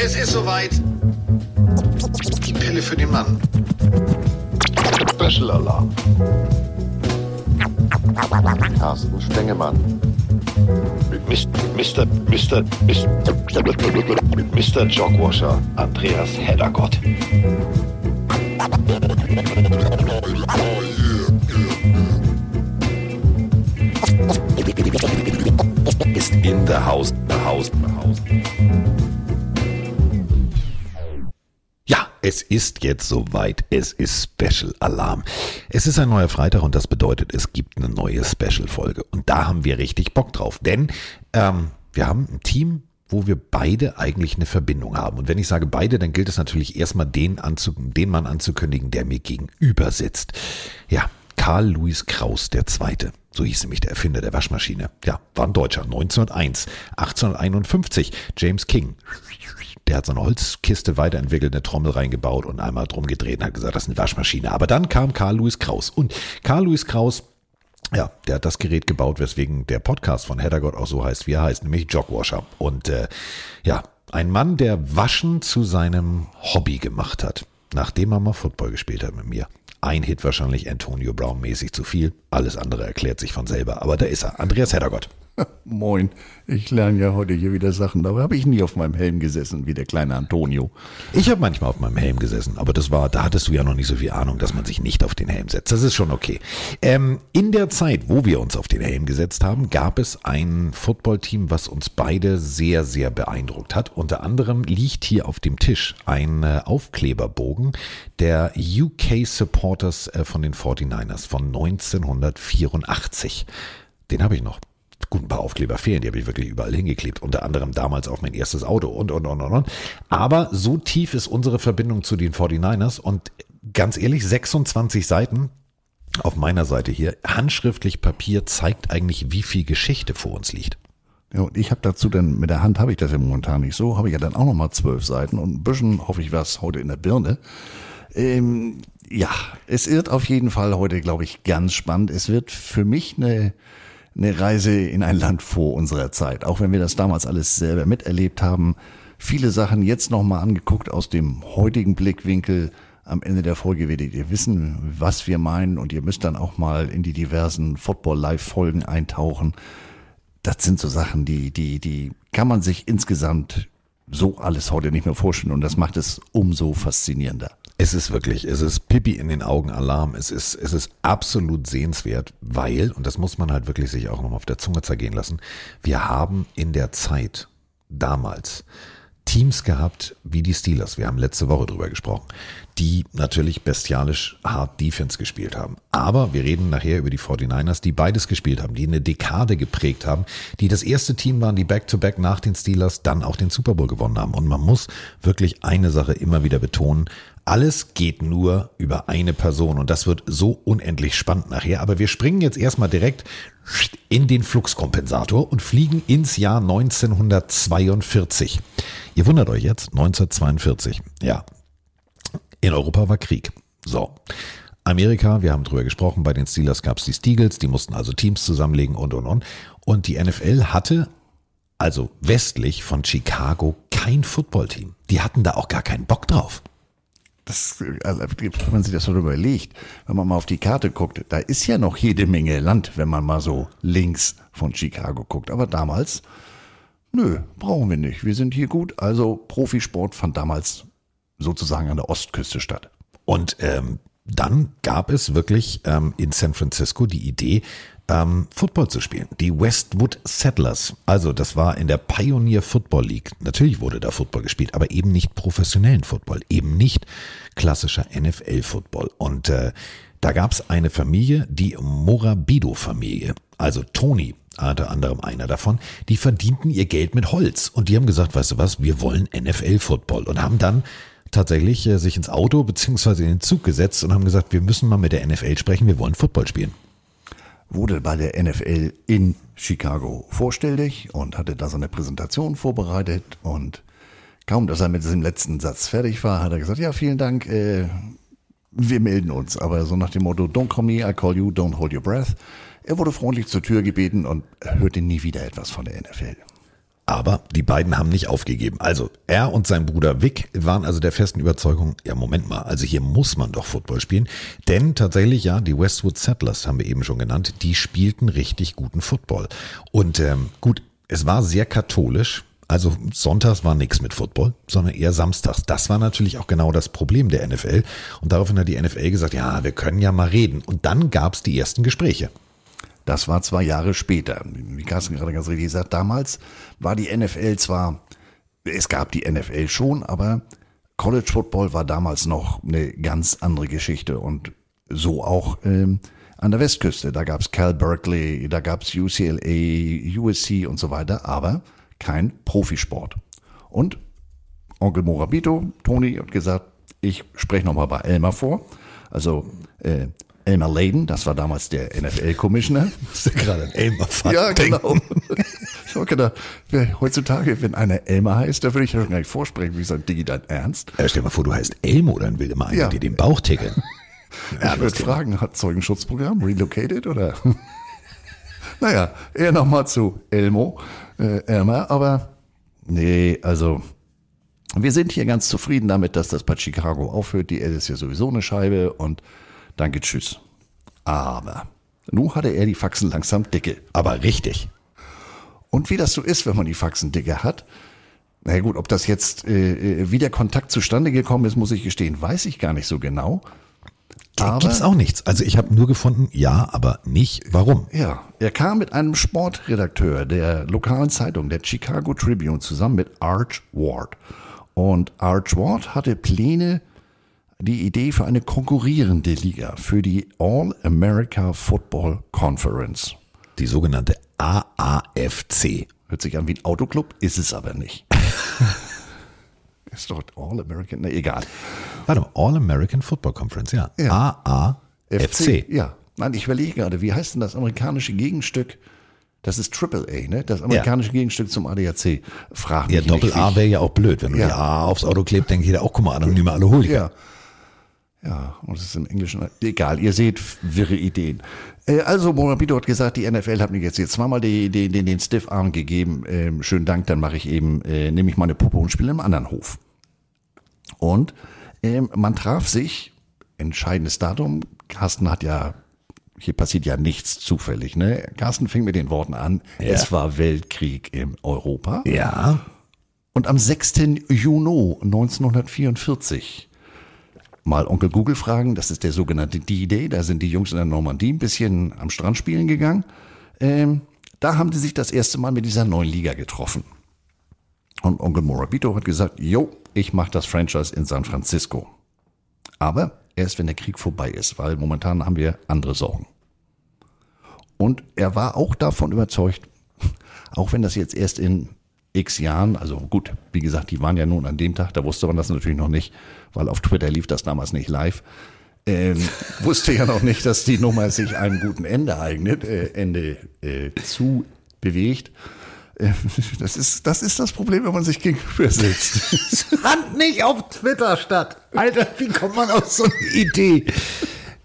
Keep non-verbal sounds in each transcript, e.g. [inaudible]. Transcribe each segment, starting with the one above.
Es ist soweit. Die Pille für den Mann. Special Alarm. Carsten Stengemann. Mr. Mr. Mr. Mr. Mr. Jogwasher. Andreas Heddergott. Ist in the house, the house, the house. Es ist jetzt soweit. Es ist Special Alarm. Es ist ein neuer Freitag und das bedeutet, es gibt eine neue Special-Folge. Und da haben wir richtig Bock drauf. Denn ähm, wir haben ein Team, wo wir beide eigentlich eine Verbindung haben. Und wenn ich sage beide, dann gilt es natürlich erstmal den, anzu den Mann anzukündigen, der mir gegenüber sitzt. Ja, Karl Louis Kraus der Zweite. So hieß nämlich der Erfinder der Waschmaschine. Ja, war ein Deutscher. 1901, 1851. James King. Der hat so eine Holzkiste weiterentwickelt, eine Trommel reingebaut und einmal drum gedreht und hat gesagt, das ist eine Waschmaschine. Aber dann kam Karl Louis Kraus. Und Karl Louis Kraus ja, der hat das Gerät gebaut, weswegen der Podcast von Heddergott auch so heißt, wie er heißt, nämlich Jogwasher. Und äh, ja, ein Mann, der Waschen zu seinem Hobby gemacht hat, nachdem er mal Football gespielt hat mit mir. Ein Hit wahrscheinlich Antonio Brown mäßig zu viel. Alles andere erklärt sich von selber. Aber da ist er. Andreas Heddergott. [laughs] Moin, ich lerne ja heute hier wieder Sachen. Dabei habe ich nie auf meinem Helm gesessen, wie der kleine Antonio. Ich habe manchmal auf meinem Helm gesessen, aber das war, da hattest du ja noch nicht so viel Ahnung, dass man sich nicht auf den Helm setzt. Das ist schon okay. Ähm, in der Zeit, wo wir uns auf den Helm gesetzt haben, gab es ein Footballteam, was uns beide sehr, sehr beeindruckt hat. Unter anderem liegt hier auf dem Tisch ein äh, Aufkleberbogen der UK Supporters äh, von den 49ers von 1984. Den habe ich noch gut, ein paar Aufkleber fehlen, die habe ich wirklich überall hingeklebt, unter anderem damals auf mein erstes Auto und, und, und, und, und. Aber so tief ist unsere Verbindung zu den 49ers und ganz ehrlich, 26 Seiten auf meiner Seite hier, handschriftlich Papier zeigt eigentlich, wie viel Geschichte vor uns liegt. Ja, und ich habe dazu dann, mit der Hand habe ich das ja momentan nicht so, habe ich ja dann auch nochmal zwölf Seiten und ein bisschen hoffe ich was heute in der Birne. Ähm, ja, es wird auf jeden Fall heute, glaube ich, ganz spannend. Es wird für mich eine eine Reise in ein Land vor unserer Zeit. Auch wenn wir das damals alles selber miterlebt haben. Viele Sachen jetzt nochmal angeguckt aus dem heutigen Blickwinkel. Am Ende der Folge werdet ihr wissen, was wir meinen und ihr müsst dann auch mal in die diversen Football-Live-Folgen eintauchen. Das sind so Sachen, die, die, die kann man sich insgesamt so alles heute nicht mehr vorstellen und das macht es umso faszinierender. Es ist wirklich, es ist Pipi in den Augen Alarm. Es ist, es ist absolut sehenswert, weil, und das muss man halt wirklich sich auch noch auf der Zunge zergehen lassen, wir haben in der Zeit damals Teams gehabt wie die Steelers. Wir haben letzte Woche drüber gesprochen, die natürlich bestialisch hart Defense gespielt haben. Aber wir reden nachher über die 49ers, die beides gespielt haben, die eine Dekade geprägt haben, die das erste Team waren, die Back-to-Back -back nach den Steelers dann auch den Super Bowl gewonnen haben. Und man muss wirklich eine Sache immer wieder betonen. Alles geht nur über eine Person und das wird so unendlich spannend nachher. Aber wir springen jetzt erstmal direkt in den Fluxkompensator und fliegen ins Jahr 1942. Ihr wundert euch jetzt, 1942. Ja, in Europa war Krieg. So. Amerika, wir haben drüber gesprochen, bei den Steelers gab es die Steagles, die mussten also Teams zusammenlegen und und und. Und die NFL hatte also westlich von Chicago kein Footballteam. Die hatten da auch gar keinen Bock drauf das, also, wenn man sich das so überlegt, wenn man mal auf die Karte guckt, da ist ja noch jede Menge Land, wenn man mal so links von Chicago guckt. Aber damals, nö, brauchen wir nicht. Wir sind hier gut. Also Profisport fand damals sozusagen an der Ostküste statt. Und ähm, dann gab es wirklich ähm, in San Francisco die Idee, ähm, Football zu spielen. Die Westwood Settlers. Also das war in der Pioneer Football League. Natürlich wurde da Football gespielt, aber eben nicht professionellen Football, eben nicht klassischer NFL-Football. Und äh, da gab es eine Familie, die Morabido-Familie. Also Tony, unter anderem einer davon, die verdienten ihr Geld mit Holz. Und die haben gesagt, weißt du was, wir wollen NFL-Football. Und haben dann tatsächlich äh, sich ins Auto beziehungsweise in den Zug gesetzt und haben gesagt, wir müssen mal mit der NFL sprechen, wir wollen Football spielen wurde bei der NFL in Chicago vorstellig und hatte da so eine Präsentation vorbereitet und kaum, dass er mit diesem letzten Satz fertig war, hat er gesagt, ja, vielen Dank, äh, wir melden uns. Aber so nach dem Motto, don't call me, I call you, don't hold your breath. Er wurde freundlich zur Tür gebeten und hörte nie wieder etwas von der NFL. Aber die beiden haben nicht aufgegeben. Also er und sein Bruder Vic waren also der festen Überzeugung, ja Moment mal, also hier muss man doch Football spielen. Denn tatsächlich, ja, die Westwood Settlers haben wir eben schon genannt, die spielten richtig guten Football. Und ähm, gut, es war sehr katholisch. Also sonntags war nichts mit Football, sondern eher samstags. Das war natürlich auch genau das Problem der NFL. Und daraufhin hat die NFL gesagt, ja, wir können ja mal reden. Und dann gab es die ersten Gespräche. Das war zwei Jahre später. Wie Carsten gerade ganz richtig sagt, damals war die NFL zwar, es gab die NFL schon, aber College Football war damals noch eine ganz andere Geschichte und so auch ähm, an der Westküste. Da gab es Cal Berkeley, da gab es UCLA, USC und so weiter, aber kein Profisport. Und Onkel Morabito, Toni, hat gesagt, ich spreche nochmal bei Elmar vor. Also äh, Elmer Layden, das war damals der NFL-Commissioner. Musste gerade an Elmer Ja, genau. Ich habe gedacht, wer, heutzutage, wenn einer Elmer heißt, da würde ich ja schon gar nicht vorsprechen, wie sein Digi dein Ernst. Ja, stell dir mal vor, du heißt Elmo, dann will immer einer Ja. dir den Bauch tickeln. [laughs] Ja, ich würde fragen, hat Zeugenschutzprogramm relocated oder? [laughs] naja, eher nochmal zu Elmo, äh, Elmer, aber nee, also wir sind hier ganz zufrieden damit, dass das bei Chicago aufhört. Die L ist ja sowieso eine Scheibe und danke, tschüss. Aber nun hatte er die Faxen langsam dicke. Aber richtig. Und wie das so ist, wenn man die Faxen dicke hat, na gut, ob das jetzt äh, äh, wie der Kontakt zustande gekommen ist, muss ich gestehen, weiß ich gar nicht so genau. Da gibt's auch nichts. Also ich habe nur gefunden, ja, aber nicht warum. Ja, er kam mit einem Sportredakteur der lokalen Zeitung, der Chicago Tribune, zusammen mit Arch Ward. Und Arch Ward hatte Pläne, die Idee für eine konkurrierende Liga, für die All-America Football Conference. Die sogenannte AAFC. Hört sich an wie ein Autoclub, ist es aber nicht. [laughs] ist doch All-American, na egal. Warte mal, All American Football Conference, ja. Ja. AAFC. Ja. Nein, ich überlege gerade, wie heißt denn das amerikanische Gegenstück? Das ist Triple A, ne? Das amerikanische Gegenstück zum ADAC. Frag mich Ja, Doppel A wäre ja auch blöd. Wenn du Ja. die A aufs Auto klebst, denkt jeder auch, guck mal, anonyme Alkoholiker. Ja. Ja, und es ist im Englischen. Egal, ihr seht wirre Ideen. Äh, Also, Morabito hat gesagt, die NFL hat mir jetzt, jetzt zweimal die, die, den, den Stiff-Arm gegeben. Ähm, schönen Dank, dann mache ich eben, äh, nehme ich meine Puppe und spiele im anderen Hof. Und ähm, man traf sich, entscheidendes Datum, Carsten hat ja, hier passiert ja nichts zufällig, ne? Carsten fing mit den Worten an, es war Weltkrieg in Europa. Ja. Und am 6. Juni 1944 mal Onkel Google fragen, das ist der sogenannte D-Day, da sind die Jungs in der Normandie ein bisschen am Strand spielen gegangen. Ähm, da haben sie sich das erste Mal mit dieser neuen Liga getroffen. Und Onkel Morabito hat gesagt, jo, ich mache das Franchise in San Francisco. Aber erst wenn der Krieg vorbei ist, weil momentan haben wir andere Sorgen. Und er war auch davon überzeugt, [laughs] auch wenn das jetzt erst in x Jahren, also gut, wie gesagt, die waren ja nun an dem Tag, da wusste man das natürlich noch nicht, weil auf Twitter lief das damals nicht live. Ähm, [laughs] wusste ja noch nicht, dass die Nummer sich einem guten Ende eignet, äh, Ende äh, zu bewegt. Äh, Das ist, das ist das Problem, wenn man sich gegenüber sitzt. [laughs] Hand nicht auf Twitter statt. Alter, wie kommt man auf so eine Idee?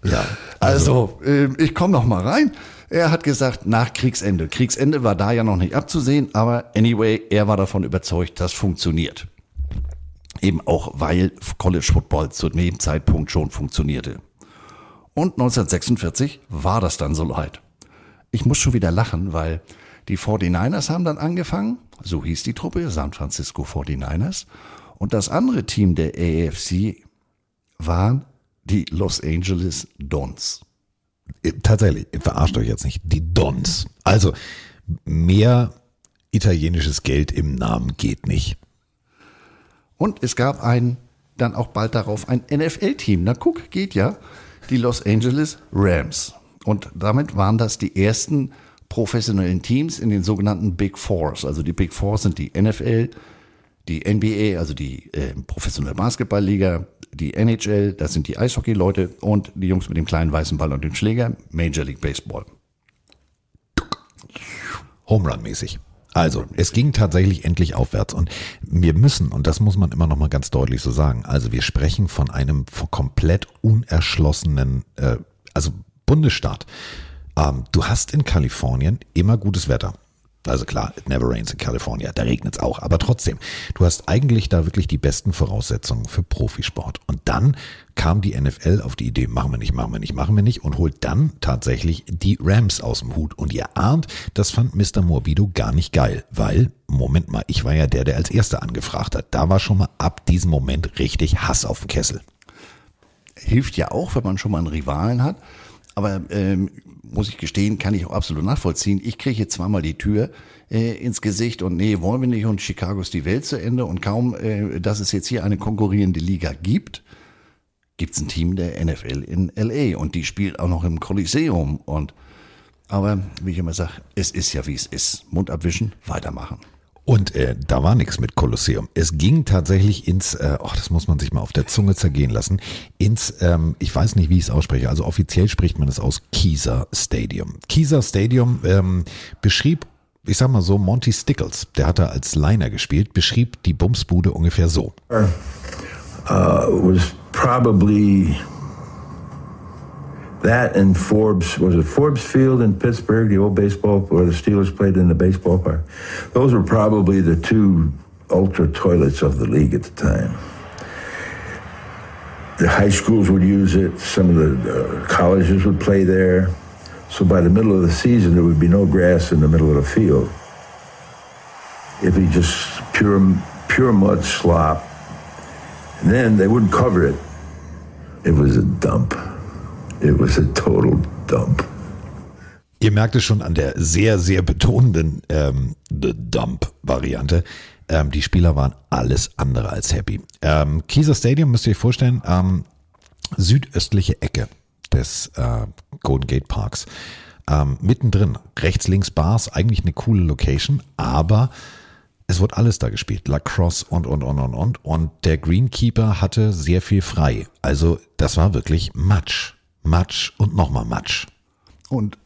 Ja, Also, ähm, ich komme noch mal rein. Er hat gesagt, nach Kriegsende. Kriegsende war da ja noch nicht abzusehen, aber anyway, er war davon überzeugt, das funktioniert. Eben auch, weil College Football zu dem Zeitpunkt schon funktionierte. Und 1946 war das dann so leid. Ich muss schon wieder lachen, weil die 49ers haben dann angefangen, so hieß die Truppe, San Francisco 49ers. Und das andere Team der AFC waren die Los Angeles Dons. Tatsächlich, verarscht euch jetzt nicht. Die Dons. Also, mehr italienisches Geld im Namen geht nicht. Und es gab ein, dann auch bald darauf ein NFL-Team. Na guck, geht ja. Die Los Angeles Rams. Und damit waren das die ersten professionellen Teams in den sogenannten Big Fours. Also die Big Four sind die NFL, die NBA, also die äh, professionelle Basketballliga, die NHL, das sind die Eishockey-Leute und die Jungs mit dem kleinen weißen Ball und dem Schläger, Major League Baseball. Home Run mäßig. Also, es ging tatsächlich endlich aufwärts und wir müssen, und das muss man immer noch mal ganz deutlich so sagen, also wir sprechen von einem komplett unerschlossenen, äh, also Bundesstaat. Ähm, du hast in Kalifornien immer gutes Wetter. Also klar, it never rains in California, da regnet es auch. Aber trotzdem, du hast eigentlich da wirklich die besten Voraussetzungen für Profisport. Und dann kam die NFL auf die Idee, machen wir nicht, machen wir nicht, machen wir nicht und holt dann tatsächlich die Rams aus dem Hut. Und ihr ahnt, das fand Mr. Morbido gar nicht geil, weil, Moment mal, ich war ja der, der als erster angefragt hat. Da war schon mal ab diesem Moment richtig Hass auf dem Kessel. Hilft ja auch, wenn man schon mal einen Rivalen hat. Aber ähm, muss ich gestehen, kann ich auch absolut nachvollziehen. Ich kriege jetzt zweimal die Tür äh, ins Gesicht und nee, wollen wir nicht und Chicago ist die Welt zu Ende und kaum, äh, dass es jetzt hier eine konkurrierende Liga gibt, gibt es ein Team der NFL in LA und die spielt auch noch im Kolosseum und aber wie ich immer sage, es ist ja wie es ist. Mund abwischen, weitermachen. Und äh, da war nichts mit Kolosseum. Es ging tatsächlich ins, äh, oh, das muss man sich mal auf der Zunge zergehen lassen, ins, ähm, ich weiß nicht, wie ich es ausspreche, also offiziell spricht man es aus Kieser Stadium. Kieser Stadium ähm, beschrieb, ich sag mal so, Monty Stickles, der hat da als Liner gespielt, beschrieb die Bumsbude ungefähr so. Uh, was probably that and Forbes was it Forbes Field in Pittsburgh, the old baseball where the Steelers played in the baseball park. Those were probably the two ultra toilets of the league at the time. The high schools would use it. Some of the uh, colleges would play there. So by the middle of the season, there would be no grass in the middle of the field. It'd be just pure, pure mud slop. And then they wouldn't cover it. It was a dump. It was a total dump. Ihr merkt es schon an der sehr, sehr betonenden ähm, Dump-Variante. Ähm, die Spieler waren alles andere als happy. Ähm, Kieser Stadium müsst ihr euch vorstellen, ähm, südöstliche Ecke des äh, Golden Gate Parks. Ähm, mittendrin, rechts, links Bars, eigentlich eine coole Location, aber es wurde alles da gespielt. Lacrosse und, und, und, und, und. Und der Greenkeeper hatte sehr viel frei. Also das war wirklich Matsch. Matsch und nochmal Matsch. Und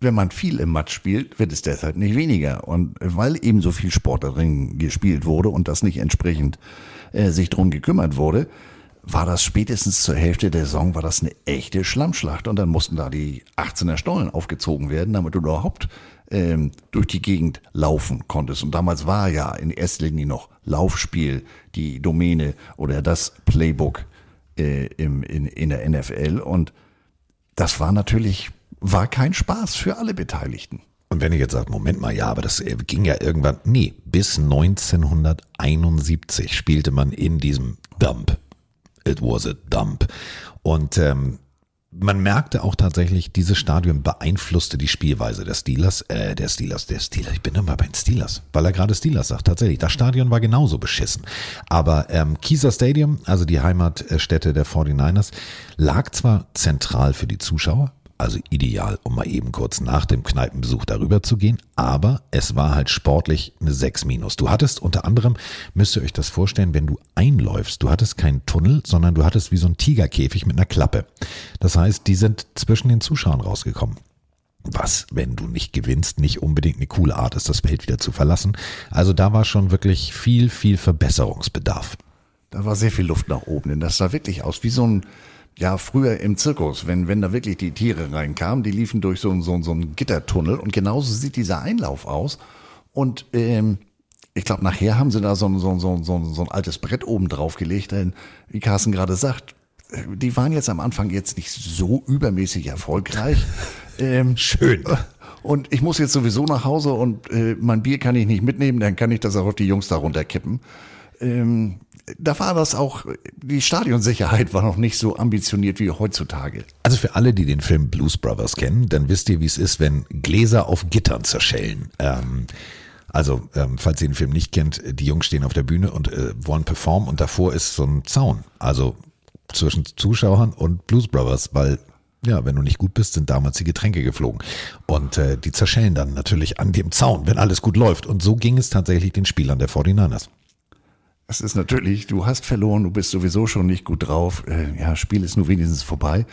wenn man viel im Matsch spielt, wird es deshalb nicht weniger. Und weil eben so viel Sport darin gespielt wurde und das nicht entsprechend äh, sich drum gekümmert wurde, war das spätestens zur Hälfte der Saison war das eine echte Schlammschlacht und dann mussten da die 18er Stollen aufgezogen werden, damit du überhaupt ähm, durch die Gegend laufen konntest. Und damals war ja in erster Linie noch Laufspiel die Domäne oder das Playbook äh, im, in, in der NFL und das war natürlich, war kein Spaß für alle Beteiligten. Und wenn ihr jetzt sagt, Moment mal, ja, aber das äh, ging ja irgendwann, nee, bis 1971 spielte man in diesem Dump. It was a dump. Und ähm, man merkte auch tatsächlich, dieses Stadion beeinflusste die Spielweise der Steelers, äh, der Steelers, der Steelers, ich bin immer bei den Steelers, weil er gerade Steelers sagt, tatsächlich, das Stadion war genauso beschissen. Aber ähm, Kieser Stadium, also die Heimatstätte der 49ers, lag zwar zentral für die Zuschauer, also ideal, um mal eben kurz nach dem Kneipenbesuch darüber zu gehen. Aber es war halt sportlich eine 6 minus. Du hattest unter anderem, müsst ihr euch das vorstellen, wenn du einläufst, du hattest keinen Tunnel, sondern du hattest wie so ein Tigerkäfig mit einer Klappe. Das heißt, die sind zwischen den Zuschauern rausgekommen. Was, wenn du nicht gewinnst, nicht unbedingt eine coole Art ist, das Feld wieder zu verlassen. Also da war schon wirklich viel, viel Verbesserungsbedarf. Da war sehr viel Luft nach oben, denn das sah wirklich aus wie so ein, ja, früher im Zirkus, wenn, wenn da wirklich die Tiere reinkamen, die liefen durch so, so, so einen Gittertunnel und genauso sieht dieser Einlauf aus. Und ähm, ich glaube, nachher haben sie da so, so, so, so, so ein altes Brett oben drauf gelegt, denn wie Carsten gerade sagt, die waren jetzt am Anfang jetzt nicht so übermäßig erfolgreich. [laughs] Ähm, Schön. Und ich muss jetzt sowieso nach Hause und äh, mein Bier kann ich nicht mitnehmen, dann kann ich das auch auf die Jungs da runterkippen. Ähm, da war das auch, die Stadionsicherheit war noch nicht so ambitioniert wie heutzutage. Also für alle, die den Film Blues Brothers kennen, dann wisst ihr, wie es ist, wenn Gläser auf Gittern zerschellen. Ähm, also, ähm, falls ihr den Film nicht kennt, die Jungs stehen auf der Bühne und äh, wollen performen und davor ist so ein Zaun. Also zwischen Zuschauern und Blues Brothers, weil ja, wenn du nicht gut bist, sind damals die Getränke geflogen. Und äh, die zerschellen dann natürlich an dem Zaun, wenn alles gut läuft. Und so ging es tatsächlich den Spielern der 49ers. Es ist natürlich, du hast verloren, du bist sowieso schon nicht gut drauf. Äh, ja, Spiel ist nur wenigstens vorbei.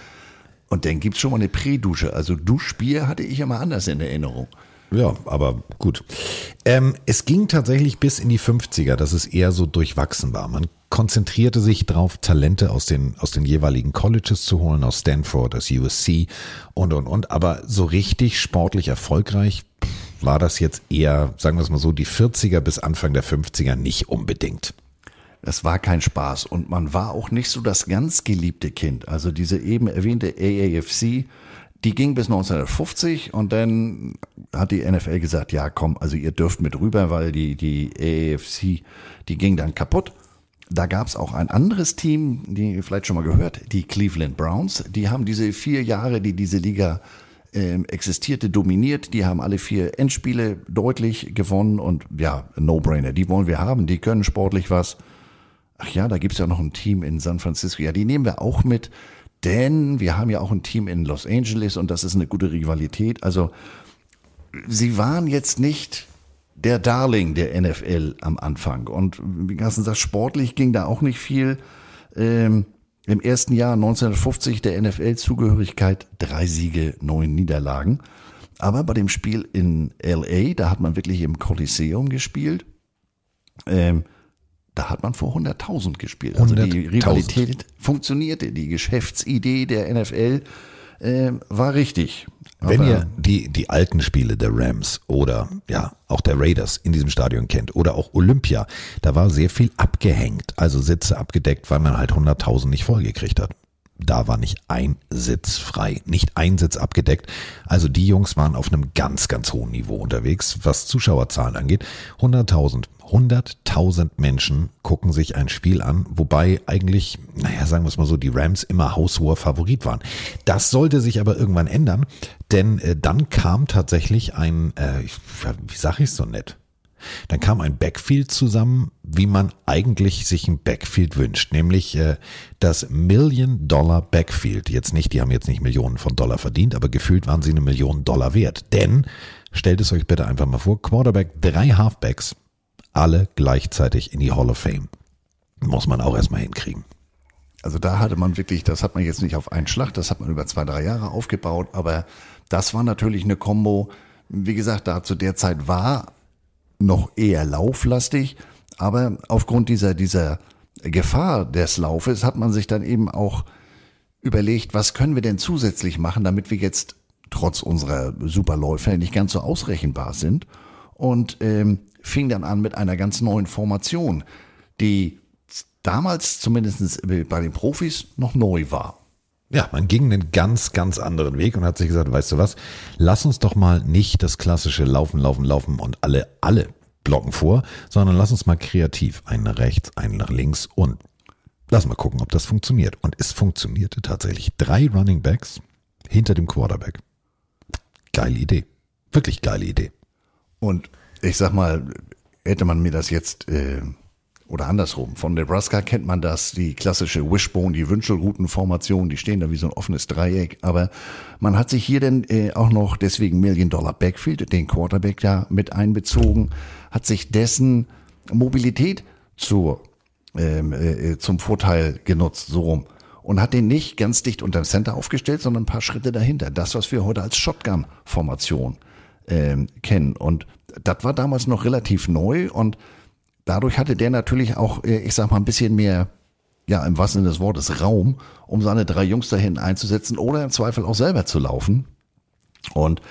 Und dann gibt's schon mal eine Prädusche. Also Duschbier hatte ich immer anders in Erinnerung. Ja, aber gut. Ähm, es ging tatsächlich bis in die 50er, dass es eher so durchwachsen war. Man konzentrierte sich darauf, Talente aus den, aus den jeweiligen Colleges zu holen, aus Stanford, aus USC und, und, und. Aber so richtig sportlich erfolgreich war das jetzt eher, sagen wir es mal so, die 40er bis Anfang der 50er nicht unbedingt. Das war kein Spaß und man war auch nicht so das ganz geliebte Kind. Also diese eben erwähnte AAFC, die ging bis 1950 und dann hat die NFL gesagt, ja komm, also ihr dürft mit rüber, weil die, die AAFC, die ging dann kaputt. Da gab es auch ein anderes Team, die ihr vielleicht schon mal gehört, die Cleveland Browns. Die haben diese vier Jahre, die diese Liga äh, existierte, dominiert. Die haben alle vier Endspiele deutlich gewonnen und ja, No-Brainer. Die wollen wir haben, die können sportlich was. Ach ja, da gibt's ja noch ein Team in San Francisco. Ja, die nehmen wir auch mit, denn wir haben ja auch ein Team in Los Angeles und das ist eine gute Rivalität. Also sie waren jetzt nicht der Darling der NFL am Anfang. Und wie gesagt, das sportlich ging da auch nicht viel. Ähm, Im ersten Jahr 1950 der NFL-Zugehörigkeit drei Siege, neun Niederlagen. Aber bei dem Spiel in LA, da hat man wirklich im Kolosseum gespielt. Ähm, da hat man vor 100.000 gespielt. Also die Rivalität funktionierte. Die Geschäftsidee der NFL äh, war richtig. Wenn ihr die, die alten Spiele der Rams oder ja auch der Raiders in diesem Stadion kennt oder auch Olympia, da war sehr viel abgehängt, also Sitze abgedeckt, weil man halt 100.000 nicht vollgekriegt hat. Da war nicht ein Sitz frei, nicht ein Sitz abgedeckt. Also die Jungs waren auf einem ganz, ganz hohen Niveau unterwegs, was Zuschauerzahlen angeht. 100.000 100.000 Menschen gucken sich ein Spiel an, wobei eigentlich, naja, sagen wir es mal so, die Rams immer haushoher Favorit waren. Das sollte sich aber irgendwann ändern, denn äh, dann kam tatsächlich ein, äh, wie sage ich es so nett? Dann kam ein Backfield zusammen, wie man eigentlich sich ein Backfield wünscht, nämlich äh, das Million Dollar Backfield. Jetzt nicht, die haben jetzt nicht Millionen von Dollar verdient, aber gefühlt waren sie eine Million Dollar wert. Denn, stellt es euch bitte einfach mal vor, Quarterback, drei Halfbacks, alle gleichzeitig in die Hall of Fame. Muss man auch erstmal hinkriegen. Also da hatte man wirklich, das hat man jetzt nicht auf einen Schlag, das hat man über zwei, drei Jahre aufgebaut, aber das war natürlich eine Combo, wie gesagt, da zu der Zeit war noch eher lauflastig, aber aufgrund dieser, dieser Gefahr des Laufes hat man sich dann eben auch überlegt, was können wir denn zusätzlich machen, damit wir jetzt trotz unserer Superläufe nicht ganz so ausrechenbar sind. Und ähm, fing dann an mit einer ganz neuen Formation, die damals zumindest bei den Profis noch neu war. Ja, man ging einen ganz, ganz anderen Weg und hat sich gesagt, weißt du was, lass uns doch mal nicht das klassische Laufen, Laufen, Laufen und alle, alle blocken vor, sondern lass uns mal kreativ, einen nach rechts, einen nach links und lass mal gucken, ob das funktioniert. Und es funktionierte tatsächlich. Drei Running Backs hinter dem Quarterback. Geile Idee. Wirklich geile Idee. Und ich sag mal, hätte man mir das jetzt äh, oder andersrum, von Nebraska kennt man das, die klassische Wishbone, die Wünschelroutenformation, die stehen da wie so ein offenes Dreieck, aber man hat sich hier denn äh, auch noch deswegen Million Dollar Backfield, den Quarterback ja mit einbezogen, hat sich dessen Mobilität zur, ähm, äh, zum Vorteil genutzt, so rum. Und hat den nicht ganz dicht unter dem Center aufgestellt, sondern ein paar Schritte dahinter. Das, was wir heute als Shotgun-Formation ähm, kennen. Und das war damals noch relativ neu und dadurch hatte der natürlich auch, äh, ich sag mal, ein bisschen mehr, ja, im wahrsten Sinne des Wortes, Raum, um seine drei Jungs dahin einzusetzen oder im Zweifel auch selber zu laufen. Und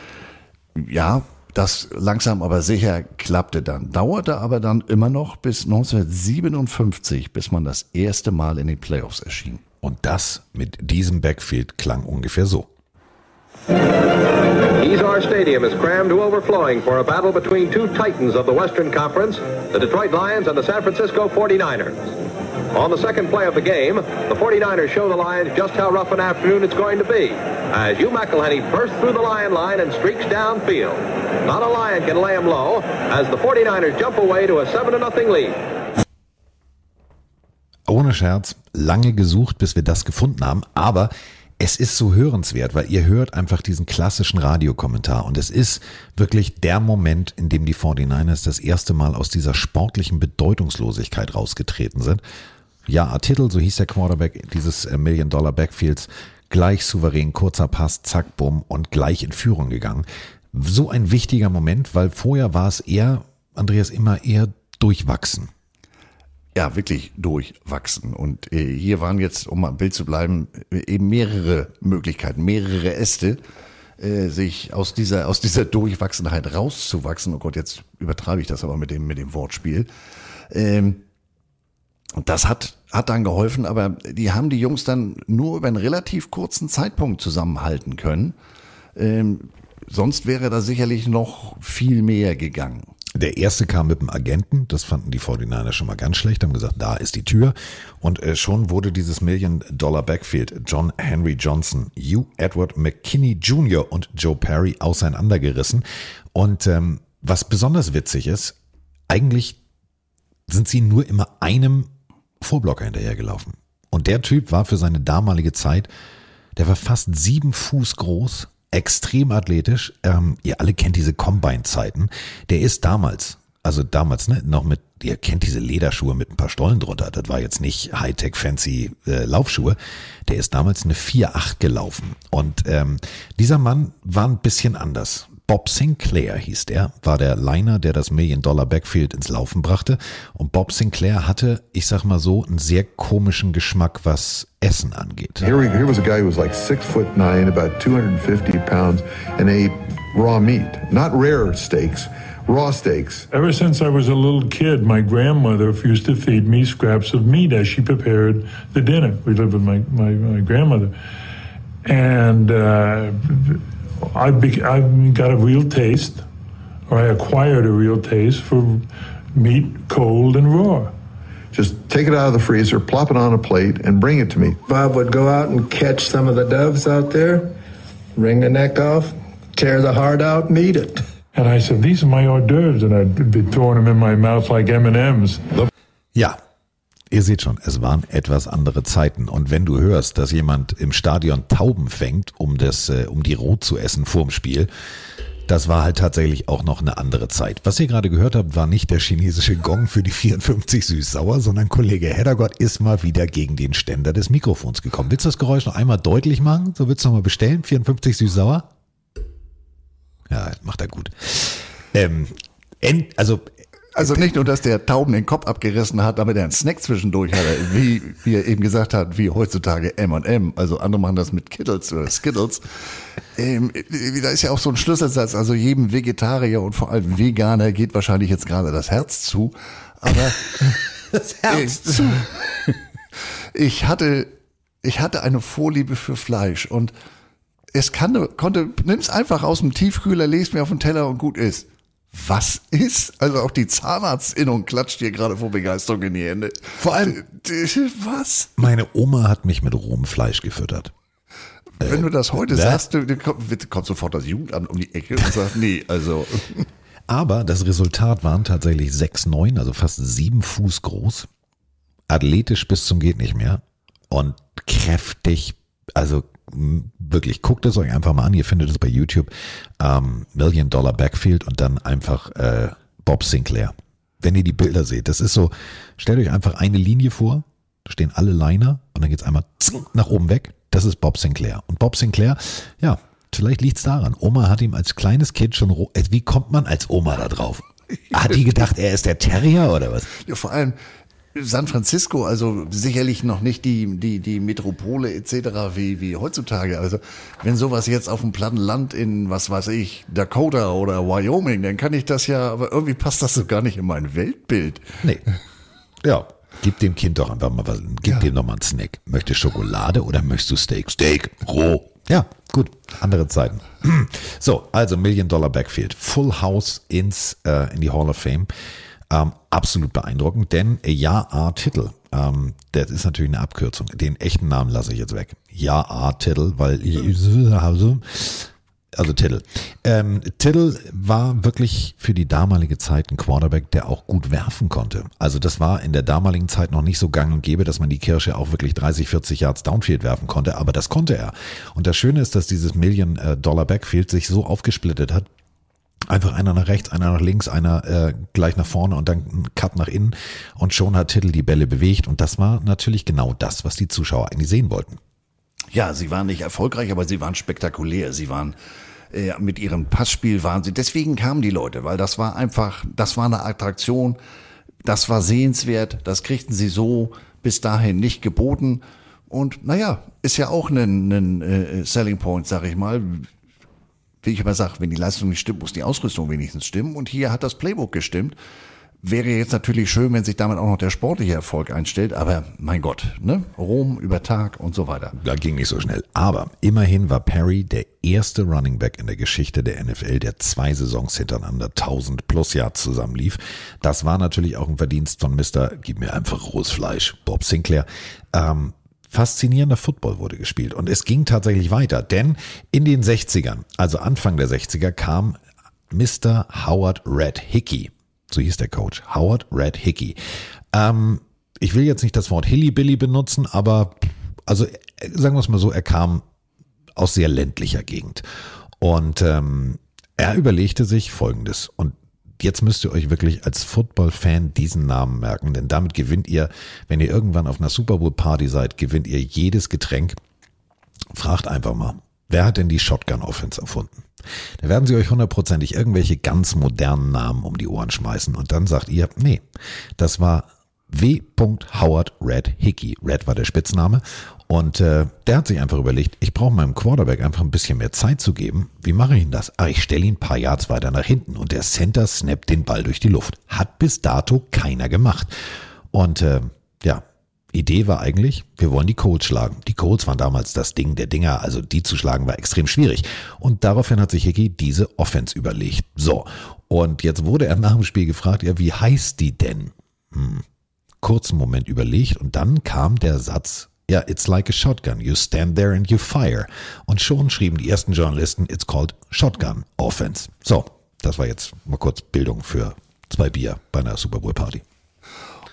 ja, das langsam aber sicher klappte dann. Dauerte aber dann immer noch bis 1957, bis man das erste Mal in den Playoffs erschien. Und das mit diesem Backfield klang ungefähr so. Kezar Stadium is crammed to overflowing for a battle between two titans of the Western Conference, the Detroit Lions and the San Francisco 49ers. On the second play of the game, the 49ers show the Lions just how rough an afternoon it's going to be. As Hugh McElhenney bursts through the Lion line and streaks downfield. Not a Lion can lay him low as the 49ers jump away to a 7-0 lead. Ohne Scherz, lange gesucht, bis wir das gefunden haben, aber es ist so hörenswert, weil ihr hört einfach diesen klassischen Radiokommentar und es ist wirklich der Moment, in dem die 49ers das erste Mal aus dieser sportlichen Bedeutungslosigkeit rausgetreten sind. Ja, Titel, so hieß der Quarterback dieses äh, Million Dollar Backfields, gleich souverän, kurzer Pass, zack, bumm und gleich in Führung gegangen. So ein wichtiger Moment, weil vorher war es eher, Andreas, immer eher durchwachsen ja, wirklich durchwachsen. Und äh, hier waren jetzt, um im Bild zu bleiben, eben mehrere Möglichkeiten, mehrere Äste. äh, sich aus dieser, aus dieser Durchwachsenheit rauszuwachsen. Oh Gott, jetzt übertreibe ich das aber mit dem, mit dem Wortspiel. Ähm, das hat, hat dann geholfen, aber die haben die Jungs dann nur über einen relativ kurzen Zeitpunkt zusammenhalten können. Ähm, sonst wäre da sicherlich noch viel mehr gegangen. Der erste kam mit dem Agenten, das fanden die 49er schon mal ganz schlecht, haben gesagt, da ist die Tür. Und äh, schon wurde dieses Million-Dollar-Backfield John Henry Johnson, Hugh Edward McKinney Jr. und Joe Perry auseinandergerissen. Und ähm, was besonders witzig ist, eigentlich sind sie nur immer einem Vollblocker hinterhergelaufen. Und der Typ war für seine damalige Zeit, der war fast sieben Fuß groß, extrem athletisch. Ähm, ihr alle kennt diese Combine-Zeiten. Der ist damals, also damals, ne, noch mit, ihr kennt diese Lederschuhe mit ein paar Stollen drunter. Das war jetzt nicht Hightech fancy äh, Laufschuhe. Der ist damals eine 4,8 gelaufen. Und ähm, dieser Mann war ein bisschen anders. Bob Sinclair hieß der, war der Liner, der das Million-Dollar-Backfield ins Laufen brachte. Und Bob Sinclair hatte, ich sag mal so, einen sehr komischen Geschmack, was Essen angeht. Here, we, here was a guy who was like six foot nine, about 250 pounds, and ate raw meat, not rare steaks. Raw steaks. Ever since I was a little kid, my grandmother used to feed me scraps of meat as she prepared the dinner. We lived with my, my, my grandmother. And uh, I, be, I got a real taste, or I acquired a real taste for meat cold and raw. Just take it out of the freezer, plop it on a plate, and bring it to me. Bob would go out and catch some of the doves out there, wring the neck off, tear the heart out, and eat it. And I said, "These are my hors d'oeuvres," and I'd be throwing them in my mouth like M and M's. Ja, ihr seht schon, es waren etwas andere Zeiten. Und wenn du hörst, dass jemand im Stadion Tauben fängt, um das, äh, um die roh zu essen vorm Spiel, das war halt tatsächlich auch noch eine andere Zeit. Was ihr gerade gehört habt, war nicht der chinesische Gong für die 54 süß-sauer, sondern Kollege Heddergott ist mal wieder gegen den Ständer des Mikrofons gekommen. Willst du das Geräusch noch einmal deutlich machen? So willst du noch mal bestellen? 54 süß-sauer? Ja, macht er gut. Ähm, also Also nicht nur, dass der Tauben den Kopf abgerissen hat, damit er einen Snack zwischendurch hatte, wie, wie er eben gesagt hat, wie heutzutage M&M, also andere machen das mit Kittles oder Skittles. Ähm, da ist ja auch so ein Schlüsselsatz, also jedem Vegetarier und vor allem Veganer geht wahrscheinlich jetzt gerade das Herz zu, aber [laughs] das Herz zu. ich hatte, ich hatte eine Vorliebe für Fleisch und es kann, konnte, nimm's einfach aus dem Tiefkühler, lest mir auf den Teller und gut ist was ist? Also auch die Zahnarztinnung klatscht hier gerade vor Begeisterung in die Hände. Vor allem, was? Meine Oma hat mich mit rohem Fleisch gefüttert. Wenn du das heute ne? sagst, kommt, kommt sofort das Jugendamt um die Ecke und sagt, nee, also. [laughs] Aber das Resultat waren tatsächlich 6,9, also fast sieben Fuß groß. Athletisch bis zum geht nicht mehr. Und kräftig, also wirklich, guckt es euch einfach mal an. Ihr findet es bei YouTube. Ähm, Million Dollar Backfield und dann einfach äh, Bob Sinclair. Wenn ihr die Bilder seht, das ist so, stellt euch einfach eine Linie vor, da stehen alle Liner und dann geht's einmal zing, nach oben weg. Das ist Bob Sinclair. Und Bob Sinclair, ja, vielleicht liegt's daran. Oma hat ihm als kleines Kind schon, äh, wie kommt man als Oma da drauf? Hat die gedacht, er ist der Terrier oder was? Ja, vor allem San Francisco, also sicherlich noch nicht die, die, die Metropole etc. Wie, wie heutzutage. Also wenn sowas jetzt auf dem platten Land in, was weiß ich, Dakota oder Wyoming, dann kann ich das ja, aber irgendwie passt das so gar nicht in mein Weltbild. Nee. [laughs] Ja. Gib dem Kind doch einfach mal was, gib dem doch mal einen Snack. Möchtest du Schokolade oder möchtest du Steak? Steak, roh. Ja, gut. Andere Zeiten. [clears throat] So, also Million Dollar Backfield. Full House ins, äh, in die Hall of Fame. Ähm, absolut beeindruckend, denn Ja-A-Titel. Ähm, das ist natürlich eine Abkürzung. Den echten Namen lasse ich jetzt weg. Ja-A-Titel, weil also Tittle. Ähm, Tittle war wirklich für die damalige Zeit ein Quarterback, der auch gut werfen konnte. Also das war in der damaligen Zeit noch nicht so gang und gäbe, dass man die Kirsche auch wirklich 30, 40 Yards Downfield werfen konnte, aber das konnte er. Und das Schöne ist, dass dieses Million-Dollar-Backfield sich so aufgesplittet hat, Einfach einer nach rechts, einer nach links, einer äh, gleich nach vorne und dann ein Cut nach innen. Und schon hat Tittle die Bälle bewegt. Und das war natürlich genau das, was die Zuschauer eigentlich sehen wollten. Ja, sie waren nicht erfolgreich, aber sie waren spektakulär. Sie waren äh, mit ihrem Passspiel waren sie. Deswegen kamen die Leute, weil das war einfach, das war eine Attraktion, das war sehenswert, das kriegten sie so bis dahin nicht geboten. Und naja, ist ja auch ein, ein äh, Selling Point, sag ich mal. Wie ich immer sage, wenn die Leistung nicht stimmt, muss die Ausrüstung wenigstens stimmen. Und hier hat das Playbook gestimmt. Wäre jetzt natürlich schön, wenn sich damit auch noch der sportliche Erfolg einstellt, aber mein Gott, ne? Rom über Tag und so weiter. Da ging nicht so schnell. Aber immerhin war Perry der erste Running Back in der Geschichte der NFL, der zwei Saisons hintereinander 1000 plus Yards zusammenlief. Das war natürlich auch ein Verdienst von Mr. Gib mir einfach rohes Fleisch, Bob Sinclair. Ähm, faszinierender Football wurde gespielt und es ging tatsächlich weiter, denn in den 60ern, also Anfang der 60er, kam Mr. Howard Red Hickey so hieß der Coach, Howard Red Hickey. Ähm, ich will jetzt nicht das Wort Hillybilly benutzen, aber also sagen wir es mal so, er kam aus sehr ländlicher Gegend. Und ähm, er überlegte sich Folgendes. Und jetzt müsst ihr euch wirklich als Football-Fan diesen Namen merken, denn damit gewinnt ihr, wenn ihr irgendwann auf einer Super Bowl-Party seid, gewinnt ihr jedes Getränk. Fragt einfach mal, wer hat denn die Shotgun-Offense erfunden? Da werden sie euch hundertprozentig irgendwelche ganz modernen Namen um die Ohren schmeißen und dann sagt ihr, nee, das war W. Howard Red Hickey. Red war der Spitzname und äh, der hat sich einfach überlegt, ich brauche meinem Quarterback einfach ein bisschen mehr Zeit zu geben. Wie mache ich denn das? Ah, ich stelle ihn ein paar Yards weiter nach hinten und der Center snappt den Ball durch die Luft. Hat bis dato keiner gemacht. Und äh, ja, Idee war eigentlich, wir wollen die Colts schlagen. Die Colts waren damals das Ding der Dinger, also die zu schlagen war extrem schwierig. Und daraufhin hat sich Hickey diese Offense überlegt. So, und jetzt wurde er nach dem Spiel gefragt, ja, wie heißt die denn? Hm. Kurzen Moment überlegt und dann kam der Satz, ja, it's like a shotgun. You stand there and you fire. Und schon schrieben die ersten Journalisten, it's called Shotgun Offense. So, das war jetzt mal kurz Bildung für zwei Bier bei einer Super Bowl Party.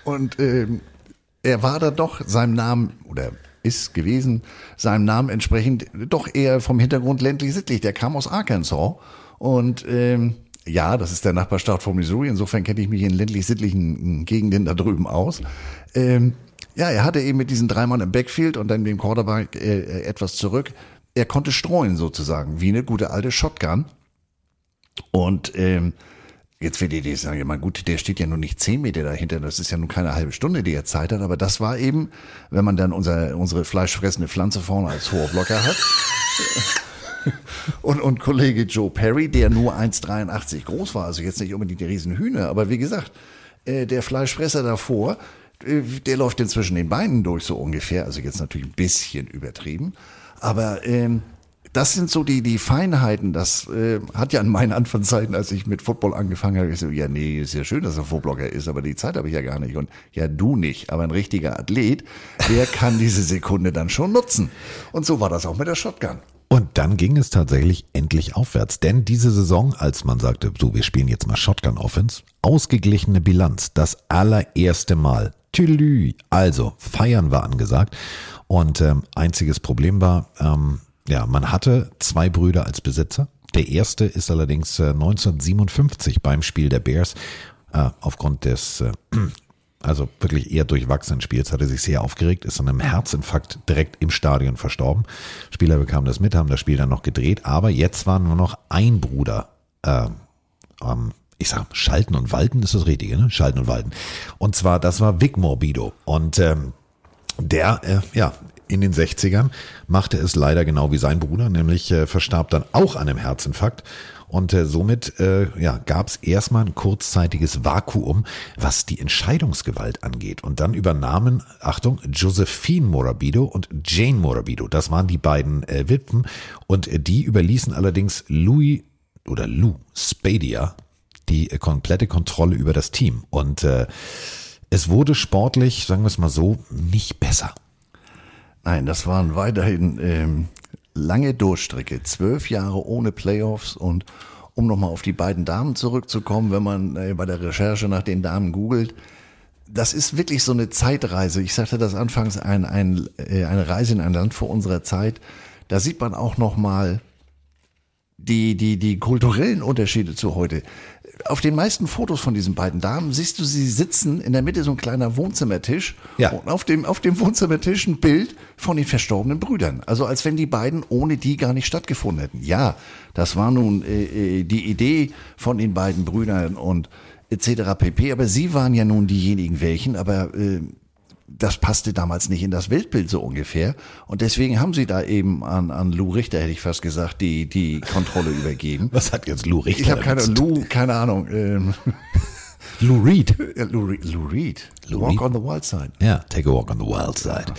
Und ähm, er war da doch seinem Namen oder ist gewesen, seinem Namen entsprechend doch eher vom Hintergrund ländlich-sittlich. Der kam aus Arkansas und ähm, ja, das ist der Nachbarstaat von Missouri. Insofern kenne ich mich in ländlich-sittlichen Gegenden da drüben aus. Ähm, ja, er hatte eben mit diesen drei Mann im Backfield und dann dem Quarterback äh, etwas zurück. Er konnte streuen sozusagen, wie eine gute alte Shotgun. Und ähm, Jetzt werdet ihr sagen, ja gut, der steht ja nur nicht zehn Meter dahinter, das ist ja nun keine halbe Stunde, die er Zeit hat, aber das war eben, wenn man dann unser, unsere fleischfressende Pflanze vorne als Vorblocker hat. [laughs] und, und Kollege Joe Perry, der nur 1,83 groß war, also jetzt nicht unbedingt der Riesenhühner, aber wie gesagt, äh, der Fleischfresser davor, äh, der läuft inzwischen den Beinen durch so ungefähr, also jetzt natürlich ein bisschen übertrieben, aber ähm, das sind so die, die Feinheiten. Das äh, hat ja in meinen Anfangszeiten, als ich mit Football angefangen habe, gesagt, ja, nee, ist ja schön, dass er Footblocker ist, aber die Zeit habe ich ja gar nicht. Und ja, du nicht. Aber ein richtiger Athlet, der kann diese Sekunde dann schon nutzen. Und so war das auch mit der Shotgun. Und dann ging es tatsächlich endlich aufwärts. Denn diese Saison, als man sagte, so, wir spielen jetzt mal Shotgun Offense, ausgeglichene Bilanz, das allererste Mal. Tülü. Also, feiern war angesagt. Und ähm, einziges Problem war, ähm, ja, man hatte zwei Brüder als Besitzer. Der erste ist allerdings 1957 äh, beim Spiel der Bears äh, aufgrund des äh, also wirklich eher durchwachsenen Spiels, hatte sich sehr aufgeregt, ist an einem Herzinfarkt direkt im Stadion verstorben. Spieler bekamen das mit, haben das Spiel dann noch gedreht, aber jetzt war nur noch ein Bruder äh, ähm, ich sag, Schalten und Walten ist das Richtige, ne? Schalten und Walten. Und zwar, das war Vic Morbido. Und ähm, der, äh, ja, in den 60ern machte es leider genau wie sein Bruder, nämlich äh, verstarb dann auch an einem Herzinfarkt. Und äh, somit äh, ja, gab es erstmal ein kurzzeitiges Vakuum, was die Entscheidungsgewalt angeht. Und dann übernahmen, Achtung, Josephine Morabito und Jane Morabito. Das waren die beiden äh, Witwen. Und äh, die überließen allerdings Louis oder Lou Spadia die äh, komplette Kontrolle über das Team. Und äh, es wurde sportlich, sagen wir es mal so, nicht besser. Nein, das waren weiterhin ähm, lange Durchstrecke, zwölf Jahre ohne Playoffs und um nochmal auf die beiden Damen zurückzukommen, wenn man äh, bei der Recherche nach den Damen googelt, das ist wirklich so eine Zeitreise. Ich sagte das anfangs, ein, ein, äh, eine Reise in ein Land vor unserer Zeit. Da sieht man auch nochmal die, die, die kulturellen Unterschiede zu heute auf den meisten Fotos von diesen beiden Damen siehst du sie sitzen in der Mitte so ein kleiner Wohnzimmertisch ja. und auf dem auf dem Wohnzimmertisch ein Bild von den verstorbenen Brüdern. Also als wenn die beiden ohne die gar nicht stattgefunden hätten. Ja, das war nun äh, äh die Idee von den beiden Brüdern und etc. pp. Aber sie waren ja nun diejenigen welchen. Aber äh, das passte damals nicht in das Weltbild so ungefähr. Und deswegen haben sie da eben an, an Lou Richter, hätte ich fast gesagt, die, die Kontrolle [laughs] übergeben. Was hat jetzt Lou Richter? Ich habe keine? Lou, keine Ahnung. Ähm, [laughs] Lou Reed. Lou, Re- Lou Reed. Lou Walk Reed. on the Wild Side. Ja, Take a Walk on the Wild Side.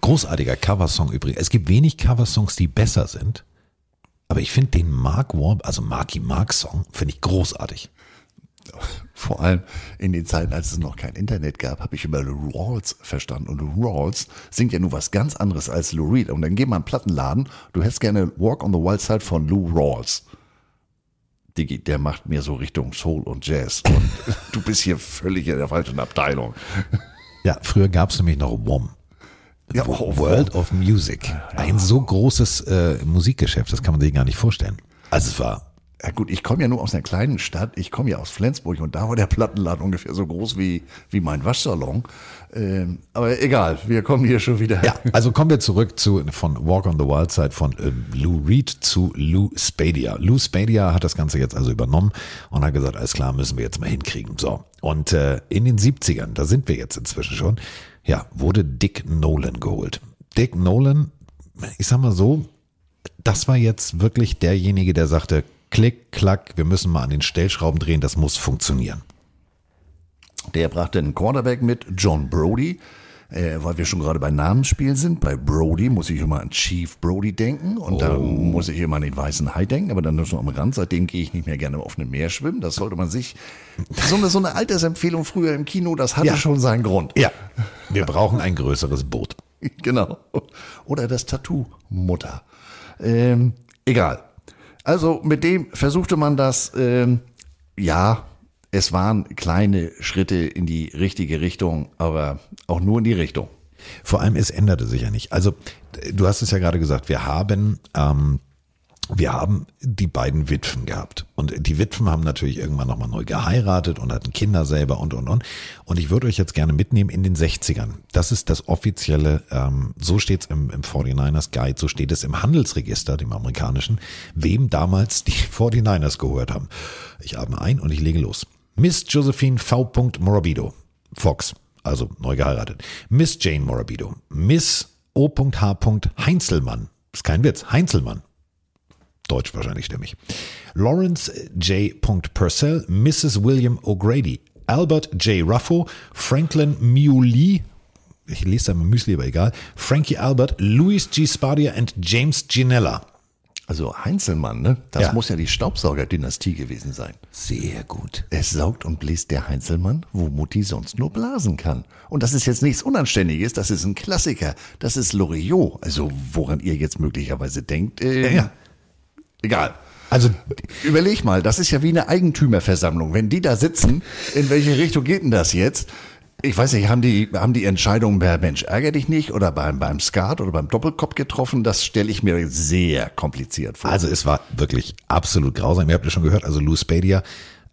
Großartiger Coversong übrigens. Es gibt wenig Coversongs, die besser sind. Aber ich finde den Mark Warb, also Marky Mark Song, finde ich großartig. [laughs] Vor allem in den Zeiten, als es noch kein Internet gab, habe ich über Lou Rawls verstanden. Und Lou Rawls singt ja nur was ganz anderes als Lou Reed. Und dann geh mal in einen Plattenladen, du hättest gerne Walk on the Wild Side von Lou Rawls. Diggi, der macht mir so Richtung Soul und Jazz. Und [laughs] du bist hier völlig in der falschen Abteilung. Ja, früher gab es nämlich noch WOM. Ja, oh, World of Music. Ein so großes äh, Musikgeschäft, das kann man sich gar nicht vorstellen. Also es war, Ja gut, ich komme ja nur aus einer kleinen Stadt. Ich komme ja aus Flensburg und da war der Plattenladen ungefähr so groß wie, wie mein Waschsalon. Ähm, aber egal, wir kommen hier schon wieder. ja, also kommen wir zurück zu von Walk on the Wild Side von äh, Lou Reed zu Lou Spadia. Lou Spadia hat das Ganze jetzt also übernommen und hat gesagt, alles klar, müssen wir jetzt mal hinkriegen. So. Und äh, in den 70ern, da sind wir jetzt inzwischen schon, ja, wurde Dick Nolan geholt. Dick Nolan, ich sag mal so, das war jetzt wirklich derjenige, der sagte, klick, klack, wir müssen mal an den Stellschrauben drehen, das muss funktionieren. Der brachte einen Quarterback mit, John Brody. Äh, weil wir schon gerade bei Namensspielen sind. Bei Brody muss ich immer an Chief Brody denken und da muss ich immer an den weißen Hai denken, aber dann nur so am Rand. Seitdem gehe ich nicht mehr gerne auf einem Meer schwimmen. Das sollte man sich. So eine, so eine Altersempfehlung früher im Kino, das hatte Ja. schon seinen Grund. Ja, wir brauchen ein größeres Boot. [laughs] Genau. Oder das Tattoo Mutter. Ähm, egal. Also mit dem versuchte man das, ähm, ja, es waren kleine Schritte in die richtige Richtung, aber auch nur in die Richtung. Vor allem, es änderte sich ja nicht. Also, du hast es ja gerade gesagt, wir haben, ähm, wir haben die beiden Witwen gehabt. Und die Witwen haben natürlich irgendwann nochmal neu geheiratet und hatten Kinder selber und, und, und. Und ich würde euch jetzt gerne mitnehmen in den 60ern. Das ist das offizielle, ähm, so steht es im, im 49ers Guide, so steht es im Handelsregister, dem amerikanischen, wem damals die [laughs] 49ers gehört haben. Ich atme ein und ich lege los. Miss Josephine V. Morabito, Fox, also neu geheiratet. Miss Jane Morabito, Miss O.H. Heinzelmann, ist kein Witz, Heinzelmann. Deutsch wahrscheinlich stimmig. Lawrence J. Purcell, Mrs. William O'Grady, Albert J. Ruffo, Franklin Muley, ich lese da mal Müsli, aber egal, Frankie Albert, Louis G. Spadia und James Ginella. Also Heinzelmann, ne? Das Ja. muss ja die Staubsaugerdynastie gewesen sein. Sehr gut. Es saugt und bläst der Heinzelmann, wo Mutti sonst nur blasen kann. Und das ist jetzt nichts Unanständiges, das ist ein Klassiker. Das ist Loriot. Also woran ihr jetzt möglicherweise denkt, äh, Ja. Egal. Also Überleg mal, das ist ja wie eine Eigentümerversammlung. Wenn die da sitzen, in welche Richtung geht denn das jetzt? Ich weiß nicht, haben die, haben die Entscheidung bei Mensch ärger dich nicht oder beim, beim Skat oder beim Doppelkopf getroffen? Das stelle ich mir sehr kompliziert vor. Also es war wirklich absolut grausam. Ihr habt ja schon gehört, also Lou Spadia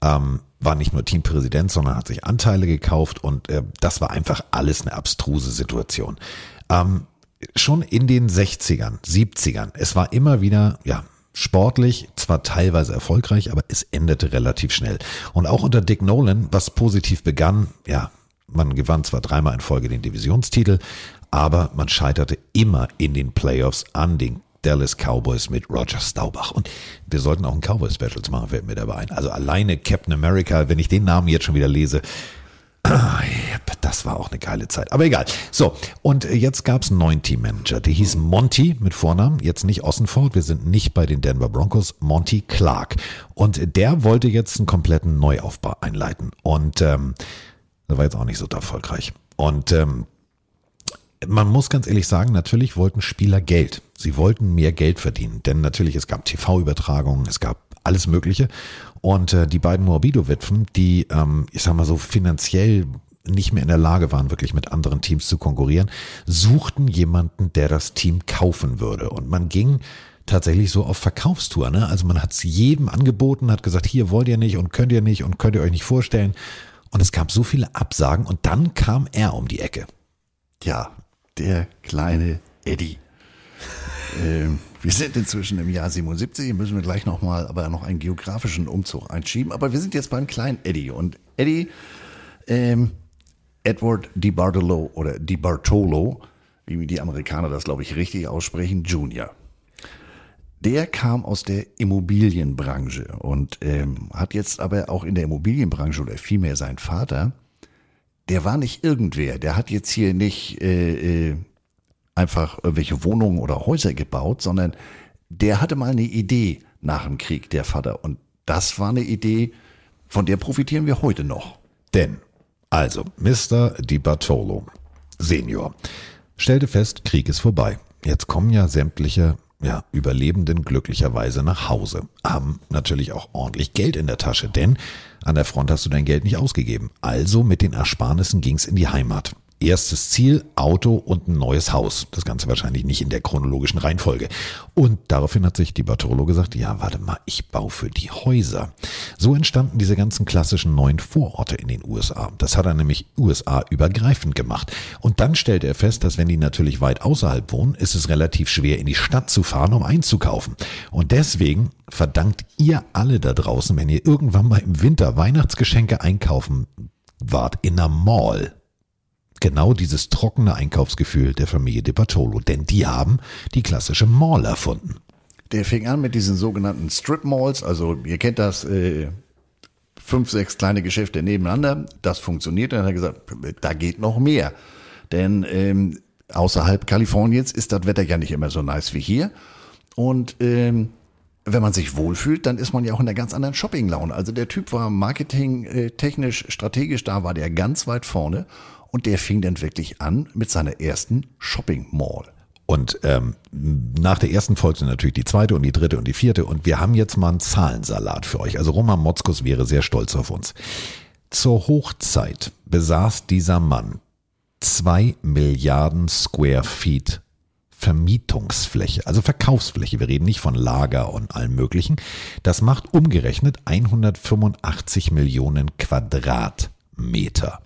ähm, war nicht nur Teampräsident, sondern hat sich Anteile gekauft und äh, das war einfach alles eine abstruse Situation. Ähm, schon in den 60ern, 70ern, es war immer wieder, ja, sportlich, zwar teilweise erfolgreich, aber es endete relativ schnell. Und auch unter Dick Nolan, was positiv begann, ja, man gewann zwar dreimal in Folge den Divisionstitel, aber man scheiterte immer in den Playoffs an den Dallas Cowboys mit Roger Staubach. Und wir sollten auch ein Cowboy-Specials machen, fällt mir dabei ein. Also alleine Captain America, wenn ich den Namen jetzt schon wieder lese, das war auch eine geile Zeit. Aber egal. So, und jetzt gab's einen neuen Teammanager. Der hieß Monty mit Vornamen, jetzt nicht Ossenford. Wir sind nicht bei den Denver Broncos, Monty Clark. Und der wollte jetzt einen kompletten Neuaufbau einleiten. Und ähm, das war jetzt auch nicht so erfolgreich. Und ähm, man muss ganz ehrlich sagen, natürlich wollten Spieler Geld. Sie wollten mehr Geld verdienen, denn natürlich es gab TV-Übertragungen, es gab alles Mögliche. Und äh, die beiden Morbido-Witwen, die, ähm, ich sag mal so, finanziell nicht mehr in der Lage waren, wirklich mit anderen Teams zu konkurrieren, suchten jemanden, der das Team kaufen würde. Und man ging tatsächlich so auf Verkaufstour. Ne? Also man hat es jedem angeboten, hat gesagt, hier wollt ihr nicht und könnt ihr nicht und könnt ihr euch nicht vorstellen. Und es gab so viele Absagen und dann kam er um die Ecke. Ja, der kleine Eddie. Ähm, wir sind inzwischen im Jahr 77, hier müssen wir gleich nochmal aber noch einen geografischen Umzug einschieben. Aber wir sind jetzt beim kleinen Eddie. Und Eddie ähm, Edward Di Bartolo oder Di Bartolo, wie die Amerikaner das, glaube ich, richtig aussprechen, Junior. Der kam aus der Immobilienbranche und ähm, hat jetzt aber auch in der Immobilienbranche oder vielmehr sein Vater, der war nicht irgendwer. Der hat jetzt hier nicht äh, äh, einfach irgendwelche Wohnungen oder Häuser gebaut, sondern der hatte mal eine Idee nach dem Krieg, der Vater. Und das war eine Idee, von der profitieren wir heute noch. Denn, also, Mr. Di Bartolo, Senior, stellte fest, Krieg ist vorbei. Jetzt kommen ja sämtliche ja, Überlebenden glücklicherweise nach Hause, haben natürlich auch ordentlich Geld in der Tasche, denn an der Front hast du dein Geld nicht ausgegeben. Also mit den Ersparnissen ging's in die Heimat. Erstes Ziel, Auto und ein neues Haus. Das Ganze wahrscheinlich nicht in der chronologischen Reihenfolge. Und daraufhin hat sich die Bartolo gesagt, ja, warte mal, ich baue für die Häuser. So entstanden diese ganzen klassischen neuen Vororte in den USA. Das hat er nämlich USA übergreifend gemacht. Und dann stellte er fest, dass wenn die natürlich weit außerhalb wohnen, ist es relativ schwer in die Stadt zu fahren, um einzukaufen. Und deswegen verdankt ihr alle da draußen, wenn ihr irgendwann mal im Winter Weihnachtsgeschenke einkaufen wart in einer Mall, genau dieses trockene Einkaufsgefühl der Familie de Bartolo, denn die haben die klassische Mall erfunden. Der fing an mit diesen sogenannten Strip Malls, also ihr kennt das, äh, fünf, sechs kleine Geschäfte nebeneinander. Das funktioniert. Dann hat er gesagt, da geht noch mehr. Denn ähm, außerhalb Kaliforniens ist das Wetter ja nicht immer so nice wie hier. Und ähm, wenn man sich wohlfühlt, dann ist man ja auch in einer ganz anderen Shopping-Laune. Also der Typ war marketingtechnisch, strategisch, da war der ganz weit vorne und der fing dann wirklich an mit seiner ersten Shopping Mall. Und ähm, nach der ersten folgte natürlich die zweite und die dritte und die vierte. Und wir haben jetzt mal einen Zahlensalat für euch. Also Roman Motzkus wäre sehr stolz auf uns. Zur Hochzeit besaß dieser Mann zwei Milliarden Square Feet Vermietungsfläche, also Verkaufsfläche. Wir reden nicht von Lager und allem Möglichen. Das macht umgerechnet 185 Millionen Quadratmeter. Meter.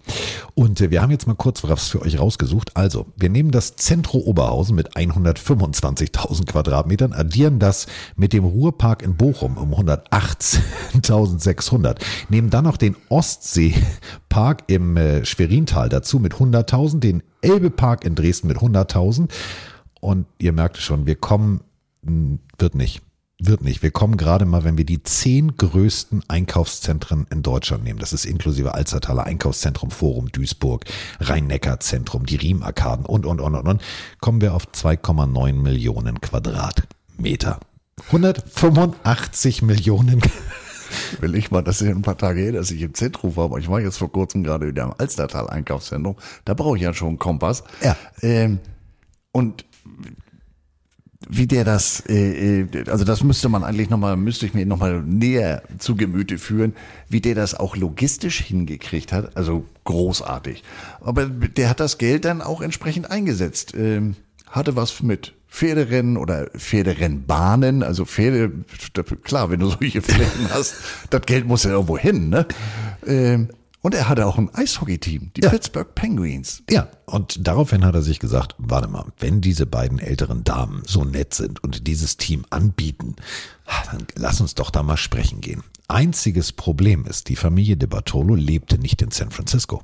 Und äh, wir haben jetzt mal kurz was für euch rausgesucht. Also, wir nehmen das Zentro Oberhausen mit 125.000 Quadratmetern, addieren das mit dem Ruhrpark in Bochum um 118.600, nehmen dann noch den Ostseepark im äh, Schwerintal dazu mit 100.000, den Elbepark in Dresden mit 100.000 und ihr merkt schon, wir kommen, wird nicht. Wird nicht. Wir kommen gerade mal, wenn wir die zehn größten Einkaufszentren in Deutschland nehmen. Das ist inklusive Alzertaler Einkaufszentrum, Forum Duisburg, Rhein-Neckar-Zentrum, die Riemarkaden und, und, und, und, und, kommen wir auf 2,9 Millionen Quadratmeter. 185 Millionen. [laughs] Will ich mal, das ist ja ein paar Tage her, dass ich im Zentrum war, aber ich war jetzt vor kurzem gerade wieder am Alstertal Einkaufszentrum. Da brauche ich ja schon einen Kompass. Ja. Ähm, und wie der das, äh, äh, also das müsste man eigentlich nochmal, müsste ich mir nochmal näher zu Gemüte führen, wie der das auch logistisch hingekriegt hat. Also großartig. Aber der hat das Geld dann auch entsprechend eingesetzt. Ähm, hatte was mit Pferderennen oder Pferderennbahnen, also Pferde, klar, wenn du solche Flächen hast, das Geld muss ja irgendwo hin, ne? Ähm, und er hatte auch ein Eishockey-Team, die Ja. Pittsburgh Penguins. Ja, und daraufhin hat er sich gesagt, warte mal, wenn diese beiden älteren Damen so nett sind und dieses Team anbieten, ah, dann lass uns doch da mal sprechen gehen. Einziges Problem ist, die Familie de Bartolo lebte nicht in San Francisco.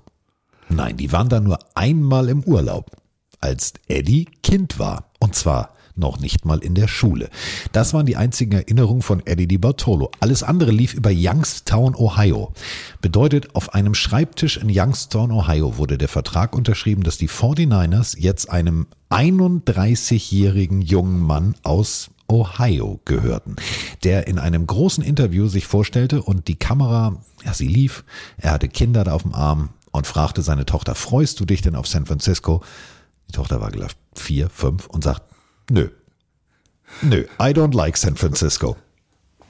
Nein, die waren da nur einmal im Urlaub, als Eddie Kind war. Und zwar noch nicht mal in der Schule. Das waren die einzigen Erinnerungen von Eddie Di Bartolo. Alles andere lief über Youngstown, Ohio. Bedeutet, auf einem Schreibtisch in Youngstown, Ohio wurde der Vertrag unterschrieben, dass die 49ers jetzt einem 31-jährigen jungen Mann aus Ohio gehörten, der in einem großen Interview sich vorstellte und die Kamera, ja, sie lief, er hatte Kinder da auf dem Arm und fragte seine Tochter, freust du dich denn auf San Francisco? Die Tochter war glaube vier, fünf und sagt, nö, nö, I don't like San Francisco.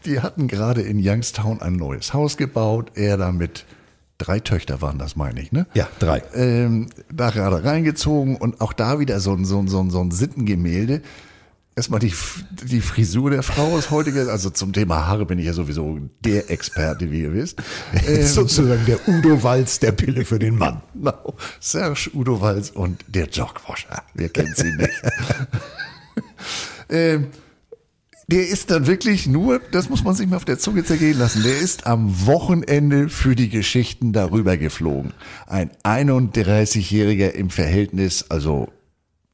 Die hatten gerade in Youngstown ein neues Haus gebaut. Er damit drei Töchter waren das, meine ich, ne? Ja, drei. Ähm, da gerade reingezogen und auch da wieder so ein, so ein, so ein, so ein Sittengemälde. Erstmal die, die Frisur der Frau ist heutige, also zum Thema Haare bin ich ja sowieso der Experte, wie ihr wisst. [laughs] Ähm, Sozusagen der Udo Walz der Pille für den Mann. Genau. Serge Udo Walz und der Jogwasher. Wer kennt sie nicht? [laughs] ähm, Der ist dann wirklich nur, das muss man sich mal auf der Zunge zergehen lassen, der ist am Wochenende für die Geschichten darüber geflogen. Ein 31-Jähriger im Verhältnis, also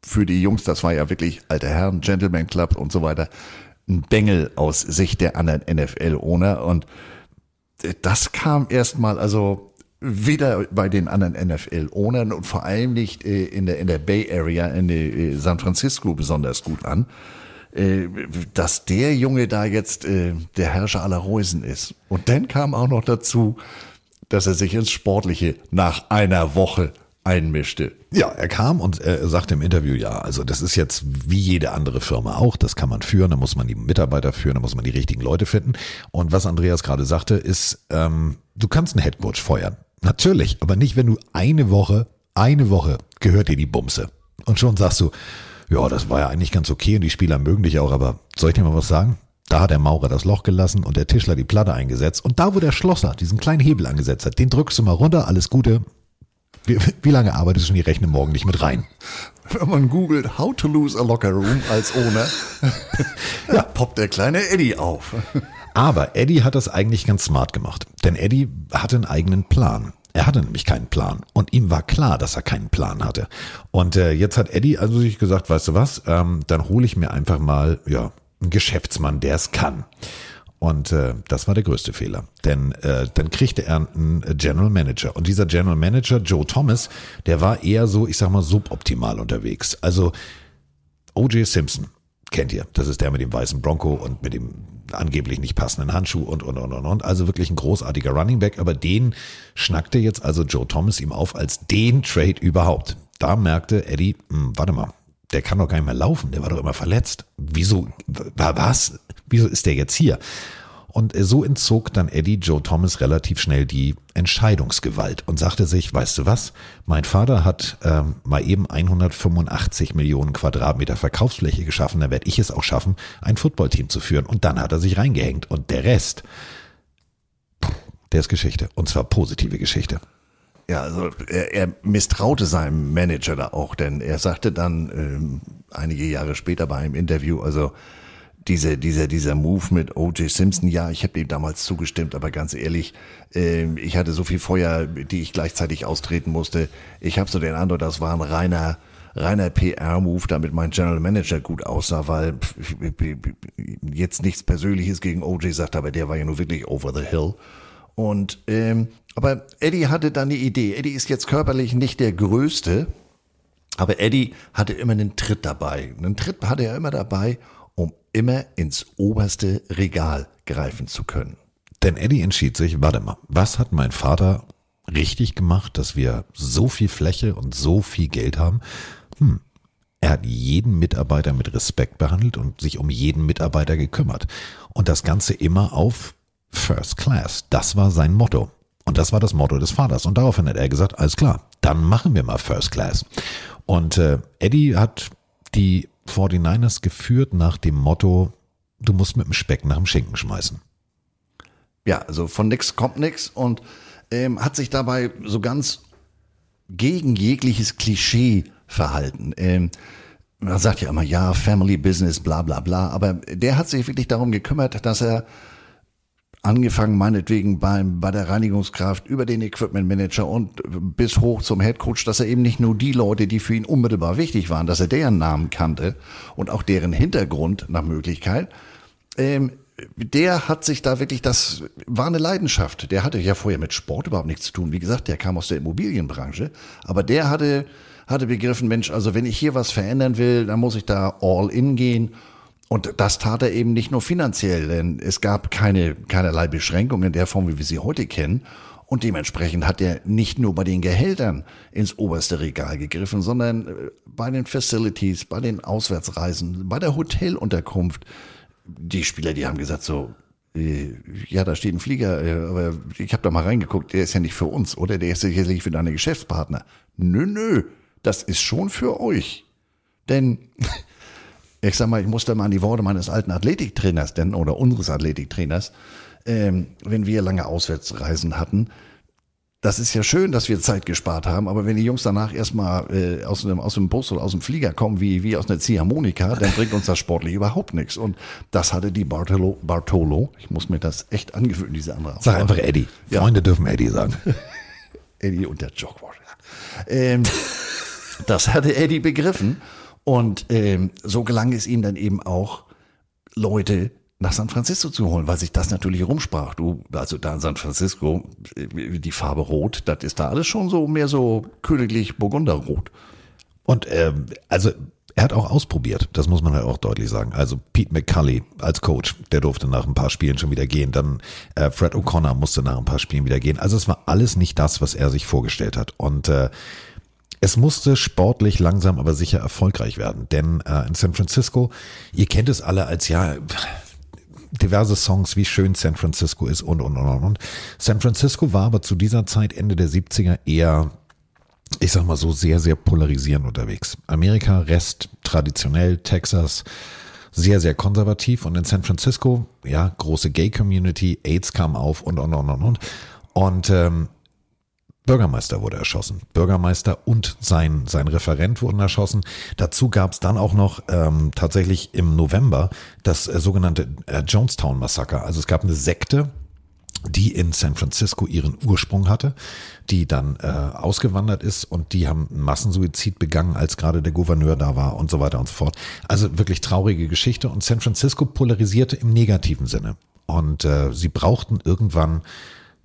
für die Jungs, das war ja wirklich alter Herren, Gentleman Club und so weiter, ein Bengel aus Sicht der anderen NFL-Owner und das kam erstmal, also weder bei den anderen NFL-Ownern und vor allem nicht äh, in der, in der Bay Area, in äh, San Francisco besonders gut an, äh, dass der Junge da jetzt äh, der Herrscher aller Reusen ist. Und dann kam auch noch dazu, dass er sich ins Sportliche nach einer Woche einmischte. Ja, er kam und er sagte im Interview, ja, also das ist jetzt wie jede andere Firma auch, das kann man führen, da muss man die Mitarbeiter führen, da muss man die richtigen Leute finden. Und was Andreas gerade sagte, ist, ähm, du kannst einen Headcoach feuern. Natürlich, aber nicht, wenn du eine Woche, eine Woche gehört dir die Bumse. Und schon sagst du, ja, das war ja eigentlich ganz okay und die Spieler mögen dich auch, aber soll ich dir mal was sagen? Da hat der Maurer das Loch gelassen und der Tischler die Platte eingesetzt. Und da, wo der Schlosser diesen kleinen Hebel angesetzt hat, den drückst du mal runter, alles Gute. Wie, wie lange arbeitest du schon? Die rechne morgen nicht mit rein. Wenn man googelt, how to lose a locker room als Owner, [laughs] ja, [laughs] poppt der kleine Eddie auf. Aber Eddie hat das eigentlich ganz smart gemacht. Denn Eddie hatte einen eigenen Plan. Er hatte nämlich keinen Plan. Und ihm war klar, dass er keinen Plan hatte. Und äh, jetzt hat Eddie also sich gesagt, weißt du was, ähm, dann hole ich mir einfach mal ja, einen Geschäftsmann, der es kann. Und äh, das war der größte Fehler. Denn äh, dann kriegte er einen General Manager. Und dieser General Manager, Joe Thomas, der war eher so, ich sag mal, suboptimal unterwegs. Also O.J. Simpson, kennt ihr. Das ist der mit dem weißen Bronco und mit dem angeblich nicht passenden Handschuh und, und, und, und, und. Also wirklich ein großartiger Running Back. Aber den schnackte jetzt also Joe Thomas ihm auf als den Trade überhaupt. Da merkte Eddie, hm, warte mal, der kann doch gar nicht mehr laufen. Der war doch immer verletzt. Wieso, was? Wieso ist der jetzt hier? Und so entzog dann Eddie Joe Thomas relativ schnell die Entscheidungsgewalt und sagte sich, weißt du was, mein Vater hat ähm, mal eben 185 Millionen Quadratmeter Verkaufsfläche geschaffen, dann werde ich es auch schaffen, ein Footballteam zu führen. Und dann hat er sich reingehängt. Und der Rest, der ist Geschichte. Und zwar positive Geschichte. Ja, also er, er misstraute seinem Manager da auch, denn er sagte dann ähm, einige Jahre später bei einem Interview, also diese, dieser, dieser Move mit O.J. Simpson, ja, ich habe dem damals zugestimmt, aber ganz ehrlich, äh, ich hatte so viel Feuer, die ich gleichzeitig austreten musste. Ich habe so den Eindruck, das war ein reiner, reiner PR-Move, damit mein General Manager gut aussah, weil pff, jetzt nichts Persönliches gegen O.J. sagt, aber der war ja nur wirklich over the hill. Und ähm, aber Eddie hatte dann die Idee. Eddie ist jetzt körperlich nicht der Größte, aber Eddie hatte immer einen Tritt dabei. Einen Tritt hatte er immer dabei immer ins oberste Regal greifen zu können. Denn Eddie entschied sich, warte mal, was hat mein Vater richtig gemacht, dass wir so viel Fläche und so viel Geld haben? Hm, er hat jeden Mitarbeiter mit Respekt behandelt und sich um jeden Mitarbeiter gekümmert. Und das Ganze immer auf First Class. Das war sein Motto. Und das war das Motto des Vaters. Und daraufhin hat er gesagt, alles klar, dann machen wir mal First Class. Und äh, Eddie hat die 49ers geführt nach dem Motto, du musst mit dem Speck nach dem Schinken schmeißen. Ja, also von nix kommt nix und ähm, hat sich dabei so ganz gegen jegliches Klischee verhalten. Ähm, man sagt ja immer, ja, Family Business, bla bla bla, aber der hat sich wirklich darum gekümmert, dass er angefangen meinetwegen beim, bei der Reinigungskraft über den Equipment Manager und bis hoch zum Head Coach, dass er eben nicht nur die Leute, die für ihn unmittelbar wichtig waren, dass er deren Namen kannte und auch deren Hintergrund nach Möglichkeit. Ähm, der hat sich da wirklich, das war eine Leidenschaft. Der hatte ja vorher mit Sport überhaupt nichts zu tun. Wie gesagt, der kam aus der Immobilienbranche, aber der hatte, hatte begriffen, Mensch, also wenn ich hier was verändern will, dann muss ich da all in gehen und das tat er eben nicht nur finanziell, denn es gab keine, keinerlei Beschränkungen in der Form, wie wir sie heute kennen. Und dementsprechend hat er nicht nur bei den Gehältern ins oberste Regal gegriffen, sondern äh, bei den Facilities, bei den Auswärtsreisen, bei der Hotelunterkunft. Die Spieler, die haben gesagt so, äh, ja, da steht ein Flieger, äh, aber ich habe da mal reingeguckt, der ist ja nicht für uns, oder? Der ist sicherlich für deine Geschäftspartner. Nö, nö, das ist schon für euch. Denn ich sag mal, ich musste mal an die Worte meines alten Athletiktrainers denn oder unseres Athletiktrainers, ähm, wenn wir lange Auswärtsreisen hatten, das ist ja schön, dass wir Zeit gespart haben, aber wenn die Jungs danach erstmal äh, aus, dem, aus dem Bus oder aus dem Flieger kommen, wie, wie aus einer Ziehharmonika, dann bringt uns das sportlich überhaupt nichts. Und das hatte die Bartolo, Bartolo, ich muss mir das echt angewöhnen, diese andere Sag einfach Eddie. Ja. Freunde dürfen Eddie sagen. [laughs] Eddie und der Jogwash. Ähm, das hatte Eddie begriffen. Und ähm, so gelang es ihm dann eben auch, Leute nach San Francisco zu holen, weil sich das natürlich rumsprach. Du, also da in San Francisco, äh, die Farbe Rot, das ist da alles schon so mehr so königlich Burgunderrot. Und ähm, also er hat auch ausprobiert, das muss man halt auch deutlich sagen. Also Pete McCully als Coach, der durfte nach ein paar Spielen schon wieder gehen. Dann äh, Fred O'Connor musste nach ein paar Spielen wieder gehen. Also es war alles nicht das, was er sich vorgestellt hat. Und äh, es musste sportlich langsam aber sicher erfolgreich werden. Denn äh, in San Francisco, ihr kennt es alle als ja diverse Songs, wie schön San Francisco ist und, und, und, und. San Francisco war aber zu dieser Zeit, Ende der 70er, eher, ich sag mal so, sehr, sehr polarisierend unterwegs. Amerika, Rest traditionell, Texas, sehr, sehr konservativ und in San Francisco, ja, große Gay-Community, AIDS kam auf und, und, und, und, und. Und ähm, Bürgermeister wurde erschossen. Bürgermeister und sein, sein Referent wurden erschossen. Dazu gab es dann auch noch ähm, tatsächlich im November das äh, sogenannte äh, Jonestown-Massaker. Also es gab eine Sekte, die in San Francisco ihren Ursprung hatte, die dann äh, ausgewandert ist und die haben Massensuizid begangen, als gerade der Gouverneur da war und so weiter und so fort. Also wirklich traurige Geschichte und San Francisco polarisierte im negativen Sinne. Und äh, sie brauchten irgendwann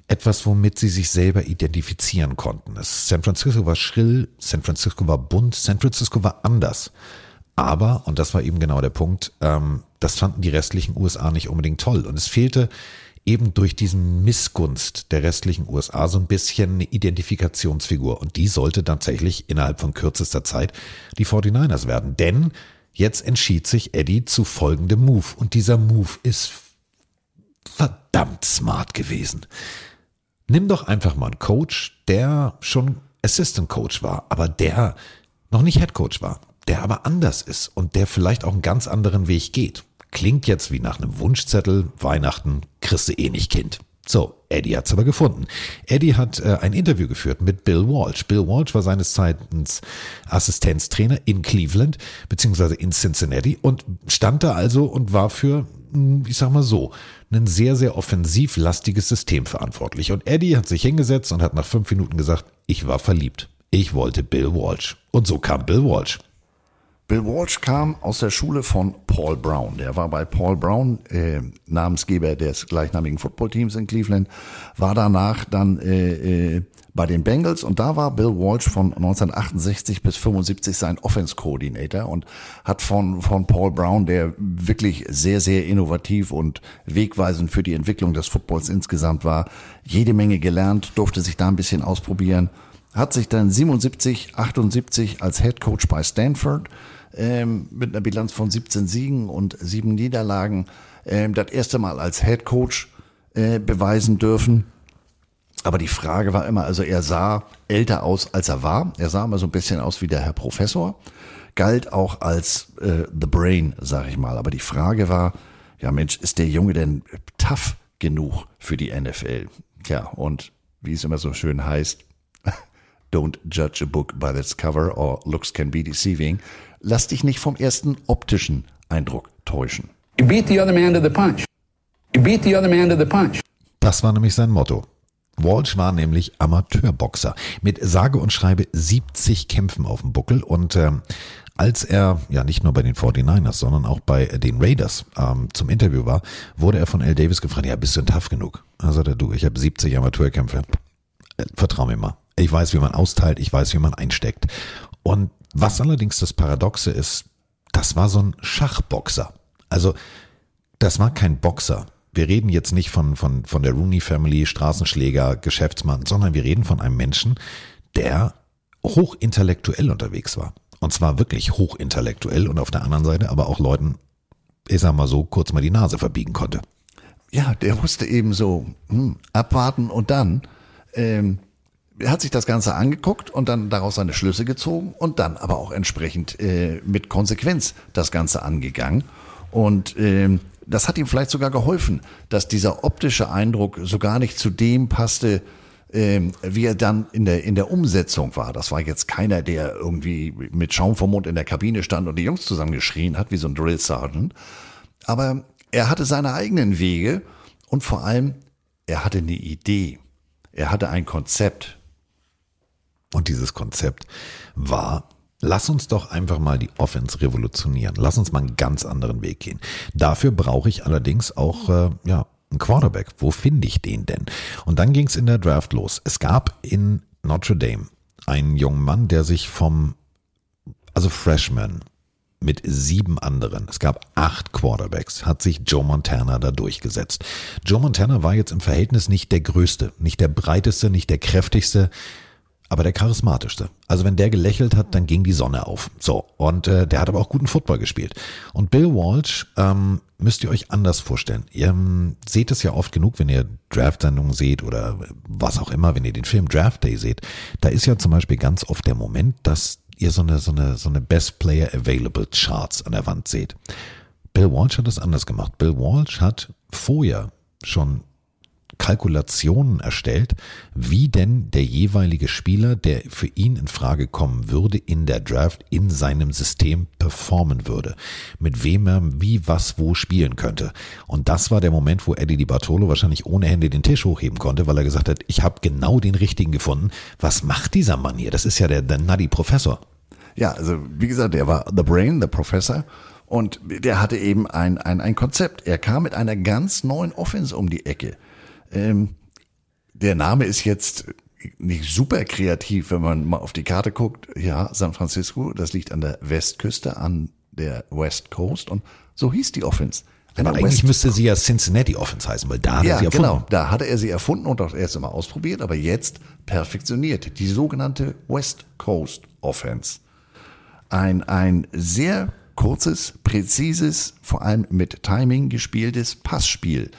etwas, womit sie sich selber identifizieren konnten. San Francisco war schrill, San Francisco war bunt, San Francisco war anders. Aber, und das war eben genau der Punkt, ähm, das fanden die restlichen USA nicht unbedingt toll. Und es fehlte eben durch diesen Missgunst der restlichen USA so ein bisschen eine Identifikationsfigur. Und die sollte tatsächlich innerhalb von kürzester Zeit die 49ers werden. Denn jetzt entschied sich Eddie zu folgendem Move. Und dieser Move ist verdammt smart gewesen. Nimm doch einfach mal einen Coach, der schon Assistant Coach war, aber der noch nicht Head Coach war, der aber anders ist und der vielleicht auch einen ganz anderen Weg geht. Klingt jetzt wie nach einem Wunschzettel, Weihnachten, kriegst du eh nicht Kind. So, Eddie hat's aber gefunden. Eddie hat äh, ein Interview geführt mit Bill Walsh. Bill Walsh war seines Zeichens Assistenztrainer in Cleveland beziehungsweise in Cincinnati und stand da also und war für, hm, ich sag mal so, ein sehr, sehr offensivlastiges System verantwortlich. Und Eddie hat sich hingesetzt und hat nach fünf Minuten gesagt, ich war verliebt. Ich wollte Bill Walsh. Und so kam Bill Walsh. Bill Walsh kam aus der Schule von Paul Brown. Der war bei Paul Brown äh, Namensgeber des gleichnamigen Footballteams in Cleveland, war danach dann äh, äh, bei den Bengals und da war Bill Walsh von 1968 bis 75 sein Offense Coordinator und hat von von Paul Brown, der wirklich sehr sehr innovativ und wegweisend für die Entwicklung des Footballs insgesamt war, jede Menge gelernt, durfte sich da ein bisschen ausprobieren hat sich dann 77, 78 als Head Coach bei Stanford ähm, mit einer Bilanz von 17 Siegen und sieben Niederlagen ähm, das erste Mal als Head Coach äh, beweisen dürfen. Aber die Frage war immer, also er sah älter aus, als er war. Er sah immer so ein bisschen aus wie der Herr Professor, galt auch als äh, The Brain, sag ich mal. Aber die Frage war, ja Mensch, ist der Junge denn tough genug für die NFL? Tja, und wie es immer so schön heißt, [laughs] Don't judge a book by its cover or looks can be deceiving. Lass dich nicht vom ersten optischen Eindruck täuschen. You beat the other man to the punch. You beat the other man to the punch. Das war nämlich sein Motto. Walsh war nämlich Amateurboxer mit sage und schreibe 70 Kämpfen auf dem Buckel und ähm, als er ja nicht nur bei den 49ers, sondern auch bei den Raiders ähm, zum Interview war, wurde er von L. Davis gefragt, ja, bist du denn tough genug? Da sagt er, du, ich habe 70 Amateurkämpfe. Äh, vertrau mir mal. Ich weiß, wie man austeilt, ich weiß, wie man einsteckt. Und was allerdings das Paradoxe ist, das war so ein Schachboxer. Also, das war kein Boxer. Wir reden jetzt nicht von, von, von der Rooney Family, Straßenschläger, Geschäftsmann, sondern wir reden von einem Menschen, der hochintellektuell unterwegs war. Und zwar wirklich hochintellektuell und auf der anderen Seite aber auch Leuten, ich sag mal so, kurz mal die Nase verbiegen konnte. Ja, der wusste eben so, hm, abwarten und dann ähm, er hat sich das Ganze angeguckt und dann daraus seine Schlüsse gezogen und dann aber auch entsprechend äh, mit Konsequenz das Ganze angegangen. Und ähm, das hat ihm vielleicht sogar geholfen, dass dieser optische Eindruck so gar nicht zu dem passte, ähm, wie er dann in der, in der Umsetzung war. Das war jetzt keiner, der irgendwie mit Schaum vom Mund in der Kabine stand und die Jungs zusammengeschrien hat, wie so ein Drill Sergeant. Aber er hatte seine eigenen Wege und vor allem, er hatte eine Idee. Er hatte ein Konzept. Und dieses Konzept war, lass uns doch einfach mal die Offense revolutionieren. Lass uns mal einen ganz anderen Weg gehen. Dafür brauche ich allerdings auch äh, ja, einen Quarterback. Wo finde ich den denn? Und dann ging es in der Draft los. Es gab in Notre Dame einen jungen Mann, der sich vom, also Freshman, mit sieben anderen. Es gab acht Quarterbacks, hat sich Joe Montana da durchgesetzt. Joe Montana war jetzt im Verhältnis nicht der größte, nicht der breiteste, nicht der kräftigste, aber der charismatischste. Also wenn der gelächelt hat, dann ging die Sonne auf. So, und äh, der hat aber auch guten Football gespielt. Und Bill Walsh ähm, müsst ihr euch anders vorstellen. Ihr ähm, seht es ja oft genug, wenn ihr Draft-Sendungen seht oder was auch immer, wenn ihr den Film Draft Day seht. Da ist ja zum Beispiel ganz oft der Moment, dass ihr so eine, so eine, so eine Best Player Available Charts an der Wand seht. Bill Walsh hat es anders gemacht. Bill Walsh hat vorher schon Kalkulationen erstellt, wie denn der jeweilige Spieler, der für ihn in Frage kommen würde, in der Draft in seinem System performen würde. Mit wem er wie, was, wo spielen könnte. Und das war der Moment, wo Eddie Di Bartolo wahrscheinlich ohne Hände den Tisch hochheben konnte, weil er gesagt hat, ich habe genau den richtigen gefunden. Was macht dieser Mann hier? Das ist ja der, der Nutty Professor. Ja, also wie gesagt, der war The Brain, the Professor. Und der hatte eben ein, ein, ein Konzept. Er kam mit einer ganz neuen Offense um die Ecke. Ähm, der Name ist jetzt nicht super kreativ, wenn man mal auf die Karte guckt. Ja, San Francisco, das liegt an der Westküste, an der West Coast und so hieß die Offense. Aber eigentlich West müsste sie ja Cincinnati Offense heißen, weil da hat ja, er sie erfunden. Genau, da hatte er sie erfunden und auch das erste Mal ausprobiert, aber jetzt perfektioniert. Die sogenannte West Coast Offense. Ein, ein sehr kurzes, präzises, vor allem mit Timing gespieltes Passspiel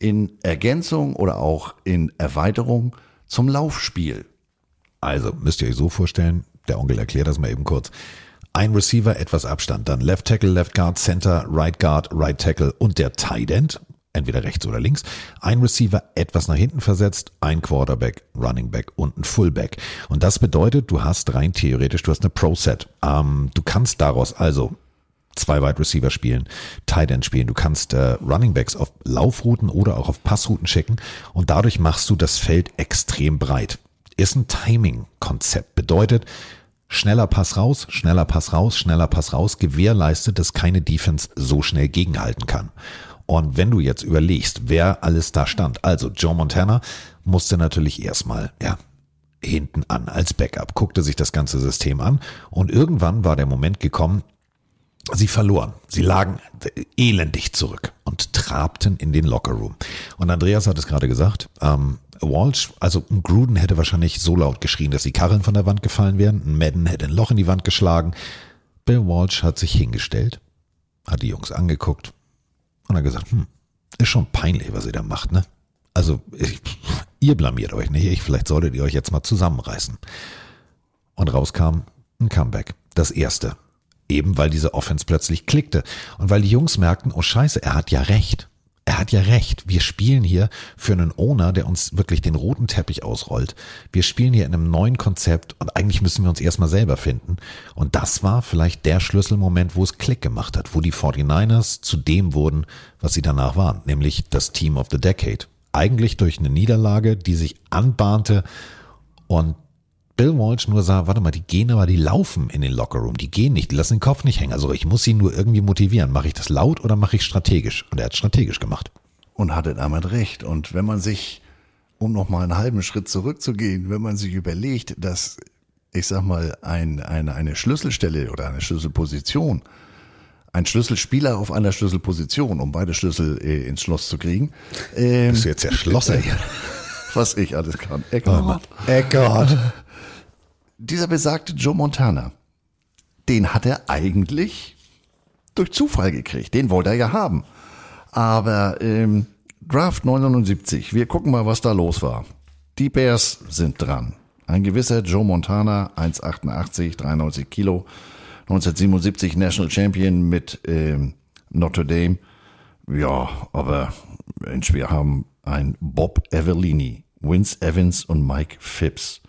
in Ergänzung oder auch in Erweiterung zum Laufspiel. Also müsst ihr euch so vorstellen, der Onkel erklärt das mal eben kurz. Ein Receiver, etwas Abstand, dann Left Tackle, Left Guard, Center, Right Guard, Right Tackle und der Tight End, entweder rechts oder links. Ein Receiver etwas nach hinten versetzt, ein Quarterback, Running Back und ein Fullback. Und das bedeutet, du hast rein theoretisch, du hast eine Pro-Set. Ähm, du kannst daraus also zwei Wide Receiver spielen, Tight End spielen. Du kannst äh, Running Backs auf Laufrouten oder auch auf Passrouten schicken und dadurch machst du das Feld extrem breit. Ist ein Timing-Konzept. Bedeutet, schneller Pass raus, schneller Pass raus, schneller Pass raus, gewährleistet, dass keine Defense so schnell gegenhalten kann. Und wenn du jetzt überlegst, wer alles da stand, also Joe Montana musste natürlich erstmal, ja, hinten an als Backup, guckte sich das ganze System an und irgendwann war der Moment gekommen, Sie verloren. Sie lagen elendig zurück und trabten in den Lockerroom. Und Andreas hat es gerade gesagt, ähm, Walsh, also Gruden hätte wahrscheinlich so laut geschrien, dass die Karren von der Wand gefallen wären. Madden hätte ein Loch in die Wand geschlagen. Bill Walsh hat sich hingestellt, hat die Jungs angeguckt und hat gesagt, hm, ist schon peinlich, was ihr da macht, ne? Also, ich, [laughs] ihr blamiert euch nicht, ich, vielleicht solltet ihr euch jetzt mal zusammenreißen. Und rauskam ein Comeback. Das erste Eben weil diese Offense plötzlich klickte und weil die Jungs merkten, oh scheiße, er hat ja recht. Er hat ja recht. Wir spielen hier für einen Owner, der uns wirklich den roten Teppich ausrollt. Wir spielen hier in einem neuen Konzept und eigentlich müssen wir uns erstmal selber finden. Und das war vielleicht der Schlüsselmoment, wo es Klick gemacht hat, wo die 49ers zu dem wurden, was sie danach waren, nämlich das Team of the Decade. Eigentlich durch eine Niederlage, die sich anbahnte und Bill Walsh nur sah, warte mal, die gehen aber, die laufen in den Lockerroom, die gehen nicht, die lassen den Kopf nicht hängen. Also ich muss sie nur irgendwie motivieren. Mache ich das laut oder mache ich strategisch? Und er hat strategisch gemacht. Und hatte damit recht. Und wenn man sich, um nochmal einen halben Schritt zurückzugehen, wenn man sich überlegt, dass, ich sag mal, ein, eine, eine Schlüsselstelle oder eine Schlüsselposition, ein Schlüsselspieler auf einer Schlüsselposition, um beide Schlüssel äh, ins Schloss zu kriegen. Ähm, Bist du jetzt der Schlosser [laughs] hier? Was ich alles kann. Eckhart. Oh Eckhart dieser besagte Joe Montana, den hat er eigentlich durch Zufall gekriegt. Den wollte er ja haben. Aber ähm, Draft 79, wir gucken mal, was da los war. Die Bears sind dran. Ein gewisser Joe Montana, 1,88, 93 Kilo, 1977 National Champion mit ähm, Notre Dame. Ja, aber Mensch, wir haben ein Bob Evellini Vince Evans und Mike Phipps.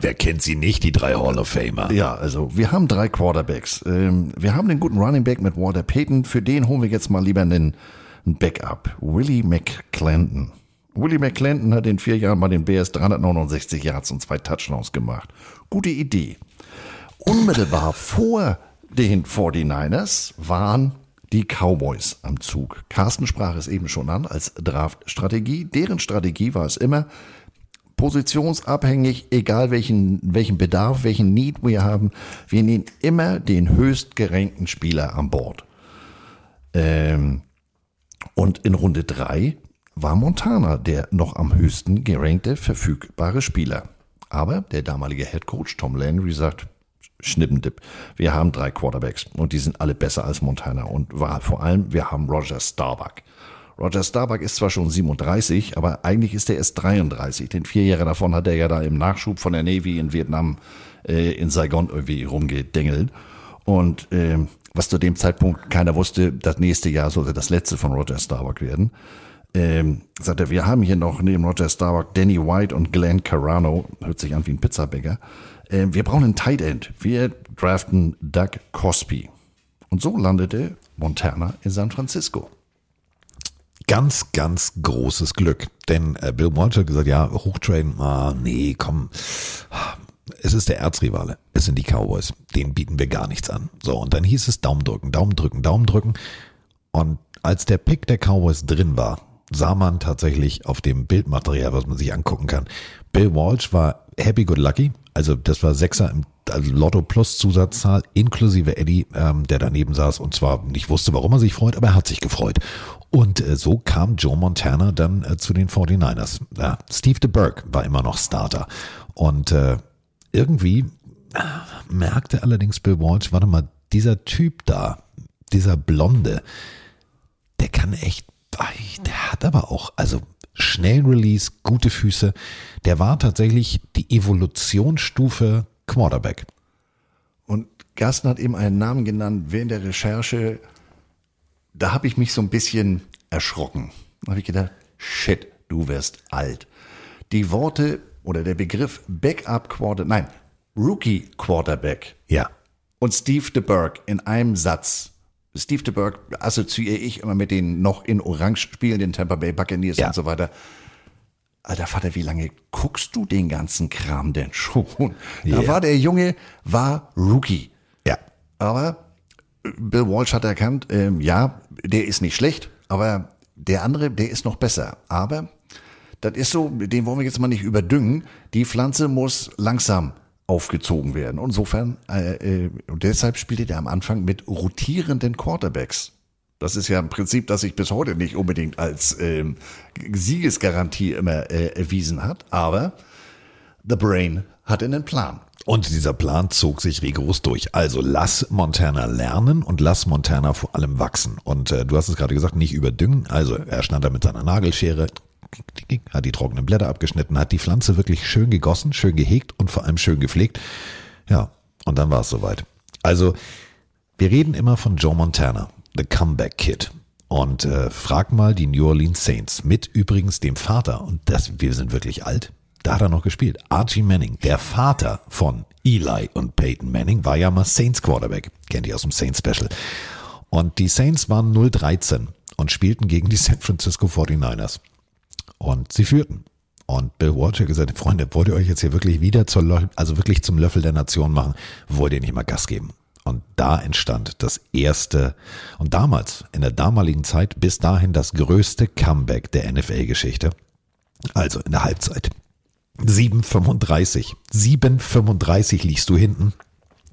Wer, kennt sie nicht, die drei Hall of Famer? Ja, also wir haben drei Quarterbacks. Ähm, wir haben den guten Running Back mit Walter Payton. Für den holen wir jetzt mal lieber einen, einen Backup. Willie McClendon. Willie McClendon hat in vier Jahren bei den Bears 369 Yards und zwei Touchdowns gemacht. Gute Idee. Unmittelbar [laughs] vor den 49ers waren die Cowboys am Zug. Carsten sprach es eben schon an als Draft-Strategie. Deren Strategie war es immer, positionsabhängig, egal welchen, welchen Bedarf, welchen Need wir haben, wir nehmen immer den höchst gerankten Spieler an Bord. Ähm, und in Runde drei war Montana der noch am höchsten gerankte verfügbare Spieler. Aber der damalige Head Coach Tom Landry sagt, Schnippendip. Wir haben drei Quarterbacks und die sind alle besser als Montana und vor allem, wir haben Roger Starbuck. Roger Starbuck ist zwar schon 37, aber eigentlich ist er erst 33. Den vier Jahre davon hat er ja da im Nachschub von der Navy in Vietnam äh, in Saigon irgendwie rumgedengelt. Und äh, was zu dem Zeitpunkt keiner wusste, das nächste Jahr sollte das letzte von Roger Starbuck werden. Ähm, sagt er, wir haben hier noch neben Roger Starbuck Danny White und Glenn Carano, hört sich an wie ein Pizzabäcker. Ähm, wir brauchen einen Tight End. Wir draften Doug Cosby. Und so landete Montana in San Francisco. Ganz, ganz großes Glück. Denn äh, Bill Walsh hat gesagt, ja, hochtraden, ah, nee, komm. Es ist der Erzrivale. Es sind die Cowboys. Denen bieten wir gar nichts an. So, und dann hieß es Daumen drücken, Daumen drücken, Daumen drücken. Und als der Pick der Cowboys drin war, sah man tatsächlich auf dem Bildmaterial, was man sich angucken kann. Bill Walsh war happy good lucky. Also das war Sechser im also Lotto plus Zusatzzahl inklusive Eddie, ähm, der daneben saß und zwar nicht wusste, warum er sich freut, aber er hat sich gefreut. Und äh, so kam Joe Montana dann äh, zu den 49ers. Ja, Steve DeBerg war immer noch Starter. Und äh, irgendwie äh, merkte allerdings Bill Walsh, warte mal, dieser Typ da, dieser Blonde, der kann echt, der hat aber auch, also schnellen Release, gute Füße. Der war tatsächlich die Evolutionsstufe Quarterback. Und Gersten hat eben einen Namen genannt während der Recherche. Da habe ich mich so ein bisschen erschrocken. Da habe ich gedacht, shit, du wirst alt. Die Worte oder der Begriff Backup Quarterback, nein, Rookie Quarterback. Ja. Und Steve DeBerg in einem Satz. Steve DeBerg assoziiere ich immer mit den noch in Orange spielenden Tampa Bay Buccaneers Ja. und so weiter. Alter Vater, wie lange guckst du den ganzen Kram denn schon? Da Ja. war der Junge, war Rookie. Ja. Aber Bill Walsh hat erkannt, ähm, ja, der ist nicht schlecht, aber der andere, der ist noch besser. Aber das ist so, den wollen wir jetzt mal nicht überdüngen. Die Pflanze muss langsam aufgezogen werden. Und insofern, äh, äh, und deshalb spielte der am Anfang mit rotierenden Quarterbacks. Das ist ja ein Prinzip, das sich bis heute nicht unbedingt als ähm, Siegesgarantie immer äh, erwiesen hat. Aber The Brain hatte einen Plan. Und dieser Plan zog sich rigoros durch. Also lass Montana lernen und lass Montana vor allem wachsen. Und äh, du hast es gerade gesagt, nicht überdüngen. Also er stand da mit seiner Nagelschere, hat die trockenen Blätter abgeschnitten, hat die Pflanze wirklich schön gegossen, schön gehegt und vor allem schön gepflegt. Ja, und dann war es soweit. Also wir reden immer von Joe Montana, the Comeback Kid. Und äh, frag mal die New Orleans Saints mit übrigens dem Vater, und das, wir sind wirklich alt, da hat er noch gespielt. Archie Manning, der Vater von Eli und Peyton Manning, war ja mal Saints Quarterback. Kennt ihr aus dem Saints Special. Und die Saints waren 0-13 und spielten gegen die [laughs] San Francisco 49ers. Und sie führten. Und Bill hat gesagt, Freunde, wollt ihr euch jetzt hier wirklich wieder zur, also wirklich zum Löffel der Nation machen? Wollt ihr nicht mal Gas geben? Und da entstand das erste und damals, in der damaligen Zeit, bis dahin das größte Comeback der NFL-Geschichte. Also in der Halbzeit. 7,35. 7,35 liegst du hinten.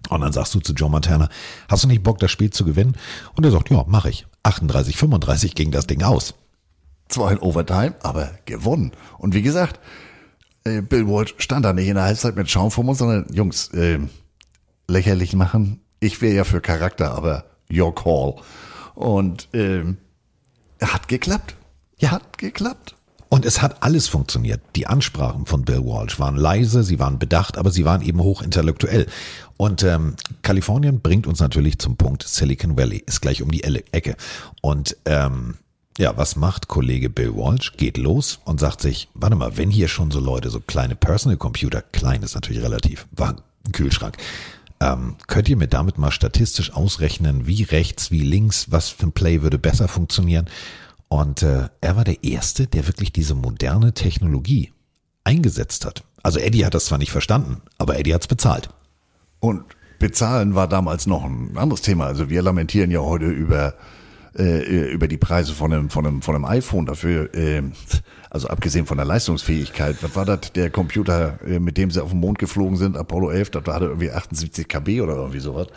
Und dann sagst du zu Joe Montana, hast du nicht Bock, das Spiel zu gewinnen? Und er sagt, ja, mach ich. 38, 35 ging das Ding aus. Zwar in Overtime, aber gewonnen. Und wie gesagt, äh, Bill Walsh stand da nicht in der Halbzeit mit Schaum vor uns, sondern Jungs, äh, lächerlich machen. Ich wäre ja für Charakter, aber your call. Und ähm, hat geklappt. Ja. Hat geklappt. Und es hat alles funktioniert. Die Ansprachen von Bill Walsh waren leise, sie waren bedacht, aber sie waren eben hochintellektuell. Und ähm, Kalifornien bringt uns natürlich zum Punkt, Silicon Valley ist gleich um die Ecke. Und ähm, Ja, was macht Kollege Bill Walsh? Geht los und sagt sich, warte mal, wenn hier schon so Leute, so kleine Personal Computer, klein ist natürlich relativ, war ein Kühlschrank, ähm, könnt ihr mir damit mal statistisch ausrechnen, wie rechts, wie links, was für ein Play würde besser funktionieren? Und äh, er war der Erste, der wirklich diese moderne Technologie eingesetzt hat. Also Eddie hat das zwar nicht verstanden, aber Eddie hat's bezahlt. Und bezahlen war damals noch ein anderes Thema. Also wir lamentieren ja heute über äh, über die Preise von einem, von einem, von einem iPhone dafür, äh, also abgesehen von der Leistungsfähigkeit, was war das, der Computer, äh, mit dem sie auf den Mond geflogen sind, Apollo 11, das war irgendwie 78 KB oder irgendwie sowas.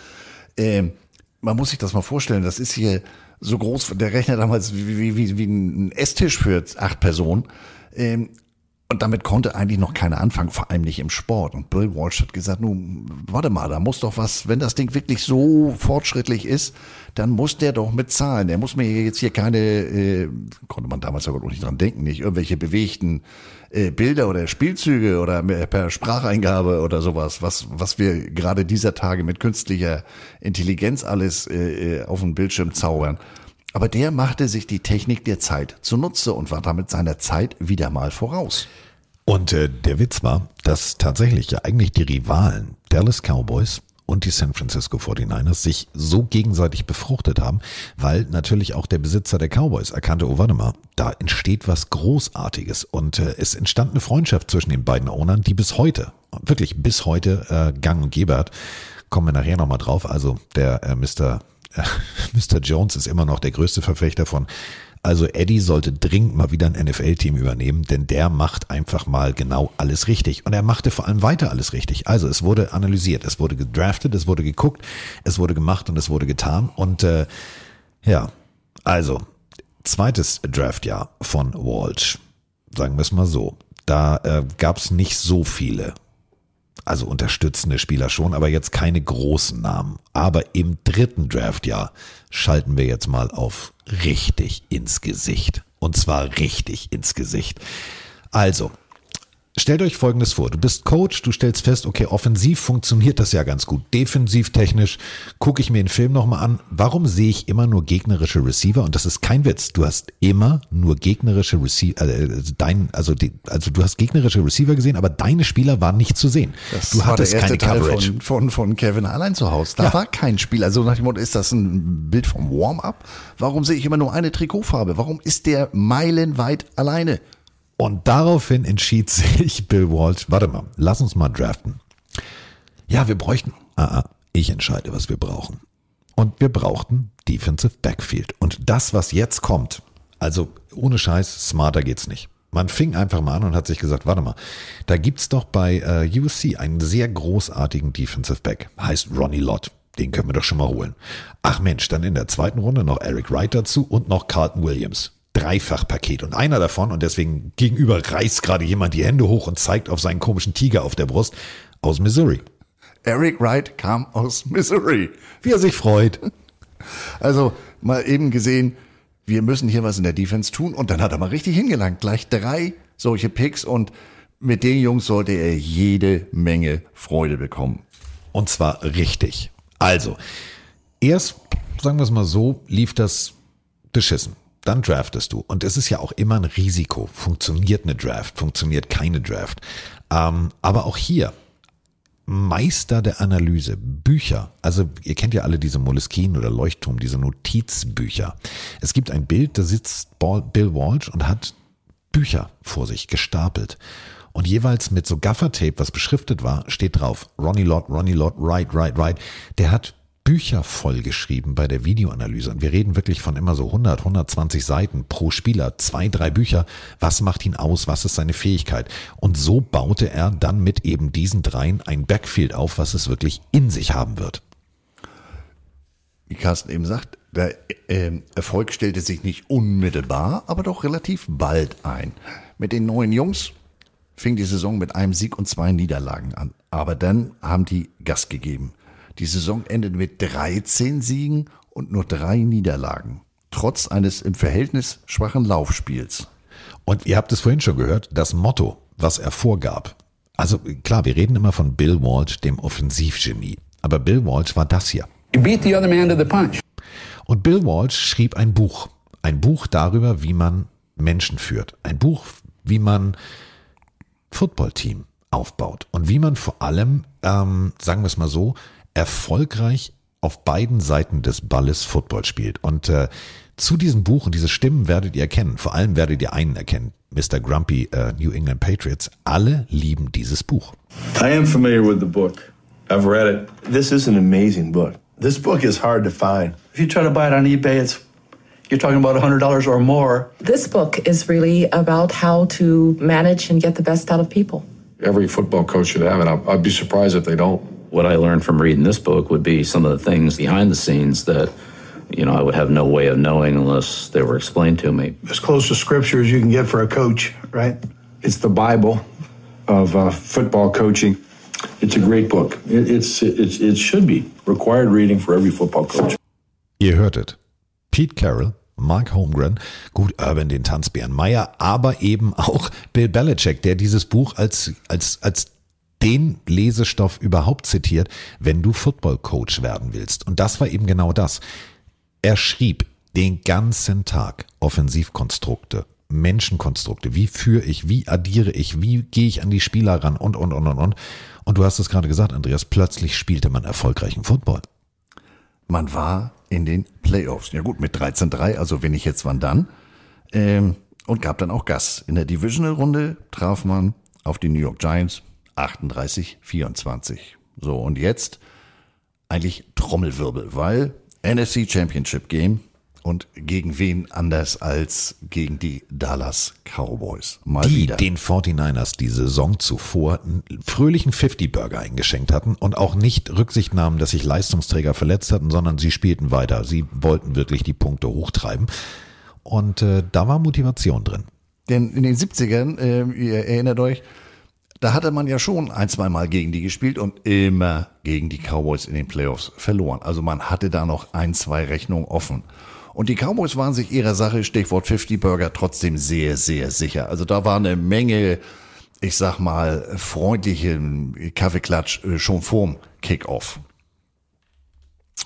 Ähm, man muss sich das mal vorstellen, das ist hier so groß, der Rechner damals wie, wie, wie, wie ein Esstisch für acht Personen. Ähm, und damit konnte eigentlich noch keiner anfangen, vor allem nicht im Sport. Und Bill Walsh hat gesagt, nun, warte mal, da muss doch was, wenn das Ding wirklich so fortschrittlich ist, dann muss der doch mit zahlen. Der muss mir jetzt hier keine, äh, konnte man damals aber auch nicht dran denken, nicht irgendwelche bewegten äh, Bilder oder Spielzüge oder per Spracheingabe oder sowas, was, was wir gerade dieser Tage mit künstlicher Intelligenz alles äh, äh auf dem Bildschirm zaubern. Aber der machte sich die Technik der Zeit zunutze und war damit seiner Zeit wieder mal voraus. Und äh, der Witz war, dass tatsächlich ja eigentlich die Rivalen Dallas Cowboys und die San Francisco 49ers sich so gegenseitig befruchtet haben, weil natürlich auch der Besitzer der Cowboys erkannte, oh warte mal, da entsteht was Großartiges und äh, es entstand eine Freundschaft zwischen den beiden Ownern, die bis heute, wirklich bis heute äh, gang und gäbe hat. Kommen wir nachher nochmal drauf. Also der äh, Mr. [laughs] Mr. Jones ist immer noch der größte Verfechter von. Also Eddie sollte dringend mal wieder ein NFL-Team übernehmen, denn der macht einfach mal genau alles richtig. Und er machte vor allem weiter alles richtig. Also es wurde analysiert, es wurde gedraftet, es wurde geguckt, es wurde gemacht und es wurde getan. Und äh, ja, also zweites Draftjahr von Walsh, sagen wir es mal so. Da äh, gab es nicht so viele also unterstützende Spieler schon, aber jetzt keine großen Namen. Aber im dritten Draftjahr schalten wir jetzt mal auf richtig ins Gesicht. Und zwar richtig ins Gesicht. Also, Stellt euch Folgendes vor. Du bist Coach, du stellst fest, okay, offensiv funktioniert das ja ganz gut. Defensiv technisch gucke ich mir den Film nochmal an. Warum sehe ich immer nur gegnerische Receiver? Und das ist kein Witz. Du hast immer nur gegnerische Receiver, äh, dein, also, die, also du hast gegnerische Receiver gesehen, aber deine Spieler waren nicht zu sehen. Das du war hattest der erste keine Teil Coverage. von, von, von Kevin allein zu Hause. Da Ja. war kein Spiel. Also nach dem Motto, ist das ein Bild vom Warm-up? Warum sehe ich immer nur eine Trikotfarbe? Warum ist der meilenweit alleine? Und daraufhin entschied [laughs] sich Bill Walsh, warte mal, lass uns mal draften. Ja, wir bräuchten, ah, ah, ich entscheide, was wir brauchen. Und wir brauchten Defensive Backfield. Und das, was jetzt kommt, also ohne Scheiß, smarter geht's nicht. Man fing einfach mal an und hat sich gesagt, warte mal, da gibt's doch bei äh, USC einen sehr großartigen Defensive Back, heißt Ronnie Lott. Den können wir doch schon mal holen. Ach Mensch, dann in der zweiten Runde noch Eric Wright dazu und noch Carlton Williams. Dreifachpaket. Und einer davon, und deswegen gegenüber reißt gerade jemand die Hände hoch und zeigt auf seinen komischen Tiger auf der Brust, aus Missouri. Eric Wright kam aus Missouri. Wie er sich freut. [laughs] Also mal eben gesehen, wir müssen hier was in der Defense tun. Und dann hat er mal richtig hingelangt. Gleich drei solche Picks und mit den Jungs sollte er jede Menge Freude bekommen. Und zwar richtig. Also, erst, sagen wir es mal so, lief das beschissen. Dann draftest du. Und es ist ja auch immer ein Risiko. Funktioniert eine Draft, funktioniert keine Draft. Ähm, aber auch hier, Meister der Analyse, Bücher. Also ihr kennt ja alle diese Moleskine oder Leuchtturm, diese Notizbücher. Es gibt ein Bild, da sitzt Bill Walsh und hat Bücher vor sich gestapelt. Und jeweils mit so Gaffertape, was beschriftet war, steht drauf Ronnie Lott, Ronnie Lott, right, right, right. Der hat Bücher vollgeschrieben bei der Videoanalyse. Und wir reden wirklich von immer so 100, 120 Seiten pro Spieler, zwei, drei Bücher. Was macht ihn aus? Was ist seine Fähigkeit? Und so baute er dann mit eben diesen dreien ein Backfield auf, was es wirklich in sich haben wird. Wie Carsten eben sagt, der äh, Erfolg stellte sich nicht unmittelbar, aber doch relativ bald ein. Mit den neuen Jungs fing die Saison mit einem Sieg und zwei Niederlagen an. Aber dann haben die Gas gegeben. Die Saison endete mit 13 Siegen und nur drei Niederlagen. Trotz eines im Verhältnis schwachen Laufspiels. Und ihr habt es vorhin schon gehört, das Motto, was er vorgab. Also klar, wir reden immer von Bill Walsh, dem Offensivgenie. Aber Bill Walsh war das hier. You beat the other man to the punch. Und Bill Walsh schrieb ein Buch. Ein Buch darüber, wie man Menschen führt. Ein Buch, wie man Footballteam aufbaut und wie man vor allem, ähm, sagen wir es mal so, erfolgreich auf beiden Seiten des Balles Football spielt. Und äh, zu diesem Buch und diese Stimmen werdet ihr erkennen. Vor allem werdet ihr einen erkennen. Mr. Grumpy uh, New England Patriots. Alle lieben dieses Buch. I am familiar with the book. I've read it. This is an amazing book. This book is hard to find. If you try to buy it on eBay, it's you're talking about $100 or more. This book is really about how to manage and get the best out of people. Every football coach should have it. I'd, I'd be surprised if they don't. What I learned from reading this book would be some of the things behind the scenes that you know I would have no way of knowing unless they were explained to me. As close to scripture as you can get for a coach, right? It's the Bible of uh, football coaching. It's a great book. It, it's, it's, it should be required reading for every football coach. Ihr hörtet Pete Carroll, Mark Holmgren, gut, Urban den Tanzbären Meyer, aber eben auch Bill Belichick, der dieses Buch als, als, als den Lesestoff überhaupt zitiert, wenn du Football Coach werden willst. Und das war eben genau das. Er schrieb den ganzen Tag Offensivkonstrukte, Menschenkonstrukte. Wie führe ich, wie addiere ich, wie gehe ich an die Spieler ran und, und, und, und, und. Und du hast es gerade gesagt, Andreas, plötzlich spielte man erfolgreichen Football. Man war in den Playoffs. Ja gut, mit 13-3, also wenn ich jetzt wann dann. Ähm, und gab dann auch Gas. In der Divisional-Runde traf man auf die New York Giants 38-24. So, und jetzt eigentlich Trommelwirbel, weil NFC Championship Game und gegen wen anders als gegen die Dallas Cowboys. Mal die wieder. den 49ers die Saison zuvor einen fröhlichen 50-Burger eingeschenkt hatten und auch nicht Rücksicht nahmen, dass sich Leistungsträger verletzt hatten, sondern sie spielten weiter. Sie wollten wirklich die Punkte hochtreiben. Und äh, da war Motivation drin. Denn in den 70ern, äh, ihr erinnert euch, da hatte man ja schon ein, zwei Mal gegen die gespielt und immer gegen die Cowboys in den Playoffs verloren. Also man hatte da noch ein, zwei Rechnungen offen. Und die Cowboys waren sich ihrer Sache, Stichwort 50 Burger, trotzdem sehr, sehr sicher. Also da war eine Menge, ich sag mal, freundlichen Kaffeeklatsch äh, schon vorm Kickoff.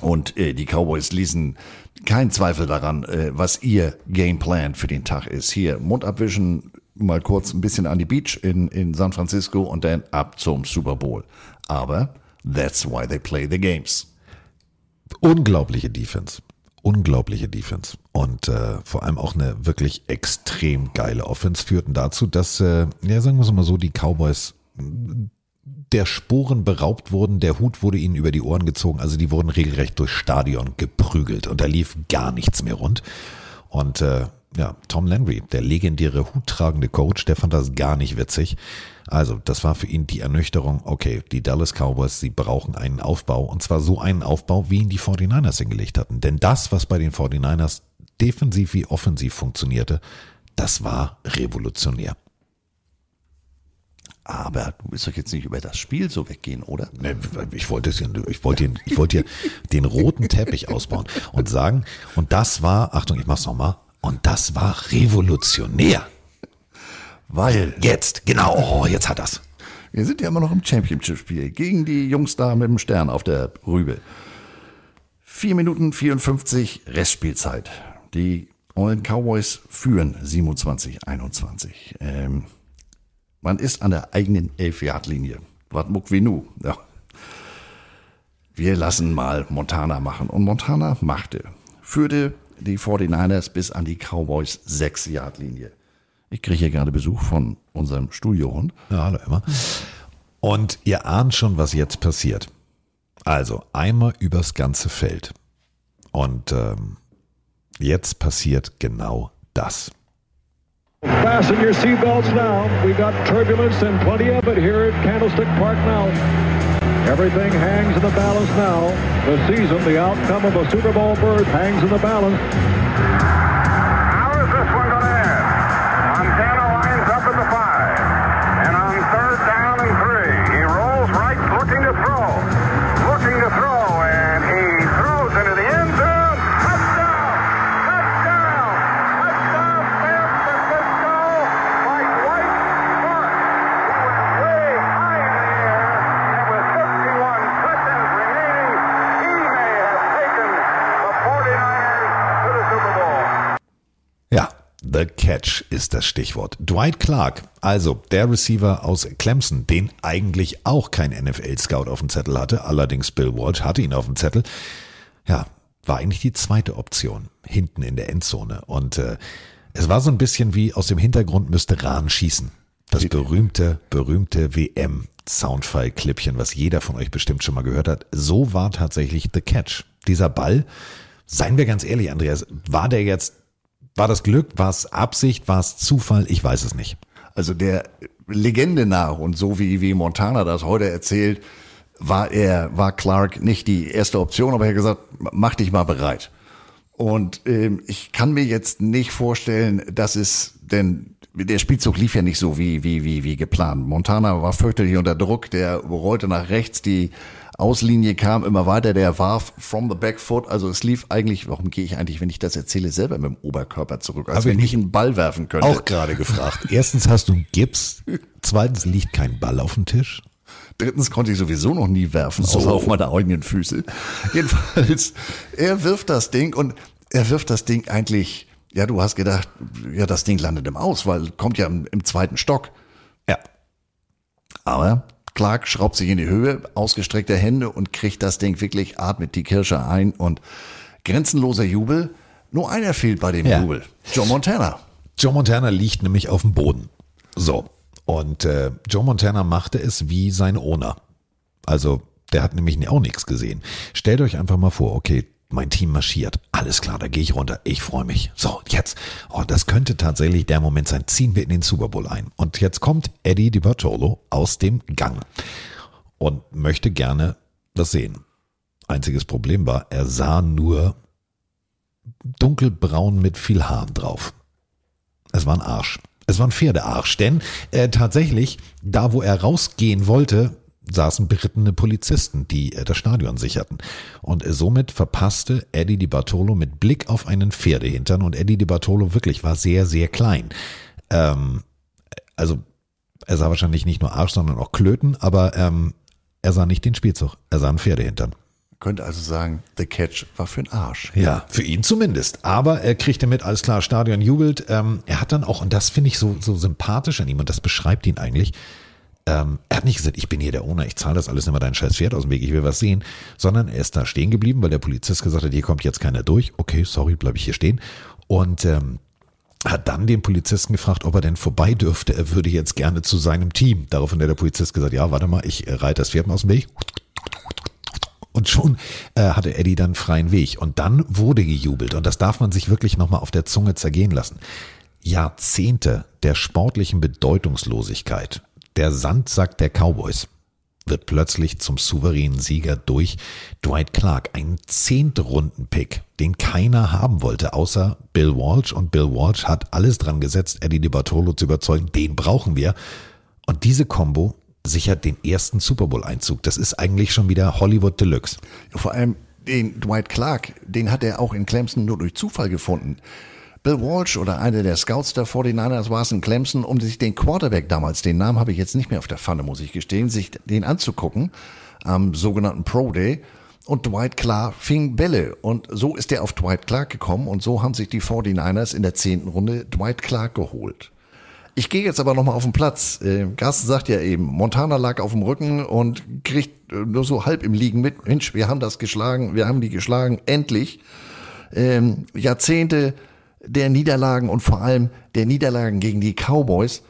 Und äh, die Cowboys ließen keinen Zweifel daran, äh, was ihr Gameplan für den Tag ist. Hier, Mund abwischen, mal kurz ein bisschen an die Beach in, in San Francisco und dann ab zum Super Bowl. Aber that's why they play the games. Unglaubliche Defense. Unglaubliche Defense. Und äh, vor allem auch eine wirklich extrem geile Offense führten dazu, dass, äh, ja, sagen wir es mal so, die Cowboys der Sporen beraubt wurden, der Hut wurde ihnen über die Ohren gezogen, also die wurden regelrecht durchs Stadion geprügelt und da lief gar nichts mehr rund. Und äh, ja, Tom Landry, der legendäre huttragende Coach, der fand das gar nicht witzig. Also, das war für ihn die Ernüchterung, okay, die Dallas Cowboys, sie brauchen einen Aufbau und zwar so einen Aufbau, wie ihn die 49ers hingelegt hatten. Denn das, was bei den 49ers defensiv wie offensiv funktionierte, das war revolutionär. Aber du willst doch jetzt nicht über das Spiel so weggehen, oder? Nee, Ich wollte, es, ich wollte, hier- ich wollte hier den roten Teppich ausbauen und sagen, und das war, Achtung, ich mach's nochmal, und das war revolutionär. Weil Jetzt, genau, oh, jetzt hat das. wir sind ja immer noch im Championship-Spiel gegen die Jungs da mit dem Stern auf der Rübe. 4 Minuten 54 Restspielzeit. Die Ollen Cowboys führen 27-21. Ähm, man ist an der eigenen 11-Yard-Linie. Was muck wie nu? Ja. Wir lassen mal Montana machen. Und Montana machte. Führte die 49ers bis an die Cowboys 6-Yard-Linie. Ich kriege hier gerade Besuch von unserem Studiohund. Ja, hallo immer. Und ihr ahnt schon, was jetzt passiert. Also einmal übers ganze Feld. Und ähm, jetzt passiert genau das. Fasten your seatbelts now. We got turbulence and plenty of it here at Candlestick Park now. Everything hangs in the balance now. The season, the outcome of a Super Bowl berth hangs in the balance. Ist das Stichwort. Dwight Clark, also der Receiver aus Clemson, den eigentlich auch kein NFL-Scout auf dem Zettel hatte, allerdings Bill Walsh hatte ihn auf dem Zettel. Ja, war eigentlich die zweite Option, hinten in der Endzone. Und äh, es war so ein bisschen wie aus dem Hintergrund müsste Rahn schießen. Das berühmte, berühmte WM-Soundfile-Clippchen, was jeder von euch bestimmt schon mal gehört hat. So war tatsächlich The Catch. Dieser Ball, seien wir ganz ehrlich, Andreas, war der jetzt, war das Glück, war es Absicht, war es Zufall? Ich weiß es nicht. Also der Legende nach und so wie, wie Montana das heute erzählt, war er, war Clark nicht die erste Option, aber er hat gesagt, mach dich mal bereit. Und ähm, ich kann mir jetzt nicht vorstellen, dass es denn der Spielzug lief ja nicht so wie wie wie wie geplant. Montana war fürchterlich unter Druck, der rollte nach rechts, die Auslinie kam immer weiter, der warf from the back foot, also es lief eigentlich, warum gehe ich eigentlich, wenn ich das erzähle, selber mit dem Oberkörper zurück, als Hab wenn ich ich einen Ball werfen könnte. Auch gerade gefragt. Erstens hast du einen Gips, zweitens liegt kein Ball auf dem Tisch. Drittens konnte ich sowieso noch nie werfen, So. außer auf meine eigenen Füße. Jedenfalls, er wirft das Ding und er wirft das Ding eigentlich, ja, du hast gedacht, ja, das Ding landet im Aus, weil kommt ja im, im zweiten Stock. Ja. Aber Clark schraubt sich in die Höhe, ausgestreckte Hände und kriegt das Ding wirklich, atmet die Kirsche ein und grenzenloser Jubel. Nur einer fehlt bei dem Ja. Jubel. Joe Montana. Joe Montana liegt nämlich auf dem Boden. So. Und äh, Joe Montana machte es wie seine Owner. Also, der hat nämlich auch nichts gesehen. Stellt euch einfach mal vor, okay, mein Team marschiert. Alles klar, da gehe ich runter. Ich freue mich. So, jetzt. Oh, das könnte tatsächlich der Moment sein. Ziehen wir in den Super Bowl ein. Und jetzt kommt Eddie DiBartolo aus dem Gang und möchte gerne das sehen. Einziges Problem war, er sah nur dunkelbraun mit viel Haaren drauf. Es war ein Arsch. Es war ein Pferdearsch, denn äh, tatsächlich, da wo er rausgehen wollte, saßen berittene Polizisten, die äh, das Stadion sicherten. Und äh, somit verpasste Eddie Di Bartolo mit Blick auf einen Pferdehintern und Eddie Di Bartolo wirklich war sehr, sehr klein. Ähm, also er sah wahrscheinlich nicht nur Arsch, sondern auch Klöten, aber ähm, er sah nicht den Spielzug, er sah einen Pferdehintern. Könnte also sagen, The Catch war für den Arsch. Ja, für ihn zumindest. Aber er kriegte mit, alles klar, Stadion jubelt. Ähm, er hat dann auch, und das finde ich so, so sympathisch an ihm, und das beschreibt ihn eigentlich, ähm, er hat nicht gesagt, ich bin hier der Owner, ich zahle das alles, nimm mal dein scheiß Pferd aus dem Weg, ich will was sehen, sondern er ist da stehen geblieben, weil der Polizist gesagt hat, hier kommt jetzt keiner durch. Okay, sorry, bleibe ich hier stehen. Und ähm, hat dann den Polizisten gefragt, ob er denn vorbei dürfte. Er würde jetzt gerne zu seinem Team. Daraufhin hat der Polizist gesagt, ja, warte mal, ich äh, reite das Pferd mal aus dem Weg. Und schon äh, hatte Eddie dann freien Weg. Und dann wurde gejubelt. Und das darf man sich wirklich nochmal auf der Zunge zergehen lassen. Jahrzehnte der sportlichen Bedeutungslosigkeit, der Sandsack der Cowboys, wird plötzlich zum souveränen Sieger durch Dwight Clark, einen Zehntrunden-Pick, den keiner haben wollte, außer Bill Walsh. Und Bill Walsh hat alles dran gesetzt, Eddie Di Bartolo zu überzeugen, den brauchen wir. Und diese Combo sichert den ersten Super Bowl-Einzug. Das ist eigentlich schon wieder Hollywood Deluxe. Vor allem den Dwight Clark, den hat er auch in Clemson nur durch Zufall gefunden. Bill Walsh oder einer der Scouts der 49ers war es in Clemson, um sich den Quarterback damals, den Namen habe ich jetzt nicht mehr auf der Pfanne, muss ich gestehen, sich den anzugucken am sogenannten Pro Day. Und Dwight Clark fing Bälle. Und so ist er auf Dwight Clark gekommen. Und so haben sich die 49ers in der zehnten Runde Dwight Clark geholt. Ich gehe jetzt aber nochmal auf den Platz. Äh, Carsten sagt ja eben, Montana lag auf dem Rücken und kriegt äh, nur so halb im Liegen mit. Mensch, wir haben das geschlagen, wir haben die geschlagen, endlich. Ähm, Jahrzehnte der Niederlagen und vor allem der Niederlagen gegen die Cowboys.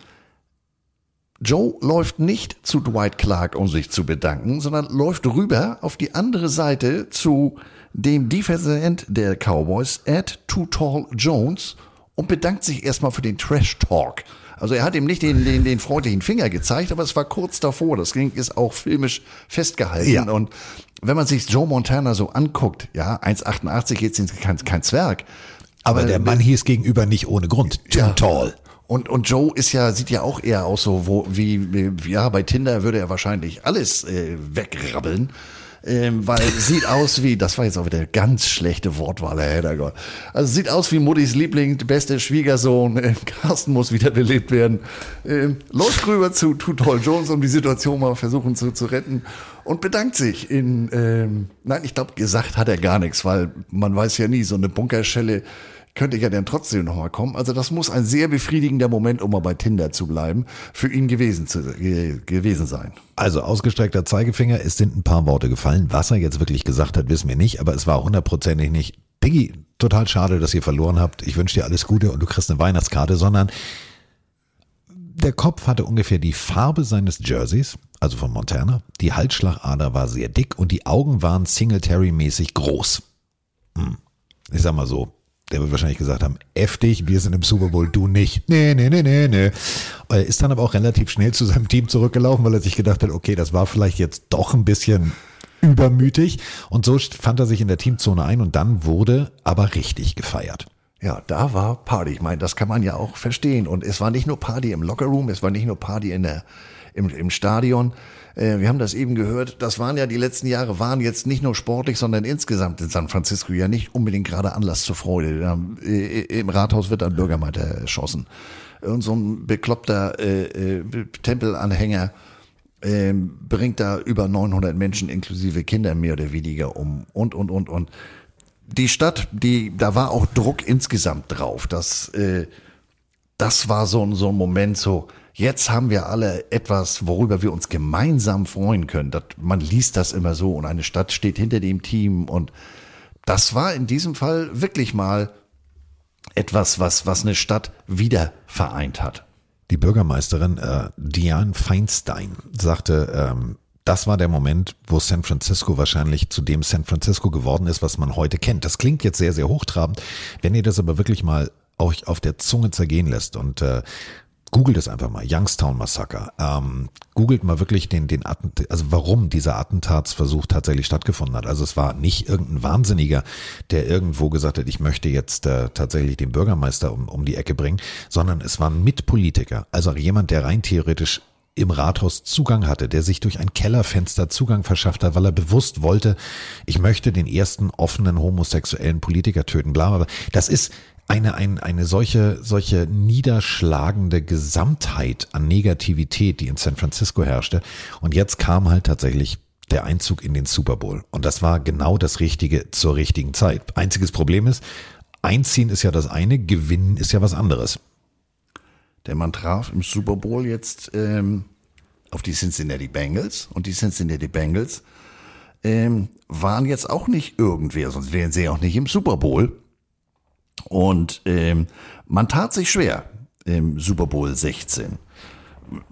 Joe läuft nicht zu Dwight Clark, um sich zu bedanken, sondern läuft rüber auf die andere Seite zu dem Defensive End der Cowboys, Ed Too Tall Jones, und bedankt sich erstmal für den Trash Talk. Also er hat ihm nicht den, den, den freundlichen Finger gezeigt, aber es war kurz davor. Das Ding ist auch filmisch festgehalten. Ja. Und wenn man sich Joe Montana so anguckt, ja, 1,88 jetzt ist kein, kein Zwerg. Aber der Mann hieß gegenüber nicht ohne Grund. Too Ja. tall. Und, und Joe ist ja, sieht ja auch eher aus so, wo, wie, wie ja, bei Tinder würde er wahrscheinlich alles äh, wegrabbeln. Ähm, weil sieht aus wie, das war jetzt auch wieder ganz schlechte Wortwahl, Herr Heddergott. Also sieht aus wie Muttis Liebling, beste Schwiegersohn, äh, Carsten muss wieder belebt werden. Ähm, läuft rüber zu Tutol Jones, um die Situation mal versuchen zu, zu retten und bedankt sich in, ähm, nein, ich glaube, gesagt hat er gar nichts, weil man weiß ja nie, so eine Bunkerschelle könnte ja dann trotzdem nochmal kommen. Also das muss ein sehr befriedigender Moment, um mal bei Tinder zu bleiben, für ihn gewesen, zu, ge, gewesen sein. Also ausgestreckter Zeigefinger, es sind ein paar Worte gefallen. Was er jetzt wirklich gesagt hat, wissen wir nicht, aber es war hundertprozentig nicht, Piggy, total schade, dass ihr verloren habt. Ich wünsche dir alles Gute und du kriegst eine Weihnachtskarte, sondern der Kopf hatte ungefähr die Farbe seines Jerseys, also von Montana. Die Halsschlagader war sehr dick und die Augen waren Singletary-mäßig groß. Hm. Ich sag mal so, der wird wahrscheinlich gesagt haben, dich, wir sind im Super Bowl, du nicht. Nee, nee, nee, nee, nee. Er ist dann aber auch relativ schnell zu seinem Team zurückgelaufen, weil er sich gedacht hat, okay, das war vielleicht jetzt doch ein bisschen übermütig. Und so fand er sich in der Teamzone ein und dann wurde aber richtig gefeiert. Ja, da war Party. Ich meine, das kann man ja auch verstehen. Und es war nicht nur Party im Lockerroom, es war nicht nur Party in der, im, im Stadion. Äh, wir haben das eben gehört. Das waren ja die letzten Jahre, waren jetzt nicht nur sportlich, sondern insgesamt in San Francisco ja nicht unbedingt gerade Anlass zur Freude. Haben, äh, Im Rathaus wird ein Bürgermeister erschossen. Und so ein bekloppter äh, äh, Tempelanhänger äh, bringt da über 900 Menschen inklusive Kinder mehr oder weniger um. Und, und, und, und die Stadt, die, da war auch Druck insgesamt drauf. Das, äh, das war so, so ein Moment, so, jetzt haben wir alle etwas, worüber wir uns gemeinsam freuen können. Das, man liest das immer so und eine Stadt steht hinter dem Team und das war in diesem Fall wirklich mal etwas, was, was eine Stadt wieder vereint hat. Die Bürgermeisterin äh, Diane Feinstein sagte, ähm, das war der Moment, wo San Francisco wahrscheinlich zu dem San Francisco geworden ist, was man heute kennt. Das klingt jetzt sehr, sehr hochtrabend. Wenn ihr das aber wirklich mal euch auf der Zunge zergehen lässt und äh, googelt es einfach mal, Youngstown Massaker. Ähm, googelt mal wirklich den, den Attent also warum dieser Attentatsversuch tatsächlich stattgefunden hat. Also es war nicht irgendein Wahnsinniger, der irgendwo gesagt hat, ich möchte jetzt äh, tatsächlich den Bürgermeister um, um die Ecke bringen, sondern es waren Mitpolitiker, also jemand, der rein theoretisch im Rathaus Zugang hatte, der sich durch ein Kellerfenster Zugang verschafft hat, weil er bewusst wollte, ich möchte den ersten offenen homosexuellen Politiker töten, bla, bla. Das ist eine, eine, eine solche, solche niederschlagende Gesamtheit an Negativität, die in San Francisco herrschte. Und jetzt kam halt tatsächlich der Einzug in den Super Bowl. Und das war genau das Richtige zur richtigen Zeit. Einziges Problem ist, einziehen ist ja das eine, gewinnen ist ja was anderes. Denn man traf im Super Bowl jetzt ähm, auf die Cincinnati Bengals und die Cincinnati Bengals ähm, waren jetzt auch nicht irgendwer, sonst wären sie auch nicht im Super Bowl. Und ähm, man tat sich schwer im Super Bowl 16.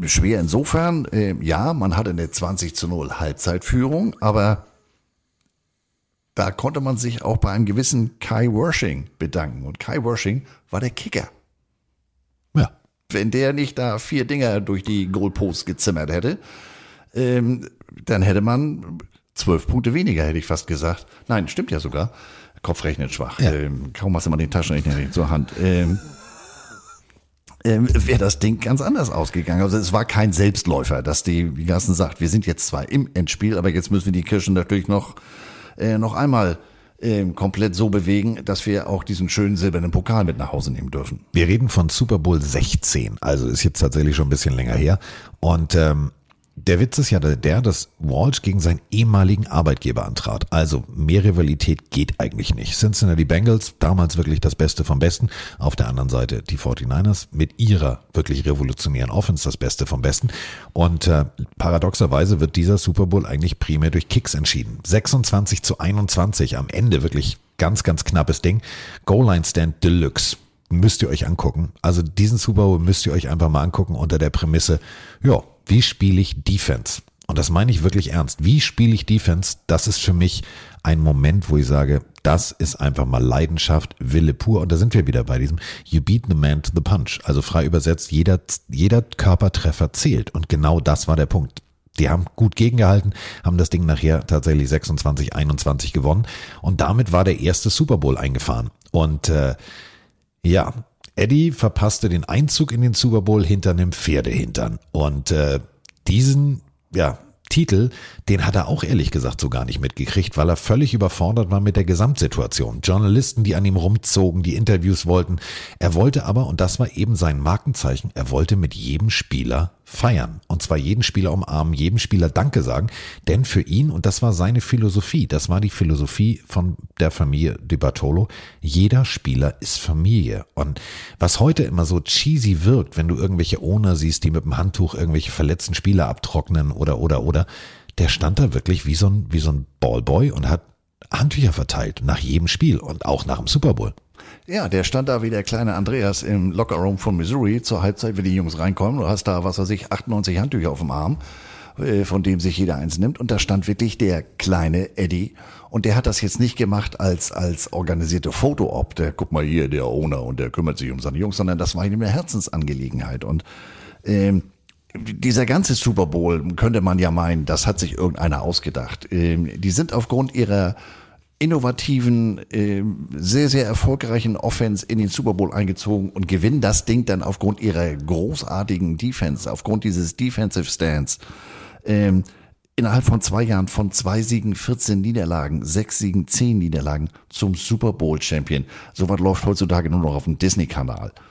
Schwer insofern, äh, ja, man hatte eine 20 zu 0 Halbzeitführung, aber da konnte man sich auch bei einem gewissen Kai Worshing bedanken. Und Kai Worshing war der Kicker wenn der nicht da vier Dinger durch die Goalposts gezimmert hätte, ähm, dann hätte man zwölf Punkte weniger, hätte ich fast gesagt. Nein, stimmt ja sogar. Kopfrechnet schwach. Ja. Ähm, kaum hast du mal den Taschenrechner zur Hand. Ähm, ähm, wäre das Ding ganz anders ausgegangen. Also es war kein Selbstläufer, dass die, wie Gassen sagt, wir sind jetzt zwar im Endspiel, aber jetzt müssen wir die Kirschen natürlich noch, äh, noch einmal ähm, komplett so bewegen, dass wir auch diesen schönen silbernen Pokal mit nach Hause nehmen dürfen. Wir reden von Super Bowl 16, also ist jetzt tatsächlich schon ein bisschen länger her. Und ähm, der Witz ist ja der, dass Walsh gegen seinen ehemaligen Arbeitgeber antrat. Also mehr Rivalität geht eigentlich nicht. Cincinnati Bengals, damals wirklich das Beste vom Besten. Auf der anderen Seite die 49ers mit ihrer wirklich revolutionären Offense das Beste vom Besten. Und äh, paradoxerweise wird dieser Super Bowl eigentlich primär durch Kicks entschieden. 26 zu 21 am Ende wirklich ganz, ganz knappes Ding. Goal Line Stand Deluxe müsst ihr euch angucken. Also diesen Super Bowl müsst ihr euch einfach mal angucken unter der Prämisse, ja, wie spiele ich Defense? Und das meine ich wirklich ernst. Wie spiele ich Defense? Das ist für mich ein Moment, wo ich sage, das ist einfach mal Leidenschaft, Wille pur. Und da sind wir wieder bei diesem You beat the man to the punch. Also frei übersetzt, jeder, jeder Körpertreffer zählt. Und genau das war der Punkt. Die haben gut gegengehalten, haben das Ding nachher tatsächlich 26, 21 gewonnen. Und damit war der erste Super Bowl eingefahren. Und äh, ja, Eddie verpasste den Einzug in den Super Bowl hinter einem Pferdehintern. Und äh, diesen, ja, Titel, den hat er auch ehrlich gesagt so gar nicht mitgekriegt, weil er völlig überfordert war mit der Gesamtsituation. Journalisten, die an ihm rumzogen, die Interviews wollten. Er wollte aber, und das war eben sein Markenzeichen, er wollte mit jedem Spieler feiern. Und zwar jeden Spieler umarmen, jedem Spieler Danke sagen. Denn für ihn, und das war seine Philosophie, das war die Philosophie von der Familie Di Bartolo, jeder Spieler ist Familie. Und was heute immer so cheesy wirkt, wenn du irgendwelche Owner siehst, die mit dem Handtuch irgendwelche verletzten Spieler abtrocknen oder, oder, oder, der stand da wirklich wie so ein, wie so ein Ballboy und hat Handtücher verteilt nach jedem Spiel und auch nach dem Super Bowl. Ja, der stand da wie der kleine Andreas im Lockerroom von Missouri zur Halbzeit, wenn die Jungs reinkommen. Du hast da, was weiß ich, 98 Handtücher auf dem Arm, äh, von dem sich jeder eins nimmt. Und da stand wirklich der kleine Eddie. Und der hat das jetzt nicht gemacht als, als organisierte Foto-Op. Der, guck mal hier, der Owner und der kümmert sich um seine Jungs, sondern das war ihm eine Herzensangelegenheit. Und, ähm, dieser ganze Super Bowl könnte man ja meinen, das hat sich irgendeiner ausgedacht. Ähm, die sind aufgrund ihrer innovativen, äh, sehr, sehr erfolgreichen Offense in den Super Bowl eingezogen und gewinnen das Ding dann aufgrund ihrer großartigen Defense, aufgrund dieses Defensive Stands. Ähm, innerhalb von zwei Jahren von zwei Siegen 14 Niederlagen, sechs Siegen 10 Niederlagen zum Super Bowl Champion. Sowas läuft heutzutage nur noch auf dem Disney-Kanal. [laughs]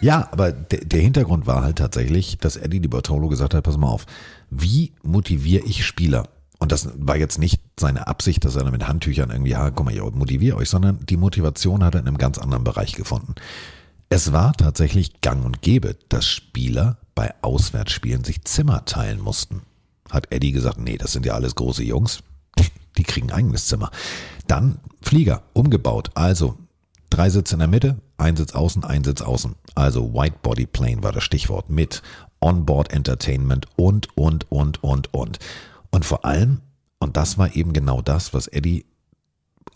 Ja, aber der, der Hintergrund war halt tatsächlich, dass Eddie Di Bartolo gesagt hat, pass mal auf, wie motiviere ich Spieler? Und das war jetzt nicht seine Absicht, dass er mit Handtüchern irgendwie, ja, guck mal, ich motiviere euch, sondern die Motivation hat er in einem ganz anderen Bereich gefunden. Es war tatsächlich gang und gäbe, dass Spieler bei Auswärtsspielen sich Zimmer teilen mussten. Hat Eddie gesagt, nee, das sind ja alles große Jungs, die kriegen ein eigenes Zimmer. Dann Flieger, umgebaut, also drei Sitze in der Mitte, ein Sitz außen, ein Sitz außen. Also White Body Plane war das Stichwort mit Onboard Entertainment und, und, und, und, und. Und vor allem, und das war eben genau das, was Eddie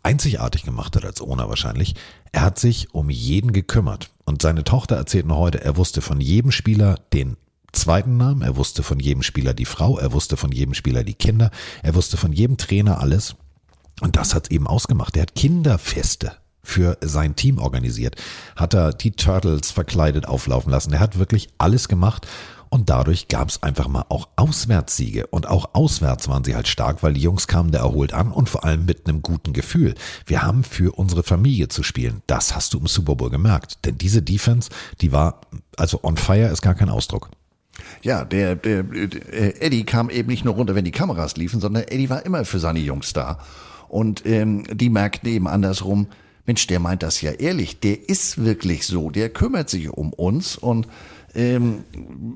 einzigartig gemacht hat als Owner wahrscheinlich, er hat sich um jeden gekümmert. Und seine Tochter erzählt noch heute, er wusste von jedem Spieler den zweiten Namen, er wusste von jedem Spieler die Frau, er wusste von jedem Spieler die Kinder, er wusste von jedem Trainer alles. Und das hat eben ausgemacht. Er hat Kinderfeste für sein Team organisiert, hat er die Turtles verkleidet auflaufen lassen. Er hat wirklich alles gemacht und dadurch gab es einfach mal auch Auswärtssiege. Und auch auswärts waren sie halt stark, weil die Jungs kamen da erholt an und vor allem mit einem guten Gefühl. Wir haben für unsere Familie zu spielen. Das hast du im Super Bowl gemerkt. Denn diese Defense, die war, also on fire ist gar kein Ausdruck. Ja, der, der, der Eddie kam eben nicht nur runter, wenn die Kameras liefen, sondern Eddie war immer für seine Jungs da. Und ähm, die merkten eben andersrum, Mensch, der meint das ja ehrlich, der ist wirklich so, der kümmert sich um uns und ähm,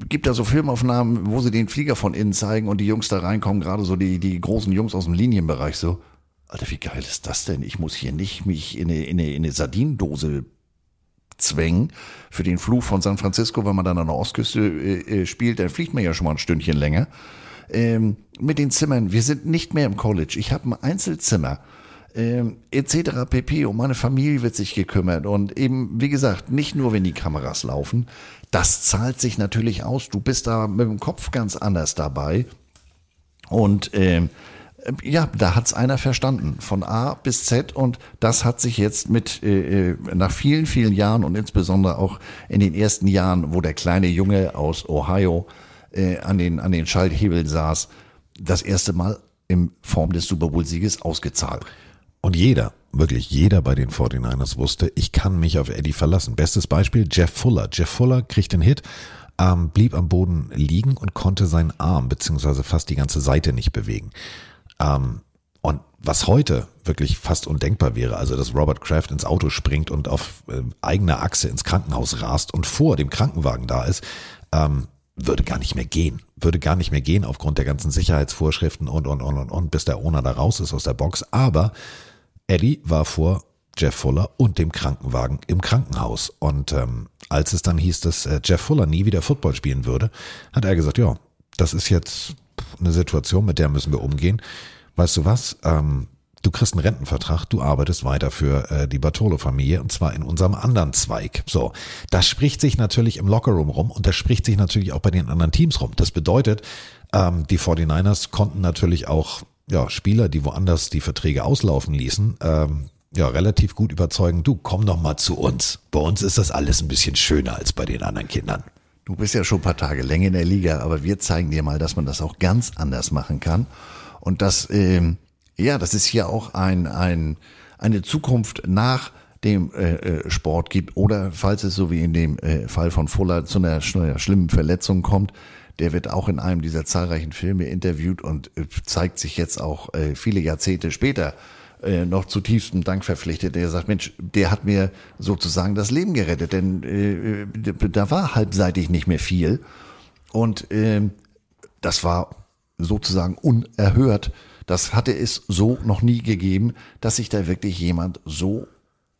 gibt da so Filmaufnahmen, wo sie den Flieger von innen zeigen und die Jungs da reinkommen, gerade so die, die großen Jungs aus dem Linienbereich so. Alter, wie geil ist das denn? Ich muss hier nicht mich in eine, in eine, in eine Sardinendose zwängen für den Flug von San Francisco, wenn man dann an der Ostküste äh, äh, spielt, dann fliegt man ja schon mal ein Stündchen länger. Ähm, mit den Zimmern, wir sind nicht mehr im College. Ich habe ein Einzelzimmer ähm, etc. pp. Um meine Familie wird sich gekümmert und eben, wie gesagt, nicht nur, wenn die Kameras laufen. Das zahlt sich natürlich aus. Du bist da mit dem Kopf ganz anders dabei. Und ähm, ja, da hat's einer verstanden, von A bis Z und das hat sich jetzt mit äh, nach vielen, vielen Jahren und insbesondere auch in den ersten Jahren, wo der kleine Junge aus Ohio äh, an den an den Schalthebeln saß, das erste Mal in Form des Super Bowl Sieges ausgezahlt. Und jeder, wirklich jeder bei den 49ers wusste, ich kann mich auf Eddie verlassen. Bestes Beispiel, Jeff Fuller. Jeff Fuller kriegt den Hit, ähm, blieb am Boden liegen und konnte seinen Arm beziehungsweise fast die ganze Seite nicht bewegen. Ähm, und was heute wirklich fast undenkbar wäre, also dass Robert Kraft ins Auto springt und auf äh, eigener Achse ins Krankenhaus rast und vor dem Krankenwagen da ist, ähm, würde gar nicht mehr gehen. Würde gar nicht mehr gehen aufgrund der ganzen Sicherheitsvorschriften und, und, und, und, und, bis der Owner da raus ist aus der Box. Aber Eddie war vor Jeff Fuller und dem Krankenwagen im Krankenhaus. Und ähm, als es dann hieß, dass äh, Jeff Fuller nie wieder Football spielen würde, hat er gesagt, ja, das ist jetzt eine Situation, mit der müssen wir umgehen. Weißt du was? Ähm, du kriegst einen Rentenvertrag, du arbeitest weiter für äh, die Bartolo-Familie und zwar in unserem anderen Zweig. So, das spricht sich natürlich im Lockerroom rum und das spricht sich natürlich auch bei den anderen Teams rum. Das bedeutet, ähm, die 49ers konnten natürlich auch ja, Spieler, die woanders die Verträge auslaufen ließen, ähm, ja, relativ gut überzeugen, du komm doch mal zu uns. Bei uns ist das alles ein bisschen schöner als bei den anderen Kindern. Du bist ja schon ein paar Tage länger in der Liga, aber wir zeigen dir mal, dass man das auch ganz anders machen kann. Und das, ähm, ja, das ist hier auch ein, ein, eine Zukunft nach dem äh, äh, Sport gibt oder falls es so wie in dem äh, Fall von Fuller zu einer, einer schlimmen Verletzung kommt, der wird auch in einem dieser zahlreichen Filme interviewt und äh, zeigt sich jetzt auch äh, viele Jahrzehnte später äh, noch zutiefstem Dank verpflichtet. Der sagt, Mensch, der hat mir sozusagen das Leben gerettet, denn äh, äh, da war halbseitig nicht mehr viel und ähm, das war sozusagen unerhört. Das hatte es so noch nie gegeben, dass sich da wirklich jemand so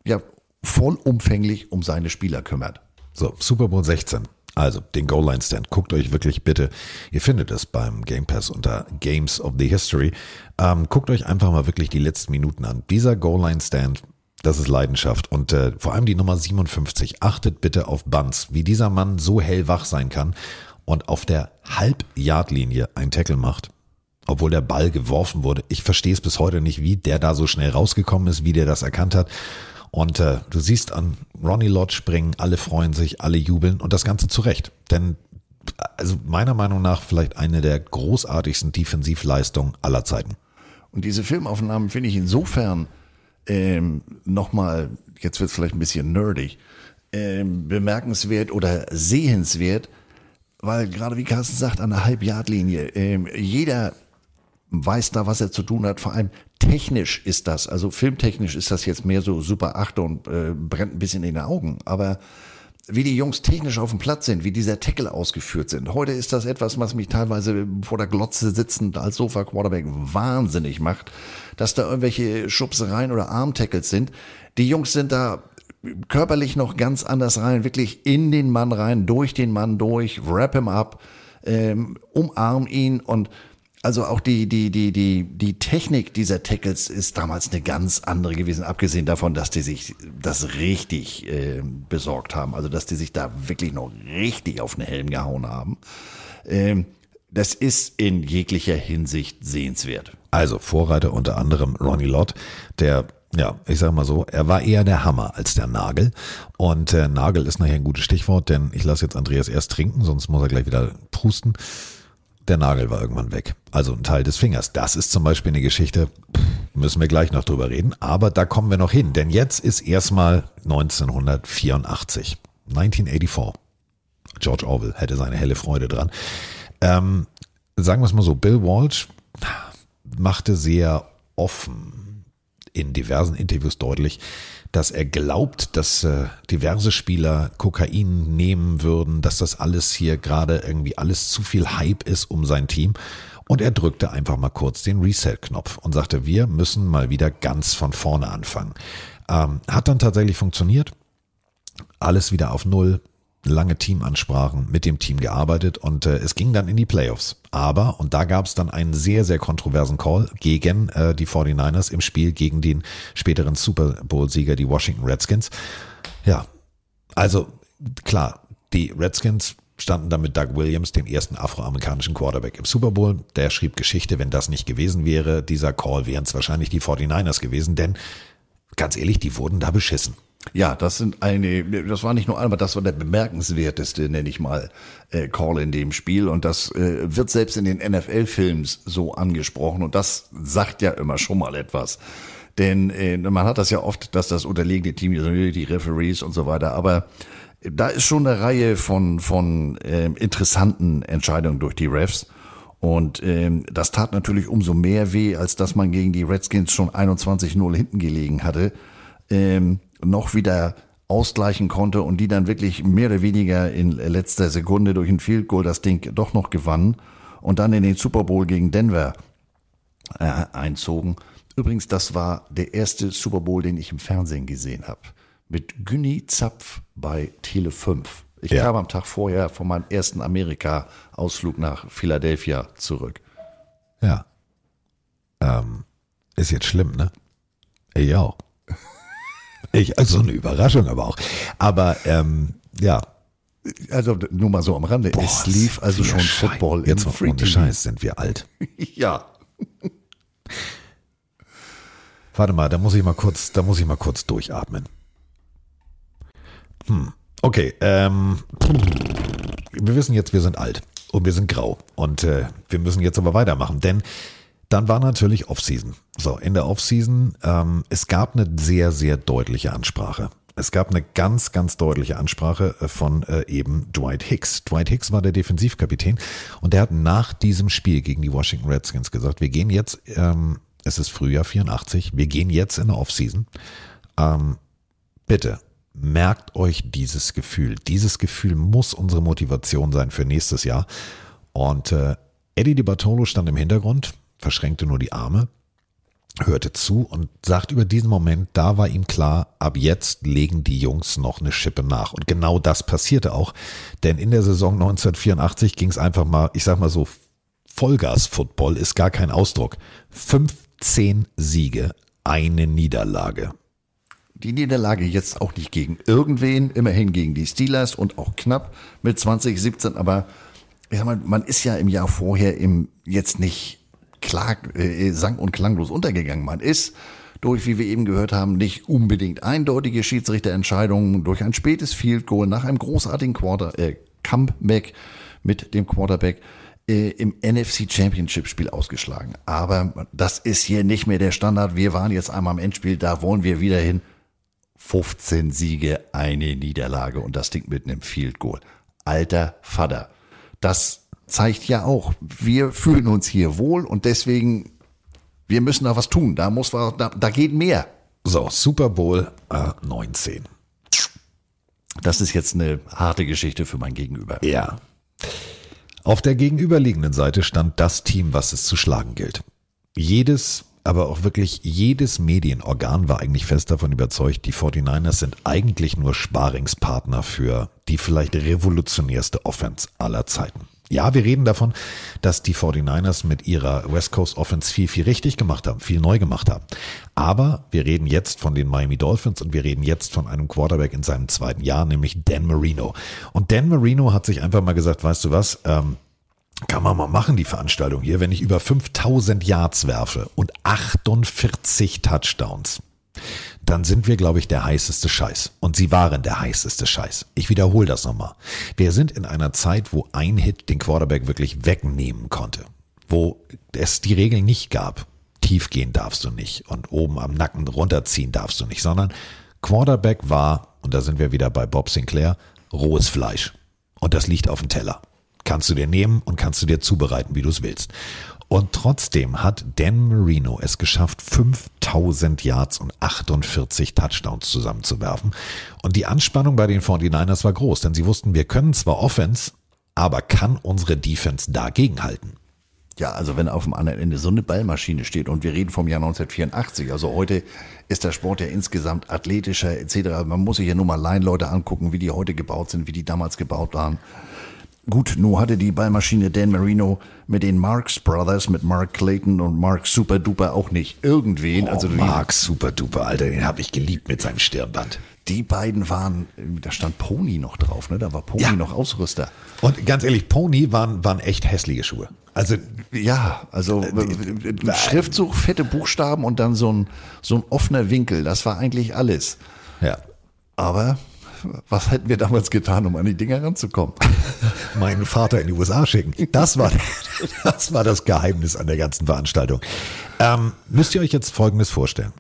ja, vollumfänglich um seine Spieler kümmert. So, Super Bowl 16. Also, den Goal Line Stand. Guckt euch wirklich bitte. Ihr findet es beim Game Pass unter Games of the History. Ähm, guckt euch einfach mal wirklich die letzten Minuten an. Dieser Goal Line Stand, das ist Leidenschaft. Und äh, vor allem die Nummer 57. Achtet bitte auf Buns, wie dieser Mann so hellwach sein kann und auf der Halb-Yard-Linie einen Tackle macht. Obwohl der Ball geworfen wurde. Ich verstehe es bis heute nicht, wie der da so schnell rausgekommen ist, wie der das erkannt hat. Und äh, du siehst an Ronnie Lott springen, alle freuen sich, alle jubeln und das Ganze zurecht. Denn also meiner Meinung nach vielleicht eine der großartigsten Defensivleistungen aller Zeiten. Und diese Filmaufnahmen finde ich insofern ähm, nochmal, jetzt wird es vielleicht ein bisschen nerdig, ähm, bemerkenswert oder sehenswert, weil gerade wie Carsten sagt, an der Halbjahrlinie, ähm, jeder weiß da, was er zu tun hat. Vor allem technisch ist das, also filmtechnisch ist das jetzt mehr so Super 8 und äh, brennt ein bisschen in den Augen. Aber wie die Jungs technisch auf dem Platz sind, wie dieser Tackle ausgeführt sind. Heute ist das etwas, was mich teilweise vor der Glotze sitzend als Sofa-Quarterback wahnsinnig macht, dass da irgendwelche Schubsereien oder Arm-Tackles sind. Die Jungs sind da körperlich noch ganz anders rein, wirklich in den Mann rein, durch den Mann durch, wrap him up, ähm, umarm ihn und also auch die, die, die, die, die Technik dieser Tackles ist damals eine ganz andere gewesen, abgesehen davon, dass die sich das richtig äh, besorgt haben. Also dass die sich da wirklich noch richtig auf den Helm gehauen haben. Ähm, das ist in jeglicher Hinsicht sehenswert. Also Vorreiter unter anderem Ronnie Lott, der ja, ich sag mal so, er war eher der Hammer als der Nagel. Und äh, Nagel ist nachher ein gutes Stichwort, denn ich lasse jetzt Andreas erst trinken, sonst muss er gleich wieder pusten. Der Nagel war irgendwann weg. Also ein Teil des Fingers. Das ist zum Beispiel eine Geschichte, müssen wir gleich noch drüber reden. Aber da kommen wir noch hin, denn jetzt ist erstmal 1984. 1984. George Orwell hätte seine helle Freude dran. Ähm, sagen wir es mal so, Bill Walsh machte sehr offen in diversen Interviews deutlich, dass er glaubt, dass äh, diverse Spieler Kokain nehmen würden, dass das alles hier gerade irgendwie alles zu viel Hype ist um sein Team. Und er drückte einfach mal kurz den Reset-Knopf und sagte, wir müssen mal wieder ganz von vorne anfangen. Ähm, hat dann tatsächlich funktioniert. Alles wieder auf Null lange Teamansprachen mit dem Team gearbeitet und äh, es ging dann in die Playoffs. Aber, und da gab es dann einen sehr, sehr kontroversen Call gegen äh, die 49ers im Spiel gegen den späteren Super Bowl-Sieger, die Washington Redskins. Ja, also klar, die Redskins standen dann mit Doug Williams, dem ersten afroamerikanischen Quarterback im Super Bowl. Der schrieb Geschichte, wenn das nicht gewesen wäre, dieser Call wären es wahrscheinlich die 49ers gewesen, denn ganz ehrlich, die wurden da beschissen. Ja, das sind eine, das war nicht nur einmal, das war der bemerkenswerteste, nenne ich mal, äh, Call in dem Spiel. Und das äh, wird selbst in den NFL-Films so angesprochen. Und das sagt ja immer schon mal etwas. Denn äh, man hat das ja oft, dass das unterlegene Team, die Referees und so weiter, aber da ist schon eine Reihe von, von äh, interessanten Entscheidungen durch die Refs. Und ähm, das tat natürlich umso mehr weh, als dass man gegen die Redskins schon 21-0 hinten gelegen hatte. Ähm, noch wieder ausgleichen konnte und die dann wirklich mehr oder weniger in letzter Sekunde durch ein Field Goal das Ding doch noch gewannen und dann in den Super Bowl gegen Denver äh, einzogen. Übrigens, das war der erste Super Bowl, den ich im Fernsehen gesehen habe. Mit Günni Zapf bei Tele 5. Ich Ja. kam am Tag vorher von meinem ersten Amerika-Ausflug nach Philadelphia zurück. Ja. Ähm, ist jetzt schlimm, ne? Ich auch. Ich, also eine Überraschung aber auch. Aber ähm, ja. Also nur mal so am Rande. Boah, es lief also schon Schei- Football Jetzt im Free ohne TV. Scheiß sind wir alt. [laughs] ja. Warte mal, da muss ich mal kurz, da muss ich mal kurz durchatmen. Hm. Okay, ähm, wir wissen jetzt, wir sind alt und wir sind grau und äh, wir müssen jetzt aber weitermachen, denn Dann war natürlich Offseason. So, in der Offseason, ähm, es gab eine sehr, sehr deutliche Ansprache. Es gab eine ganz, ganz deutliche Ansprache äh, von äh, eben Dwight Hicks. Dwight Hicks war der Defensivkapitän und der hat nach diesem Spiel gegen die Washington Redskins gesagt, wir gehen jetzt, ähm, es ist Frühjahr 84, wir gehen jetzt in der Offseason. Ähm, bitte merkt euch dieses Gefühl. Dieses Gefühl muss unsere Motivation sein für nächstes Jahr. Und äh, Eddie Di Bartolo stand im Hintergrund, verschränkte nur die Arme, hörte zu und sagt über diesen Moment, da war ihm klar, ab jetzt legen die Jungs noch eine Schippe nach. Und genau das passierte auch, denn in der Saison 1984 ging es einfach mal, ich sag mal so, Vollgas-Football ist gar kein Ausdruck. 15 Siege, eine Niederlage. Die Niederlage jetzt auch nicht gegen irgendwen, immerhin gegen die Steelers und auch knapp mit 2017, aber sag mal, man ist ja im Jahr vorher im jetzt nicht klar, äh, sang- und klanglos untergegangen. Man ist durch, wie wir eben gehört haben, nicht unbedingt eindeutige Schiedsrichterentscheidungen, durch ein spätes Field Goal nach einem großartigen Quarter, äh, Comeback mit dem Quarterback äh, im NFC Championship Spiel ausgeschlagen. Aber das ist hier nicht mehr der Standard. Wir waren jetzt einmal im Endspiel, da wollen wir wieder hin. 15 Siege, eine Niederlage und das Ding mit einem Field Goal. Alter Vater. Das zeigt ja auch, wir fühlen uns hier wohl und deswegen, wir müssen da was tun. Da muss was, da, da geht mehr. So, Super Bowl äh, 19. Das ist jetzt eine harte Geschichte für mein Gegenüber. Ja. Auf der gegenüberliegenden Seite stand das Team, was es zu schlagen gilt. Jedes, aber auch wirklich jedes Medienorgan war eigentlich fest davon überzeugt, die 49ers sind eigentlich nur Sparingspartner für die vielleicht revolutionärste Offense aller Zeiten. Ja, wir reden davon, dass die 49ers mit ihrer West Coast Offense viel, viel richtig gemacht haben, viel neu gemacht haben. Aber wir reden jetzt von den Miami Dolphins und wir reden jetzt von einem Quarterback in seinem zweiten Jahr, nämlich Dan Marino. Und Dan Marino hat sich einfach mal gesagt, weißt du was, ähm, kann man mal machen, die Veranstaltung hier, wenn ich über 5000 Yards werfe und 48 Touchdowns dann sind wir, glaube ich, der heißeste Scheiß. Und sie waren der heißeste Scheiß. Ich wiederhole das nochmal. Wir sind in einer Zeit, wo ein Hit den Quarterback wirklich wegnehmen konnte. Wo es die Regel nicht gab. Tief gehen darfst du nicht und oben am Nacken runterziehen darfst du nicht, sondern Quarterback war, und da sind wir wieder bei Bob Sinclair, rohes Fleisch. Und das liegt auf dem Teller. Kannst du dir nehmen und kannst du dir zubereiten, wie du es willst. Und trotzdem hat Dan Marino es geschafft, 5000 Yards und 48 Touchdowns zusammenzuwerfen. Und die Anspannung bei den 49ers war groß, denn sie wussten, wir können zwar Offense, aber kann unsere Defense dagegenhalten? Ja, also wenn auf dem anderen Ende so eine Ballmaschine steht und wir reden vom Jahr 1984, also heute ist der Sport ja insgesamt athletischer etc. Man muss sich ja nur mal Line-Leute angucken, wie die heute gebaut sind, wie die damals gebaut waren. Gut, nur hatte die Ballmaschine Dan Marino mit den Marx Brothers, mit Mark Clayton und Mark Super Duper auch nicht irgendwen. Oh, also Mark Super Duper, Alter, den habe ich geliebt mit seinem Stirnband. Die beiden waren, da stand Pony noch drauf, ne? Da war Pony Ja. noch Ausrüster. Und ganz ehrlich, Pony waren, waren echt hässliche Schuhe. Also Ja, also äh, Schriftzug, fette Buchstaben und dann so ein, so ein offener Winkel. Das war eigentlich alles. Ja. Aber was hätten wir damals getan, um an die Dinger ranzukommen? [laughs] meinen Vater in die USA schicken. Das war, [laughs] das war das Geheimnis an der ganzen Veranstaltung. Ähm, müsst ihr euch jetzt Folgendes vorstellen.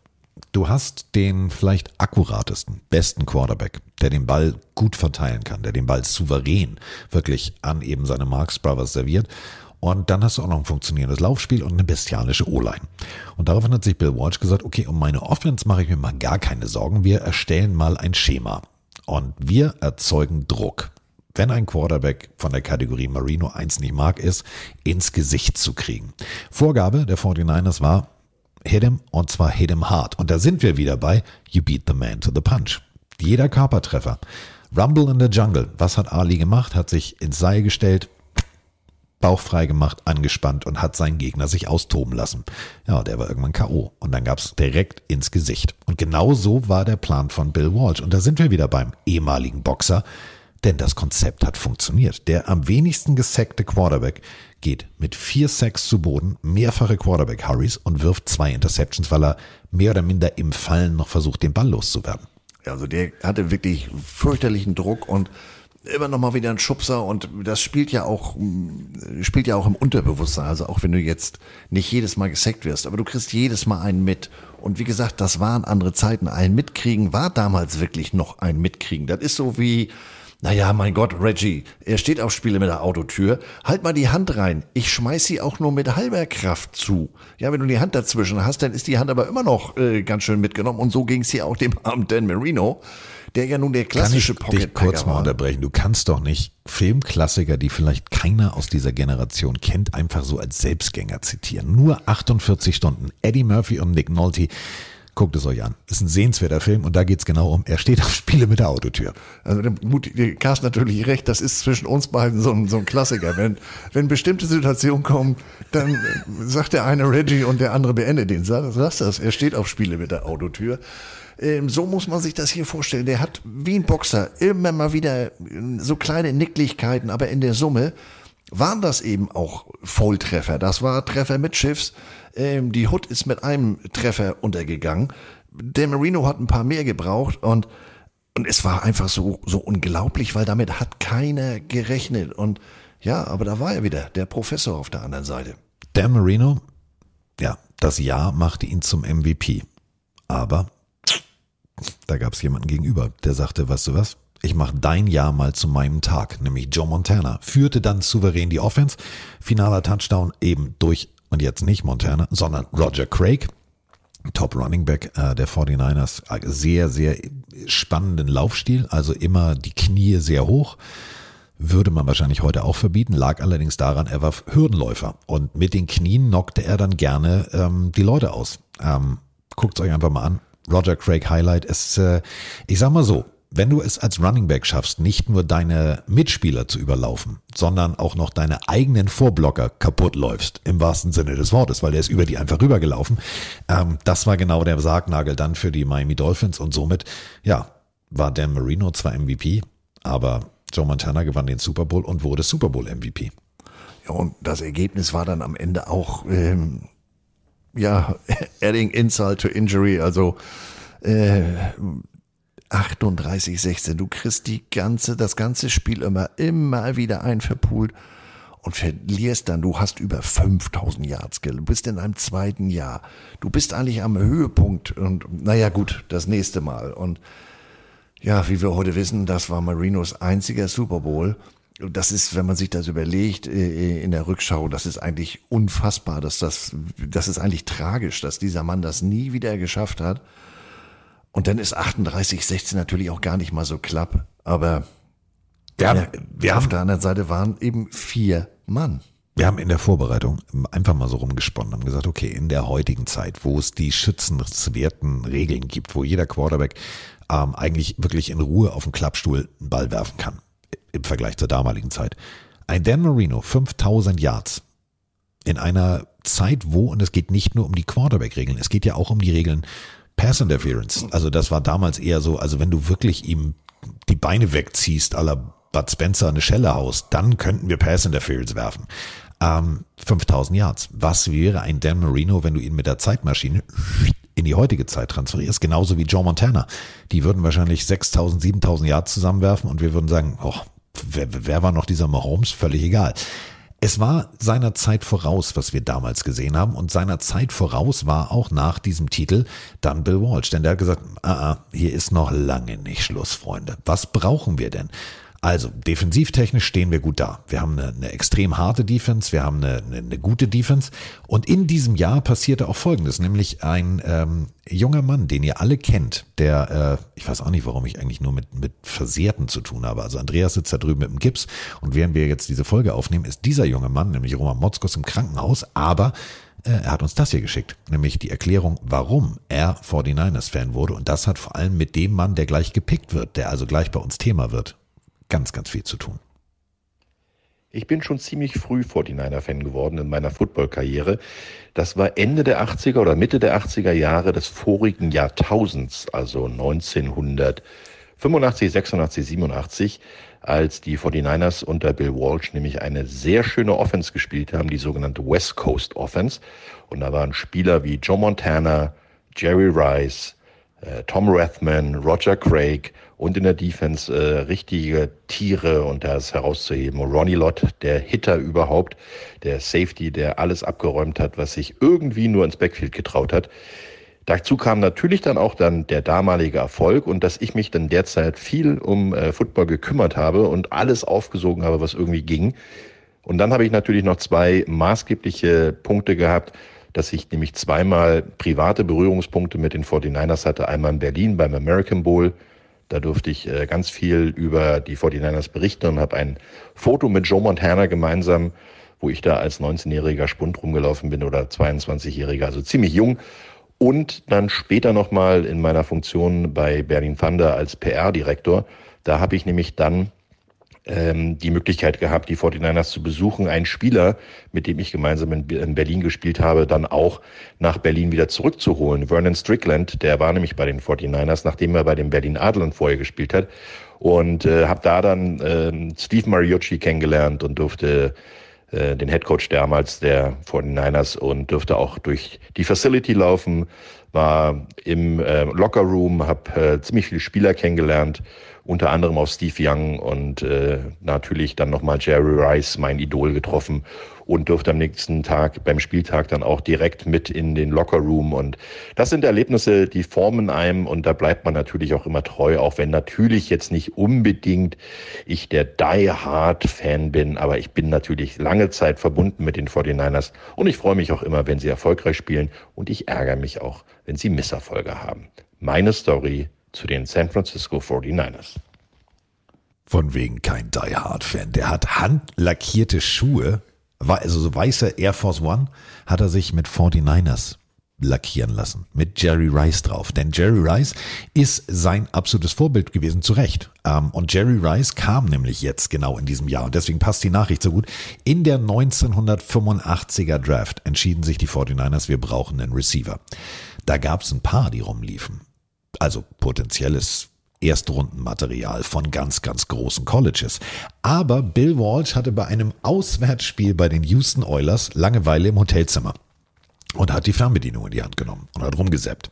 Du hast den vielleicht akkuratesten, besten Quarterback, der den Ball gut verteilen kann, der den Ball souverän wirklich an eben seine Marks Brothers serviert. Und dann hast du auch noch ein funktionierendes Laufspiel und eine bestialische O-Line. Und daraufhin hat sich Bill Walsh gesagt, okay, um meine Offense mache ich mir mal gar keine Sorgen. Wir erstellen mal ein Schema. Und wir erzeugen Druck wenn ein Quarterback von der Kategorie Marino 1 nicht mag, ist, ins Gesicht zu kriegen. Vorgabe der 49ers war, hit him und zwar hit him hard. Und da sind wir wieder bei You beat the man to the punch. Jeder Körpertreffer. Rumble in the Jungle. Was hat Ali gemacht? Hat sich ins Seil gestellt, Bauch frei gemacht, angespannt und hat seinen Gegner sich austoben lassen. Ja, der war irgendwann K.O. Und dann gab's direkt ins Gesicht. Und genau so war der Plan von Bill Walsh. Und da sind wir wieder beim ehemaligen Boxer, denn das Konzept hat funktioniert. Der am wenigsten gesackte Quarterback geht mit vier Sacks zu Boden, mehrfache Quarterback-Hurries und wirft zwei Interceptions, weil er mehr oder minder im Fallen noch versucht, den Ball loszuwerden. Also der hatte wirklich fürchterlichen Druck und immer noch mal wieder ein Schubser und das spielt ja auch mm, spielt ja auch im Unterbewusstsein. Also auch wenn du jetzt nicht jedes Mal gesackt wirst, aber du kriegst jedes Mal einen mit. Und wie gesagt, das waren andere Zeiten. Ein Mitkriegen war damals wirklich noch ein Mitkriegen. Das ist so wie naja, mein Gott, Reggie, er steht auf Spiele mit der Autotür. Halt mal die Hand rein. Ich schmeiß sie auch nur mit halber Kraft zu. Ja, wenn du die Hand dazwischen hast, dann ist die Hand aber immer noch äh, ganz schön mitgenommen. Und so ging es hier auch dem [laughs] armen Dan Marino, der ja nun der klassische Kann ich dich kurz mal unterbrechen? Du kannst doch nicht Filmklassiker, die vielleicht keiner aus dieser Generation kennt, einfach so als Selbstgänger zitieren. Nur 48 Stunden. Eddie Murphy und Nick Nolte. Guckt es euch an. Ist ein sehenswerter Film und da geht's genau um. Er steht auf Spiele mit der Autotür. Also der Carsten natürlich recht, das ist zwischen uns beiden so ein, so ein Klassiker. Wenn, wenn bestimmte Situationen kommen, dann sagt der eine Reggie und der andere beendet den. Sagst das, er steht auf Spiele mit der Autotür. Ähm, so muss man sich das hier vorstellen. Der hat wie ein Boxer immer mal wieder äh, so kleine Nicklichkeiten, aber in der Summe waren das eben auch Volltreffer. Das war Treffer mit Schiffs. Ähm, die Hood ist mit einem Treffer untergegangen. Der Marino hat ein paar mehr gebraucht und, und es war einfach so, so unglaublich, weil damit hat keiner gerechnet. Und ja, aber da war er wieder, der Professor auf der anderen Seite. Dan Marino, ja, das Jahr machte ihn zum MVP. Aber da gab es jemanden gegenüber, der sagte, weißt du was, ich mache dein Jahr mal zu meinem Tag, nämlich Joe Montana. Führte dann souverän die Offense. Finaler Touchdown eben durch und jetzt nicht Montana, sondern Roger Craig, Top Running Back äh, der 49ers. Sehr, sehr spannenden Laufstil, also immer die Knie sehr hoch. Würde man wahrscheinlich heute auch verbieten, lag allerdings daran, er war Hürdenläufer und mit den Knien knockte er dann gerne ähm, die Leute aus. Ähm, Guckt euch einfach mal an. Roger Craig Highlight ist, äh, ich sag mal so, wenn du es als Running Back schaffst, nicht nur deine Mitspieler zu überlaufen, sondern auch noch deine eigenen Vorblocker kaputt läufst, im wahrsten Sinne des Wortes, weil der ist über die einfach rübergelaufen. Ähm, das war genau der Sargnagel dann für die Miami Dolphins und somit, ja, war Dan Marino zwar MVP, aber Joe Montana gewann den Super Bowl und wurde Super Bowl MVP. Ja, und das Ergebnis war dann am Ende auch, ähm, ja, [laughs] adding insult to injury, also äh, 38, 16. Du kriegst die ganze, das ganze Spiel immer, immer wieder ein verpult und verlierst dann. Du hast über 5000 Yards, du bist in einem zweiten Jahr. Du bist eigentlich am Höhepunkt und naja, gut, das nächste Mal. Und ja, wie wir heute wissen, das war Marinos einziger Super Bowl. Das ist, wenn man sich das überlegt äh, in der Rückschau, das ist eigentlich unfassbar, dass das, das ist eigentlich tragisch, dass dieser Mann das nie wieder geschafft hat. Und dann ist 38, 16 natürlich auch gar nicht mal so klapp. Aber wir haben, wir auf der anderen Seite waren eben vier Mann. Wir haben in der Vorbereitung einfach mal so rumgesponnen, haben gesagt, okay, in der heutigen Zeit, wo es die schützenswerten Regeln gibt, wo jeder Quarterback ähm, eigentlich wirklich in Ruhe auf dem Klappstuhl einen Ball werfen kann, im Vergleich zur damaligen Zeit. Ein Dan Marino, 5000 Yards, in einer Zeit, wo, und es geht nicht nur um die Quarterback-Regeln, es geht ja auch um die Regeln Pass Interference. Also das war damals eher so, also wenn du wirklich ihm die Beine wegziehst, aller Bud Spencer eine Schelle haust, dann könnten wir Pass Interference werfen. Ähm, 5000 Yards. Was wäre ein Dan Marino, wenn du ihn mit der Zeitmaschine in die heutige Zeit transferierst? Genauso wie Joe Montana. Die würden wahrscheinlich 6000, 7000 Yards zusammenwerfen und wir würden sagen, oh, wer, wer war noch dieser Mahomes? Völlig egal. Es war seiner Zeit voraus, was wir damals gesehen haben. Und seiner Zeit voraus war auch nach diesem Titel dann Bill Walsh. Denn der hat gesagt, ah, ah, hier ist noch lange nicht Schluss, Freunde. Was brauchen wir denn? Also, defensivtechnisch stehen wir gut da. Wir haben eine, eine extrem harte Defense, wir haben eine, eine, eine, gute Defense. Und in diesem Jahr passierte auch Folgendes, nämlich ein ähm, junger Mann, den ihr alle kennt, der, äh, ich weiß auch nicht, warum ich eigentlich nur mit, mit Versehrten zu tun habe. Also Andreas sitzt da drüben mit dem Gips und während wir jetzt diese Folge aufnehmen, ist dieser junge Mann, nämlich Roman Motzkos, im Krankenhaus, aber äh, er hat uns das hier geschickt, nämlich die Erklärung, warum er 49ers-Fan wurde. Und das hat vor allem mit dem Mann, der gleich gepickt wird, der also gleich bei uns Thema wird, ganz, ganz viel zu tun. Ich bin schon ziemlich früh 49er-Fan geworden in meiner Football-Karriere. Das war Ende der 80er oder Mitte der 80er Jahre des vorigen Jahrtausends, also 1985, 86, 87, als die 49ers unter Bill Walsh nämlich eine sehr schöne Offense gespielt haben, die sogenannte West Coast Offense. Und da waren Spieler wie Joe Montana, Jerry Rice, äh, Tom Rathman, Roger Craig und in der Defense äh, richtige Tiere und das herauszuheben. Ronnie Lott, der Hitter überhaupt, der Safety, der alles abgeräumt hat, was sich irgendwie nur ins Backfield getraut hat. Dazu kam natürlich dann auch dann der damalige Erfolg und dass ich mich dann derzeit viel um äh, Football gekümmert habe und alles aufgesogen habe, was irgendwie ging. Und dann habe ich natürlich noch zwei maßgebliche Punkte gehabt, dass ich nämlich zweimal private Berührungspunkte mit den 49ers hatte. Einmal in Berlin beim American Bowl. Da durfte ich äh, ganz viel über die 49ers berichten und habe ein Foto mit Joe Montana gemeinsam, wo ich da als 19-jähriger Spund rumgelaufen bin oder 22-jähriger, also ziemlich jung. Und dann später nochmal in meiner Funktion bei Berlin Thunder als PR-Direktor. Da habe ich nämlich dann ähm, die Möglichkeit gehabt, die 49ers zu besuchen. Ein Spieler, mit dem ich gemeinsam in, in, Berlin gespielt habe, dann auch nach Berlin wieder zurückzuholen. Vernon Strickland, der war nämlich bei den 49ers, nachdem er bei den Berlin Adlern vorher gespielt hat. Und äh, habe da dann äh, Steve Mariucci kennengelernt und durfte äh, den Headcoach damals der 49ers und durfte auch durch die Facility laufen, war im äh, Locker Room, habe äh, ziemlich viele Spieler kennengelernt unter anderem auch Steve Young und äh, natürlich dann nochmal Jerry Rice, mein Idol, getroffen und durfte am nächsten Tag beim Spieltag dann auch direkt mit in den Lockerroom. Und das sind Erlebnisse, die formen einem und da bleibt man natürlich auch immer treu, auch wenn natürlich jetzt nicht unbedingt ich der Die Hard Fan bin, aber ich bin natürlich lange Zeit verbunden mit den 49ers und ich freue mich auch immer, wenn sie erfolgreich spielen und ich ärgere mich auch, wenn sie Misserfolge haben. Meine Story zu den San Francisco 49ers. Von wegen kein Die Hard Fan. Der hat handlackierte Schuhe, also so weiße Air Force One, hat er sich mit 49ers lackieren lassen. Mit Jerry Rice drauf. Denn Jerry Rice ist sein absolutes Vorbild gewesen, zu Recht. Ähm, und Jerry Rice kam nämlich jetzt genau in diesem Jahr. Und deswegen passt die Nachricht so gut. In der 1985er Draft entschieden sich die 49ers, wir brauchen einen Receiver. Da gab es ein paar, die rumliefen also potenzielles Erstrundenmaterial von ganz, ganz großen Colleges. Aber Bill Walsh hatte bei einem Auswärtsspiel bei den Houston Oilers Langeweile im Hotelzimmer und hat die Fernbedienung in die Hand genommen und hat rumgesäppt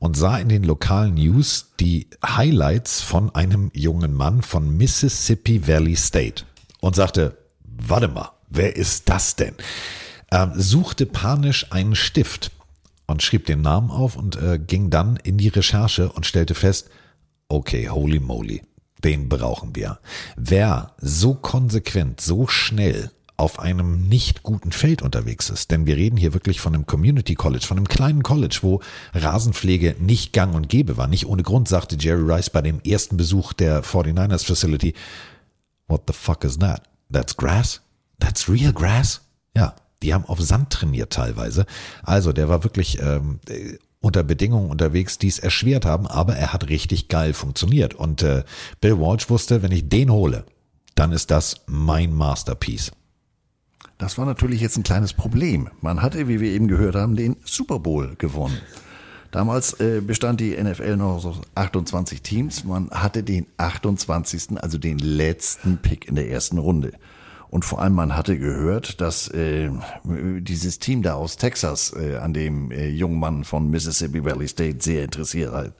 und sah in den lokalen News die Highlights von einem jungen Mann von Mississippi Valley State und sagte, warte mal, wer ist das denn? Ähm, suchte panisch einen Stift und schrieb den Namen auf und äh, ging dann in die Recherche und stellte fest, okay, holy moly, den brauchen wir. Wer so konsequent, so schnell auf einem nicht guten Feld unterwegs ist, denn wir reden hier wirklich von einem Community College, von einem kleinen College, wo Rasenpflege nicht gang und gäbe war. Nicht ohne Grund sagte Jerry Rice bei dem ersten Besuch der 49ers Facility, what the fuck is that? That's grass? That's real grass? Ja, die haben auf Sand trainiert teilweise. Also der war wirklich ähm, unter Bedingungen unterwegs, die es erschwert haben, aber er hat richtig geil funktioniert. Und äh, Bill Walsh wusste, wenn ich den hole, dann ist das mein Masterpiece. Das war natürlich jetzt ein kleines Problem. Man hatte, wie wir eben gehört haben, den Super Bowl gewonnen. Damals äh, bestand die NFL noch aus 28 Teams. Man hatte den 28., also den letzten Pick in der ersten Runde. Und vor allem, man hatte gehört, dass äh, dieses Team da aus Texas äh, an dem äh, jungen Mann von Mississippi Valley State sehr interessiert hat.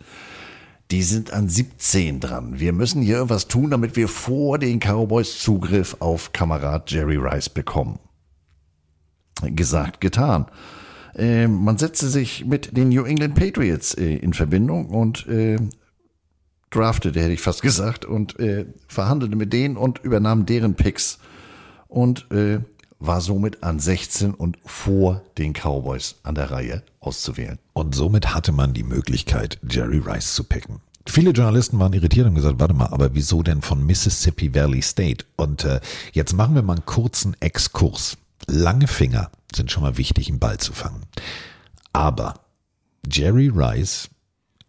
Die sind an 17 dran. Wir müssen hier irgendwas tun, damit wir vor den Cowboys Zugriff auf Kamerad Jerry Rice bekommen. Gesagt, getan. Äh, man setzte sich mit den New England Patriots äh, in Verbindung und äh, draftete, hätte ich fast [laughs] gesagt, und äh, verhandelte mit denen und übernahm deren Picks und äh, war somit an 16 und vor den Cowboys an der Reihe auszuwählen. Und somit hatte man die Möglichkeit, Jerry Rice zu picken. Viele Journalisten waren irritiert und gesagt, warte mal, aber wieso denn von Mississippi Valley State? Und äh, jetzt machen wir mal einen kurzen Exkurs. Lange Finger sind schon mal wichtig, einen Ball zu fangen. Aber Jerry Rice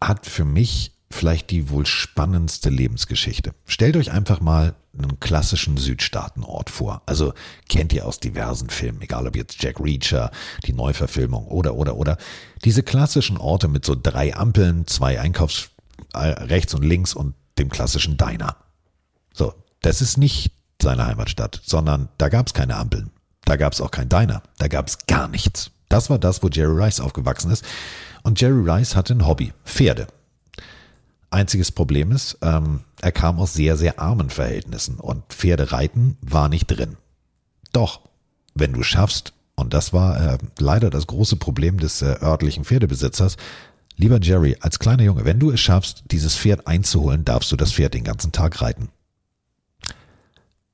hat für mich vielleicht die wohl spannendste Lebensgeschichte. Stellt euch einfach mal einen klassischen Südstaatenort vor. Also kennt ihr aus diversen Filmen, egal ob jetzt Jack Reacher, die Neuverfilmung oder, oder, oder. Diese klassischen Orte mit so drei Ampeln, zwei Einkaufs äh, rechts und links und dem klassischen Diner. So, das ist nicht seine Heimatstadt, sondern da gab es keine Ampeln. Da gab es auch kein Diner. Da gab es gar nichts. Das war das, wo Jerry Rice aufgewachsen ist. Und Jerry Rice hatte ein Hobby, Pferde. Einziges Problem ist, ähm, er kam aus sehr, sehr armen Verhältnissen und Pferdereiten war nicht drin. Doch, wenn du schaffst, und das war äh, leider das große Problem des äh, örtlichen Pferdebesitzers, lieber Jerry, als kleiner Junge, wenn du es schaffst, dieses Pferd einzuholen, darfst du das Pferd den ganzen Tag reiten.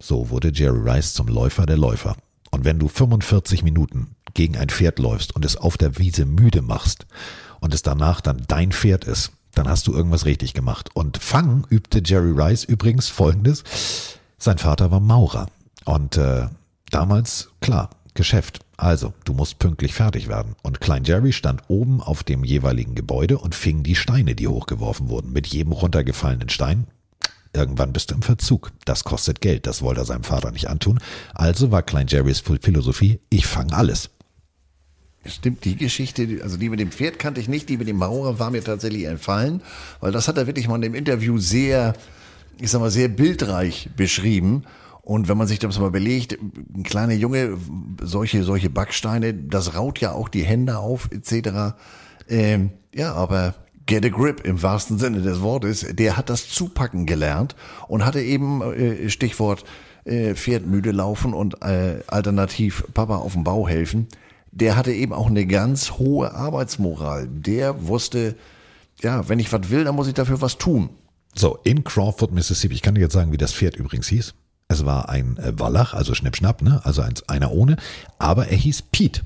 So wurde Jerry Rice zum Läufer der Läufer. Und wenn du 45 Minuten gegen ein Pferd läufst und es auf der Wiese müde machst und es danach dann dein Pferd ist, dann hast du irgendwas richtig gemacht. Und Fangen übte Jerry Rice übrigens folgendes. Sein Vater war Maurer. Und äh, damals, klar, Geschäft. Also, du musst pünktlich fertig werden. Und Klein Jerry stand oben auf dem jeweiligen Gebäude und fing die Steine, die hochgeworfen wurden. Mit jedem runtergefallenen Stein Irgendwann bist du im Verzug. Das kostet Geld. Das wollte er seinem Vater nicht antun. Also war Klein Jerrys Philosophie, ich fange alles. Stimmt, die Geschichte, also die mit dem Pferd kannte ich nicht, die mit dem Maurer war mir tatsächlich entfallen, weil das hat er wirklich mal in dem Interview sehr, ich sag mal, sehr bildreich beschrieben. Und wenn man sich das mal belegt, ein kleiner Junge, solche, solche Backsteine, das raut ja auch die Hände auf, etc. Ähm, ja, aber get a grip im wahrsten Sinne des Wortes, der hat das Zupacken gelernt und hatte eben, äh, Stichwort, äh, Pferd müde laufen und äh, alternativ Papa auf dem Bau helfen. Der hatte eben auch eine ganz hohe Arbeitsmoral. Der wusste, ja, wenn ich was will, dann muss ich dafür was tun. So, in Crawford, Mississippi, ich kann dir jetzt sagen, wie das Pferd übrigens hieß. Es war ein äh, Wallach, also Schnippschnapp, ne? also eins, einer ohne, aber er hieß Pete.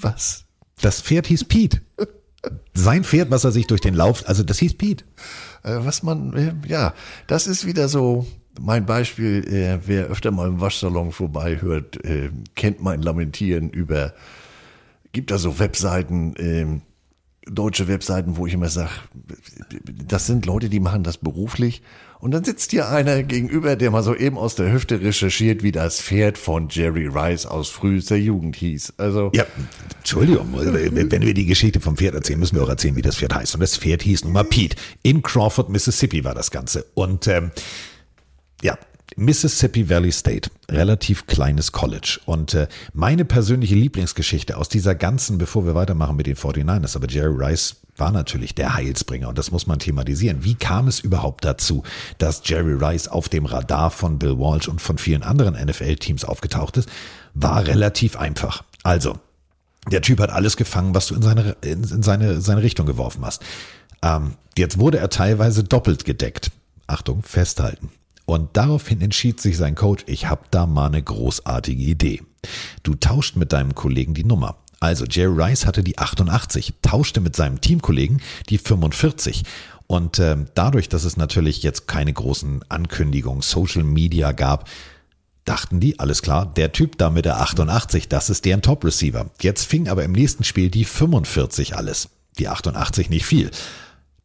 Was? Das Pferd hieß Pete. Sein Pferd, was er sich durch den Lauf, also das hieß Pete. Äh, was man, äh, ja, das ist wieder so mein Beispiel. Äh, wer öfter mal im Waschsalon vorbei hört, äh, kennt mein Lamentieren über, gibt da so Webseiten, ähm, deutsche Webseiten, wo ich immer sage, das sind Leute, die machen das beruflich und dann sitzt hier einer gegenüber, der mal so eben aus der Hüfte recherchiert, wie das Pferd von Jerry Rice aus frühester Jugend hieß. Also ja, Entschuldigung, wenn wir die Geschichte vom Pferd erzählen, müssen wir auch erzählen, wie das Pferd heißt. Und das Pferd hieß nun mal Pete. In Crawford, Mississippi war das Ganze. Und ähm, ja, Mississippi Valley State, relativ kleines College. Und äh, meine persönliche Lieblingsgeschichte aus dieser ganzen, bevor wir weitermachen mit den 49ers, aber Jerry Rice war natürlich der Heilsbringer und das muss man thematisieren. Wie kam es überhaupt dazu, dass Jerry Rice auf dem Radar von Bill Walsh und von vielen anderen NFL-Teams aufgetaucht ist? War relativ einfach. Also, der Typ hat alles gefangen, was du in seine, in, in seine, seine Richtung geworfen hast. Ähm, jetzt wurde er teilweise doppelt gedeckt. Achtung, festhalten. Und daraufhin entschied sich sein Coach, ich habe da mal eine großartige Idee. Du tauscht mit deinem Kollegen die Nummer. Also Jerry Rice hatte die 88, tauschte mit seinem Teamkollegen die 45. Und äh, dadurch, dass es natürlich jetzt keine großen Ankündigungen, Social Media gab, dachten die, alles klar, der Typ da mit der 88, das ist deren Top-Receiver. Jetzt fing aber im nächsten Spiel die 45 alles. Die 88 nicht viel.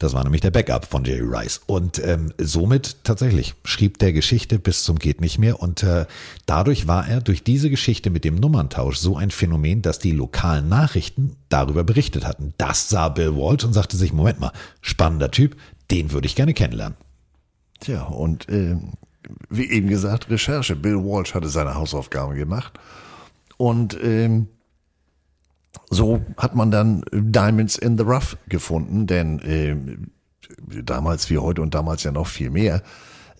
Das war nämlich der Backup von Jerry Rice. Und ähm, somit tatsächlich schrieb der Geschichte bis zum geht nicht mehr. Und äh, dadurch war er durch diese Geschichte mit dem Nummerntausch so ein Phänomen, dass die lokalen Nachrichten darüber berichtet hatten. Das sah Bill Walsh und sagte sich, Moment mal, spannender Typ, den würde ich gerne kennenlernen. Tja, und äh, wie eben gesagt, Recherche. Bill Walsh hatte seine Hausaufgaben gemacht. Und ähm, so hat man dann Diamonds in the Rough gefunden, denn äh, damals wie heute und damals ja noch viel mehr,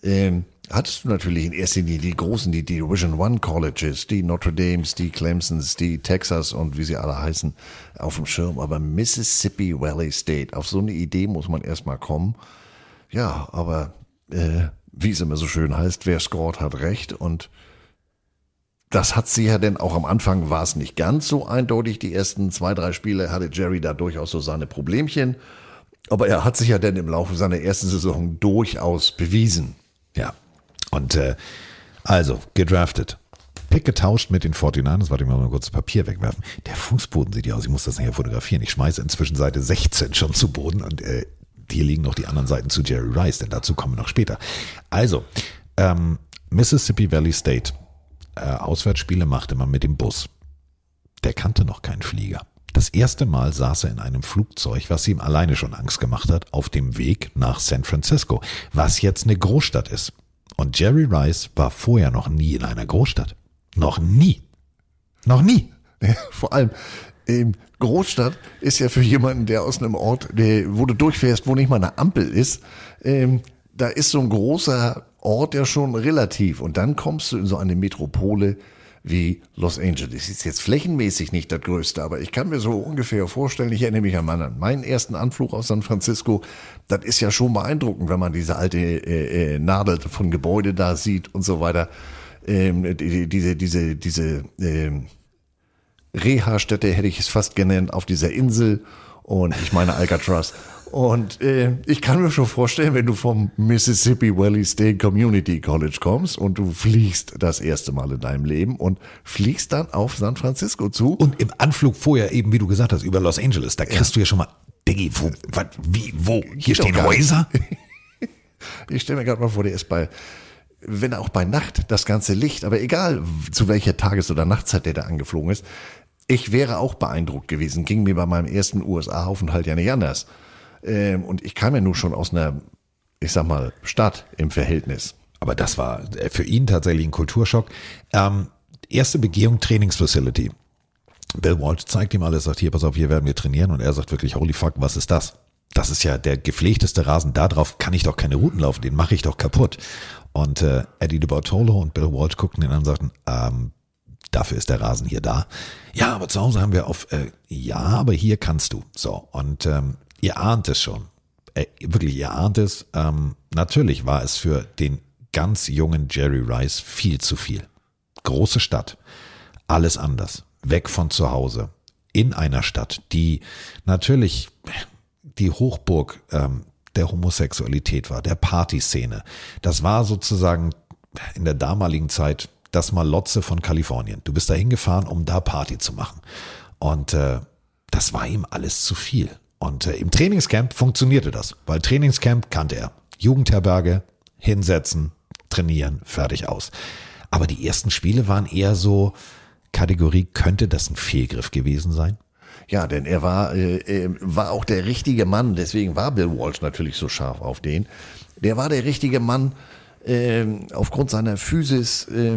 äh, hattest du natürlich in erster Linie die großen, die Division One Colleges, die Notre Dames, die Clemsons, die Texas und wie sie alle heißen, auf dem Schirm. Aber Mississippi Valley State, auf so eine Idee muss man erstmal kommen. Ja, aber äh, wie es immer so schön heißt, wer scored, hat recht und das hat sie ja denn auch am Anfang war es nicht ganz so eindeutig. Die ersten zwei, drei Spiele hatte Jerry da durchaus so seine Problemchen. Aber er hat sich ja denn im Laufe seiner ersten Saison durchaus bewiesen. Ja. Und äh, also, gedraftet. Pick getauscht mit den 49ers. Warte, ich mal kurz Papier wegwerfen. Der Fußboden sieht ja aus. Ich muss das nachher fotografieren. Ich schmeiße inzwischen Seite 16 schon zu Boden und äh, hier liegen noch die anderen Seiten zu Jerry Rice, denn dazu kommen wir noch später. Also, ähm, Mississippi Valley State äh, Auswärtsspiele machte man mit dem Bus. Der kannte noch keinen Flieger. Das erste Mal saß er in einem Flugzeug, was ihm alleine schon Angst gemacht hat, auf dem Weg nach San Francisco, was jetzt eine Großstadt ist. Und Jerry Rice war vorher noch nie in einer Großstadt. Noch nie. Noch nie. Vor allem, Ähm, Großstadt ist ja für jemanden, der aus einem Ort, der, wo du durchfährst, wo nicht mal eine Ampel ist, ähm, da ist so ein großer Ort ja schon relativ. Und dann kommst du in so eine Metropole wie Los Angeles. Ist jetzt flächenmäßig nicht das größte, aber ich kann mir so ungefähr vorstellen, ich erinnere mich an meinen, meinen ersten Anflug aus San Francisco. Das ist ja schon beeindruckend, wenn man diese alte äh, äh, Nadel von Gebäude da sieht und so weiter. Ähm, die, diese, diese, diese ähm, Reha-Stätte hätte ich es fast genannt, auf dieser Insel. Und ich meine Alcatraz. Und äh, ich kann mir schon vorstellen, wenn du vom Mississippi Valley State Community College kommst und du fliegst das erste Mal in deinem Leben und fliegst dann auf San Francisco zu. Und im Anflug vorher eben, wie du gesagt hast, über Los Angeles, da kriegst ja. du ja schon mal, Diggi, wo, wat, wie, wo, hier stehen Häuser? [laughs] ich stelle mir gerade mal vor, der ist bei, wenn auch bei Nacht das ganze Licht, aber egal zu welcher Tages- oder Nachtzeit der da angeflogen ist, ich wäre auch beeindruckt gewesen. Ging mir bei meinem ersten USA-Aufenthalt ja nicht anders. Ähm, und ich kam ja nur schon aus einer, ich sag mal, Stadt im Verhältnis. Aber das war äh, für ihn tatsächlich ein Kulturschock. Ähm, erste Begehung Trainingsfacility. Bill Walsh zeigt ihm alles, sagt hier, pass auf, hier werden wir trainieren. Und er sagt wirklich, holy fuck, was ist das? Das ist ja der gepflegteste Rasen. Darauf kann ich doch keine Routen laufen, den mache ich doch kaputt. Und äh, Eddie de Bartolo und Bill Walsh guckten ihn an und sagten, ähm, dafür ist der Rasen hier da. Ja, aber zu Hause haben wir auf, äh, ja, aber hier kannst du. So, und ähm, ihr ahnt es schon. Äh, wirklich, ihr ahnt es. Ähm, natürlich war es für den ganz jungen Jerry Rice viel zu viel. Große Stadt, alles anders, weg von zu Hause, in einer Stadt, die natürlich die Hochburg ähm, der Homosexualität war, der Partyszene. Das war sozusagen in der damaligen Zeit das Malotze von Kalifornien. Du bist da hingefahren, um da Party zu machen. Und äh, das war ihm alles zu viel. Und äh, im Trainingscamp funktionierte das, weil Trainingscamp kannte er. Jugendherberge, hinsetzen, trainieren, fertig aus. Aber die ersten Spiele waren eher so Kategorie, könnte das ein Fehlgriff gewesen sein? Ja, denn er war, äh, äh, war auch der richtige Mann, deswegen war Bill Walsh natürlich so scharf auf den. Der war der richtige Mann äh, aufgrund seiner Physis äh,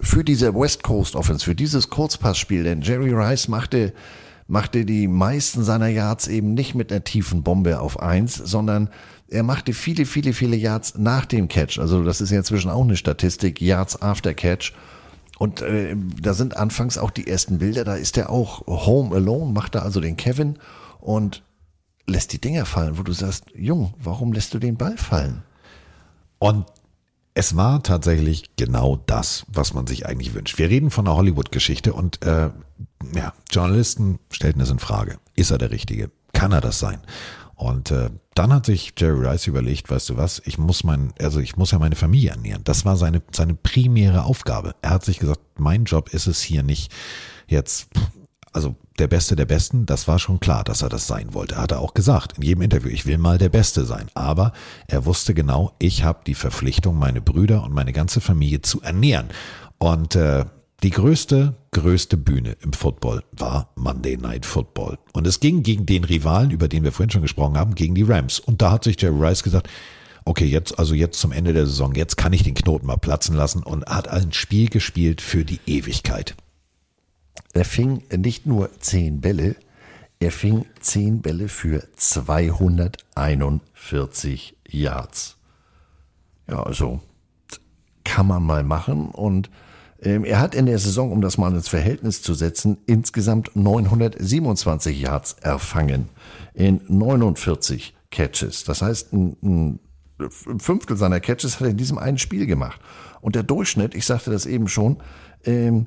für diese West Coast Offense, für dieses Kurzpassspiel. Denn Jerry Rice machte machte die meisten seiner Yards eben nicht mit einer tiefen Bombe auf eins, sondern er machte viele, viele, viele Yards nach dem Catch. Also das ist ja inzwischen auch eine Statistik, Yards after Catch. Und äh, da sind anfangs auch die ersten Bilder, da ist er auch home alone, macht da also den Kevin und lässt die Dinger fallen, wo du sagst, Jung, warum lässt du den Ball fallen? Und es war tatsächlich genau das, was man sich eigentlich wünscht. Wir reden von einer Hollywood-Geschichte und äh, ja, Journalisten stellten es in Frage. Ist er der Richtige? Kann er das sein? Und äh, dann hat sich Jerry Rice überlegt, weißt du was, ich muss mein, also ich muss ja meine Familie ernähren. Das war seine, seine primäre Aufgabe. Er hat sich gesagt, mein Job ist es hier nicht jetzt also der Beste der Besten, das war schon klar, dass er das sein wollte. Hat er auch gesagt in jedem Interview, ich will mal der Beste sein. Aber er wusste genau, ich habe die Verpflichtung, meine Brüder und meine ganze Familie zu ernähren. Und äh, die größte, größte Bühne im Football war Monday Night Football. Und es ging gegen den Rivalen, über den wir vorhin schon gesprochen haben, gegen die Rams. Und da hat sich Jerry Rice gesagt, okay, jetzt, also jetzt zum Ende der Saison, jetzt kann ich den Knoten mal platzen lassen und hat ein Spiel gespielt für die Ewigkeit. Er fing nicht nur zehn Bälle, er fing zehn Bälle für 241 Yards. Ja, also kann man mal machen. Und er hat in der Saison, um das mal ins Verhältnis zu setzen, insgesamt 927 Yards erfangen in 49 Catches. Das heißt, ein, ein Fünftel seiner Catches hat er in diesem einen Spiel gemacht. Und der Durchschnitt, ich sagte das eben schon, ähm,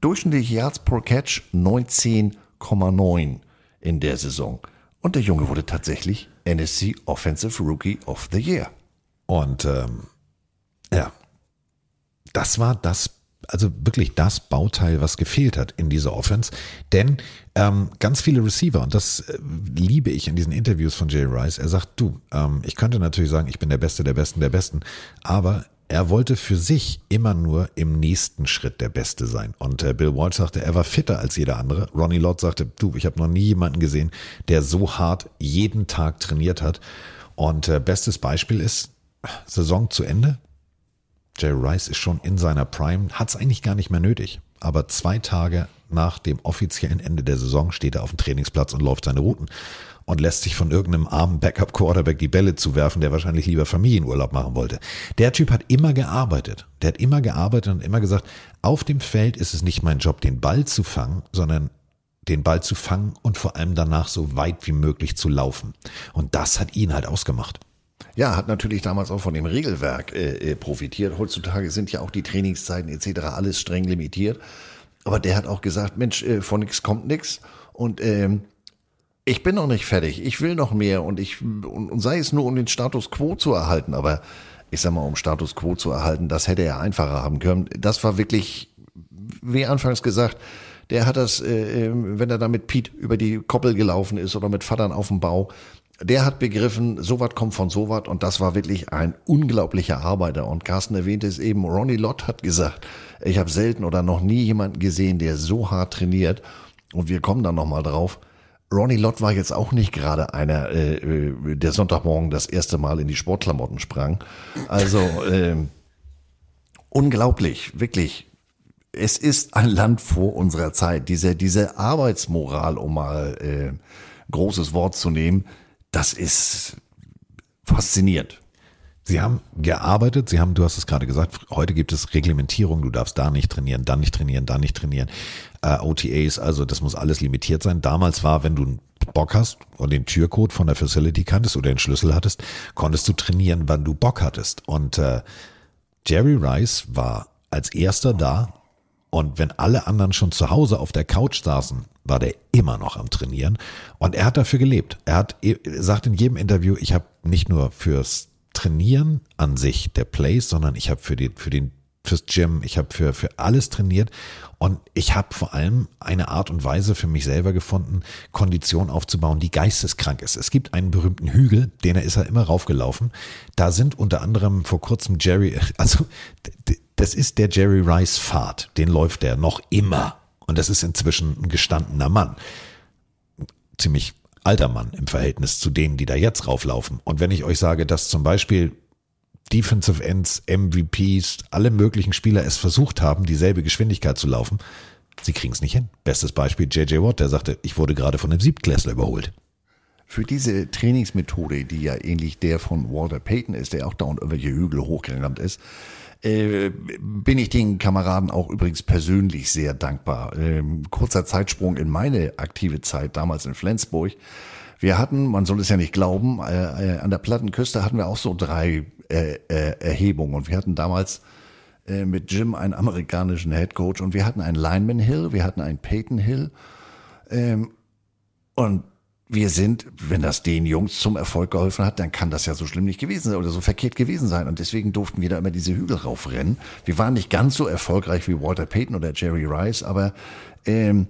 durchschnittliche Yards pro Catch 19,9 in der Saison. Und der Junge wurde tatsächlich NSC Offensive Rookie of the Year. Und ähm, ja, das war das, also wirklich das Bauteil, was gefehlt hat in dieser Offense. Denn ähm, ganz viele Receiver, und das äh, liebe ich in diesen Interviews von Jay Rice, er sagt, du, ähm, ich könnte natürlich sagen, ich bin der Beste der Besten der Besten, aber er wollte für sich immer nur im nächsten Schritt der Beste sein. Und äh, Bill Walsh sagte, er war fitter als jeder andere. Ronnie Lott sagte, du, ich habe noch nie jemanden gesehen, der so hart jeden Tag trainiert hat. Und äh, bestes Beispiel ist, Saison zu Ende. Jerry Rice ist schon in seiner Prime, hat es eigentlich gar nicht mehr nötig. Aber zwei Tage nach dem offiziellen Ende der Saison steht er auf dem Trainingsplatz und läuft seine Routen und lässt sich von irgendeinem armen Backup-Quarterback die Bälle zuwerfen, der wahrscheinlich lieber Familienurlaub machen wollte. Der Typ hat immer gearbeitet. Der hat immer gearbeitet und immer gesagt, auf dem Feld ist es nicht mein Job, den Ball zu fangen, sondern den Ball zu fangen und vor allem danach so weit wie möglich zu laufen. Und das hat ihn halt ausgemacht. Ja, hat natürlich damals auch von dem Regelwerk äh, profitiert. Heutzutage sind ja auch die Trainingszeiten etc. alles streng limitiert. Aber der hat auch gesagt, Mensch, äh, von nix kommt nix. Und ähm, ich bin noch nicht fertig. Ich will noch mehr und ich und, und sei es nur um den Status quo zu erhalten, aber ich sag mal, um Status quo zu erhalten, das hätte er einfacher haben können. Das war wirklich, wie anfangs gesagt, der hat das, äh, wenn er da mit Pete über die Koppel gelaufen ist oder mit Vatern auf dem Bau, der hat begriffen, so was kommt von so was und das war wirklich ein unglaublicher Arbeiter. Und Carsten erwähnte es eben, Ronnie Lott hat gesagt, ich habe selten oder noch nie jemanden gesehen, der so hart trainiert. Und wir kommen dann nochmal drauf. Ronnie Lott war jetzt auch nicht gerade einer, äh, äh, der Sonntagmorgen das erste Mal in die Sportklamotten sprang. Also äh, unglaublich, wirklich. Es ist ein Land vor unserer Zeit. Diese, diese Arbeitsmoral, um mal äh, großes Wort zu nehmen, das ist faszinierend. Sie haben gearbeitet, Sie haben, du hast es gerade gesagt, heute gibt es Reglementierung, du darfst da nicht trainieren, dann nicht trainieren, dann nicht trainieren. Äh, OTAs, also das muss alles limitiert sein. Damals war, wenn du einen Bock hast und den Türcode von der Facility kanntest oder den Schlüssel hattest, konntest du trainieren, wann du Bock hattest. Und äh, Jerry Rice war als erster da und wenn alle anderen schon zu Hause auf der Couch saßen, war der immer noch am Trainieren und er hat dafür gelebt. Er hat sagt in jedem Interview, ich habe nicht nur fürs Trainieren an sich der Plays, sondern ich habe für, die, für den fürs Gym, ich habe für, für alles trainiert und ich habe vor allem eine Art und Weise für mich selber gefunden, Kondition aufzubauen, die geisteskrank ist. Es gibt einen berühmten Hügel, den er ist er immer raufgelaufen. Da sind unter anderem vor kurzem Jerry, [laughs] also das ist der Jerry Rice Pfad, den läuft er noch immer. Und das ist inzwischen ein gestandener Mann. Ziemlich alter Mann im Verhältnis zu denen, die da jetzt rauflaufen. Und wenn ich euch sage, dass zum Beispiel Defensive Ends, MVPs, alle möglichen Spieler es versucht haben, dieselbe Geschwindigkeit zu laufen, sie kriegen es nicht hin. Bestes Beispiel JJ Watt, der sagte, ich wurde gerade von einem Siebtklässler überholt. Für diese Trainingsmethode, die ja ähnlich der von Walter Payton ist, der auch dauernd irgendwelche Hügel hochgerannt ist, äh, bin ich den Kameraden auch übrigens persönlich sehr dankbar. Ähm, kurzer Zeitsprung in meine aktive Zeit damals in Flensburg. Wir hatten, man soll es ja nicht glauben, äh, äh, an der Plattenküste hatten wir auch so drei äh, äh, Erhebungen und wir hatten damals mit Jim einen amerikanischen Head Coach und wir hatten einen Lineman Hill, wir hatten einen Peyton Hill ähm, und wir sind, wenn das den Jungs zum Erfolg geholfen hat, dann kann das ja so schlimm nicht gewesen sein oder so verkehrt gewesen sein. Und deswegen durften wir da immer diese Hügel raufrennen. Wir waren nicht ganz so erfolgreich wie Walter Payton oder Jerry Rice, aber ähm,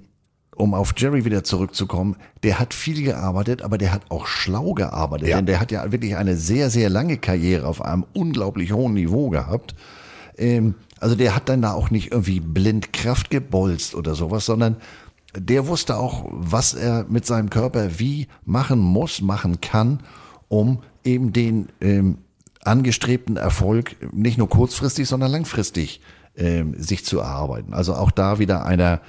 um auf Jerry wieder zurückzukommen, der hat viel gearbeitet, aber der hat auch schlau gearbeitet. Ja. Denn der hat ja wirklich eine sehr, sehr lange Karriere auf einem unglaublich hohen Niveau gehabt. Ähm, also der hat dann da auch nicht irgendwie blind Kraft gebolzt oder sowas, sondern der wusste auch, was er mit seinem Körper wie machen muss, machen kann, um eben den ähm, angestrebten Erfolg nicht nur kurzfristig, sondern langfristig ähm, sich zu erarbeiten. Also auch da wieder einer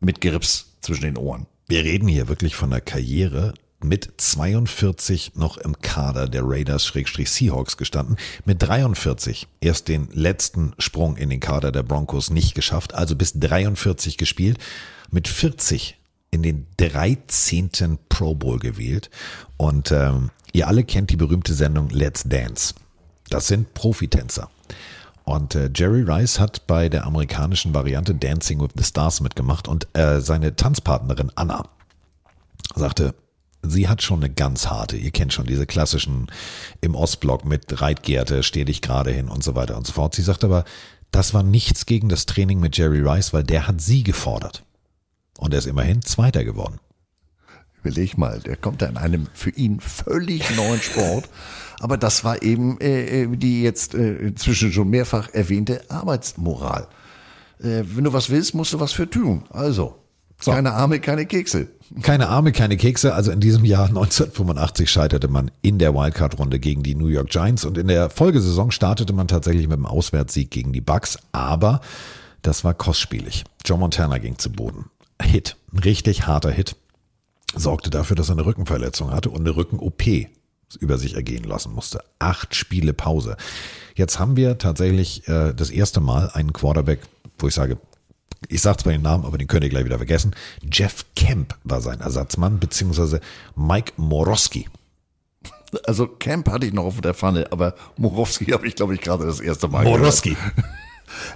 mit Grips zwischen den Ohren. Wir reden hier wirklich von einer Karriere mit 42 noch im Kader der Raiders-Seahawks gestanden, mit 43 erst den letzten Sprung in den Kader der Broncos nicht geschafft, also bis 43 gespielt mit 40 in den 13. Pro Bowl gewählt. Und ähm, ihr alle kennt die berühmte Sendung Let's Dance. Das sind Profitänzer. Und äh, Jerry Rice hat bei der amerikanischen Variante Dancing with the Stars mitgemacht und äh, seine Tanzpartnerin Anna sagte, sie hat schon eine ganz harte, ihr kennt schon diese klassischen im Ostblock mit Reitgerte, steh dich gerade hin und so weiter und so fort. Sie sagt aber, das war nichts gegen das Training mit Jerry Rice, weil der hat sie gefordert. Und er ist immerhin Zweiter geworden. Überleg mal, der kommt da in einem für ihn völlig neuen Sport. Aber das war eben äh, äh, die jetzt äh, inzwischen schon mehrfach erwähnte Arbeitsmoral. Äh, wenn du was willst, musst du was für tun. Also, so. keine Arme, keine Kekse. Keine Arme, keine Kekse. Also in diesem Jahr [laughs] 1985 scheiterte man in der Wildcard-Runde gegen die New York Giants und in der Folgesaison startete man tatsächlich mit dem Auswärtssieg gegen die Bucks. Aber das war kostspielig. Joe Montana ging zu Boden. Hit, ein richtig harter Hit, sorgte dafür, dass er eine Rückenverletzung hatte und eine Rücken-OP über sich ergehen lassen musste. Acht Spiele Pause. Jetzt haben wir tatsächlich äh, das erste Mal einen Quarterback, wo ich sage, ich sage zwar den Namen, aber den könnt ihr gleich wieder vergessen. Jeff Kemp war sein Ersatzmann, beziehungsweise Mike Morowski. Also Camp hatte ich noch auf der Pfanne, aber Morowski [laughs] habe ich, glaube ich, gerade das erste Mal Morowski.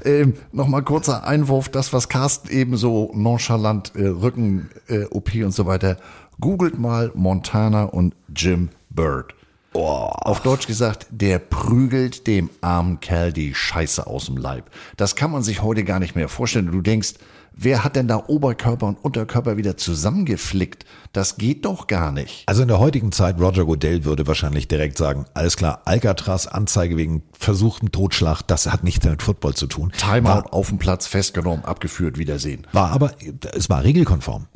Ähm, Nochmal kurzer Einwurf, das, was Carsten eben so nonchalant, äh, Rücken, äh, OP und so weiter. Googelt mal Montana und Jim Bird. Auf Deutsch gesagt, der prügelt dem armen Kerl die Scheiße aus dem Leib. Das kann man sich heute gar nicht mehr vorstellen. Du denkst, wer hat denn da Oberkörper und Unterkörper wieder zusammengeflickt? Das geht doch gar nicht. Also in der heutigen Zeit, Roger Goodell würde wahrscheinlich direkt sagen, alles klar, Alcatraz, Anzeige wegen versuchtem Totschlag, das hat nichts mit Football zu tun. Timeout auf dem Platz festgenommen, abgeführt, Wiedersehen. war aber, es war regelkonform.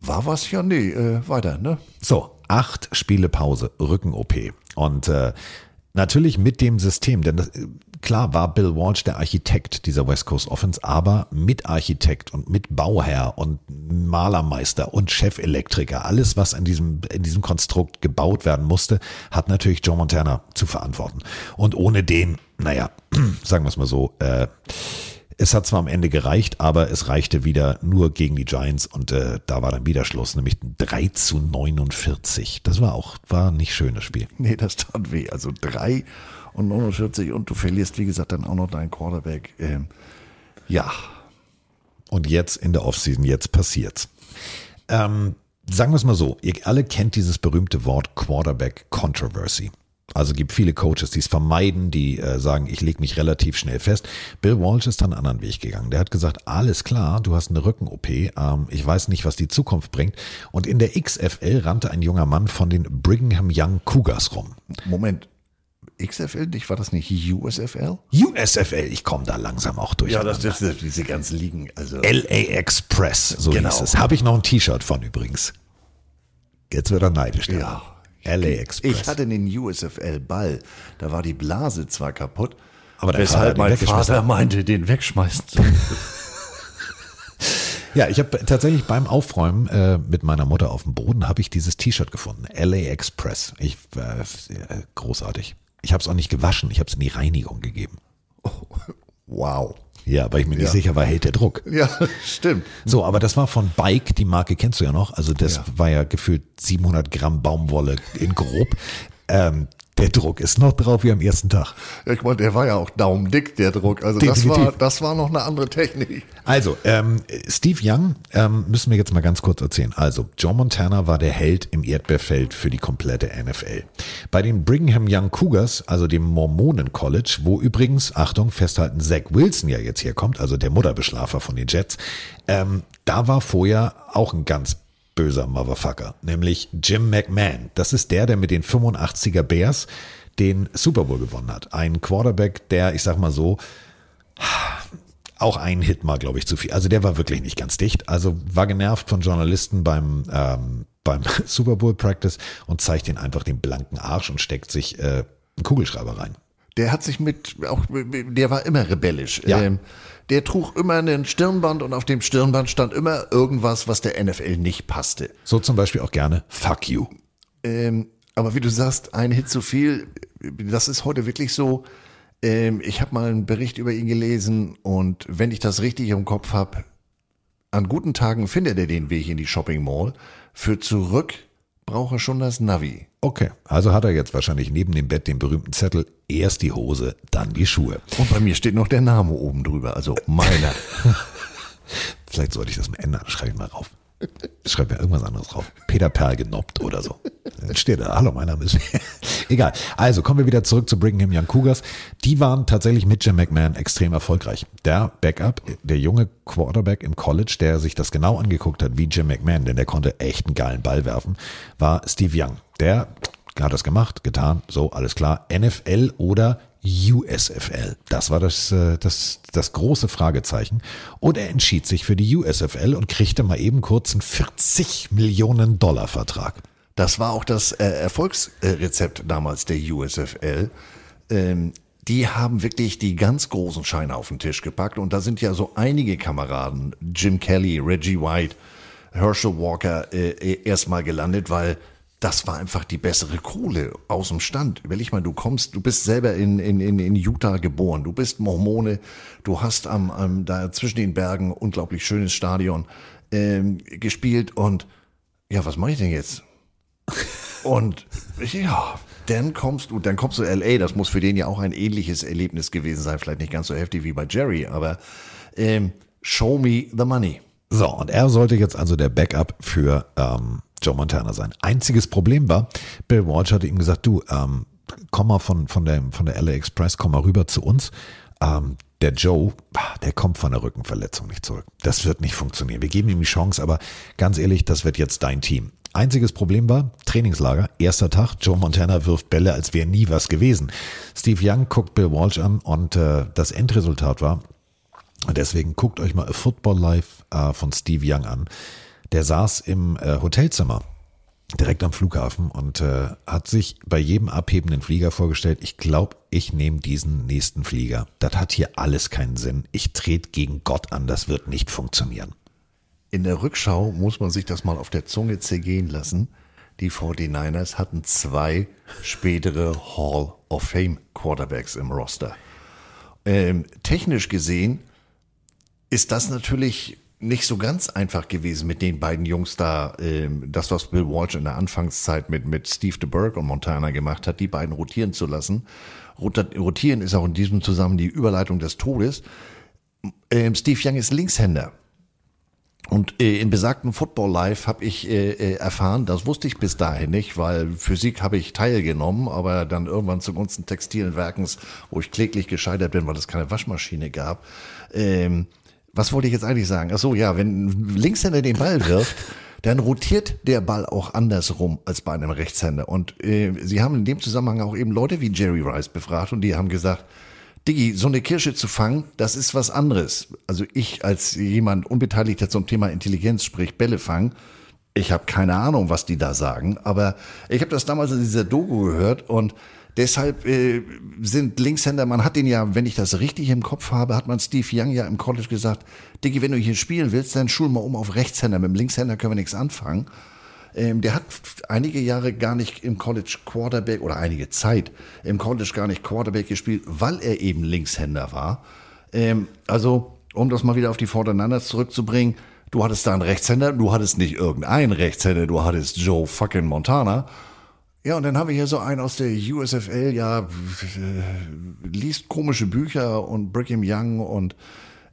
War was? Ja, nee, äh, weiter, ne? So, acht Spiele Pause, Rücken-OP. Und äh, natürlich mit dem System, denn das, klar war Bill Walsh der Architekt dieser West Coast Offense, aber mit Architekt und mit Bauherr und Malermeister und Chefelektriker, alles was in diesem, in diesem Konstrukt gebaut werden musste, hat natürlich Joe Montana zu verantworten. Und ohne den, naja, [clears throat] sagen wir es mal so, äh, es hat zwar am Ende gereicht, aber es reichte wieder nur gegen die Giants und äh, da war dann wieder Schluss, nämlich 3 zu 49. Das war auch, war nicht schönes Spiel. Nee, das tat weh. Also 3 und 49 und du verlierst, wie gesagt, dann auch noch deinen Quarterback. Ähm, ja. Und jetzt in der Offseason, jetzt passiert's. Ähm, sagen wir es mal so, ihr alle kennt dieses berühmte Wort Quarterback Controversy. Also gibt viele Coaches, die es vermeiden, die äh, sagen, ich lege mich relativ schnell fest. Bill Walsh ist dann einen anderen Weg gegangen. Der hat gesagt, alles klar, du hast eine Rücken-OP, ähm, ich weiß nicht, was die Zukunft bringt. Und in der XFL rannte ein junger Mann von den Brigham Young Cougars rum. Moment. XFL, nicht, war das nicht USFL? USFL, ich komme da langsam auch durch. Ja, das, das, [laughs] das diese ganzen Ligen. Also. LA Express, so Genau. hieß es. Habe ich noch ein T-Shirt von übrigens. Jetzt wird er neidisch. Ja. LA Express. Ich hatte den USFL-Ball. Da war die Blase zwar kaputt, Aber weshalb mein. Vater meinte, den wegschmeißen zu [laughs] Ja, ich habe tatsächlich beim Aufräumen äh, mit meiner Mutter auf dem Boden habe ich dieses T-Shirt gefunden. LA Express. Ich äh, äh, großartig. Ich habe es auch nicht gewaschen. Ich habe es in die Reinigung gegeben. Wow. Ja, weil ich mir nicht Ja. sicher war, hält der Druck. Ja, [laughs] stimmt. So, aber das war von Bike, die Marke kennst du ja noch. Also das Ja. war ja gefühlt 700 Gramm Baumwolle in grob. ähm, der Druck ist noch drauf wie am ersten Tag. Ja, ich meine, der war ja auch daumendick, der Druck. Also das war, das war noch eine andere Technik. Also, ähm, Steve Young ähm, müssen wir jetzt mal ganz kurz erzählen. Also, Joe Montana war der Held im Erdbeerfeld für die komplette NFL. Bei den Brigham Young Cougars, also dem Mormonen College, wo übrigens, Achtung, festhalten, Zach Wilson ja jetzt herkommt, also der Mutterbeschlafer von den Jets, ähm, da war vorher auch ein ganz böser Motherfucker, nämlich Jim McMahon. Das ist der, der mit den 85er Bears den Super Bowl gewonnen hat. Ein Quarterback, der, ich sag mal so, auch ein Hit mal, glaube ich, zu viel. Also der war wirklich nicht ganz dicht. Also war genervt von Journalisten beim, ähm, beim [laughs] Super Bowl Practice und zeigt ihn einfach den blanken Arsch und steckt sich äh, einen Kugelschreiber rein. Der hat sich mit, auch, der war immer rebellisch. Ja. Ähm, der trug immer einen Stirnband und auf dem Stirnband stand immer irgendwas, was der NFL nicht passte. So zum Beispiel auch gerne Fuck you. Ähm, aber wie du sagst, ein Hit zu viel, das ist heute wirklich so. Ähm, ich habe mal einen Bericht über ihn gelesen und wenn ich das richtig im Kopf habe, an guten Tagen findet er den Weg in die Shopping Mall. Für zurück braucht er schon das Navi. Okay, also hat er jetzt wahrscheinlich neben dem Bett den berühmten Zettel, erst die Hose, dann die Schuhe. Und bei mir steht noch der Name oben drüber, also meiner. [laughs] Vielleicht sollte ich das mal ändern, schreibe ich mal rauf. [laughs] Schreib mir irgendwas anderes drauf. Peter Perl genoppt oder so. Dann steht da, hallo, mein Name ist. [laughs] Egal. Also kommen wir wieder zurück zu Brigham Young Cougars. Die waren tatsächlich mit Jim McMahon extrem erfolgreich. Der Backup, der junge Quarterback im College, der sich das genau angeguckt hat wie Jim McMahon, denn der konnte echt einen geilen Ball werfen, war Steve Young. Der hat das gemacht, getan, so, alles klar. NFL oder USFL. Das war das, äh, das, das große Fragezeichen. Und er entschied sich für die USFL und kriegte mal eben kurz einen 40 Millionen Dollar Vertrag. Das war auch das äh, Erfolgsrezept damals der USFL. Ähm, die haben wirklich die ganz großen Scheine auf den Tisch gepackt und da sind ja so einige Kameraden, Jim Kelly, Reggie White, Herschel Walker äh, erstmal gelandet, weil das war einfach die bessere Kohle aus dem Stand. Überleg mal, du kommst, du bist selber in, in, in, in Utah geboren, du bist Mormone, du hast am, am da zwischen den Bergen unglaublich schönes Stadion ähm, gespielt und ja, was mache ich denn jetzt? [laughs] Und ja, dann kommst du, dann kommst du LA, das muss für den ja auch ein ähnliches Erlebnis gewesen sein, vielleicht nicht ganz so heftig wie bei Jerry, aber ähm, show me the money. So, und er sollte jetzt also der Backup für ähm, Joe Montana sein. Einziges Problem war, Bill Walsh hatte ihm gesagt, du, ähm, komm mal von, von, der, von der LA Express, komm mal rüber zu uns. Ähm, der Joe, der kommt von der Rückenverletzung nicht zurück. Das wird nicht funktionieren. Wir geben ihm die Chance, aber ganz ehrlich, das wird jetzt dein Team. Einziges Problem war, Trainingslager, erster Tag, Joe Montana wirft Bälle, als wäre nie was gewesen. Steve Young guckt Bill Walsh an und äh, das Endresultat war, deswegen guckt euch mal A Football Live äh, von Steve Young an. Der saß im äh, Hotelzimmer direkt am Flughafen und äh, hat sich bei jedem abhebenden Flieger vorgestellt, ich glaube, ich nehme diesen nächsten Flieger. Das hat hier alles keinen Sinn. Ich trete gegen Gott an, das wird nicht funktionieren. In der Rückschau muss man sich das mal auf der Zunge zergehen lassen. Die 49ers hatten zwei spätere Hall of Fame Quarterbacks im Roster. Ähm, technisch gesehen ist das natürlich nicht so ganz einfach gewesen mit den beiden Jungs da, ähm, das, was Bill Walsh in der Anfangszeit mit, mit Steve DeBerg und Montana gemacht hat, die beiden rotieren zu lassen. Rotieren ist auch in diesem Zusammenhang die Überleitung des Todes. Ähm, Steve Young ist Linkshänder. Und äh, in besagten Football Live habe ich äh, äh, erfahren, das wusste ich bis dahin nicht, weil Physik habe ich teilgenommen, aber dann irgendwann zugunsten textilen Werkens, wo ich kläglich gescheitert bin, weil es keine Waschmaschine gab. Ähm, was wollte ich jetzt eigentlich sagen? Ach so, ja, wenn ein Linkshänder den Ball wirft, dann rotiert der Ball auch andersrum als bei einem Rechtshänder. Und äh, sie haben in dem Zusammenhang auch eben Leute wie Jerry Rice befragt und die haben gesagt, Diggi, so eine Kirsche zu fangen, das ist was anderes. Also ich als jemand Unbeteiligter zum Thema Intelligenz, sprich Bälle fangen, ich habe keine Ahnung, was die da sagen, aber ich habe das damals in dieser Doku gehört und deshalb äh, sind Linkshänder, man hat den ja, wenn ich das richtig im Kopf habe, hat man Steve Young ja im College gesagt, Diggi, wenn du hier spielen willst, dann schul mal um auf Rechtshänder, mit dem Linkshänder können wir nichts anfangen. Ähm, der hat einige Jahre gar nicht im College Quarterback oder einige Zeit im College gar nicht Quarterback gespielt, weil er eben Linkshänder war. Ähm, also, um das mal wieder auf die Voreinander zurückzubringen, du hattest da einen Rechtshänder, du hattest nicht irgendeinen Rechtshänder, du hattest Joe fucking Montana. Ja, und dann haben wir hier so einen aus der USFL, ja, äh, liest komische Bücher und Brigham Young und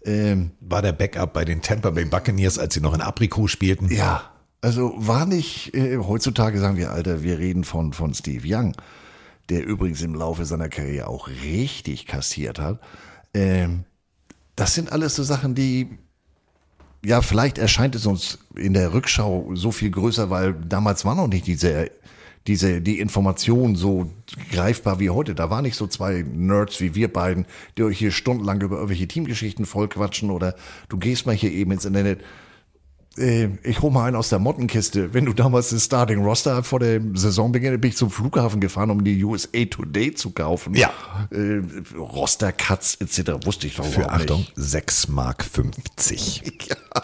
ähm, war der Backup bei den Tampa Bay Buccaneers, als sie noch in Aprikot spielten. Ja, also war nicht, äh, heutzutage sagen wir, Alter, wir reden von, von Steve Young, der übrigens im Laufe seiner Karriere auch richtig kassiert hat. Ähm, das sind alles so Sachen, die, ja, vielleicht erscheint es uns in der Rückschau so viel größer, weil damals war noch nicht diese, diese, die Information so greifbar wie heute. Da waren nicht so zwei Nerds wie wir beiden, die euch hier stundenlang über irgendwelche Teamgeschichten vollquatschen oder du gehst mal hier eben ins Internet äh, ich hole mal einen aus der Mottenkiste. Wenn du damals das Starting Roster vor dem Saisonbeginn bin ich zum Flughafen gefahren, um die USA Today zu kaufen. Ja. Äh, Roster Cuts etc. wusste ich doch Für Achtung, nicht. 6 Mark 50. [laughs] ja.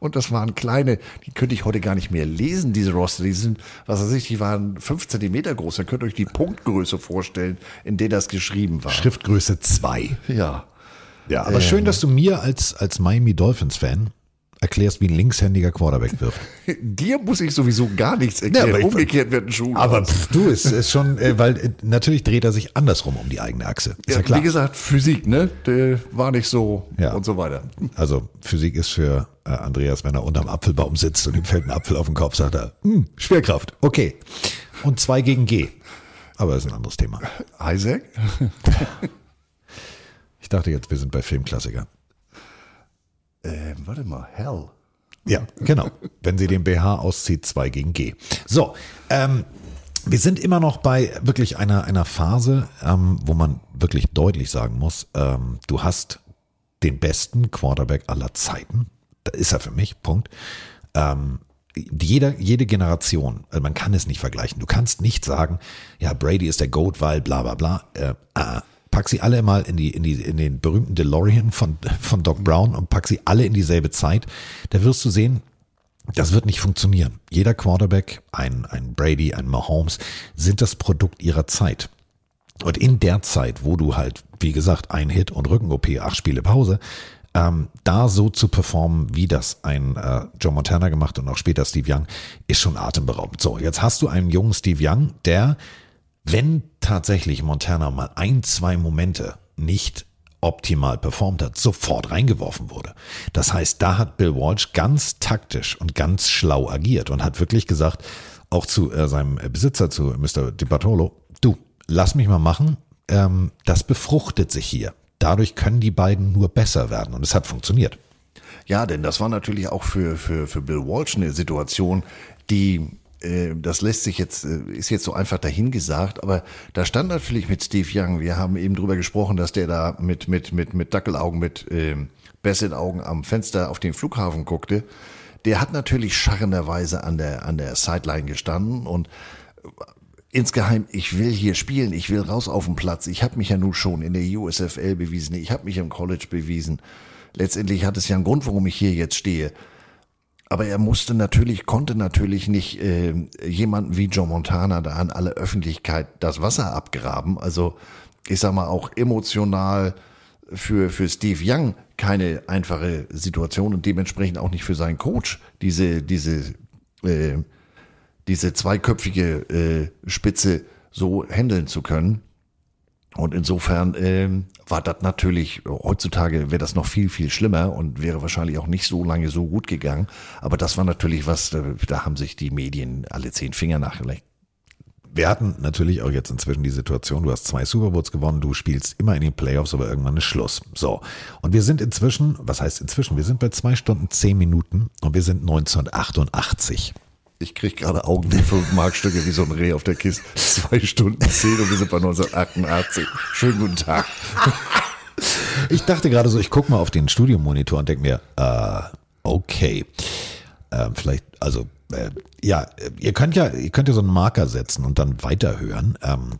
Und das waren kleine, die könnte ich heute gar nicht mehr lesen, diese Roster. Die sind, was weiß ich, die waren fünf Zentimeter groß. Da könnt ihr euch die Punktgröße vorstellen, in der das geschrieben war. Schriftgröße 2. Ja. Ja, aber ähm. schön, dass du mir als, als Miami Dolphins Fan erklärst, wie ein linkshändiger Quarterback wirft. [laughs] Dir muss ich sowieso gar nichts erklären. Ja, Umgekehrt wird ein Schuh. Aber pff, du, es ist schon, äh, weil äh, natürlich dreht er sich andersrum um die eigene Achse. Ist ja, ja klar. Wie gesagt, Physik, ne? Der war nicht so ja. und so weiter. Also Physik ist für äh, Andreas, wenn er unterm Apfelbaum sitzt und ihm fällt ein Apfel auf den Kopf, sagt er, hm, Schwerkraft, okay. Und zwei gegen G. Aber das ist ein anderes Thema. Isaac? [laughs] ich dachte jetzt, wir sind bei Filmklassiker. Äh, warte mal, Hell. Ja, genau. Wenn sie den BH auszieht, 2 gegen G. So, ähm, wir sind immer noch bei wirklich einer, einer Phase, ähm, wo man wirklich deutlich sagen muss, ähm, du hast den besten Quarterback aller Zeiten. Da ist er für mich, Punkt. Ähm, jede, jede Generation, also man kann es nicht vergleichen. Du kannst nicht sagen, ja, Brady ist der Goat, weil bla bla bla. Äh, äh, pack sie alle mal in, die, in, die, in den berühmten DeLorean von, von Doc Brown und pack sie alle in dieselbe Zeit. Da wirst du sehen, Das wird nicht funktionieren. Jeder Quarterback, ein, ein Brady, ein Mahomes, sind das Produkt ihrer Zeit. Und in der Zeit, wo du halt, wie gesagt, ein Hit und Rücken-OP, acht Spiele Pause, ähm, da so zu performen, wie das ein äh, Joe Montana gemacht und auch später Steve Young, ist schon atemberaubend. So, jetzt hast du einen jungen Steve Young, der, wenn tatsächlich Montana mal ein, zwei Momente nicht optimal performt hat, sofort reingeworfen wurde. Das heißt, da hat Bill Walsh ganz taktisch und ganz schlau agiert und hat wirklich gesagt, auch zu äh, seinem Besitzer, zu Mr. Di Bartolo, du, lass mich mal machen, ähm, das befruchtet sich hier. Dadurch können die beiden nur besser werden und es hat funktioniert. Ja, denn das war natürlich auch für, für, für Bill Walsh eine Situation, die äh, das lässt sich jetzt, äh, ist jetzt so einfach dahingesagt, aber da stand natürlich mit Steve Young, wir haben eben drüber gesprochen, dass der da mit, mit, mit, mit Dackelaugen, mit äh, Basset-Augen am Fenster auf den Flughafen guckte. Der hat natürlich scharrenderweise an der, an der Sideline gestanden und insgeheim, ich will hier spielen, ich will raus auf den Platz. Ich habe mich ja nun schon in der USFL bewiesen, ich habe mich im College bewiesen. Letztendlich hat es ja einen Grund, warum ich hier jetzt stehe. Aber er musste natürlich, konnte natürlich nicht äh, jemanden wie Joe Montana da an alle Öffentlichkeit das Wasser abgraben. Also ich sag mal auch emotional für, für Steve Young keine einfache Situation und dementsprechend auch nicht für seinen Coach diese, diese, äh, diese zweiköpfige äh, Spitze so handeln zu können. Und insofern äh, war das natürlich, heutzutage wäre das noch viel, viel schlimmer und wäre wahrscheinlich auch nicht so lange so gut gegangen. Aber das war natürlich was, da, da haben sich die Medien alle zehn Finger nachgelegt. Wir hatten natürlich auch jetzt inzwischen die Situation, du hast zwei Super Bowls gewonnen, du spielst immer in den Playoffs, aber irgendwann ist Schluss. So. Und wir sind inzwischen, was heißt inzwischen? Wir sind bei zwei Stunden zehn Minuten und wir sind 1988. Ich krieg gerade Augen wie fünf Markstücke wie so ein Reh auf der Kiste. Zwei Stunden zehn und wir sind bei 1988. Schönen guten Tag. Ich dachte gerade so, ich gucke mal auf den Studiomonitor und denke mir, äh, okay. Äh, vielleicht, also, äh, ja, ihr könnt ja, ihr könnt ja so einen Marker setzen und dann weiterhören. Ähm,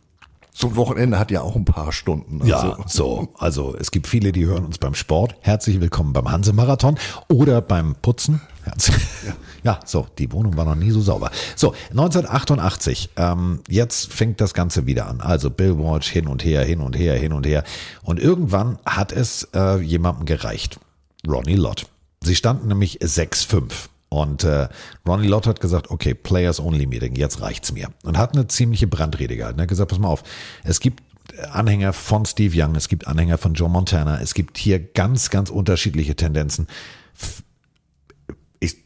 so ein Wochenende hat ja auch ein paar Stunden. Also. Ja, so. Also es gibt viele, die hören uns beim Sport. Herzlich willkommen beim Hanse-Marathon oder beim Putzen. Herzlich. Ja. [laughs] ja, so, die Wohnung war noch nie so sauber. So, 1988, ähm, jetzt fängt das Ganze wieder an. Also Bill Walsh hin und her, hin und her, hin und her. Und irgendwann hat es äh, jemandem gereicht. Ronnie Lott. Sie standen nämlich 6-5. Und äh, Ronnie Lott hat gesagt, okay, Players Only Meeting, jetzt reicht's mir. Und hat eine ziemliche Brandrede gehalten. Er hat gesagt, pass mal auf, es gibt Anhänger von Steve Young, es gibt Anhänger von Joe Montana, es gibt hier ganz, ganz unterschiedliche Tendenzen. Ich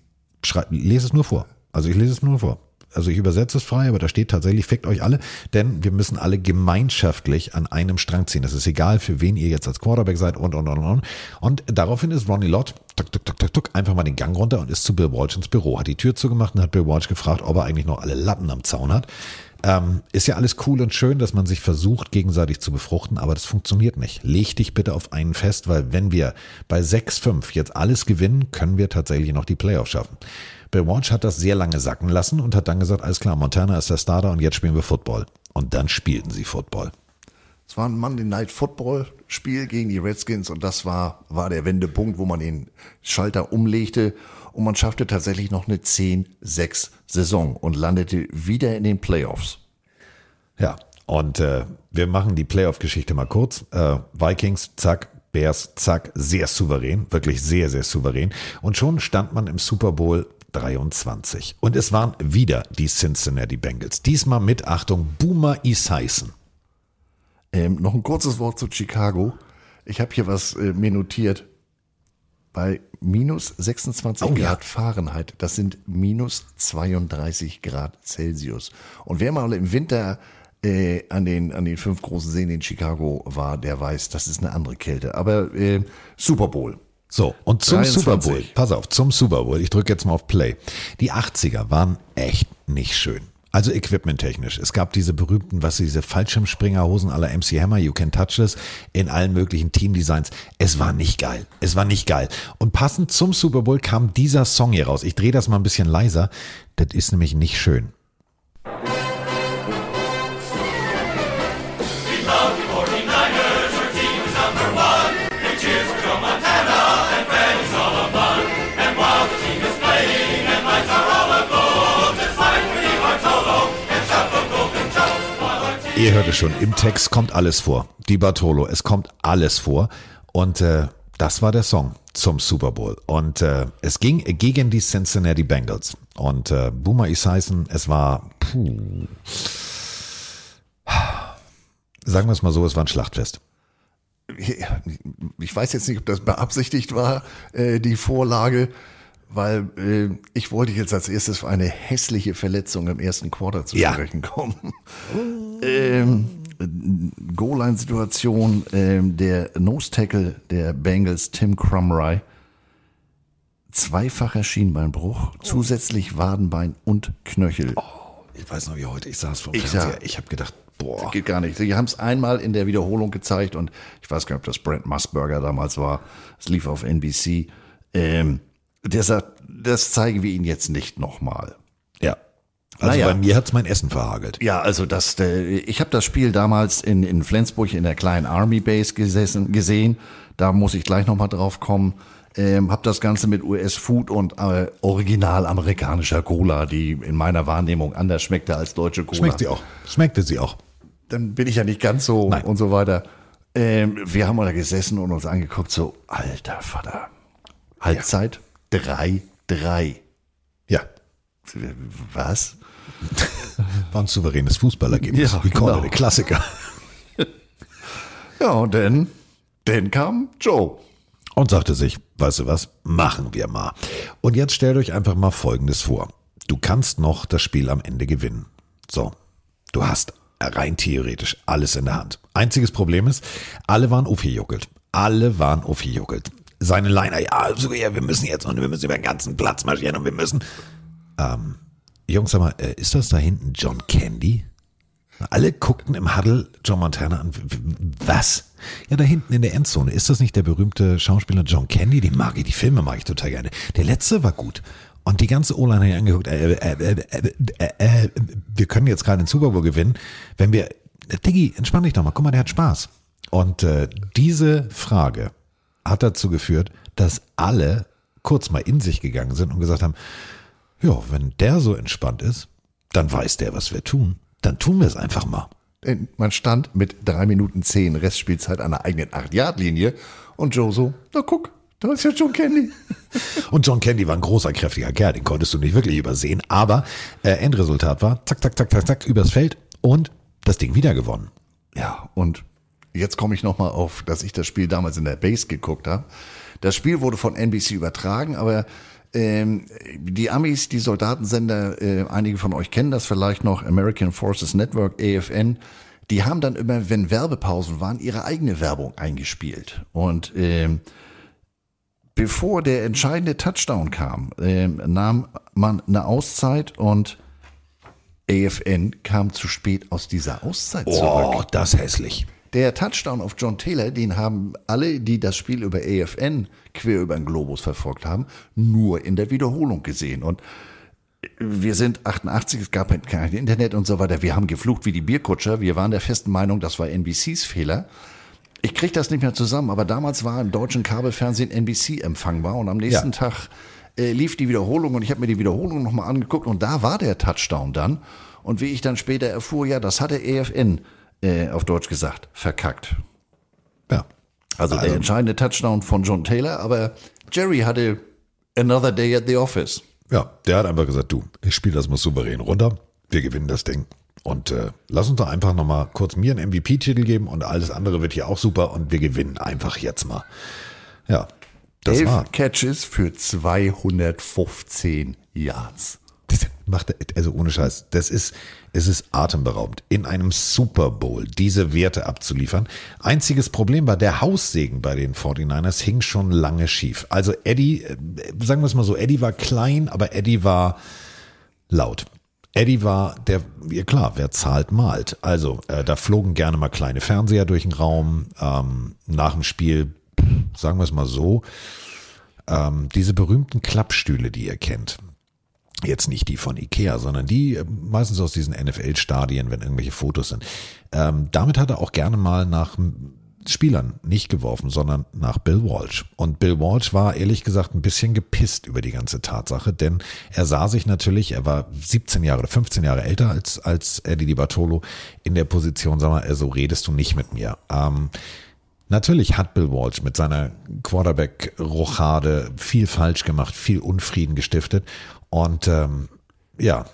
schrei, lese es nur vor. Also ich lese es nur vor. Also ich übersetze es frei, aber da steht tatsächlich, fickt euch alle, denn wir müssen alle gemeinschaftlich an einem Strang ziehen. Es ist egal, für wen ihr jetzt als Quarterback seid und, und, und, und. Und daraufhin ist Ronnie Lott, tuk, tuk, tuk, tuk, tuk, einfach mal den Gang runter und ist zu Bill Walsh ins Büro, hat die Tür zugemacht und hat Bill Walsh gefragt, ob er eigentlich noch alle Latten am Zaun hat. Ähm, ist ja alles cool und schön, dass man sich versucht, gegenseitig zu befruchten, aber das funktioniert nicht. Leg dich bitte auf einen fest, weil wenn wir bei 6-5 jetzt alles gewinnen, können wir tatsächlich noch die Playoffs schaffen. Bill Walsh hat das sehr lange sacken lassen und hat dann gesagt, alles klar, Montana ist der Starter und jetzt spielen wir Football. Und dann spielten sie Football. Es war ein Monday Night Football Spiel gegen die Redskins und das war, war der Wendepunkt, wo man den Schalter umlegte und man schaffte tatsächlich noch eine 10-6 Saison und landete wieder in den Playoffs. Ja, und äh, wir machen die Playoff-Geschichte mal kurz. Äh, Vikings, zack, Bears, zack, sehr souverän, wirklich sehr, sehr souverän. Und schon stand man im Super Bowl 23. Und es waren wieder die Cincinnati Bengals. Diesmal mit Achtung Boomer Esiason. Ähm, noch ein kurzes Wort zu Chicago. Ich habe hier was äh, mir notiert. Bei minus 26 Oh, ja. Grad Fahrenheit, das sind minus 32 Grad Celsius. Und wer mal im Winter äh, an, den, an den fünf großen Seen in Chicago war, der weiß, das ist eine andere Kälte. Aber äh, Super Bowl. So, und zum 23. Super Bowl, pass auf, zum Super Bowl, ich drücke jetzt mal auf Play. Die 80er waren echt nicht schön. Also equipmenttechnisch. Es gab diese berühmten, was diese Fallschirmspringerhosen aller MC Hammer, You Can Touch This, in allen möglichen Teamdesigns. Es war nicht geil. Es war nicht geil. Und passend zum Super Bowl kam dieser Song hier raus. Ich drehe das mal ein bisschen leiser. Das ist nämlich nicht schön. Ihr hört es schon, im Text kommt alles vor. Die Bartolo, es kommt alles vor. Und äh, das war der Song zum Super Bowl. Und äh, es ging gegen die Cincinnati Bengals. Und äh, Boomer Esiason, es war, puh, sagen wir es mal so, es war ein Schlachtfest. Ich weiß jetzt nicht, ob das beabsichtigt war, äh, die Vorlage, weil äh, ich wollte jetzt als erstes für eine hässliche Verletzung im ersten Quarter zu Ja. sprechen kommen. [laughs] ähm, Goal-Line-Situation, ähm, der Nose-Tackle der Bengals, Tim Crumry, zweifacher Schienbeinbruch, zusätzlich Wadenbein und Knöchel. Ich weiß noch wie heute, ich saß vor dem Ich Fernseher, sah- ich habe gedacht, boah. Geht gar nicht. Sie haben es einmal in der Wiederholung gezeigt und ich weiß gar nicht, ob das Brent Musburger damals war. Es lief auf NBC. Ähm, der sagt, das zeigen wir Ihnen jetzt nicht nochmal. Ja. Also Naja. bei mir hat's mein Essen verhagelt. Ja, also das, äh, ich habe das Spiel damals in, in Flensburg in der kleinen Army Base gesessen, gesehen. Da muss ich gleich nochmal drauf kommen. Ähm, habe das Ganze mit US Food und äh, original amerikanischer Cola, die in meiner Wahrnehmung anders schmeckte als deutsche Cola. Schmeckt sie auch. Schmeckte sie auch. dann bin ich ja nicht ganz so und so weiter. Ähm, wir haben da gesessen und uns angeguckt, so, alter Vater. Halbzeit 3-3. Ja. Was? [laughs] War ein souveränes Fußballergebnis. Ja, Wie konnte genau. der Klassiker. [laughs] Ja, und dann, dann kam Joe. Und sagte sich, weißt du was, machen wir mal. Und jetzt stellt euch einfach mal Folgendes vor. Du kannst noch das Spiel am Ende gewinnen. So, du hast rein theoretisch alles in der Hand. Einziges Problem ist, alle waren aufgejuckelt. Alle waren aufgejuckelt. Seine Liner, ja, so, ja, wir müssen jetzt und wir müssen über den ganzen Platz marschieren und wir müssen. Ähm, Jungs, sag mal, äh, ist das da hinten John Candy? Alle guckten im Huddle John Montana an. Was? Ja, da hinten in der Endzone. Ist das nicht der berühmte Schauspieler John Candy? Den mag ich, die Filme mag ich total gerne. Der letzte war gut. Und die ganze O-Line hat angeguckt. Äh, äh, äh, äh, äh, wir können jetzt gerade den Super Bowl gewinnen, wenn wir. Diggi, entspann dich doch mal. Guck mal, der hat Spaß. Und diese Frage hat dazu geführt, dass alle kurz mal in sich gegangen sind und gesagt haben, ja, wenn der so entspannt ist, dann weiß der, was wir tun. Dann tun wir es einfach mal. Man stand mit drei Minuten zehn Restspielzeit an der eigenen 8-Yard-Linie und Joe so, na guck, da ist ja John Candy. [laughs] Und John Candy war ein großer, kräftiger Kerl, den konntest du nicht wirklich übersehen. Aber äh, Endresultat war, zack, zack, zack, zack, zack, übers Feld und das Ding wieder gewonnen. Ja, und jetzt komme ich nochmal auf, dass ich das Spiel damals in der Base geguckt habe. Das Spiel wurde von NBC übertragen, aber ähm, die Amis, die Soldatensender, äh, einige von euch kennen das vielleicht noch, American Forces Network, AFN, die haben dann immer, wenn Werbepausen waren, ihre eigene Werbung eingespielt. Und ähm, bevor der entscheidende Touchdown kam, ähm, nahm man eine Auszeit und AFN kam zu spät aus dieser Auszeit zurück. Oh, das hässlich. Der Touchdown auf John Taylor, den haben alle, die das Spiel über AFN quer über den Globus verfolgt haben, nur in der Wiederholung gesehen. Und wir sind 88, es gab kein Internet und so weiter. Wir haben geflucht wie die Bierkutscher. Wir waren der festen Meinung, das war NBCs Fehler. Ich kriege das nicht mehr zusammen, aber damals war im deutschen Kabelfernsehen NBC empfangbar und am nächsten Ja. Tag äh, lief die Wiederholung und ich habe mir die Wiederholung nochmal angeguckt und da war der Touchdown dann. Und wie ich dann später erfuhr, ja, das hatte AFN äh, auf Deutsch gesagt, verkackt. Ja. Also, Also- der entscheidende Touchdown von John Taylor, aber Jerry hatte another day at the office. Ja, der hat einfach gesagt, du, ich spiele das mal souverän runter, wir gewinnen das Ding. Und äh, lass uns doch einfach nochmal kurz mir einen MVP-Titel geben und alles andere wird hier auch super und wir gewinnen einfach jetzt mal. Ja, das Elf war. Catches für 215 Yards. Macht also ohne Scheiß, das ist, es ist atemberaubend, in einem Super Bowl diese Werte abzuliefern. Einziges Problem war, der Haussegen bei den 49ers hing schon lange schief. Also Eddie, äh, sagen wir es mal so, Eddie war klein, aber Eddie war laut. Eddie war der, ja klar, wer zahlt, malt. Also äh, da flogen gerne mal kleine Fernseher durch den Raum. Ähm, nach dem Spiel, sagen wir es mal so, ähm, diese berühmten Klappstühle, die ihr kennt. Jetzt nicht die von Ikea, sondern die äh, meistens aus diesen NFL-Stadien, wenn irgendwelche Fotos sind. Ähm, damit hat er auch gerne mal nach Spielern nicht geworfen, sondern nach Bill Walsh. Und Bill Walsh war ehrlich gesagt ein bisschen gepisst über die ganze Tatsache, denn er sah sich natürlich, er war 17 Jahre oder 15 Jahre älter als, als Eddie Di Bartolo in der Position, sag mal, so redest du nicht mit mir. Ähm, Natürlich hat Bill Walsh mit seiner Quarterback-Rochade viel falsch gemacht, viel Unfrieden gestiftet. Und ähm, ja,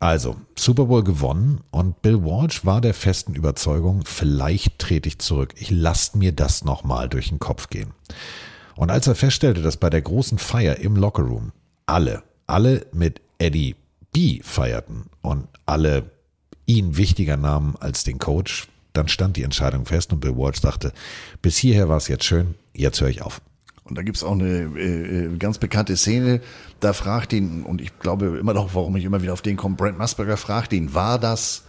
also Super Bowl gewonnen und Bill Walsh war der festen Überzeugung, vielleicht trete ich zurück. Ich lasse mir das nochmal durch den Kopf gehen. Und als er feststellte, dass bei der großen Feier im Lockerroom alle, alle mit Eddie B feierten und alle ihn wichtiger nahmen als den Coach, dann stand die Entscheidung fest und Bill Walsh dachte, bis hierher war es jetzt schön, jetzt höre ich auf. Und da gibt's auch eine äh, ganz bekannte Szene, da fragt ihn, und ich glaube immer noch, warum ich immer wieder auf den komme, Brent Musburger fragt ihn, war das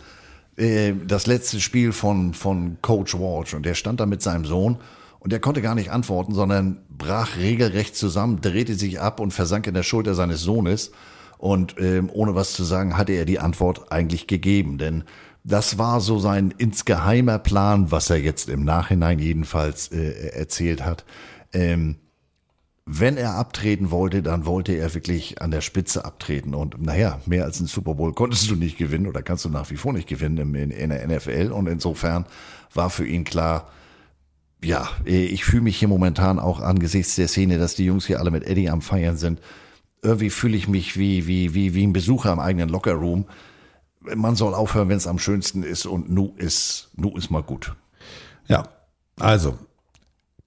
äh, das letzte Spiel von, von Coach Walsh? Und der stand da mit seinem Sohn und der konnte gar nicht antworten, sondern brach regelrecht zusammen, drehte sich ab und versank in der Schulter seines Sohnes. Und ähm, ohne was zu sagen, hatte er die Antwort eigentlich gegeben. Denn das war so sein insgeheimer Plan, was er jetzt im Nachhinein jedenfalls äh, erzählt hat. Ähm, wenn er abtreten wollte, dann wollte er wirklich an der Spitze abtreten. Und naja, mehr als ein Super Bowl konntest du nicht gewinnen oder kannst du nach wie vor nicht gewinnen in, der NFL. Und insofern war für ihn klar, ja, ich fühle mich hier momentan auch angesichts der Szene, dass die Jungs hier alle mit Eddie am Feiern sind. Irgendwie fühle ich mich wie, wie, wie, wie ein Besucher im eigenen Lockerroom man soll aufhören, wenn es am schönsten ist und nu ist, nu ist mal gut. Ja, also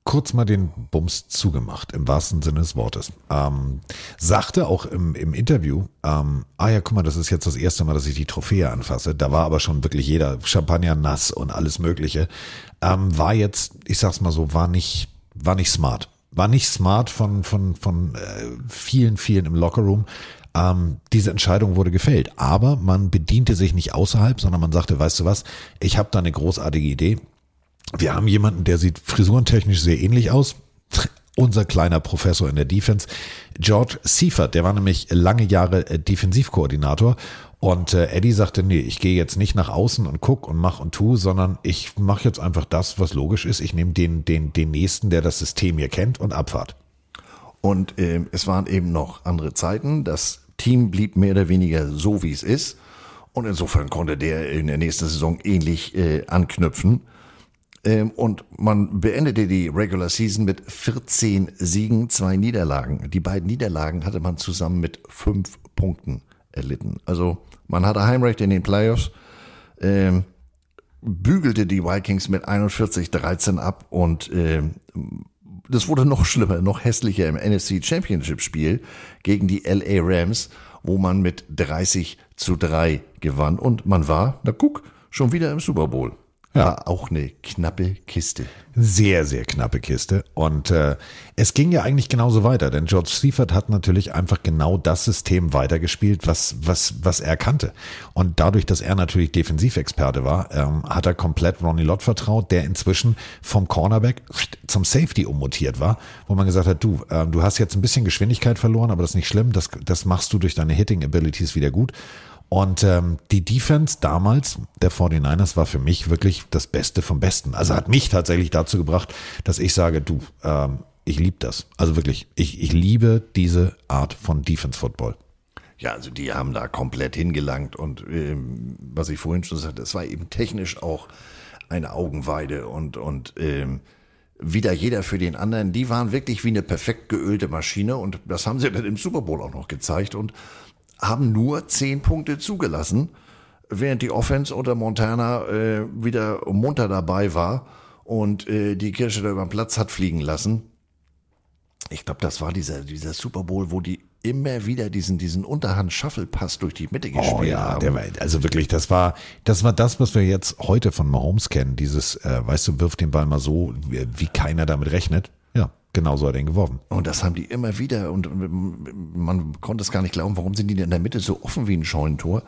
kurz mal den Bums zugemacht, im wahrsten Sinne des Wortes. Ähm, sagte auch im, im Interview, ähm, ah ja, guck mal, das ist jetzt das erste Mal, dass ich die Trophäe anfasse. Da war aber schon wirklich jeder Champagner nass und alles Mögliche. Ähm, war jetzt, ich sag's mal so, war nicht, war nicht smart. War nicht smart von, von, von äh, vielen, vielen im Lockerroom. Ähm, diese Entscheidung wurde gefällt. Aber man bediente sich nicht außerhalb, sondern man sagte, weißt du was, ich habe da eine großartige Idee. Wir haben jemanden, der sieht frisurentechnisch sehr ähnlich aus. Unser kleiner Professor in der Defense, George Seifert, der war nämlich lange Jahre äh, Defensivkoordinator und äh, Eddie sagte, nee, ich gehe jetzt nicht nach außen und guck und mach und tu, sondern ich mache jetzt einfach das, was logisch ist. Ich nehme den, den, den nächsten, der das System hier kennt und Abfahrt. Und äh, es waren eben noch andere Zeiten. Das Team blieb mehr oder weniger so, wie es ist. Und insofern konnte der in der nächsten Saison ähnlich äh, anknüpfen. Ähm, und man beendete die Regular Season mit 14 Siegen, zwei Niederlagen. Die beiden Niederlagen hatte man zusammen mit fünf Punkten erlitten. Also man hatte Heimrecht in den Playoffs, ähm, bügelte die Vikings mit 41-13 ab und ähm, das wurde noch schlimmer, noch hässlicher im NFC Championship Spiel gegen die LA Rams, wo man mit 30 zu 3 gewann und man war, na guck, schon wieder im Super Bowl. Ja. War auch eine knappe Kiste. Sehr, sehr knappe Kiste. Und äh, es ging ja eigentlich genauso weiter, denn George Seifert hat natürlich einfach genau das System weitergespielt, was, was, was er kannte. Und dadurch, dass er natürlich Defensivexperte war, ähm, hat er komplett Ronnie Lott vertraut, der inzwischen vom Cornerback zum Safety ummutiert war, wo man gesagt hat, du, äh, du hast jetzt ein bisschen Geschwindigkeit verloren, aber das ist nicht schlimm, das, das machst du durch deine Hitting Abilities wieder gut. Und ähm, die Defense damals der 49ers war für mich wirklich das Beste vom Besten. Also hat mich tatsächlich dazu gebracht, dass ich sage, du, ähm, ich liebe das. Also wirklich, ich, ich liebe diese Art von Defense Football. Ja, also die haben da komplett hingelangt und ähm, was ich vorhin schon sagte, es war eben technisch auch eine Augenweide und, und ähm, wieder jeder für den anderen. Die waren wirklich wie eine perfekt geölte Maschine und das haben sie dann im Super Bowl auch noch gezeigt und haben nur zehn Punkte zugelassen, während die Offense unter Montana äh, wieder munter dabei war und äh, die Kirsche da über den Platz hat fliegen lassen. Ich glaube, das war dieser, dieser Super Bowl, wo die immer wieder diesen, diesen Unterhand-Shuffle-Pass durch die Mitte gespielt oh, ja, haben. Der war, also wirklich, das war, das war das, was wir jetzt heute von Mahomes kennen. Dieses, äh, weißt du, wirf den Ball mal so, wie, wie keiner damit rechnet. Ja, genauso hat er ihn geworfen. Und das haben die immer wieder und man konnte es gar nicht glauben, warum sind die denn in der Mitte so offen wie ein Scheunentor?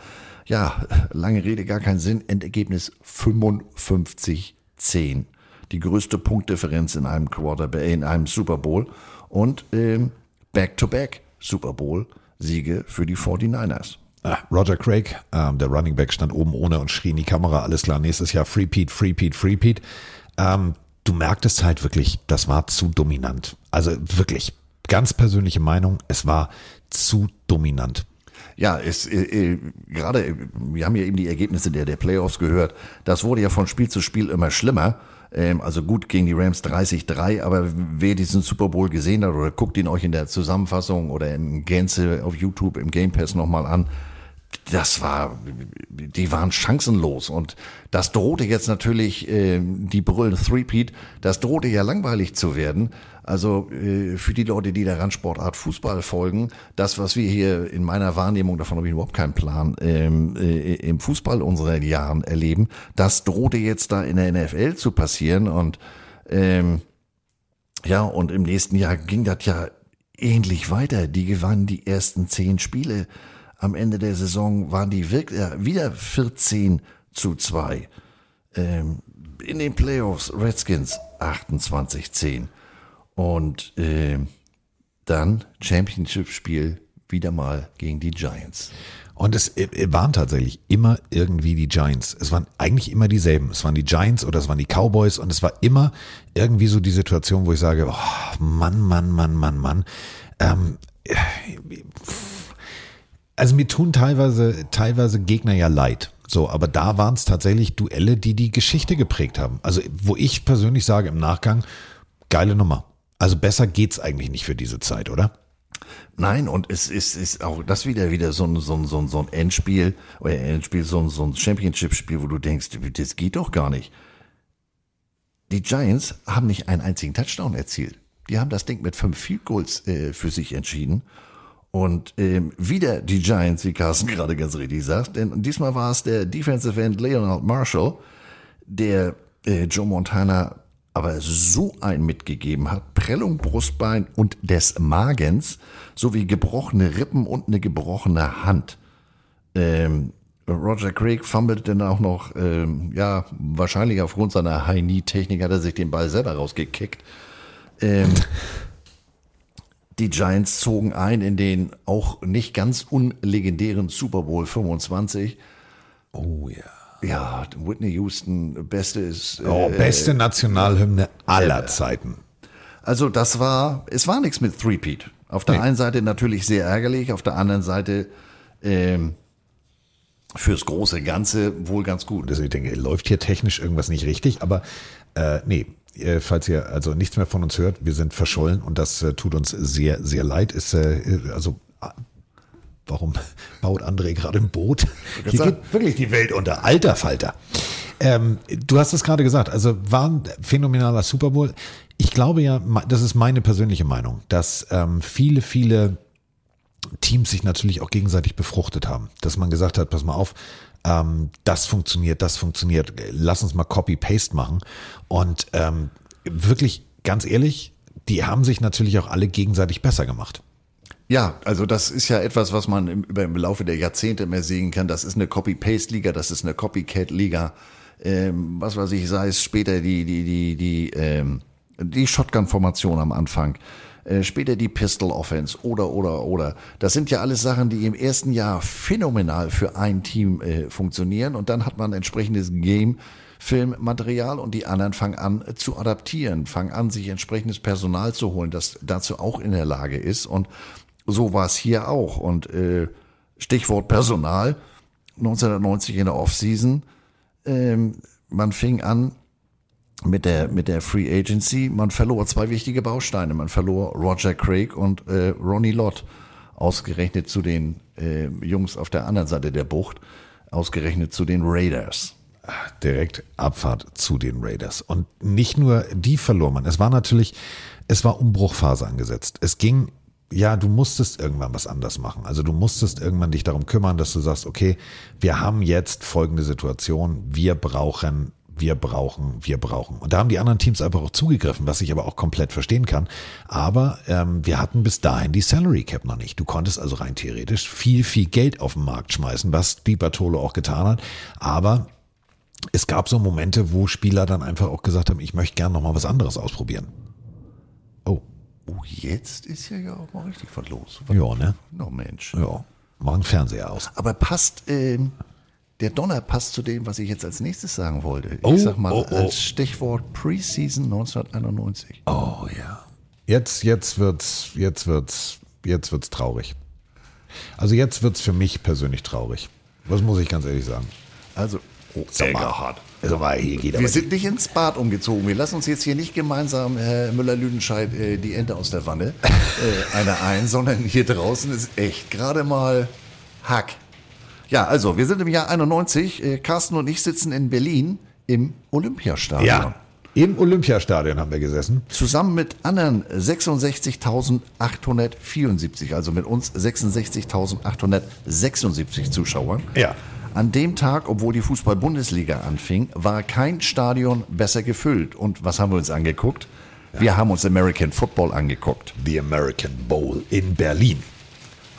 Ja, lange Rede, gar keinen Sinn. Endergebnis 55-10. Die größte Punktdifferenz in einem Quarterback, in einem Super Bowl und ähm, Back-to-Back Super Bowl Siege für die 49ers. Ah, Roger Craig, ähm, der Running Back, stand oben ohne und schrie in die Kamera, alles klar, nächstes Jahr Free Pete, Free Pete, Free Pete. Ähm, du merktest halt wirklich, das war zu dominant. Also wirklich, ganz persönliche Meinung, es war zu dominant. Ja, es, äh, äh, gerade, wir haben ja eben die Ergebnisse der, der Playoffs gehört. Das wurde ja von Spiel zu Spiel immer schlimmer. Ähm, also gut gegen die Rams 30-3, aber wer diesen Super Bowl gesehen hat oder guckt ihn euch in der Zusammenfassung oder in Gänze auf YouTube im Game Pass nochmal an, das war, die waren chancenlos und das drohte jetzt natürlich, äh, die brüllen Threepeat, das drohte ja langweilig zu werden. Also äh, für die Leute, die der Randsportart Fußball folgen, das, was wir hier in meiner Wahrnehmung, davon habe ich überhaupt keinen Plan, ähm, äh, im Fußball unserer Jahren erleben, das drohte jetzt da in der NFL zu passieren und ähm, ja, und im nächsten Jahr ging das ja ähnlich weiter. Die gewannen die ersten zehn Spiele am Ende der Saison waren die wirklich, äh, wieder 14 zu 2. Ähm, in den Playoffs Redskins 28-10. Und äh, dann Championship-Spiel wieder mal gegen die Giants. Und es äh, waren tatsächlich immer irgendwie die Giants. Es waren eigentlich immer dieselben. Es waren die Giants oder es waren die Cowboys und es war immer irgendwie so die Situation, wo ich sage, oh, Mann, Mann, Mann, Mann, Mann. Ähm, äh, also mir tun teilweise, teilweise Gegner ja leid. So, aber da waren es tatsächlich Duelle, die die Geschichte geprägt haben. Also, wo ich persönlich sage im Nachgang, geile Nummer. Also besser geht's eigentlich nicht für diese Zeit, oder? Nein, und es ist, ist auch das wieder wieder so ein, so ein, so ein, so ein Endspiel, oder Endspiel, so ein, so ein Championship-Spiel, wo du denkst, das geht doch gar nicht. Die Giants haben nicht einen einzigen Touchdown erzielt. Die haben das Ding mit fünf Field Goals äh, für sich entschieden. Und ähm, wieder die Giants, wie Carsten gerade ganz richtig sagt, denn diesmal war es der Defensive End Leonard Marshall, der äh, Joe Montana aber so ein mitgegeben hat, Prellung, Brustbein und des Magens, sowie gebrochene Rippen und eine gebrochene Hand. Ähm, Roger Craig fummelt dann auch noch, ähm, ja, wahrscheinlich aufgrund seiner High-Knee-Technik hat er sich den Ball selber rausgekickt. Ähm, [laughs] die Giants zogen ein in den auch nicht ganz unlegendären Super Bowl 25. Oh ja. Ja, Whitney Houston, beste ist. Oh, äh, beste Nationalhymne aller äh, Zeiten. Also das war, es war nichts mit Threepeat. Auf der Nee. einen Seite natürlich sehr ärgerlich, auf der anderen Seite ähm, fürs große Ganze wohl ganz gut. Also ich denke, läuft hier technisch irgendwas nicht richtig, aber äh, nee, äh, falls ihr also nichts mehr von uns hört, wir sind verschollen und das äh, tut uns sehr, sehr leid. Ist äh, also ah, warum [laughs] baut André gerade ein Boot? Hier sagen. geht wirklich die Welt unter. Alter Falter. Ähm, du hast es gerade gesagt, also war ein phänomenaler Super Bowl. Ich glaube ja, das ist meine persönliche Meinung, dass ähm, viele, viele Teams sich natürlich auch gegenseitig befruchtet haben. Dass man gesagt hat, pass mal auf, ähm, das funktioniert, das funktioniert, lass uns mal Copy-Paste machen. Und ähm, wirklich, ganz ehrlich, die haben sich natürlich auch alle gegenseitig besser gemacht. Ja, also das ist ja etwas, was man im, im Laufe der Jahrzehnte mehr sehen kann. Das ist eine Copy-Paste-Liga, das ist eine Copycat-Liga. Ähm, was weiß ich, sei es später die, die, die, die, ähm, die Shotgun-Formation am Anfang, äh, später die Pistol-Offense oder, oder, oder. Das sind ja alles Sachen, die im ersten Jahr phänomenal für ein Team äh, funktionieren und dann hat man entsprechendes Game. Filmmaterial und die anderen fangen an äh, zu adaptieren, fangen an, sich entsprechendes Personal zu holen, das dazu auch in der Lage ist. Und so war es hier auch. Und äh, Stichwort Personal, 1990 in der Offseason, ähm, man fing an mit der, mit der Free Agency, man verlor zwei wichtige Bausteine. Man verlor Roger Craig und äh, Ronnie Lott, ausgerechnet zu den äh, Jungs auf der anderen Seite der Bucht, ausgerechnet zu den Raiders. direkt Abfahrt zu den Raiders. Und nicht nur die verlor man. Es war natürlich, es war Umbruchphase angesetzt. Es ging, ja, du musstest irgendwann was anders machen. Also du musstest irgendwann dich darum kümmern, dass du sagst, okay, wir haben jetzt folgende Situation. Wir brauchen wir brauchen, wir brauchen. Und da haben die anderen Teams einfach auch zugegriffen, was ich aber auch komplett verstehen kann. Aber ähm, wir hatten bis dahin die Salary Cap noch nicht. Du konntest also rein theoretisch viel, viel Geld auf den Markt schmeißen, was Di Bartolo auch getan hat. Aber es gab so Momente, wo Spieler dann einfach auch gesagt haben, ich möchte gerne noch mal was anderes ausprobieren. Oh. Oh, jetzt ist ja ja auch mal richtig was los. Ja, ne? No Mensch. Ja, machen Fernseher aus. Aber passt, ähm, der Donner passt zu dem, was ich jetzt als nächstes sagen wollte. Ich Oh, sag mal oh, oh. als Stichwort Preseason 1991. Oh ja. Jetzt, jetzt wird's, jetzt wird's, jetzt wird's traurig. Also jetzt wird's für mich persönlich traurig. Das muss ich ganz ehrlich sagen. Also, oh, mal, Egerhard. sag mal, hier geht Wir sind nicht ins Bad umgezogen. Wir lassen uns jetzt hier nicht gemeinsam, Herr Müller-Lüdenscheid, äh, die Ente aus der Wanne [laughs] äh, eine ein, sondern hier draußen ist echt gerade mal Hack. Ja, also, wir sind im Jahr 91. Äh, Carsten und ich sitzen in Berlin im Olympiastadion. Ja. Im Olympiastadion haben wir gesessen. Zusammen mit anderen 66.874, also mit uns 66.876 Zuschauern. Ja. An dem Tag, obwohl die Fußball-Bundesliga anfing, war kein Stadion besser gefüllt. Und was haben wir uns angeguckt? Wir haben uns American Football angeguckt. The American Bowl in Berlin.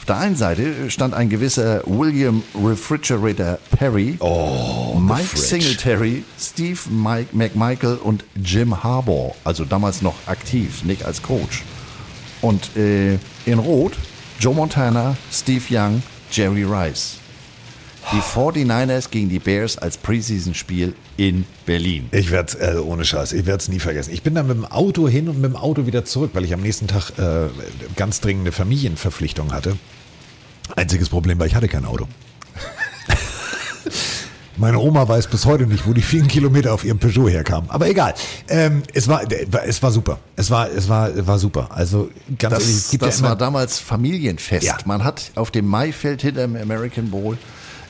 Auf der einen Seite stand ein gewisser William Refrigerator Perry, oh, Mike. Singletary, Steve Mike McMichael und Jim Harbaugh, also damals noch aktiv, nicht als Coach. Und äh, in Rot Joe Montana, Steve Young, Jerry Rice. Die 49ers gegen die Bears als Preseason-Spiel in Berlin. Ich werde äh, ohne Scheiß, ich werde es nie vergessen. Ich bin dann mit dem Auto hin und mit dem Auto wieder zurück, weil ich am nächsten Tag äh, ganz dringende Familienverpflichtung hatte. Einziges Problem war, ich hatte kein Auto. [laughs] Meine Oma weiß bis heute nicht, wo die vielen Kilometer auf ihrem Peugeot herkamen. Aber egal. Ähm, es, war, es war super. Es war, es war, war super. Also ganz Das, ehrlich, es das ja war damals Familienfest. Ja. Man hat auf dem Maifeld hinterm American Bowl,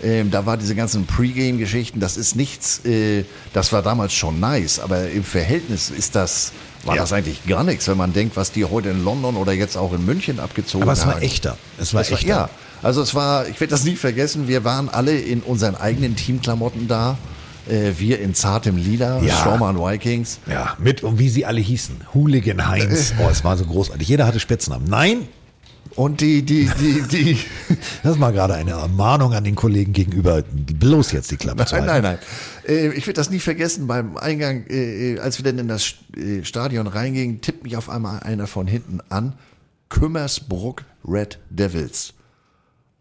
ähm, da war diese ganzen Pre-Game-Geschichten, das ist nichts, äh, das war damals schon nice, aber im Verhältnis ist das, war Ja. das eigentlich gar nichts, wenn man denkt, was die heute in London oder jetzt auch in München abgezogen aber es war haben. echter. Es war Es echter. ja, also es war, ich werde das nie vergessen, wir waren alle in unseren eigenen Teamklamotten da. Äh, wir in zartem Lila, Ja. Schaumann Vikings. Ja, mit und wie sie alle hießen. Hooligan Heinz. [laughs] Oh, es war so großartig. Jeder hatte Spitznamen. Nein, Und die, die, die, die, [laughs] das war gerade eine Ermahnung an den Kollegen gegenüber. Bloß jetzt die Klappe zu Nein, halten. nein, nein. Äh, Ich werde das nie vergessen. Beim Eingang, äh, äh, als wir dann in das Stadion reingingen, tippt mich auf einmal einer von hinten an. Kümmersbruck Red Devils.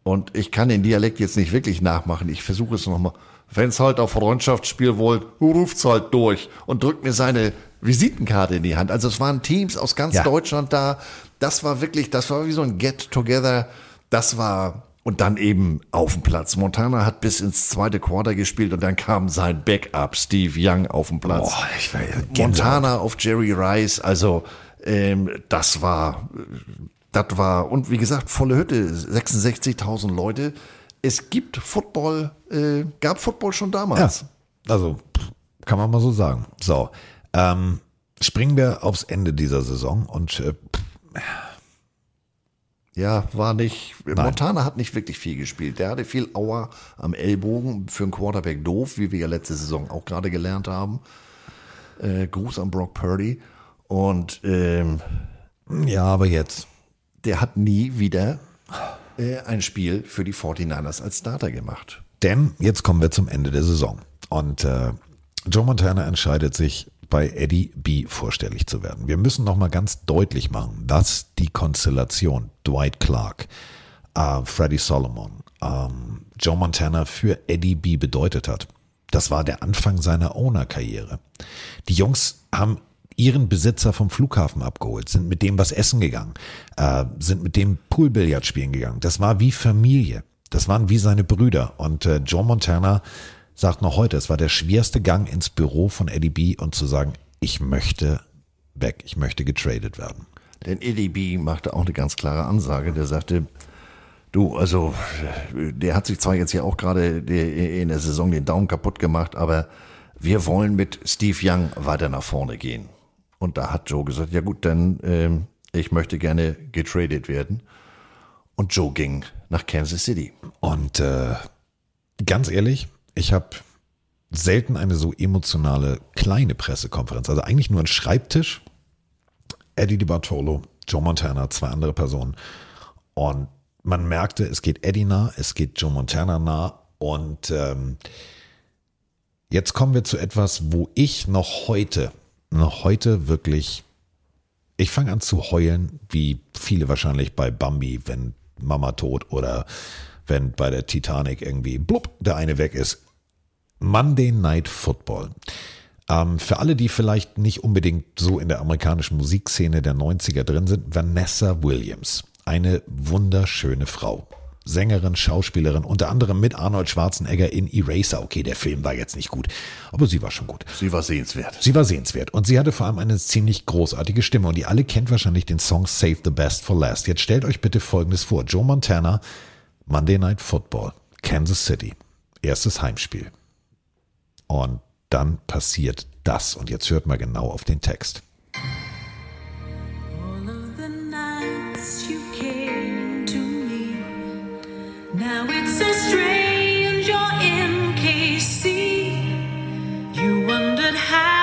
Und ich kann den Dialekt jetzt nicht wirklich nachmachen. Ich versuche es nochmal. Wenn's halt auf Freundschaftsspiel wollt, ruft's halt durch und drückt mir seine Visitenkarte in die Hand. Also es waren Teams aus ganz Ja. Deutschland da. Das war wirklich, das war wie so ein Get-Together. Das war, und dann eben auf dem Platz. Montana hat bis ins zweite Quarter gespielt und dann kam sein Backup, Steve Young, auf den Platz. Boah, ich war ja. Montana auf Jerry Rice, also ähm, das war, das war, und wie gesagt, volle Hütte, 66.000 Leute. Es gibt Football, äh, gab Football schon Ja, damals. also pff, kann man mal so sagen. So, ähm, springen wir aufs Ende dieser Saison und äh, Ja, war nicht, Montana hat nicht wirklich viel gespielt. Der hatte viel Auer am Ellbogen, für einen Quarterback doof, wie wir ja letzte Saison auch gerade gelernt haben. Äh, Gruß an Brock Purdy. Und ähm, ja, aber jetzt. der hat nie wieder äh, ein Spiel für die 49ers als Starter gemacht. Denn jetzt kommen wir zum Ende der Saison. Und äh, Joe Montana entscheidet sich, bei Eddie B vorstellig zu werden. Wir müssen noch mal ganz deutlich machen, dass die Konstellation Dwight Clark, äh, Freddie Solomon, ähm, Joe Montana für Eddie B bedeutet hat. Das war der Anfang seiner Owner-Karriere. Die Jungs haben ihren Besitzer vom Flughafen abgeholt, sind mit dem was essen gegangen, äh, sind mit dem Poolbillard spielen gegangen. Das war wie Familie. Das waren wie seine Brüder. Und äh, Joe Montana sagt noch heute, es war der schwerste Gang ins Büro von Eddie B und zu sagen, ich möchte weg, ich möchte getradet werden. Denn Eddie B machte auch eine ganz klare Ansage. Der sagte, du, also, der hat sich zwar jetzt ja auch gerade in der Saison den Daumen kaputt gemacht, aber wir wollen mit Steve Young weiter nach vorne gehen. Und da hat Joe gesagt, ja gut, dann ähm, ich möchte gerne getradet werden. Und Joe ging nach Kansas City. Und äh, ganz ehrlich, ich habe selten eine so emotionale kleine Pressekonferenz. Also eigentlich nur ein Schreibtisch. Eddie DiBartolo, Joe Montana, zwei andere Personen. Und man merkte, es geht Eddie nah, es geht Joe Montana nah. Und ähm, jetzt kommen wir zu etwas, wo ich noch heute, noch heute wirklich, ich fange an zu heulen, wie viele wahrscheinlich bei Bambi, wenn Mama tot oder wenn bei der Titanic irgendwie blub, der eine weg ist. Monday Night Football. Ähm, für alle, die vielleicht nicht unbedingt so in der amerikanischen Musikszene der 90er drin sind, Vanessa Williams. Eine wunderschöne Frau. Sängerin, Schauspielerin, unter anderem mit Arnold Schwarzenegger in Eraser. Okay, der Film war jetzt nicht gut, aber sie war schon gut. Sie war sehenswert. Sie war sehenswert und sie hatte vor allem eine ziemlich großartige Stimme und ihr alle kennt wahrscheinlich den Song Save the Best for Last. Jetzt stellt euch bitte Folgendes vor. Joe Montana, Monday Night Football, Kansas City, erstes Heimspiel. Und dann passiert das und jetzt hört mal genau auf den Text. Now it's so strange you're in KC. You wondered how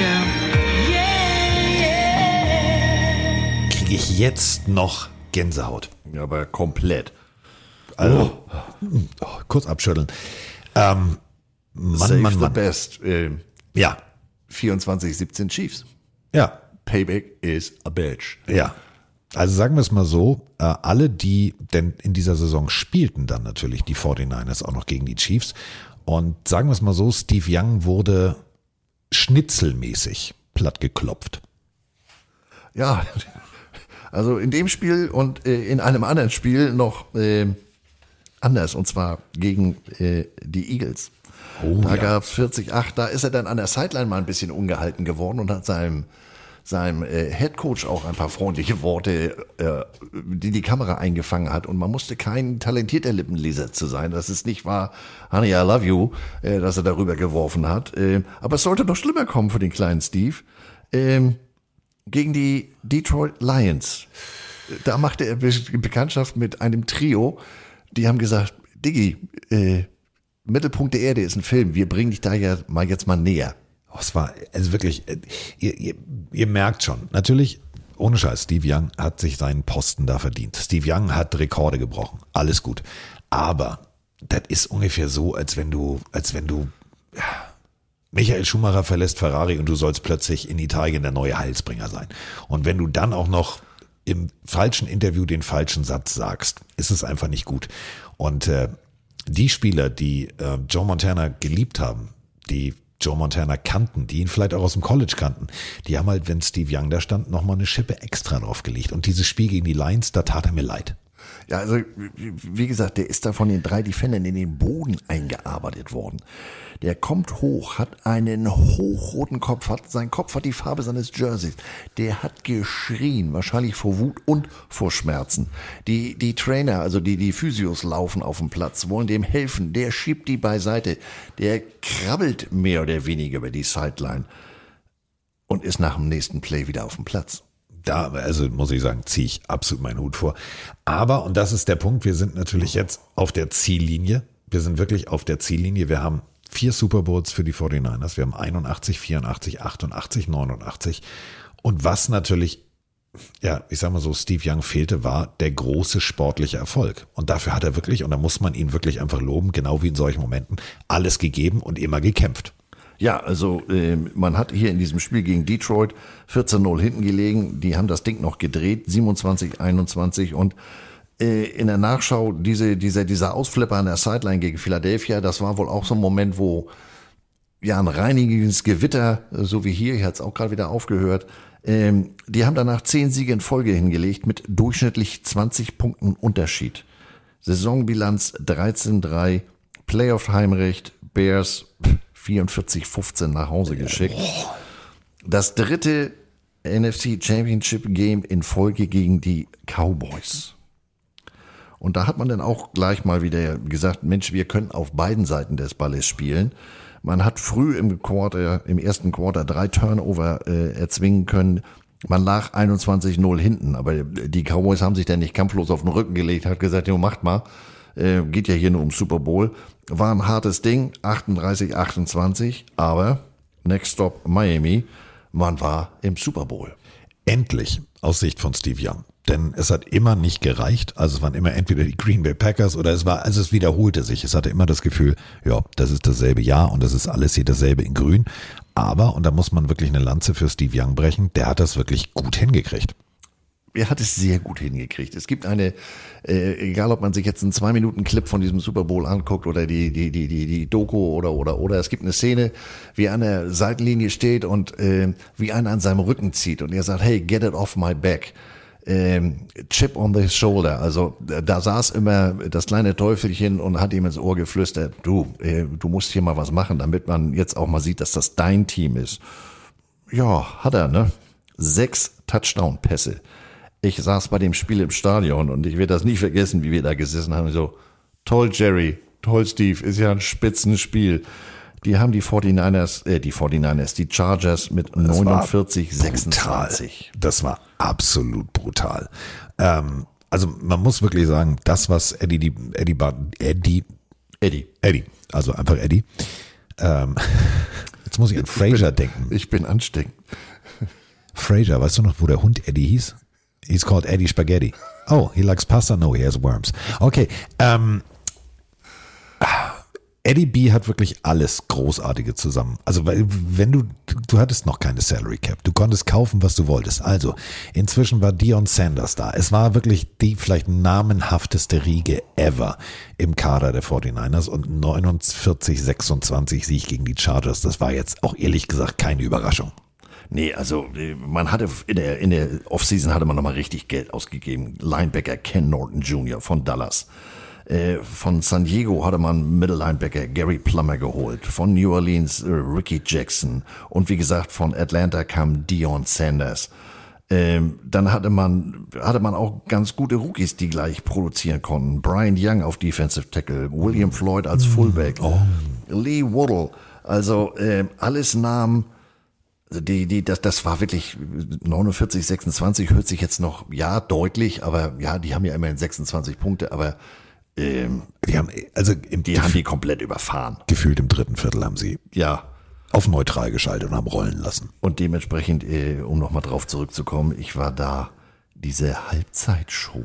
Joe. Kriege ich jetzt noch Gänsehaut. Ja, aber komplett. Also, oh, kurz abschütteln. Ähm, Mann, Save Mann, the Mann. best. Äh, Ja. 24-17 Chiefs. Ja. Payback is a bitch. Ja. Also sagen wir es mal so, äh, alle, die denn in dieser Saison spielten dann natürlich die 49ers auch noch gegen die Chiefs. Und sagen wir es mal so, Steve Young wurde schnitzelmäßig plattgeklopft. Ja, also in dem Spiel und äh, in einem anderen Spiel noch äh, anders, und zwar gegen äh, die Eagles. Oh, da ja. gab's 40-8, da ist er dann an der Sideline mal ein bisschen ungehalten geworden und hat seinem, seinem äh, Headcoach auch ein paar freundliche Worte, äh, die die Kamera eingefangen hat. Und man musste kein talentierter Lippenleser zu sein. Das ist nicht wahr, Honey, I love you, äh, dass er darüber geworfen hat. Äh, aber es sollte noch schlimmer kommen für den kleinen Steve. Ähm, gegen die Detroit Lions. Da machte er Be Bekanntschaft mit einem Trio. Die haben gesagt, Diggi, äh, Mittelpunkt der Erde ist ein Film. Wir bringen dich da ja mal jetzt mal näher. Oh, es war, also wirklich, äh, ihr, ihr, ihr merkt schon, natürlich, ohne Scheiß, Steve Young hat sich seinen Posten da verdient. Steve Young hat Rekorde gebrochen. Alles gut. Aber das ist ungefähr so, als wenn du, als wenn du, ja, Michael Schumacher verlässt Ferrari und du sollst plötzlich in Italien der neue Heilsbringer sein. Und wenn du dann auch noch im falschen Interview den falschen Satz sagst, ist es einfach nicht gut. Und äh, die Spieler, die äh, Joe Montana geliebt haben, die Joe Montana kannten, die ihn vielleicht auch aus dem College kannten, die haben halt, wenn Steve Young da stand, nochmal eine Schippe extra draufgelegt. Und dieses Spiel gegen die Lions, da tat er mir leid. Ja, also wie gesagt, der ist da von den drei Defendern in den Boden eingearbeitet worden. Der kommt hoch, hat einen hochroten Kopf, hat, sein Kopf hat die Farbe seines Jerseys. Der hat geschrien, wahrscheinlich vor Wut und vor Schmerzen. Die, die Trainer, also die, die Physios laufen auf dem Platz, wollen dem helfen. Der schiebt die beiseite. Der krabbelt mehr oder weniger über die Sideline und ist nach dem nächsten Play wieder auf dem Platz da, also muss ich sagen, ziehe ich absolut meinen Hut vor. Aber, und das ist der Punkt, wir sind natürlich jetzt auf der Ziellinie. Wir sind wirklich auf der Ziellinie. Wir haben vier Super Bowls für die 49ers. Wir haben 81, 84, 88, 89. Und was natürlich, ja, ich sag mal so, Steve Young fehlte, war der große sportliche Erfolg. Und dafür hat er wirklich, und da muss man ihn wirklich einfach loben, genau wie in solchen Momenten, alles gegeben und immer gekämpft. Ja, also äh, man hat hier in diesem Spiel gegen Detroit 14-0 hinten gelegen. Die haben das Ding noch gedreht, 27-21 und äh, in der Nachschau diese, dieser, dieser Ausflipper an der Sideline gegen Philadelphia, das war wohl auch so ein Moment, wo ja ein reinigendes Gewitter, so wie hier, hier hat es auch gerade wieder aufgehört, ähm, die haben danach zehn Siege in Folge hingelegt mit durchschnittlich 20 Punkten Unterschied. Saisonbilanz 13-3, Playoff-Heimrecht, Bears 44-15 nach Hause geschickt. Das dritte NFC Championship Game in Folge gegen die Cowboys. Und da hat man dann auch gleich mal wieder gesagt, Mensch, wir können auf beiden Seiten des Balles spielen. Man hat früh im Quarter, im ersten Quarter drei Turnover äh, erzwingen können. Man lag 21-0 hinten, aber die Cowboys haben sich dann nicht kampflos auf den Rücken gelegt, hat gesagt, jo, macht mal, äh, geht ja hier nur um Super Bowl. War ein hartes Ding, 38, 28, aber Next Stop Miami, man war im Super Bowl. Endlich aus Sicht von Steve Young. Denn es hat immer nicht gereicht. Also es waren immer entweder die Green Bay Packers oder es war, also es wiederholte sich. Es hatte immer das Gefühl, ja, das ist dasselbe Jahr und das ist alles hier dasselbe in Grün. Aber, und da muss man wirklich eine Lanze für Steve Young brechen, der hat das wirklich gut hingekriegt. Er hat es sehr gut hingekriegt. Es gibt eine, äh, egal ob man sich jetzt einen zwei Minuten Clip von diesem Super Bowl anguckt oder die die die die die Doku oder oder oder es gibt eine Szene, wie er an der Seitenlinie steht und äh, wie einer an seinem Rücken zieht und er sagt, hey, get it off my back. Ähm, Chip on the shoulder. Also da saß immer das kleine Teufelchen und hat ihm ins Ohr geflüstert, du, äh, du musst hier mal was machen, damit man jetzt auch mal sieht, dass das dein Team ist. Ja, hat er, ne? Sechs Touchdown-Pässe. Ich saß bei dem Spiel im Stadion und ich werde das nie vergessen, wie wir da gesessen haben. So, toll, Jerry, toll, Steve, ist ja ein Spitzenspiel. Die haben die 49ers, äh, die 49ers, die Chargers mit Das war 49, 26. brutal. Das war absolut brutal. Ähm, also man muss wirklich sagen, das, was Eddie, die, Eddie, Bar- Eddie, Eddie, Eddie, also einfach Eddie. Ähm, [laughs] jetzt muss ich an Fraser denken. Ich bin ansteckend. Fraser, weißt du noch, wo der Hund Eddie hieß? He's called Eddie Spaghetti. Oh, he likes pasta? No, he has worms. Okay, ähm, Eddie B hat wirklich alles Großartige zusammen. Also, wenn du, du hattest noch keine Salary Cap. Du konntest kaufen, was du wolltest. Also, inzwischen war Dion Sanders da. Es war wirklich die vielleicht namenhafteste Riege ever im Kader der 49ers und 49, 26 Sieg gegen die Chargers. Das war jetzt auch ehrlich gesagt keine Überraschung. Nee, also äh, man hatte in der, in der Offseason hatte man nochmal richtig Geld ausgegeben. Linebacker Ken Norton Jr. von Dallas. Äh, Von San Diego hatte man Mittellinebacker Gary Plummer geholt. Von New Orleans äh, Ricky Jackson. Und wie gesagt, von Atlanta kam Dion Sanders. Ähm, dann hatte man, hatte man auch ganz gute Rookies, die gleich produzieren konnten. Brian Young auf Defensive Tackle, William Floyd als Fullback, Lee Waddle. Also alles Namen, die, die, das, das war wirklich 49, 26, hört sich jetzt noch, ja, deutlich, aber ja, die haben ja immerhin 26 Punkte, aber ähm, Die haben, also im, die haben die komplett überfahren. gefühlt im dritten Viertel haben sie Ja. auf neutral geschaltet und haben rollen lassen. Und dementsprechend, äh, um nochmal drauf zurückzukommen, ich war da, diese Halbzeitshow.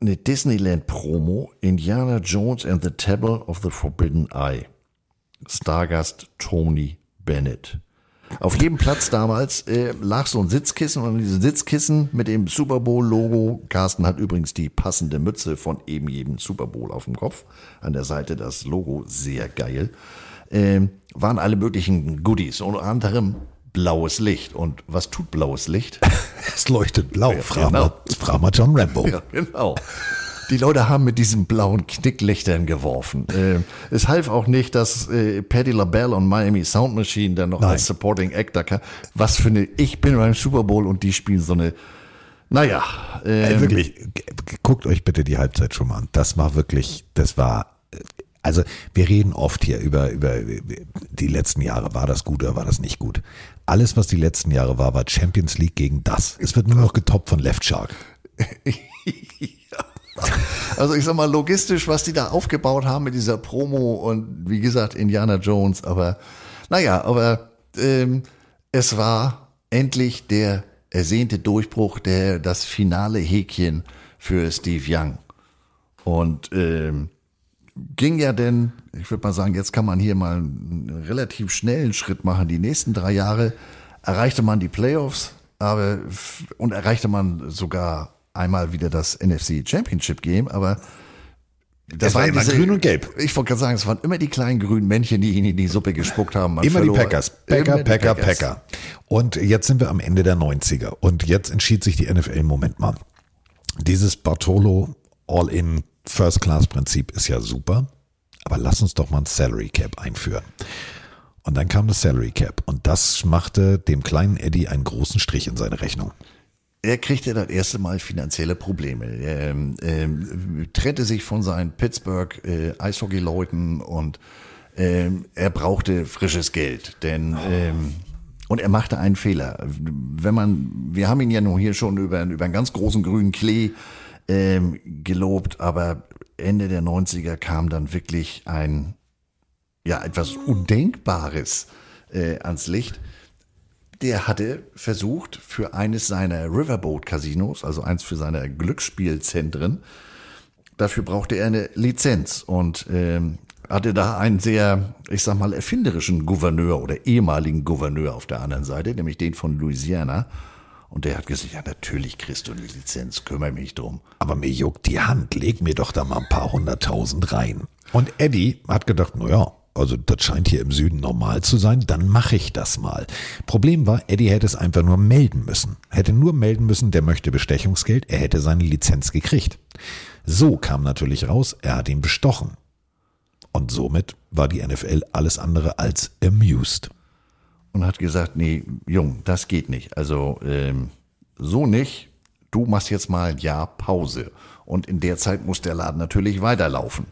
Eine Disneyland-Promo, Indiana Jones and the Temple of the Forbidden Eye. Stargast Tony Bennett. Auf jedem Platz damals äh, lag so ein Sitzkissen und diese Sitzkissen mit dem Super Bowl-Logo. Carsten hat übrigens die passende Mütze von eben jedem Super Bowl auf dem Kopf. An der Seite das Logo, sehr geil. Ähm, waren alle möglichen Goodies, unter anderem blaues Licht. Und was tut blaues Licht? [laughs] Es leuchtet blau. Ja, frag, genau. mal, frag mal John Rambo. Ja, genau. Die Leute haben mit diesen blauen Knicklichtern geworfen. Äh, es half auch nicht, dass äh, Patti LaBelle und Miami Sound Machine dann noch Nein. als Supporting Actor kam. Was für eine, ich bin beim Super Bowl und die spielen so eine, naja, ähm, wirklich, g- g- guckt euch bitte die Halbzeit schon mal an. Das war wirklich, das war, äh, also wir reden oft hier über, über die letzten Jahre, war das gut oder war das nicht gut. Alles, was die letzten Jahre war, war Champions League gegen das. Es wird nur noch getoppt von Left Shark. [laughs] Also ich sag mal, logistisch, was die da aufgebaut haben mit dieser Promo und wie gesagt, Indiana Jones, aber naja, aber ähm, es war endlich der ersehnte Durchbruch, der das finale Häkchen für Steve Young. Und ähm, ging ja denn, ich würde mal sagen, jetzt kann man hier mal einen relativ schnellen Schritt machen. Die nächsten drei Jahre erreichte man die Playoffs, aber und erreichte man sogar einmal wieder das NFC Championship Game, aber Es war immer grün und gelb. Ich wollte gerade sagen, es waren immer die kleinen grünen Männchen, die ihn in die Suppe gespuckt haben. Man Immer die verlor- Packers. Packer, Immer die Packer, Packers. Packer. Und jetzt sind wir am Ende der 90er. Und jetzt entschied sich die NFL, Moment mal. Dieses Bartolo All-in First-Class-Prinzip ist ja super. Aber lass uns doch mal ein Salary Cap einführen. Und dann kam das Salary Cap. Und das machte dem kleinen Eddie einen großen Strich in seine Rechnung. Er kriegte das erste Mal finanzielle Probleme. Er ähm, ähm, trennte sich von seinen Pittsburgh äh, Eishockey-Leuten und ähm, er brauchte frisches Geld. Denn ähm, Und er machte einen Fehler. Wenn man, wir haben ihn ja nun hier schon über, über einen ganz großen grünen Klee ähm, gelobt, aber Ende der 90er kam dann wirklich ein, ja, etwas Undenkbares äh, ans Licht. Der hatte versucht, für eines seiner Riverboat-Casinos, also eins für seine Glücksspielzentren, dafür brauchte er eine Lizenz und ähm, hatte da einen sehr, ich sag mal, erfinderischen Gouverneur oder ehemaligen Gouverneur auf der anderen Seite, nämlich den von Louisiana. Und der hat gesagt, ja, natürlich kriegst du eine Lizenz, kümmere mich drum. Aber mir juckt die Hand, leg mir doch da mal ein paar hunderttausend rein. Und Eddie hat gedacht, na ja, also das scheint hier im Süden normal zu sein, dann mache ich das mal. Problem war, Eddie hätte es einfach nur melden müssen. Hätte nur melden müssen, der möchte Bestechungsgeld, er hätte seine Lizenz gekriegt. So kam natürlich raus, er hat ihn bestochen. Und somit war die NFL alles andere als amused. Und hat gesagt, nee, Jung, das geht nicht. Also ähm, so nicht. Du machst jetzt mal ein Jahr Pause. Und in der Zeit muss der Laden natürlich weiterlaufen.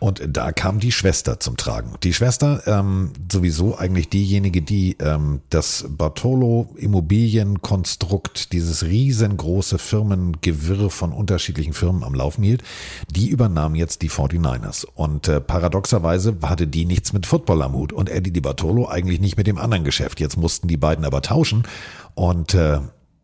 Und da kam die Schwester zum Tragen. Die Schwester, ähm, sowieso eigentlich diejenige, die ähm, das Bartolo Immobilienkonstrukt, dieses riesengroße Firmengewirr von unterschiedlichen Firmen am Laufen hielt, die übernahm jetzt die 49ers. Und äh, paradoxerweise hatte die nichts mit Football am Hut und Eddie Di Bartolo eigentlich nicht mit dem anderen Geschäft. Jetzt mussten die beiden aber tauschen. Und äh,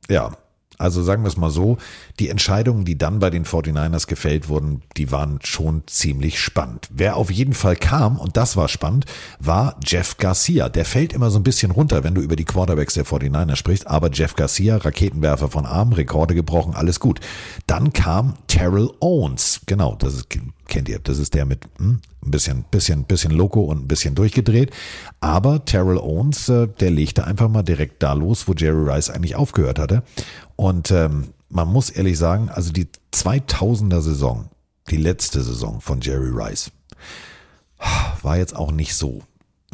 ja, also sagen wir es mal so, die Entscheidungen, die dann bei den 49ers gefällt wurden, die waren schon ziemlich spannend. Wer auf jeden Fall kam, und das war spannend, war Jeff Garcia. Der fällt immer so ein bisschen runter, wenn du über die Quarterbacks der 49ers sprichst, aber Jeff Garcia, Raketenwerfer von Arm, Rekorde gebrochen, alles gut. Dann kam Terrell Owens. Genau, das ist, kennt ihr, das ist der mit hm, ein bisschen, bisschen, bisschen loco und ein bisschen durchgedreht. Aber Terrell Owens, äh, der legte einfach mal direkt da los, wo Jerry Rice eigentlich aufgehört hatte. Und ähm, man muss ehrlich sagen, also die 2000er Saison, die letzte Saison von Jerry Rice, war jetzt auch nicht so.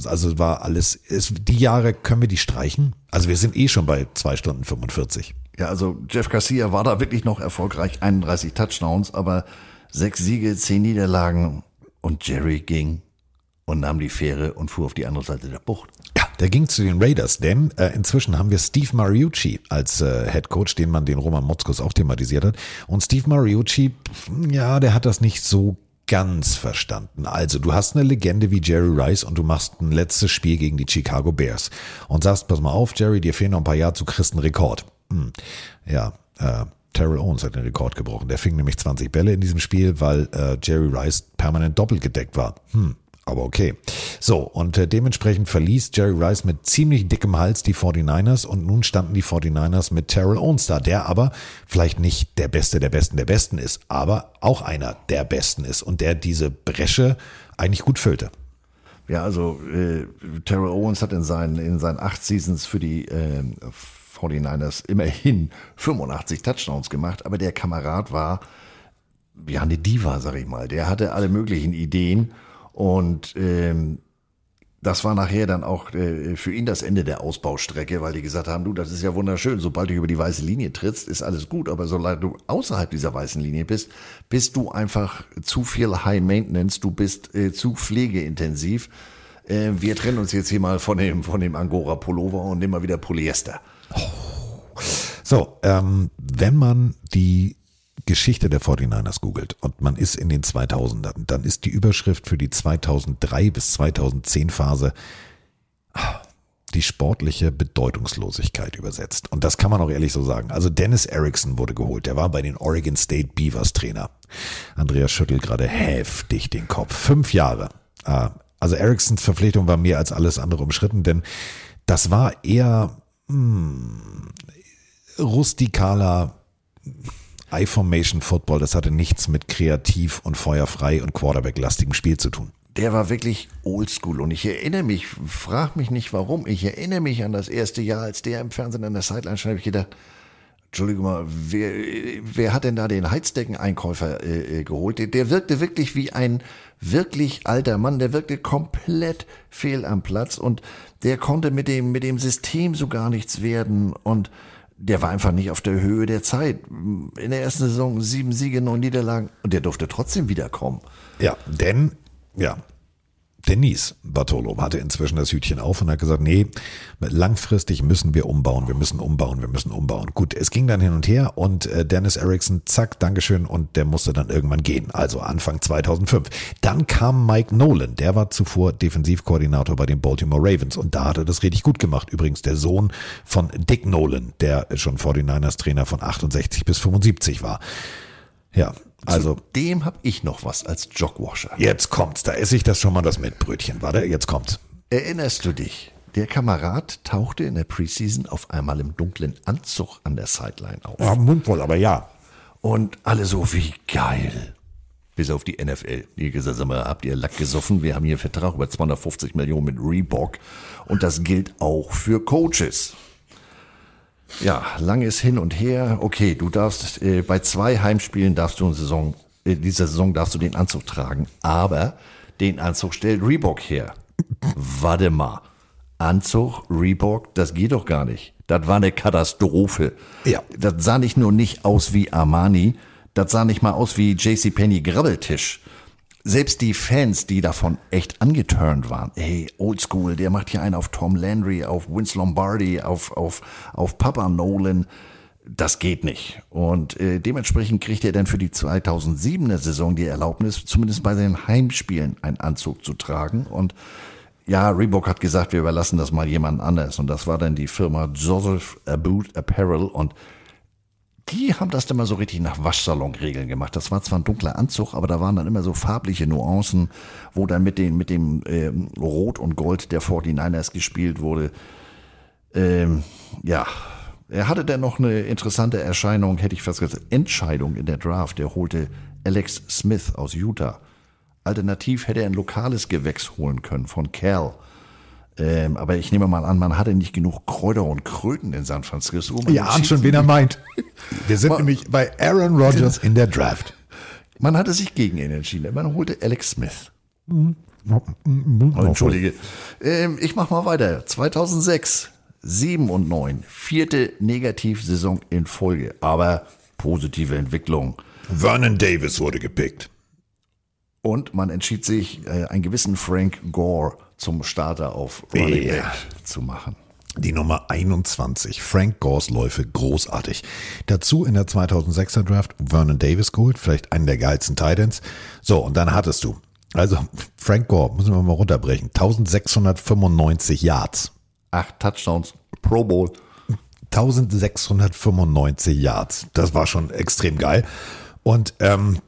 Also war alles, ist, die Jahre können wir die streichen. Also wir sind eh schon bei zwei Stunden 45. Ja, also Jeff Garcia war da wirklich noch erfolgreich, 31 Touchdowns, aber sechs Siege, zehn Niederlagen und Jerry ging und nahm die Fähre und fuhr auf die andere Seite der Bucht. Ja, der ging zu den Raiders, denn äh, inzwischen haben wir Steve Mariucci als äh, Head Coach, den man den Roman Motzkos auch thematisiert hat. Und Steve Mariucci, ja, der hat das nicht so ganz verstanden. Also, du hast eine Legende wie Jerry Rice und du machst ein letztes Spiel gegen die Chicago Bears und sagst, pass mal auf, Jerry, dir fehlen noch ein paar Jahre, kriegst einen Rekord. Hm. Ja, äh, Terrell Owens hat den Rekord gebrochen. Der fing nämlich 20 Bälle in diesem Spiel, weil äh, Jerry Rice permanent doppelt gedeckt war. Hm, aber okay. So, und äh, dementsprechend verließ Jerry Rice mit ziemlich dickem Hals die 49ers und nun standen die 49ers mit Terrell Owens da, der aber vielleicht nicht der Beste der Besten der Besten ist, aber auch einer der Besten ist und der diese Bresche eigentlich gut füllte. Ja, also äh, Terrell Owens hat in seinen, in seinen acht Seasons für die äh, 49ers immerhin 85 Touchdowns gemacht, aber der Kamerad war ja eine Diva, sag ich mal. Der hatte alle möglichen Ideen und ähm, das war nachher dann auch äh, für ihn das Ende der Ausbaustrecke, weil die gesagt haben, du, das ist ja wunderschön, sobald du über die weiße Linie trittst, ist alles gut, aber solange du außerhalb dieser weißen Linie bist, bist du einfach zu viel High Maintenance, du bist äh, zu pflegeintensiv. Äh, wir trennen uns jetzt hier mal von dem, von dem Angora Pullover und nehmen mal wieder Polyester. So, ähm, wenn man die Geschichte der 49ers googelt und man ist in den 2000ern, dann ist die Überschrift für die 2003 bis 2010 Phase die sportliche Bedeutungslosigkeit übersetzt. Und das kann man auch ehrlich so sagen. Also Dennis Erickson wurde geholt. Der war bei den Oregon State Beavers Trainer. Andreas schüttelt gerade heftig den Kopf. Fünf Jahre. Ah, also Ericksons Verpflichtung war mehr als alles andere umschritten, denn das war eher hm, rustikaler I-Formation Football. Das hatte nichts mit kreativ und feuerfrei und Quarterback-lastigem Spiel zu tun. Der war wirklich oldschool und ich erinnere mich, frag mich nicht warum, ich erinnere mich an das erste Jahr, als der im Fernsehen an der Sideline stand, habe ich gedacht, Entschuldigung mal, wer, wer hat denn da den Heizdeckeneinkäufer äh, geholt? Der, der wirkte wirklich wie ein wirklich alter Mann, der wirkte komplett fehl am Platz und der konnte mit dem, mit dem System so gar nichts werden und der war einfach nicht auf der Höhe der Zeit. In der ersten Saison sieben Siege, neun Niederlagen und der durfte trotzdem wiederkommen. Ja, denn, ja, Denise Bartolo hatte inzwischen das Hütchen auf und hat gesagt, nee, langfristig müssen wir umbauen, wir müssen umbauen, wir müssen umbauen. Gut, es ging dann hin und her und äh, Dennis Erickson, zack, Dankeschön und der musste dann irgendwann gehen, also Anfang 2005. Dann kam Mike Nolan, der war zuvor Defensivkoordinator bei den Baltimore Ravens und da hat er das richtig gut gemacht. Übrigens der Sohn von Dick Nolan, der schon 49ers Trainer von 68 bis 75 war. Ja, also. Zu dem habe ich noch was als Jogwasher. Jetzt kommt's, da esse ich das schon mal das Mettbrötchen. Warte, jetzt kommt's. Erinnerst du dich? Der Kamerad tauchte in der Preseason auf einmal im dunklen Anzug an der Sideline auf. Ja, mundvoll, aber ja. Und alle so, wie geil. Bis auf die NFL. Die gesagt, sag mal, habt ihr Lack gesoffen? Wir haben hier einen Vertrag über 250 Millionen mit Reebok. Und das gilt auch für Coaches. Ja, langes Hin und Her. Okay, du darfst äh, bei zwei Heimspielen darfst du Saison, äh, dieser Saison darfst du den Anzug tragen, aber den Anzug stellt Reebok her. Warte mal. Anzug, Reebok, das geht doch gar nicht. Das war eine Katastrophe. Ja. Das sah nicht nur nicht aus wie Armani, das sah nicht mal aus wie JCPenney Grabbeltisch. Selbst die Fans, die davon echt angeturnt waren, hey, Oldschool, der macht hier einen auf Tom Landry, auf Vince Lombardi, auf, auf, auf Papa Nolan. Das geht nicht. Und äh, dementsprechend kriegt er dann für die 2007er Saison die Erlaubnis, zumindest bei seinen Heimspielen einen Anzug zu tragen. Und ja, Reebok hat gesagt, wir überlassen das mal jemand anders. Und das war dann die Firma Joseph Abood Apparel. Und die haben das dann mal so richtig nach Waschsalonregeln gemacht. Das war zwar ein dunkler Anzug, aber da waren dann immer so farbliche Nuancen, wo dann mit, den, mit dem ähm, Rot und Gold der 49ers gespielt wurde. Ähm, ja, er hatte dann noch eine interessante Erscheinung, hätte ich fast gesagt, Entscheidung in der Draft. Er holte Alex Smith aus Utah. Alternativ hätte er ein lokales Gewächs holen können von Cal. Ähm, aber ich nehme mal an, man hatte nicht genug Kräuter und Kröten in San Francisco. Man Ja, ahnt schon, wen er meint. [laughs] Wir sind nämlich bei Aaron Rodgers in der Draft. Man hatte sich gegen ihn entschieden. Man holte Alex Smith. Mhm. Oh, Entschuldige. Ähm, ich mach mal weiter. 2006, 7 und 9. Vierte Negativsaison in Folge. Aber positive Entwicklung. Vernon Davis wurde gepickt. Und man entschied sich, äh, einen gewissen Frank Gore zum Starter auf Running. Back zu machen. Die Nummer 21, Frank Gores Läufe, großartig. Dazu in der 2006er Draft Vernon Davis geholt, vielleicht einen der geilsten Titans. So, und dann hattest du, also Frank Gore, müssen wir mal runterbrechen, 1695 Yards. Acht Touchdowns, Pro Bowl. 1695 Yards. Das war schon extrem geil. Und ähm,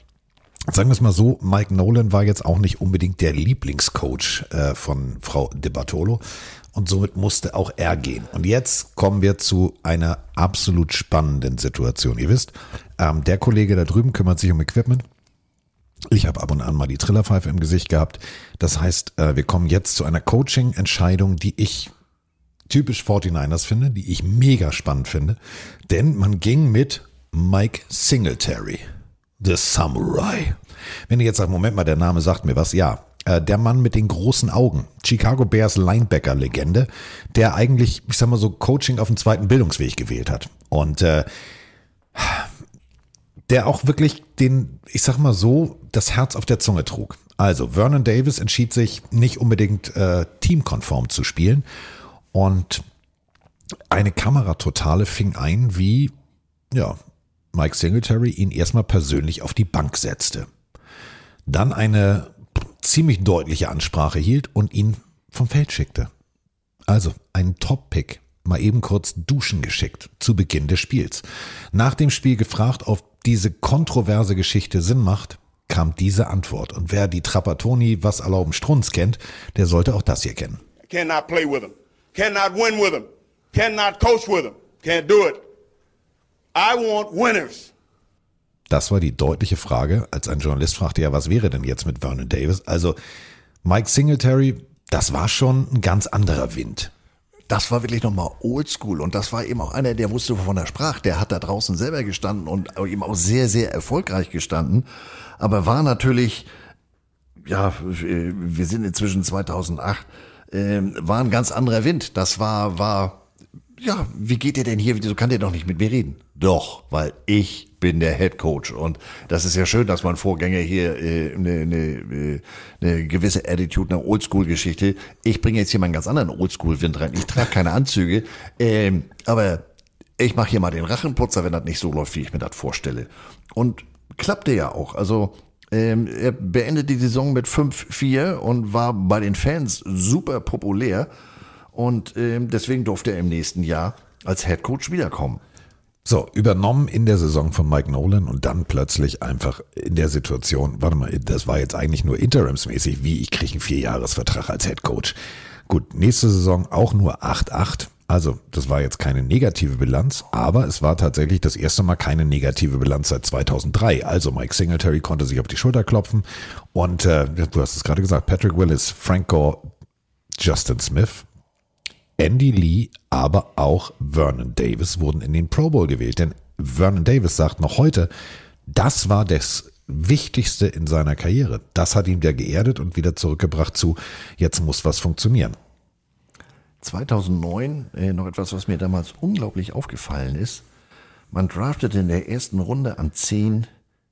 sagen wir es mal so, Mike Nolan war jetzt auch nicht unbedingt der Lieblingscoach äh, von Frau De Bartolo. Und somit musste auch er gehen. Und jetzt kommen wir zu einer absolut spannenden Situation. Ihr wisst, ähm, der Kollege da drüben kümmert sich um Equipment. Ich habe ab und an mal die Trillerpfeife im Gesicht gehabt. Das heißt, äh, wir kommen jetzt zu einer Coaching-Entscheidung, die ich typisch 49ers finde, die ich mega spannend finde. Denn man ging mit Mike Singletary, The Samurai. Wenn ihr jetzt sagt, Moment mal, der Name sagt mir was, ja. Äh, Der Mann mit den großen Augen, Chicago Bears Linebacker-Legende, der eigentlich, ich sag mal so, Coaching auf dem zweiten Bildungsweg gewählt hat. Und äh, der auch wirklich den, ich sag mal so, das Herz auf der Zunge trug. Also Vernon Davis entschied sich nicht unbedingt äh, teamkonform zu spielen und eine Kameratotale fing ein, wie ja, Mike Singletary ihn erstmal persönlich auf die Bank setzte. Dann eine ziemlich deutliche Ansprache hielt und ihn vom Feld schickte. Also ein Top-Pick, mal eben kurz duschen geschickt zu Beginn des Spiels. Nach dem Spiel gefragt, ob diese kontroverse Geschichte Sinn macht, kam diese Antwort. Und wer die Trapattoni was erlauben Strunz kennt, der sollte auch das hier kennen. Cannot play with him. Cannot win with him. Cannot coach with him. Can't do it. I want winners. Das war die deutliche Frage, als ein Journalist fragte, ja, was wäre denn jetzt mit Vernon Davis? Also Mike Singletary, das war schon ein ganz anderer Wind. Das war wirklich nochmal oldschool und das war eben auch einer, der wusste, wovon er sprach. Der hat da draußen selber gestanden und eben auch sehr, sehr erfolgreich gestanden. Aber war natürlich, ja, wir sind inzwischen 2008, äh, war ein ganz anderer Wind. Das war, war, ja, wie geht ihr denn hier? Wieso kann der doch nicht mit mir reden? Doch, weil ich bin der Head Coach. Und das ist ja schön, dass mein Vorgänger hier äh, eine, äh, eine gewisse Attitude, eine Oldschool-Geschichte. Ich bringe jetzt hier mal einen ganz anderen Oldschool-Wind rein. Ich trage keine Anzüge, ähm, aber ich mache hier mal den Rachenputzer, wenn das nicht so läuft, wie ich mir das vorstelle. Und klappte ja auch. Also ähm, er beendet die Saison mit 5-4 und war bei den Fans super populär. Und ähm, deswegen durfte er im nächsten Jahr als Head Coach wiederkommen. So, übernommen in der Saison von Mike Nolan und dann plötzlich einfach in der Situation, warte mal, das war jetzt eigentlich nur interimsmäßig, wie ich kriege einen Vierjahresvertrag als Head Coach. Gut, nächste Saison auch nur 8-8. Also, das war jetzt keine negative Bilanz, aber es war tatsächlich das erste Mal keine negative Bilanz seit 2003. Also, Mike Singletary konnte sich auf die Schulter klopfen und äh, du hast es gerade gesagt, Patrick Willis, Frank Gore, Justin Smith, Andy Lee, aber auch Vernon Davis wurden in den Pro Bowl gewählt. Denn Vernon Davis sagt noch heute, das war das Wichtigste in seiner Karriere. Das hat ihn wieder geerdet und wieder zurückgebracht zu, jetzt muss was funktionieren. 2009 äh, noch etwas, was mir damals unglaublich aufgefallen ist. Man draftete in der ersten Runde an 10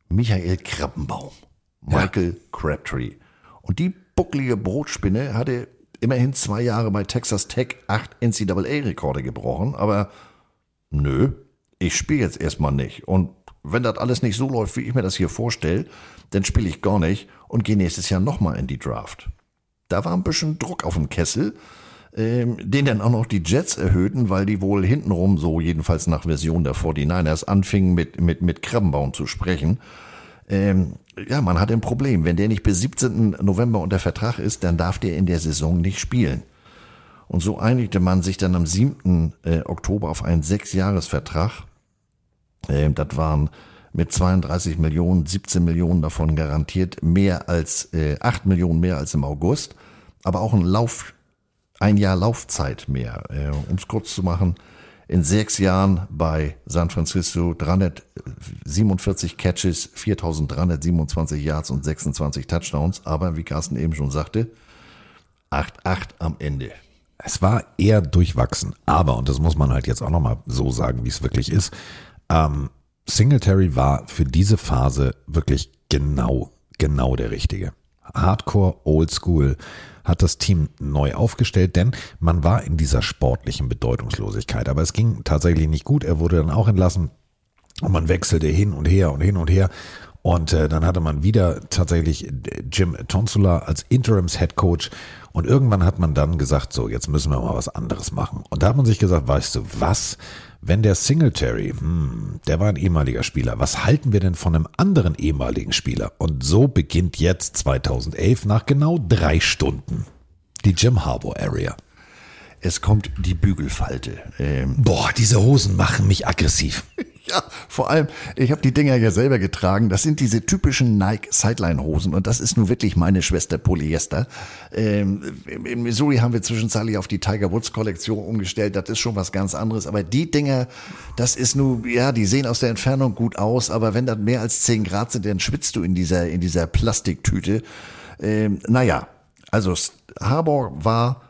Michael Krabbenbaum, Michael ja. Crabtree. Und die bucklige Brotspinne hatte immerhin zwei Jahre bei Texas Tech acht NCAA-Rekorde gebrochen, aber nö, ich spiele jetzt erstmal nicht. Und wenn das alles nicht so läuft, wie ich mir das hier vorstelle, dann spiele ich gar nicht und gehe nächstes Jahr nochmal in die Draft. Da war ein bisschen Druck auf dem Kessel, ähm, den dann auch noch die Jets erhöhten, weil die wohl hintenrum, so jedenfalls nach Version der 49ers, anfingen mit, mit, mit Krabbenbaum zu sprechen. Ähm, ja, man hat ein Problem. Wenn der nicht bis 17. November unter Vertrag ist, dann darf der in der Saison nicht spielen. Und so einigte man sich dann am 7. Äh, Oktober auf einen Sechsjahresvertrag. Ähm, das waren mit 32 Millionen, 17 Millionen davon garantiert, mehr als äh, 8 Millionen mehr als im August, aber auch ein Lauf, ein Jahr Laufzeit mehr. Äh, um es kurz zu machen, in sechs Jahren bei San Francisco 347 Catches, 4327 Yards und 26 Touchdowns. Aber wie Carsten eben schon sagte, 8-8 am Ende. Es war eher durchwachsen. Aber, und das muss man halt jetzt auch nochmal so sagen, wie es wirklich ist, ähm, Singletary war für diese Phase wirklich genau, genau der Richtige. Hardcore, Old School, hat das Team neu aufgestellt, denn man war in dieser sportlichen Bedeutungslosigkeit. Aber es ging tatsächlich nicht gut. Er wurde dann auch entlassen und man wechselte hin und her und hin und her. Und äh, dann hatte man wieder tatsächlich Jim Tonsula als Interims Head Coach. Und irgendwann hat man dann gesagt, so, jetzt müssen wir mal was anderes machen. Und da hat man sich gesagt, weißt du was? Wenn der Singletary, hm, der war ein ehemaliger Spieler, was halten wir denn von einem anderen ehemaligen Spieler? Und so beginnt jetzt 2011 nach genau drei Stunden die Jim Harbour Area. Es kommt die Bügelfalte. Ähm Boah, diese Hosen machen mich aggressiv. Ja, vor allem, ich habe die Dinger ja selber getragen. Das sind diese typischen Nike Sideline-Hosen und das ist nun wirklich meine Schwester Polyester. Ähm, in Missouri haben wir zwischenzeitlich auf die Tiger Woods Kollektion umgestellt. Das ist schon was ganz anderes. Aber die Dinger, das ist nur, ja, die sehen aus der Entfernung gut aus, aber wenn das mehr als 10 Grad sind, dann schwitzt du in dieser, in dieser Plastiktüte. Ähm, naja, also Harbour war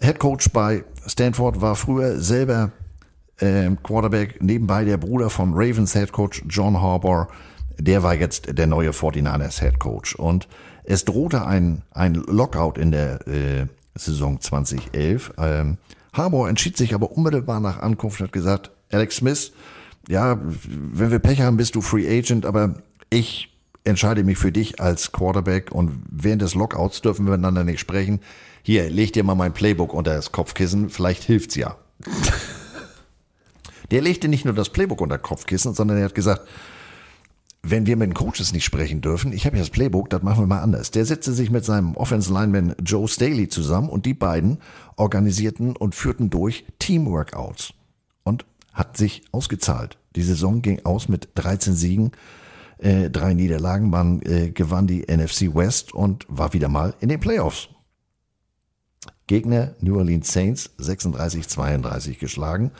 Head Coach bei Stanford, war früher selber äh, Quarterback, nebenbei der Bruder vom Ravens Head Coach John Harbour, der war jetzt der neue 49ers Head Coach. Und es drohte ein, ein Lockout in der äh, Saison 2011. Ähm, Harbour entschied sich aber unmittelbar nach Ankunft und hat gesagt, Alex Smith, ja, wenn wir Pech haben, bist du Free Agent, aber ich entscheide mich für dich als Quarterback und während des Lockouts dürfen wir miteinander nicht sprechen. Hier, leg dir mal mein Playbook unter das Kopfkissen, vielleicht hilft's ja. [laughs] Der legte nicht nur das Playbook unter Kopfkissen, sondern er hat gesagt, wenn wir mit den Coaches nicht sprechen dürfen, ich habe ja das Playbook, das machen wir mal anders. Der setzte sich mit seinem Offense Lineman Joe Staley zusammen und die beiden organisierten und führten durch Teamworkouts und hat sich ausgezahlt. Die Saison ging aus mit 13 Siegen, äh, drei Niederlagen. Man äh, gewann die NFC West und war wieder mal in den Playoffs. Gegner New Orleans Saints 36-32 geschlagen.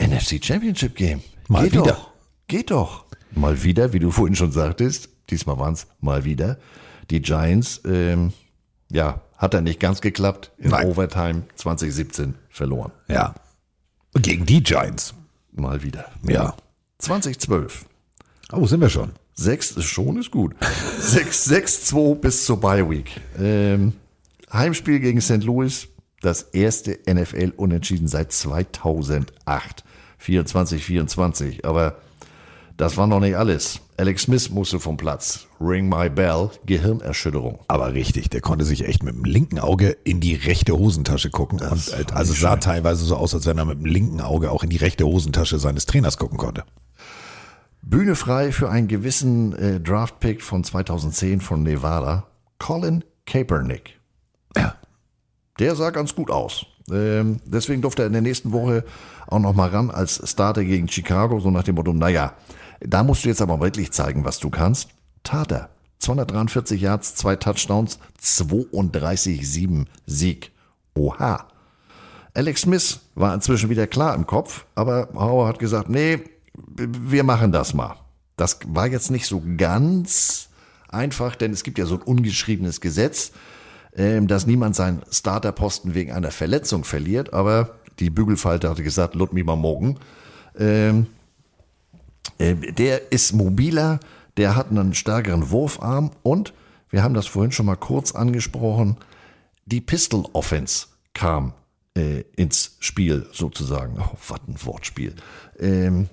NFC Championship Game. Mal Geht wieder. Doch. Geht doch. Mal wieder, wie du vorhin schon sagtest. Diesmal waren es mal wieder. Die Giants, ähm, ja, hat er nicht ganz geklappt. In Nein. Overtime 2017 verloren. Ja. Gegen die Giants. Mal wieder. Ja. 2012. Oh, sind wir schon? Sechs ist schon, ist gut. 6-2 [laughs] bis zur Bye Week. Ähm, Heimspiel gegen St. Louis, das erste NFL-Unentschieden seit 2008. 24-24. Aber das war noch nicht alles. Alex Smith musste vom Platz. Ring my bell, Gehirnerschütterung. Aber richtig, der konnte sich echt mit dem linken Auge in die rechte Hosentasche gucken. Das und, äh, also sah schön. teilweise so aus, als wenn er mit dem linken Auge auch in die rechte Hosentasche seines Trainers gucken konnte. Bühne frei für einen gewissen äh, Draft-Pick von 2010 von Nevada, Colin Kaepernick. Ja. Der sah ganz gut aus. Ähm, deswegen durfte er in der nächsten Woche auch noch mal ran als Starter gegen Chicago, so nach dem Motto, naja, da musst du jetzt aber wirklich zeigen, was du kannst. Tat er. 243 Yards, zwei Touchdowns, 32-7 Sieg. Oha. Alex Smith war inzwischen wieder klar im Kopf, aber Hauer hat gesagt, nee, wir machen das mal. Das war jetzt nicht so ganz einfach, denn es gibt ja so ein ungeschriebenes Gesetz, ähm, dass niemand seinen Starterposten wegen einer Verletzung verliert, aber die Bügelfalte hatte gesagt, lut mich mal morgen. Ähm, äh, der ist mobiler, der hat einen stärkeren Wurfarm und wir haben das vorhin schon mal kurz angesprochen, die Pistol Offense kam äh, ins Spiel sozusagen. Oh, was ein Wortspiel. Ähm,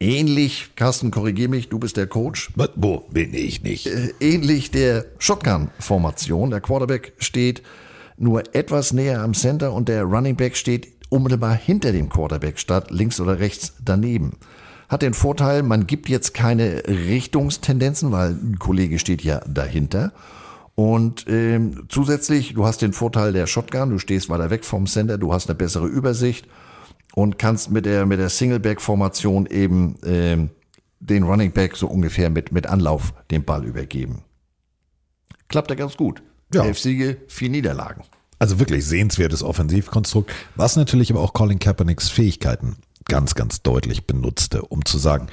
ähnlich, Carsten, korrigier mich, du bist der Coach. Wo bin ich nicht? Äh, ähnlich der Shotgun-Formation. Der Quarterback steht nur etwas näher am Center und der Running Back steht unmittelbar hinter dem Quarterback statt links oder rechts daneben. Hat den Vorteil, man gibt jetzt keine Richtungstendenzen, weil ein Kollege steht ja dahinter. Und ähm, zusätzlich, du hast den Vorteil der Shotgun, du stehst weiter weg vom Center, du hast eine bessere Übersicht und kannst mit der mit der Singleback-Formation eben ähm, den Running Back so ungefähr mit mit Anlauf den Ball übergeben. Klappt ja ganz gut. Ja. Elf Siege, vier Niederlagen. Also wirklich sehenswertes Offensivkonstrukt, was natürlich aber auch Colin Kaepernicks Fähigkeiten ganz, ganz deutlich benutzte, um zu sagen,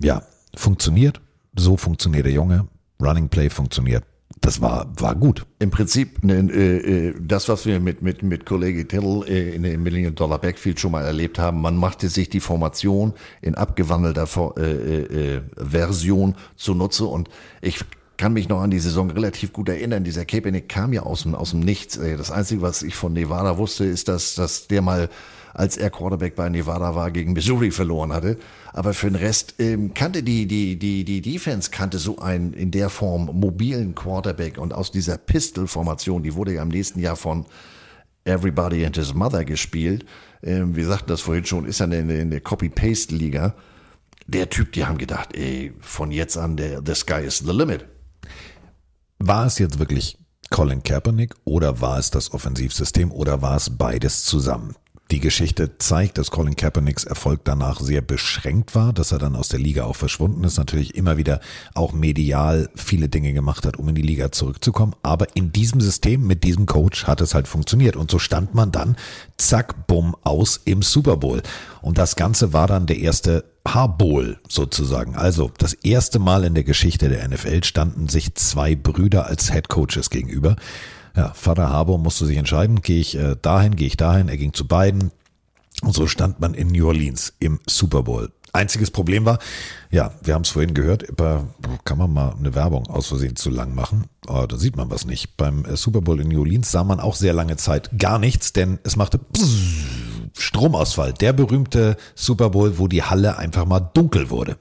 ja, funktioniert, so funktioniert der Junge, Running Play funktioniert. Das war, war gut. Im Prinzip ne, äh, äh, das, was wir mit, mit, mit Kollege Tittle äh, in dem Million Dollar Backfield schon mal erlebt haben. Man machte sich die Formation in abgewandelter äh, äh, äh, Version zunutze und ich kann mich noch an die Saison relativ gut erinnern. Dieser Kaepernick kam ja aus dem, aus dem Nichts. Äh, Das Einzige, was ich von Nevada wusste, ist, dass, dass der mal, als er Quarterback bei Nevada war, gegen Missouri verloren hatte. Aber für den Rest ähm, kannte die, die, die, die Defense kannte so einen in der Form mobilen Quarterback und aus dieser Pistol-Formation, die wurde ja im nächsten Jahr von Everybody and His Mother gespielt. Ähm, wir sagten das vorhin schon, ist ja eine, eine Copy-Paste-Liga. Der Typ, die haben gedacht, ey, von jetzt an, der, the sky is the limit. War es jetzt wirklich Colin Kaepernick oder war es das Offensivsystem oder war es beides zusammen? Die Geschichte zeigt, dass Colin Kaepernicks Erfolg danach sehr beschränkt war, dass er dann aus der Liga auch verschwunden ist, natürlich immer wieder auch medial viele Dinge gemacht hat, um in die Liga zurückzukommen. Aber in diesem System, mit diesem Coach hat es halt funktioniert. Und so stand man dann, zack, bumm, aus im Super Bowl. Und das Ganze war dann der erste Harbowl sozusagen. Also das erste Mal in der Geschichte der NFL standen sich zwei Brüder als Head Coaches gegenüber. Ja, Vater Harbour musste sich entscheiden, gehe ich äh, dahin, gehe ich dahin. Er ging zu beiden. Und so stand man in New Orleans im Super Bowl. Einziges Problem war, ja, wir haben es vorhin gehört, kann man mal eine Werbung aus Versehen zu lang machen? Oh, da sieht man was nicht. Beim äh, Super Bowl in New Orleans sah man auch sehr lange Zeit gar nichts, denn es machte Stromausfall. Der berühmte Super Bowl, wo die Halle einfach mal dunkel wurde.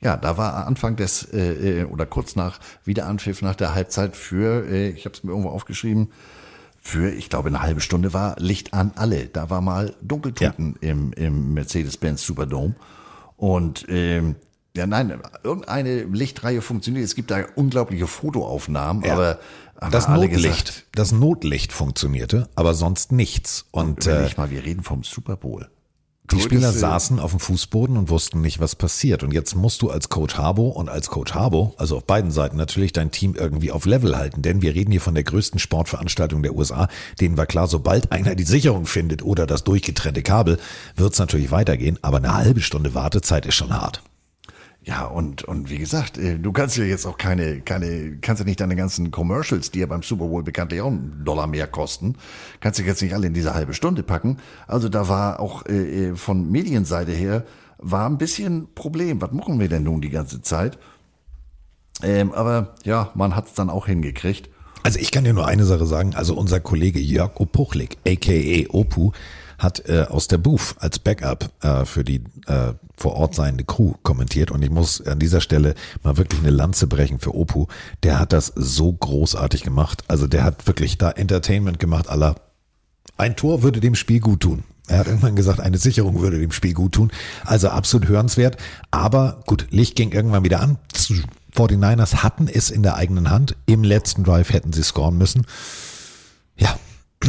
Ja, da war Anfang des äh, äh, oder kurz nach Wiederanpfiff nach der Halbzeit für, äh, ich habe es mir irgendwo aufgeschrieben, für, ich glaube, eine halbe Stunde war Licht an alle. Da war mal Dunkeltoten im, im Mercedes-Benz Superdome. Und ähm, ja, nein, irgendeine Lichtreihe funktioniert. Es gibt da unglaubliche Fotoaufnahmen, Ja. aber Das Notlicht, gesagt, das Notlicht funktionierte, aber sonst nichts. Und äh, überleg mal, wir reden vom Super Bowl. Die Spieler saßen auf dem Fußboden und wussten nicht, was passiert. Und jetzt musst du als Coach Harbo und als Coach Harbo, also auf beiden Seiten natürlich dein Team irgendwie auf Level halten. Denn wir reden hier von der größten Sportveranstaltung der USA. Denen war klar, sobald einer die Sicherung findet oder das durchgetrennte Kabel, wird es natürlich weitergehen. Aber eine halbe Stunde Wartezeit ist schon hart. Ja, und, und wie gesagt, äh, du kannst ja jetzt auch keine, keine, kannst ja nicht deine ganzen Commercials, die ja beim Super Bowl bekanntlich auch einen Dollar mehr kosten, kannst du jetzt nicht alle in diese halbe Stunde packen. Also da war auch äh, äh, von Medienseite her war ein bisschen Problem. Was machen wir denn nun die ganze Zeit? Ähm, aber ja, man hat es dann auch hingekriegt. Also ich kann dir nur eine Sache sagen. Also unser Kollege Jörg Opuchlik, a.k.a. Opu, hat äh, aus der Booth als Backup äh, für die äh, vor Ort seiende Crew kommentiert und ich muss an dieser Stelle mal wirklich eine Lanze brechen für Opu. Der hat das so großartig gemacht. Also der hat wirklich da Entertainment gemacht aller ein Tor würde dem Spiel gut tun. Er hat irgendwann gesagt, eine Sicherung würde dem Spiel gut tun. Also absolut hörenswert. Aber gut, Licht ging irgendwann wieder an. 49ers hatten es in der eigenen Hand. Im letzten Drive hätten sie scoren müssen. Ja, [clears throat]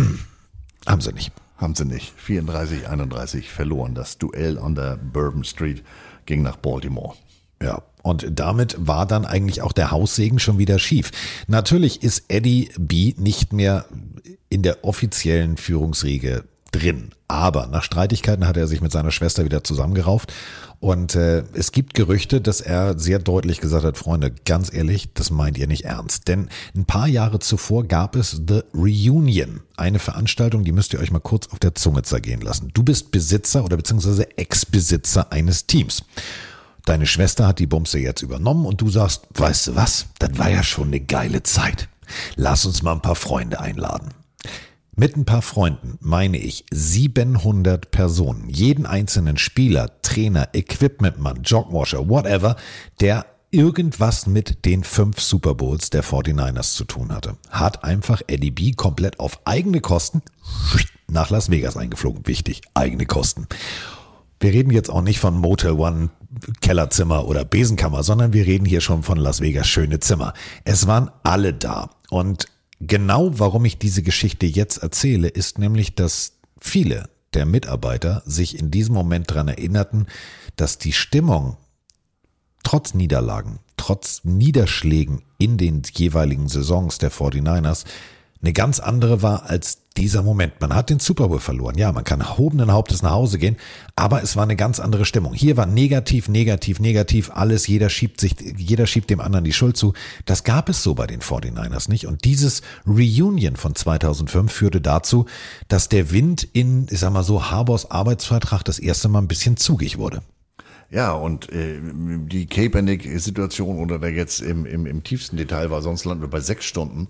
haben sie nicht. Haben sie nicht. 34, 31 verloren. Das Duell an der Bourbon Street ging nach Baltimore. Ja, und damit war dann eigentlich auch der Haussegen schon wieder schief. Natürlich ist Eddie B nicht mehr in der offiziellen Führungsriege drin. Aber nach Streitigkeiten hat er sich mit seiner Schwester wieder zusammengerauft. Und äh, es gibt Gerüchte, dass er sehr deutlich gesagt hat, Freunde, ganz ehrlich, das meint ihr nicht ernst. Denn ein paar Jahre zuvor gab es The Reunion, eine Veranstaltung, die müsst ihr euch mal kurz auf der Zunge zergehen lassen. Du bist Besitzer oder beziehungsweise Ex-Besitzer eines Teams. Deine Schwester hat die Bumse jetzt übernommen und du sagst, weißt du was, das war ja schon eine geile Zeit. Lass uns mal ein paar Freunde einladen. Mit ein paar Freunden meine ich 700 Personen, jeden einzelnen Spieler, Trainer, Equipmentmann, Jogwasher, whatever, der irgendwas mit den fünf Super Bowls der 49ers zu tun hatte. Hat einfach Eddie B komplett auf eigene Kosten nach Las Vegas eingeflogen. Wichtig, eigene Kosten. Wir reden jetzt auch nicht von Motel One, Kellerzimmer oder Besenkammer, sondern wir reden hier schon von Las Vegas schöne Zimmer. Es waren alle da. Und genau warum ich diese Geschichte jetzt erzähle, ist nämlich, dass viele der Mitarbeiter sich in diesem Moment daran erinnerten, dass die Stimmung trotz Niederlagen, trotz Niederschlägen in den jeweiligen Saisons der 49ers eine ganz andere war als dieser Moment. Man hat den Super Bowl verloren. Ja, man kann erhobenen Hauptes nach Hause gehen, aber es war eine ganz andere Stimmung. Hier war negativ, negativ, negativ, alles, jeder schiebt sich, jeder schiebt dem anderen die Schuld zu. Das gab es so bei den 49ers nicht. Und dieses Reunion von 2005 führte dazu, dass der Wind in, ich sag mal so, Harbors Arbeitsvertrag das erste Mal ein bisschen zugig wurde. Ja, und äh, die Kaepernick-Situation oder der jetzt im, im, im tiefsten Detail war, sonst landen wir bei sechs Stunden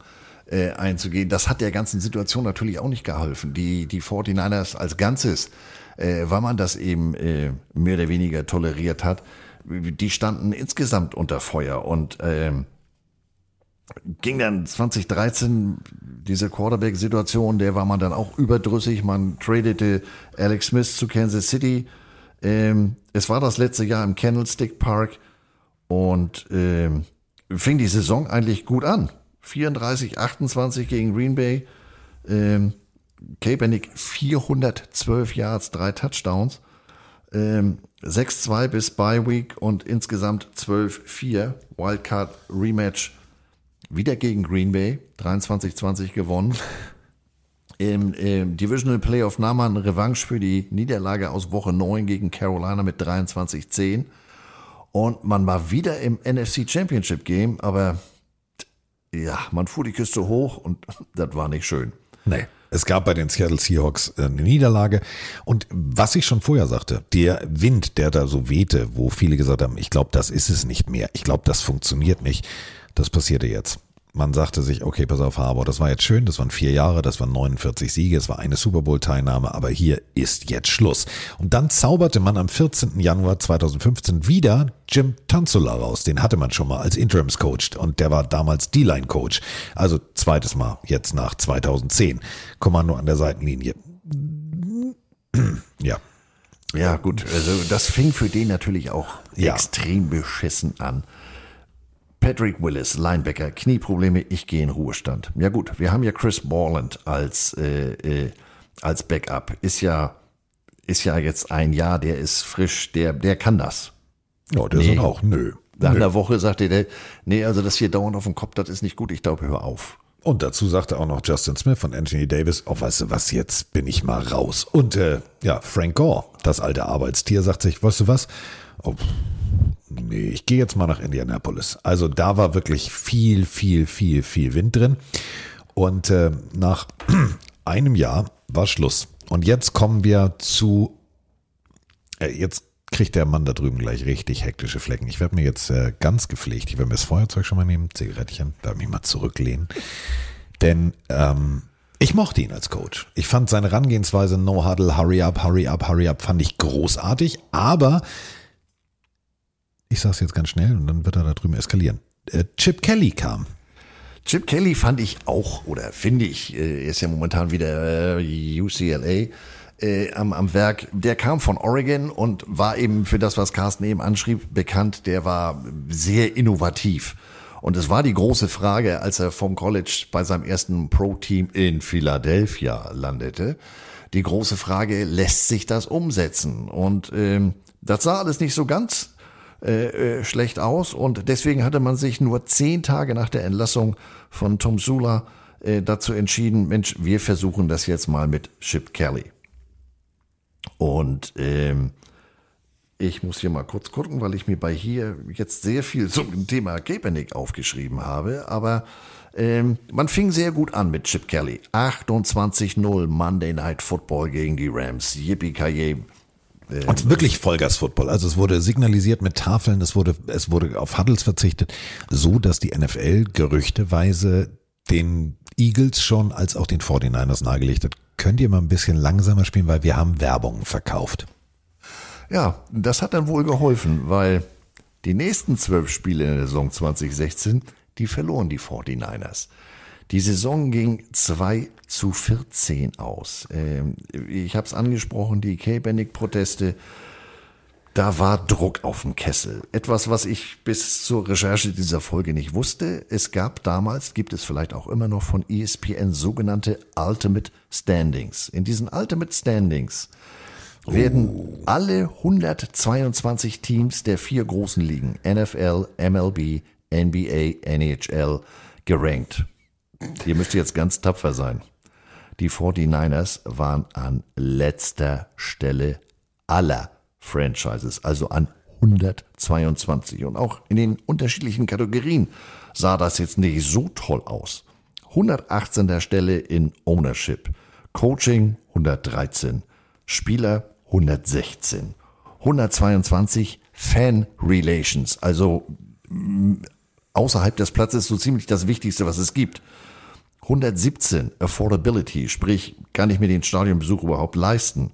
äh, einzugehen. Das hat der ganzen Situation natürlich auch nicht geholfen. Die, die 49ers als Ganzes, äh, weil man das eben äh, mehr oder weniger toleriert hat, die standen insgesamt unter Feuer und ähm, ging dann 2013 diese Quarterback-Situation, der war man dann auch überdrüssig. Man tradete Alex Smith zu Kansas City. Ähm, es war das letzte Jahr im Candlestick Park und ähm, fing die Saison eigentlich gut an. 34, 28 gegen Green Bay. Ähm, Kaepernick 412 Yards, drei Touchdowns. Ähm, 6-2 bis Bye Week und insgesamt 12-4. Wildcard Rematch wieder gegen Green Bay. 23-20 gewonnen. Im, im Divisional Playoff nahm man Revanche für die Niederlage aus Woche 9 gegen Carolina mit 23-10. Und man war wieder im NFC Championship Game, aber ja, man fuhr die Küste hoch und [laughs] das war nicht schön. Nee. Es gab bei den Seattle Seahawks äh, eine Niederlage. Und was ich schon vorher sagte, der Wind, der da so wehte, wo viele gesagt haben, ich glaube, das ist es nicht mehr. Ich glaube, das funktioniert nicht. Das passierte jetzt man sagte sich, okay, pass auf, Harbour, das war jetzt schön, das waren vier Jahre, das waren 49 Siege, es war eine Super Bowl-Teilnahme, aber hier ist jetzt Schluss. Und dann zauberte man am 14. Januar 2015 wieder Jim Tanzula raus. Den hatte man schon mal als Interims-Coach und der war damals D-Line-Coach. Also zweites Mal, jetzt nach 2010. Kommando an der Seitenlinie. ja. Ja, gut, also das fing für den natürlich auch ja. extrem beschissen an. Patrick Willis, Linebacker, Knieprobleme, ich gehe in Ruhestand. Ja gut, wir haben ja Chris Borland als, äh, äh, als Backup. Ist ja, ist ja jetzt ein Jahr, der ist frisch, der, der kann das. Ja, der nee. sagt auch, nö. Nach einer Woche sagte der, nee, also das hier dauernd auf dem Kopf, das ist nicht gut, ich glaube, hör auf. Und dazu sagte auch noch Justin Smith und Anthony Davis, oh, weißt du was, jetzt bin ich mal raus. Und äh, ja, Frank Gore, das alte Arbeitstier, sagt sich, weißt du was, oh, nee, ich gehe jetzt mal nach Indianapolis. Also da war wirklich viel, viel, viel, viel Wind drin. Und äh, nach [clears throat] einem Jahr war Schluss. Und jetzt kommen wir zu, äh, jetzt kriegt der Mann da drüben gleich richtig hektische Flecken. Ich werde mir jetzt äh, ganz gepflegt, ich werde mir das Feuerzeug schon mal nehmen, Zigarettchen, da mich mal zurücklehnen. Denn ähm, ich mochte ihn als Coach. Ich fand seine Herangehensweise No Huddle, Hurry Up, Hurry Up, Hurry Up, fand ich großartig. Aber ich sage es jetzt ganz schnell und dann wird er da drüben eskalieren. Äh, Chip Kelly kam. Chip Kelly fand ich auch, oder finde ich, äh, ist ja momentan wieder äh, UCLA äh, am, am Werk. Der kam von Oregon und war eben für das, was Carsten eben anschrieb, bekannt. Der war sehr innovativ. Und es war die große Frage, als er vom College bei seinem ersten Pro-Team in Philadelphia landete. Die große Frage, lässt sich das umsetzen? Und ähm, das sah alles nicht so ganz äh, äh, schlecht aus und deswegen hatte man sich nur zehn Tage nach der Entlassung von Tom Sula äh, dazu entschieden, Mensch, wir versuchen das jetzt mal mit Chip Kelly. Und ähm, ich muss hier mal kurz gucken, weil ich mir bei hier jetzt sehr viel zum Thema Kaepernick aufgeschrieben habe, aber ähm, man fing sehr gut an mit Chip Kelly. 28-0 Monday Night Football gegen die Rams. Yippie Kaye. Äh, Und wirklich Vollgas-Football. Also es wurde signalisiert mit Tafeln, es wurde, es wurde auf Huddles verzichtet, so dass die NFL gerüchteweise den Eagles schon als auch den 49ers nahegelegt hat. Könnt ihr mal ein bisschen langsamer spielen, weil wir haben Werbung verkauft. Ja, das hat dann wohl geholfen, weil die nächsten zwölf Spiele in der Saison 2016, die verloren die 49ers. Die Saison ging 2 zu 14 aus. Ähm, ich habe es angesprochen, die Kaepernick-Proteste. Da war Druck auf dem Kessel. Etwas, was ich bis zur Recherche dieser Folge nicht wusste. Es gab damals, gibt es vielleicht auch immer noch von ESPN sogenannte Ultimate Standings. In diesen Ultimate Standings werden oh. alle 122 Teams der vier großen Ligen, NFL, MLB, NBA, NHL, gerankt. Ihr müsst jetzt ganz tapfer sein. Die 49ers waren an letzter Stelle aller Franchises, also an 122. Und auch in den unterschiedlichen Kategorien sah das jetzt nicht so toll aus. 118. Stelle in Ownership, Coaching 113, Spieler 116, 122 Fan Relations, also außerhalb des Platzes so ziemlich das Wichtigste, was es gibt. 117 Affordability, sprich, kann ich mir den Stadionbesuch überhaupt leisten?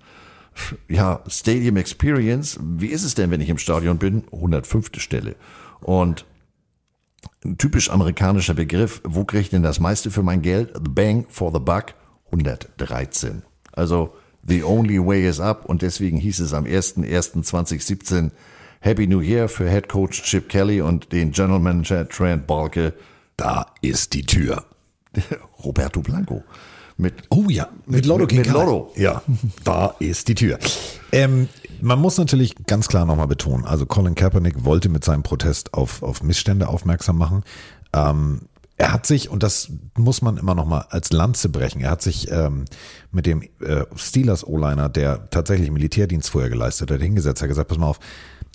Ja, Stadium Experience, wie ist es denn, wenn ich im Stadion bin? 105. Stelle. Und ein typisch amerikanischer Begriff, wo kriege ich denn das meiste für mein Geld? The Bang for the Buck, 113. Also, the only way is up und deswegen hieß es am 01.01.2017 Happy New Year für Head Coach Chip Kelly und den General Manager Trent Balke. Da ist die Tür. [laughs] Roberto Blanco. Mit, oh ja, mit, mit Lotto King mit, Lotto. Ja, da ist die Tür. Ähm, man muss natürlich ganz klar nochmal betonen, also Colin Kaepernick wollte mit seinem Protest auf, auf Missstände aufmerksam machen. Ähm, er hat sich, und das muss man immer noch mal als Lanze brechen, er hat sich ähm, mit dem äh, Steelers O-Liner, der tatsächlich Militärdienst vorher geleistet hat, hingesetzt, hat gesagt, pass mal auf,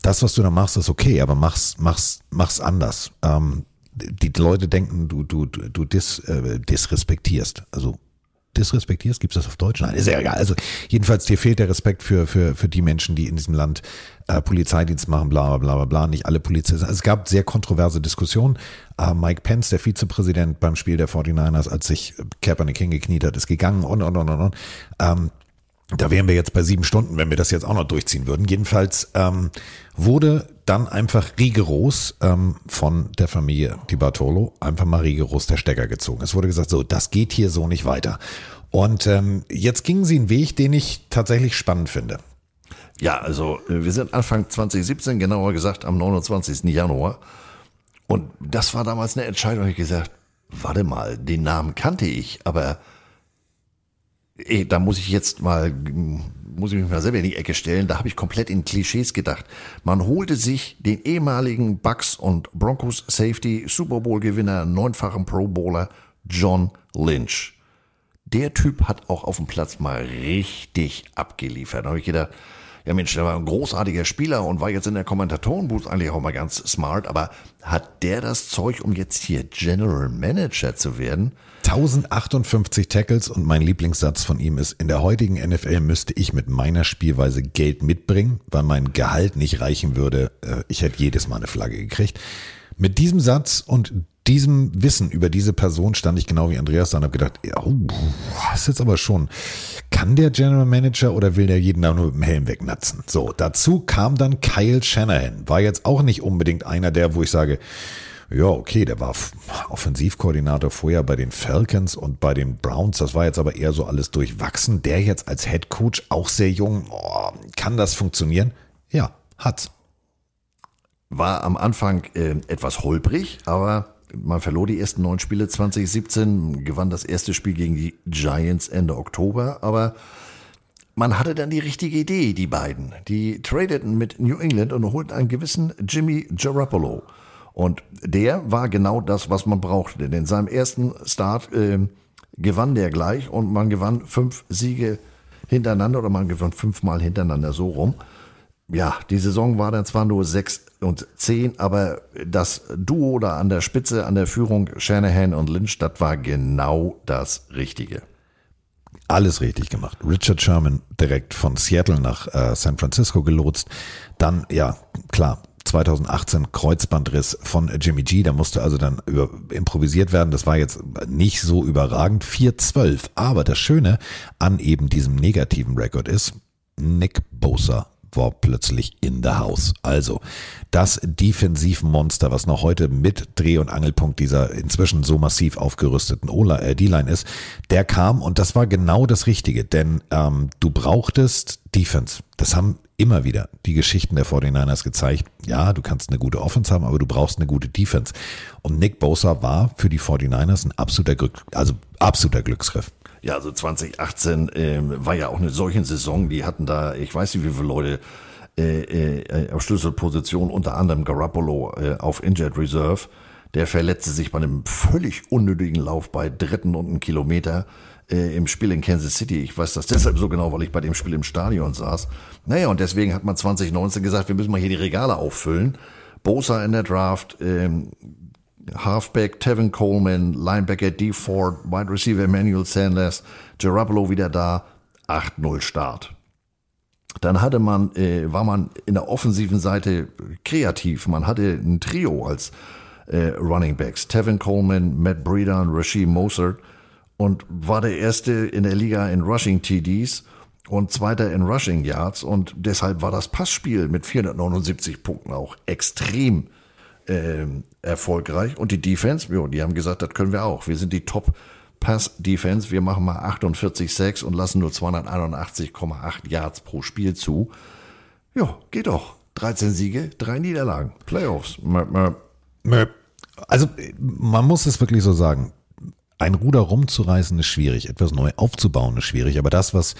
das, was du da machst, ist okay, aber mach's, mach's, mach's anders. Ähm, die Leute denken, du, du, du dis, äh, disrespektierst. Also disrespektierst, gibt es das auf Deutsch? Nein, ist ja egal. Also jedenfalls, dir fehlt der Respekt für, für, für die Menschen, die in diesem Land äh, Polizeidienst machen, bla bla bla bla. Nicht alle Polizisten. Also es gab sehr kontroverse Diskussionen. Äh, Mike Pence, der Vizepräsident beim Spiel der 49ers, als sich Kaepernick hingekniet hat, ist gegangen und und und und und. Ähm, da wären wir jetzt bei sieben Stunden, wenn wir das jetzt auch noch durchziehen würden. Jedenfalls ähm, wurde dann einfach rigoros ähm, von der Familie Di Bartolo einfach mal rigoros der Stecker gezogen. Es wurde gesagt, so, das geht hier so nicht weiter. Und ähm, jetzt gingen sie einen Weg, den ich tatsächlich spannend finde. Ja, also äh, wir sind Anfang 2017, genauer gesagt am 29. Januar. Und das war damals eine Entscheidung, ich gesagt, warte mal, den Namen kannte ich, aber ey, da muss ich jetzt mal, muss ich mich mal selber in die Ecke stellen, da habe ich komplett in Klischees gedacht. Man holte sich den ehemaligen Bucks und Broncos Safety Super Bowl Gewinner, neunfachen Pro Bowler John Lynch. Der Typ hat auch auf dem Platz mal richtig abgeliefert. Da habe ich gedacht, ja Mensch, der war ein großartiger Spieler und war jetzt in der Kommentatorenbooth eigentlich auch mal ganz smart, aber hat der das Zeug, um jetzt hier General Manager zu werden? 1058 Tackles und mein Lieblingssatz von ihm ist, in der heutigen NFL müsste ich mit meiner Spielweise Geld mitbringen, weil mein Gehalt nicht reichen würde. Äh, Ich hätte jedes Mal eine Flagge gekriegt. Mit diesem Satz und diesem Wissen über diese Person stand ich genau wie Andreas da und habe gedacht, oh, das ist jetzt aber schon, kann der General Manager oder will der jeden da nur mit dem Helm wegnatzen? So, dazu kam dann Kyle Shanahan, war jetzt auch nicht unbedingt einer der, wo ich sage, ja, okay, der war Offensivkoordinator vorher bei den Falcons und bei den Browns. Das war jetzt aber eher so alles durchwachsen. Der jetzt als Head Coach, auch sehr jung, oh, kann das funktionieren? Ja, hat's. War am Anfang äh, etwas holprig, aber man verlor die ersten neun Spiele 2017, gewann das erste Spiel gegen die Giants Ende Oktober, aber man hatte dann die richtige Idee, die beiden. Die tradeten mit New England und holten einen gewissen Jimmy Garoppolo. Und der war genau das, was man brauchte. Denn in seinem ersten Start äh, gewann der gleich und man gewann fünf Siege hintereinander oder man gewann fünfmal hintereinander so rum. Ja, die Saison war dann zwar nur sechs und zehn, aber das Duo da an der Spitze, an der Führung Shanahan und Lynch, das war genau das Richtige. Alles richtig gemacht. Richard Sherman direkt von Seattle nach äh, San Francisco gelotst. Dann, ja, klar, 2018 Kreuzbandriss von Jimmy G. Da musste also dann über, improvisiert werden. Das war jetzt nicht so überragend. 4-12. Aber das Schöne an eben diesem negativen Rekord ist, Nick Bosa war plötzlich in der Haus. Also das Defensivmonster, was noch heute mit Dreh- und Angelpunkt dieser inzwischen so massiv aufgerüsteten äh, D-Line ist, der kam und das war genau das Richtige, denn ähm, du brauchtest Defense. Das haben immer wieder die Geschichten der 49ers gezeigt. Ja, du kannst eine gute Offense haben, aber du brauchst eine gute Defense. Und Nick Bosa war für die 49ers ein absoluter Glück, also absoluter Glücksgriff. Ja, also 2018 ähm, war ja auch eine solche Saison. Die hatten da, ich weiß nicht, wie viele Leute äh, äh, auf Schlüsselposition, unter anderem Garoppolo äh, auf Injured Reserve. Der verletzte sich bei einem völlig unnötigen Lauf bei dritten und einem Kilometer äh, im Spiel in Kansas City. Ich weiß das deshalb so genau, weil ich bei dem Spiel im Stadion saß. Naja, und deswegen hat man 2019 gesagt, wir müssen mal hier die Regale auffüllen. Bosa in der Draft, ähm, Halfback Tevin Coleman, Linebacker D. Ford, Wide Receiver Emmanuel Sanders, Garoppolo wieder da, 8-0 Start. Dann hatte man, äh, war man in der offensiven Seite kreativ. Man hatte ein Trio als äh, Running Backs. Tevin Coleman, Matt Breeder und Rasheed Mostert und war der erste in der Liga in Rushing TDs und zweiter in Rushing Yards und deshalb war das Passspiel mit 479 Punkten auch extrem ähm, erfolgreich. Und die Defense, jo, die haben gesagt, das können wir auch. Wir sind die Top Pass Defense. Wir machen mal 48,6 und lassen nur 281,8 Yards pro Spiel zu. Ja, geht doch. 13 Siege, drei Niederlagen. Playoffs. Möp, möp. Möp. Also man muss es wirklich so sagen. Ein Ruder rumzureißen ist schwierig, etwas neu aufzubauen ist schwierig, aber das, was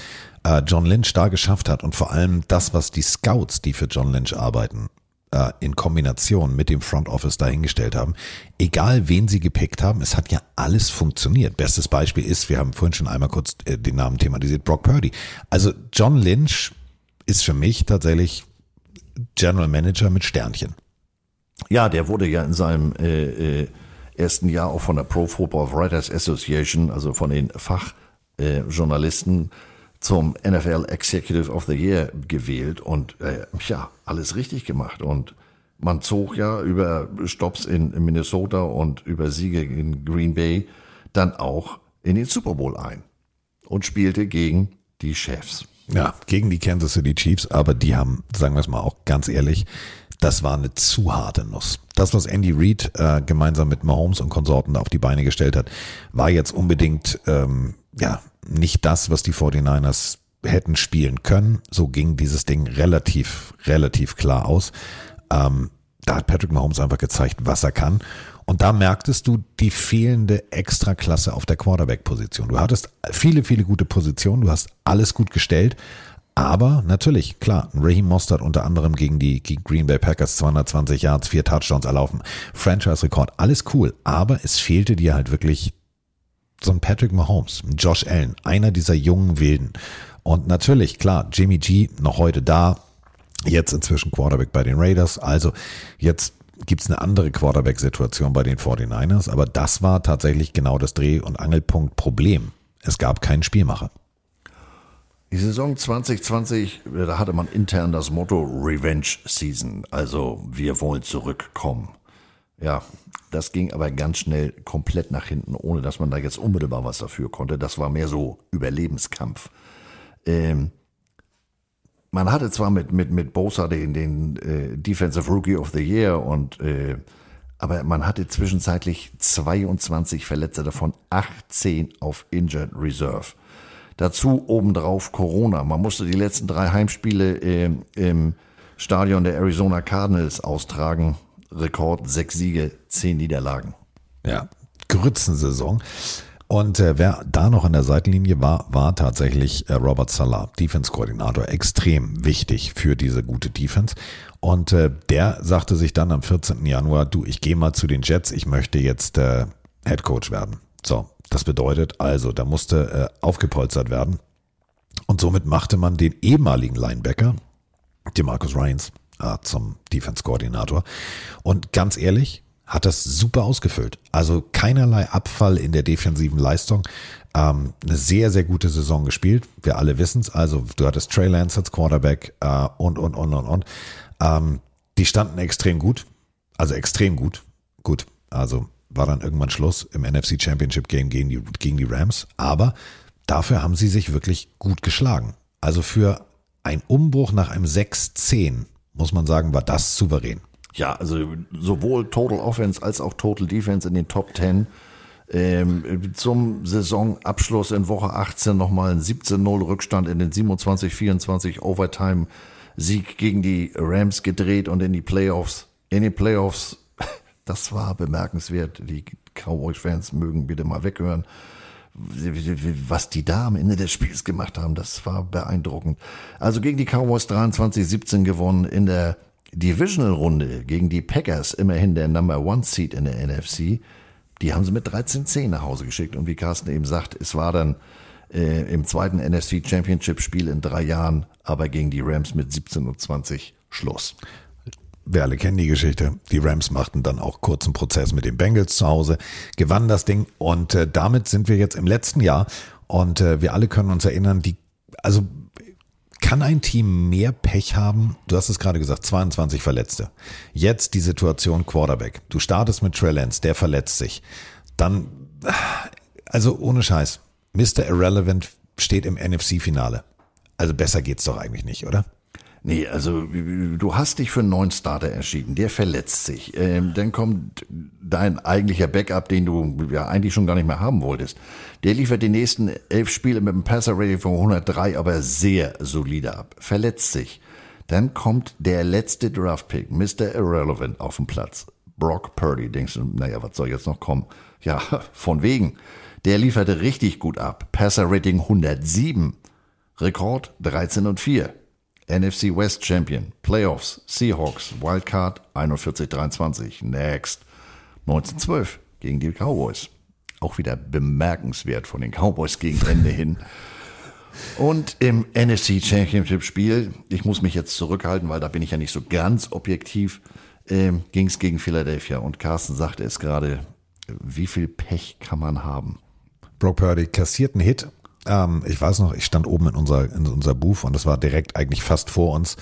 äh, John Lynch da geschafft hat und vor allem das, was die Scouts, die für John Lynch arbeiten, äh, in Kombination mit dem Front Office dahingestellt haben, egal wen sie gepickt haben, es hat ja alles funktioniert. Bestes Beispiel ist, wir haben vorhin schon einmal kurz äh, den Namen thematisiert, Brock Purdy. Also John Lynch ist für mich tatsächlich General Manager mit Sternchen. Ja, der wurde ja in seinem äh, äh, ersten Jahr auch von der Pro Football Writers Association, also von den Fachjournalisten, zum NFL Executive of the Year gewählt und äh, ja, alles richtig gemacht. Und man zog ja über Stops in Minnesota und über Siege in Green Bay dann auch in den Super Bowl ein und spielte gegen die Chefs. Ja, gegen die Kansas City Chiefs, aber die haben, sagen wir es mal auch ganz ehrlich, das war eine zu harte Nuss. Das, was Andy Reid äh, gemeinsam mit Mahomes und Konsorten auf die Beine gestellt hat, war jetzt unbedingt ähm, ja nicht das, was die 49ers hätten spielen können. So ging dieses Ding relativ, relativ klar aus. Ähm, da hat Patrick Mahomes einfach gezeigt, was er kann. Und da merktest du die fehlende Extraklasse auf der Quarterback-Position. Du hattest viele, viele gute Positionen, du hast alles gut gestellt. Aber natürlich, klar, Raheem Mostert unter anderem gegen die Green Bay Packers 220 Yards, vier Touchdowns erlaufen, Franchise-Rekord, alles cool. Aber es fehlte dir halt wirklich so ein Patrick Mahomes, Josh Allen, einer dieser jungen Wilden. Und natürlich, klar, Jimmy G noch heute da, jetzt inzwischen Quarterback bei den Raiders. Also jetzt gibt es eine andere Quarterback-Situation bei den 49ers, aber das war tatsächlich genau das Dreh- und Angelpunkt Problem. Es gab keinen Spielmacher. Die Saison 2020, da hatte man intern das Motto Revenge Season, also wir wollen zurückkommen. Ja, das ging aber ganz schnell komplett nach hinten, ohne dass man da jetzt unmittelbar was dafür konnte. Das war mehr so Überlebenskampf. Ähm, man hatte zwar mit, mit, mit Bosa den, den äh, Defensive Rookie of the Year und äh, aber man hatte zwischenzeitlich 22 Verletzte, davon 18 auf Injured Reserve. Dazu obendrauf Corona. Man musste die letzten drei Heimspiele äh, im Stadion der Arizona Cardinals austragen. Rekord sechs Siege, zehn Niederlagen. Ja, Grützensaison. Und äh, wer da noch an der Seitenlinie war, war tatsächlich äh, Robert Salah, Defense-Koordinator, extrem wichtig für diese gute Defense. Und äh, der sagte sich dann am 14. Januar, du, ich gehe mal zu den Jets, ich möchte jetzt äh, Head Coach werden. So, das bedeutet also, da musste äh, aufgepolstert werden. Und somit machte man den ehemaligen Linebacker, den Marcus Ryans, äh, zum Defense-Koordinator. Und ganz ehrlich, hat das super ausgefüllt. Also keinerlei Abfall in der defensiven Leistung. Ähm, eine sehr, sehr gute Saison gespielt. Wir alle wissen es. Also du hattest Trey Lance als Quarterback äh, und, und, und, und, und. Ähm, die standen extrem gut. Also extrem gut. Gut. Also war dann irgendwann Schluss im NFC Championship Game gegen die, gegen die Rams. Aber dafür haben sie sich wirklich gut geschlagen. Also für ein Umbruch nach einem 6-10, muss man sagen, war das souverän. Ja, also sowohl Total Offense als auch Total Defense in den Top 10. Ähm, zum Saisonabschluss in Woche 18 nochmal ein 17-0 Rückstand in den 27-24 Overtime Sieg gegen die Rams gedreht und in die Playoffs. In den Playoffs, das war bemerkenswert. Die Cowboys-Fans mögen bitte mal weghören. Was die da am Ende des Spiels gemacht haben, das war beeindruckend. Also gegen die Cowboys 23-17 gewonnen in der Divisional-Runde gegen die Packers, immerhin der Number One Seed in der NFC, die haben sie mit 13-10 nach Hause geschickt. Und wie Carsten eben sagt, es war dann äh, im zweiten NFC Championship Spiel in drei Jahren, aber gegen die Rams mit 17 und 20 Schluss. Wir alle kennen die Geschichte. Die Rams machten dann auch kurzen Prozess mit den Bengals zu Hause, gewannen das Ding und äh, damit sind wir jetzt im letzten Jahr und äh, wir alle können uns erinnern, die, also kann ein Team mehr Pech haben? Du hast es gerade gesagt, 22 Verletzte. Jetzt die Situation Quarterback. Du startest mit Trey Lance, der verletzt sich. Dann, also ohne Scheiß, Mr. Irrelevant steht im NFC-Finale. Also besser geht's doch eigentlich nicht, oder? Nee, also du hast dich für einen neuen Starter entschieden, der verletzt sich. Ähm, dann kommt dein eigentlicher Backup, den du ja eigentlich schon gar nicht mehr haben wolltest. Der liefert die nächsten elf Spiele mit einem Passer-Rating von 103, aber sehr solide ab. Verletzt sich. Dann kommt der letzte Draft-Pick, Mr. Irrelevant, auf den Platz. Brock Purdy. Denkst du, naja, was soll jetzt noch kommen? Ja, [laughs] von wegen. Der lieferte richtig gut ab. Passer-Rating 107. Rekord 13 und 4. NFC West Champion, Playoffs, Seahawks, Wildcard 41-23. Next. 1912 gegen die Cowboys. Auch wieder bemerkenswert von den Cowboys gegen Ende hin. Und im NFC Championship Spiel, ich muss mich jetzt zurückhalten, weil da bin ich ja nicht so ganz objektiv, ähm, ging es gegen Philadelphia. Und Carsten sagte es gerade, wie viel Pech kann man haben? Brock Purdy kassiert einen Hit ähm, ich weiß noch, ich stand oben in unser, in unser Booth und das war direkt eigentlich fast vor uns.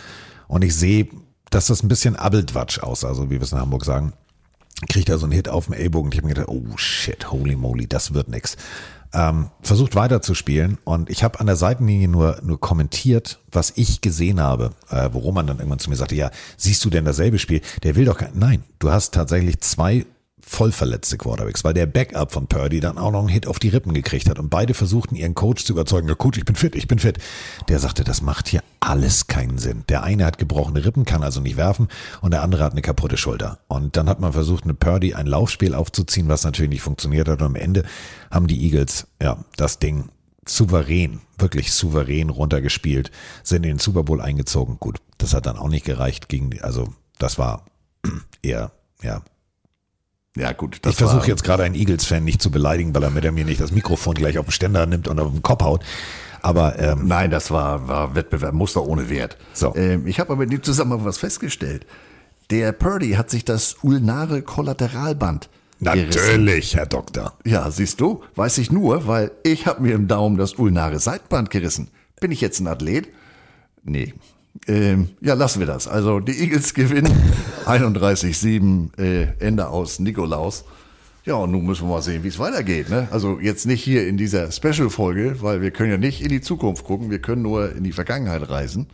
Und ich sehe, dass das ein bisschen Abbeltwatsch aus, also wie wir es in Hamburg sagen. Kriegt da so einen Hit auf dem Ellbogen und ich habe mir gedacht, oh shit, holy moly, das wird nix. Ähm, versucht weiterzuspielen und ich habe an der Seitenlinie nur, nur kommentiert, was ich gesehen habe, äh, worum man dann irgendwann zu mir sagte, ja, siehst du denn dasselbe Spiel? Der will doch kein, nein, du hast tatsächlich zwei voll verletzte Quarterbacks, weil der Backup von Purdy dann auch noch einen Hit auf die Rippen gekriegt hat und beide versuchten ihren Coach zu überzeugen, ja Coach, ich bin fit, ich bin fit. Der sagte, das macht hier alles keinen Sinn. Der eine hat gebrochene Rippen, kann also nicht werfen und der andere hat eine kaputte Schulter. Und dann hat man versucht, mit Purdy ein Laufspiel aufzuziehen, was natürlich nicht funktioniert hat und am Ende haben die Eagles, ja, das Ding souverän, wirklich souverän runtergespielt, sind in den Super Bowl eingezogen. Gut, das hat dann auch nicht gereicht gegen, also das war [clears throat] eher, ja, Ja, gut. Ich versuche jetzt gerade einen Eagles-Fan nicht zu beleidigen, weil er mit mir nicht das Mikrofon gleich auf den Ständer nimmt und auf den Kopf haut. Aber ähm, Nein, das war, war Wettbewerb, Muster ohne Wert. So. Ähm, ich habe aber in dem Zusammenhang was festgestellt. Der Purdy hat sich das ulnare Kollateralband gerissen. natürlich, Herr Doktor. Ja, siehst du, weiß ich nur, weil ich habe mir im Daumen das ulnare Seitenband gerissen. Bin ich jetzt ein Athlet? Nee. Ähm, ja, lassen wir das. Also die Eagles [laughs] gewinnen 31-7, äh, Ende aus Nikolaus. Ja, und nun müssen wir mal sehen, wie es weitergeht. Ne? Also jetzt nicht hier in dieser Special-Folge, weil wir können ja nicht in die Zukunft gucken, wir können nur in die Vergangenheit reisen.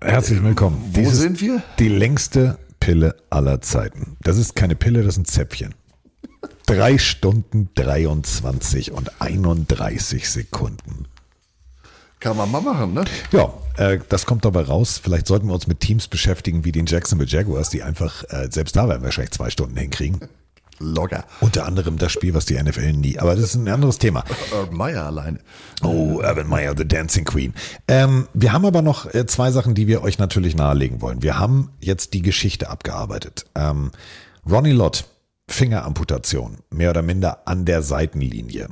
Herzlich willkommen. Wo sind wir? Die längste Pille aller Zeiten. Das ist keine Pille, das ist ein Zäpfchen. Drei Stunden 23 und 31 Sekunden. Kann man mal machen, ne? Ja, äh, das kommt dabei raus. Vielleicht sollten wir uns mit Teams beschäftigen wie den Jacksonville Jaguars, die einfach, äh, selbst da werden wir wahrscheinlich zwei Stunden hinkriegen. Logger. Unter anderem das Spiel, was die NFL nie. Aber das ist ein anderes Thema. [laughs] Urban Meyer alleine. Oh, Urban Meyer, The Dancing Queen. Ähm, wir haben aber noch äh, zwei Sachen, die wir euch natürlich nahelegen wollen. Wir haben jetzt die Geschichte abgearbeitet. Ähm, Ronnie Lott, Fingeramputation, mehr oder minder an der Seitenlinie.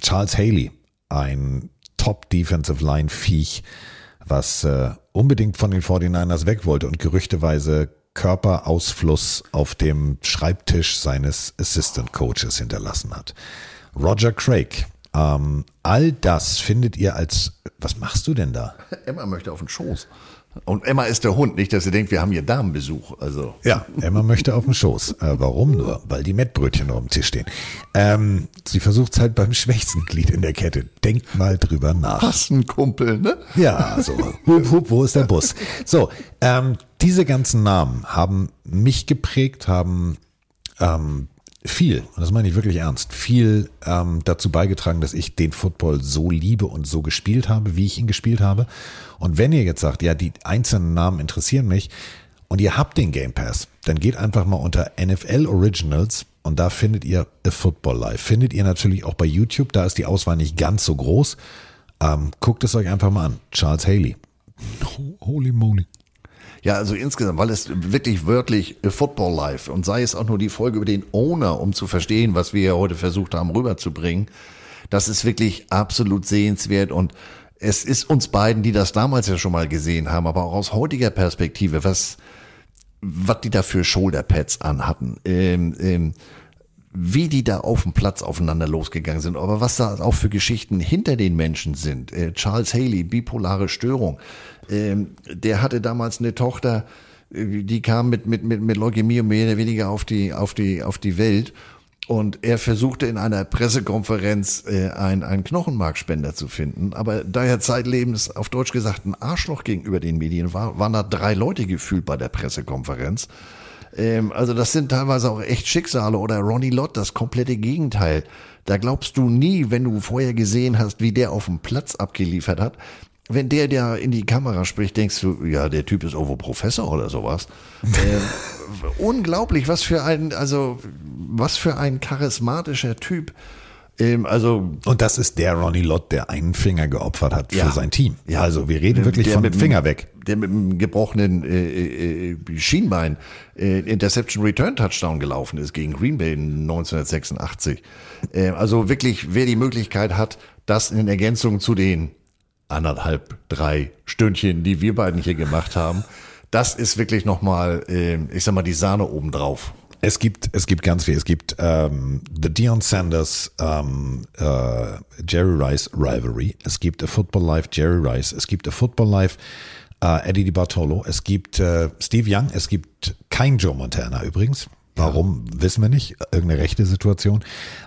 Charles Haley, ein Top Defensive Line Viech, was äh, unbedingt von den 49ers weg wollte und gerüchteweise Körperausfluss auf dem Schreibtisch seines Assistant Coaches hinterlassen hat. Roger Craig. Ähm, all das findet ihr als, was machst du denn da? [laughs] Emma möchte auf den Schoß. Und Emma ist der Hund, nicht, dass ihr denkt, wir haben hier Damenbesuch. Also. Ja, Emma möchte auf den Schoß. Äh, warum nur? Weil die Mettbrötchen noch am Tisch stehen. Ähm, sie versucht es halt beim schwächsten Glied in der Kette. Denkt mal drüber nach. Was ein Kumpel, ne? Ja, so. Hup, hup, wo ist der Bus? So, ähm, diese ganzen Namen haben mich geprägt, haben ähm, viel, und das meine ich wirklich ernst, viel ähm, dazu beigetragen, dass ich den Football so liebe und so gespielt habe, wie ich ihn gespielt habe. Und wenn ihr jetzt sagt, ja, die einzelnen Namen interessieren mich und ihr habt den Game Pass, dann geht einfach mal unter NFL Originals und da findet ihr A Football Live. Findet ihr natürlich auch bei YouTube, da ist die Auswahl nicht ganz so groß. Ähm, guckt es euch einfach mal an. Charles Haley. Holy moly. Ja, also insgesamt, weil es wirklich wörtlich Football Life und sei es auch nur die Folge über den Owner, um zu verstehen, was wir ja heute versucht haben rüberzubringen, das ist wirklich absolut sehenswert und es ist uns beiden, die das damals ja schon mal gesehen haben, aber auch aus heutiger Perspektive, was, was die da für Shoulderpads anhatten, ähm, ähm, wie die da auf dem Platz aufeinander losgegangen sind, aber was da auch für Geschichten hinter den Menschen sind. Äh, Charles Haley, bipolare Störung, ähm, der hatte damals eine Tochter, äh, die kam mit, mit, mit, mit Leukämie mehr oder weniger auf die, auf die, auf die Welt. Und er versuchte in einer Pressekonferenz äh, ein, einen Knochenmarkspender zu finden. Aber da er zeitlebens auf Deutsch gesagt ein Arschloch gegenüber den Medien war, waren da drei Leute gefühlt bei der Pressekonferenz. Ähm, also das sind teilweise auch echt Schicksale. Oder Ronnie Lott, das komplette Gegenteil. Da glaubst du nie, wenn du vorher gesehen hast, wie der auf dem Platz abgeliefert hat. Wenn der der in die Kamera spricht, denkst du, ja, der Typ ist irgendwo Professor oder sowas. ähm, [laughs] unglaublich, was für ein, also was für ein charismatischer Typ. Ähm, also Und das ist der Ronnie Lott, der einen Finger geopfert hat für Ja. sein Team. Ja. Also wir reden wirklich von mit dem- Finger weg. Der mit dem gebrochenen äh, äh, Schienbein äh, Interception Return Touchdown gelaufen ist gegen Green Bay 1986. Äh, also wirklich, wer die Möglichkeit hat, das in Ergänzung zu den anderthalb, drei Stündchen, die wir beiden hier gemacht haben, das ist wirklich nochmal, äh, ich sag mal, die Sahne obendrauf. Es gibt, es gibt ganz viel. Es gibt ähm, The Dion Sanders ähm, äh, Jerry Rice Rivalry. Es gibt A Football Life Jerry Rice. Es gibt A Football Life äh, Eddie Di Bartolo. Es gibt äh, Steve Young. Es gibt kein Joe Montana übrigens. Warum, wissen wir nicht. Irgendeine rechte Situation.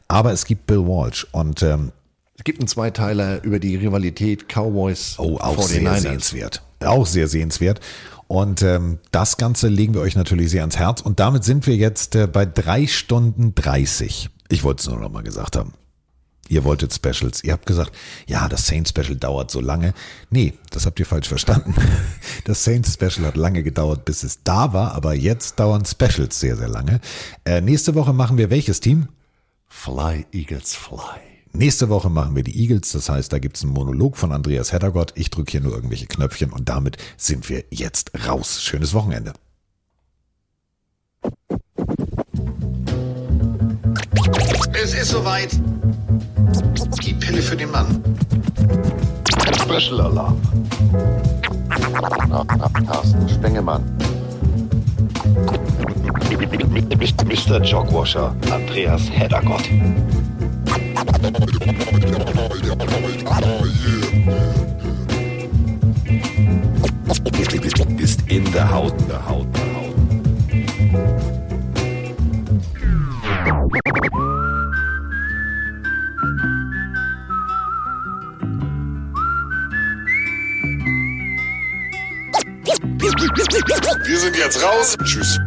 Aber es gibt Bill Walsh. Und ähm, Es gibt einen Zweiteiler über die Rivalität Cowboys Oh, auch sehr 49ers. sehenswert. Auch sehr sehenswert. Und ähm, das Ganze legen wir euch natürlich sehr ans Herz. Und damit sind wir jetzt äh, bei drei Stunden 30. Ich wollte es nur noch mal gesagt haben. Ihr wolltet Specials. Ihr habt gesagt, ja, das Saints Special dauert so lange. Nee, das habt ihr falsch verstanden. [laughs] Das Saints Special hat lange gedauert, bis es da war, aber jetzt dauern Specials sehr, sehr lange. Äh, nächste Woche machen wir welches Team? Fly, Eagles, fly. Nächste Woche machen wir die Eagles, das heißt, da gibt's einen Monolog von Andreas Heddergott. Ich drücke hier nur irgendwelche Knöpfchen und damit sind wir jetzt raus. Schönes Wochenende. Es ist soweit. Die Pille für den Mann. Special Alarm. Carsten Spengemann. Mr. Jogwasher, Andreas Heddergott. Ist in der Haut, der Haut. Wir sind jetzt raus. Tschüss.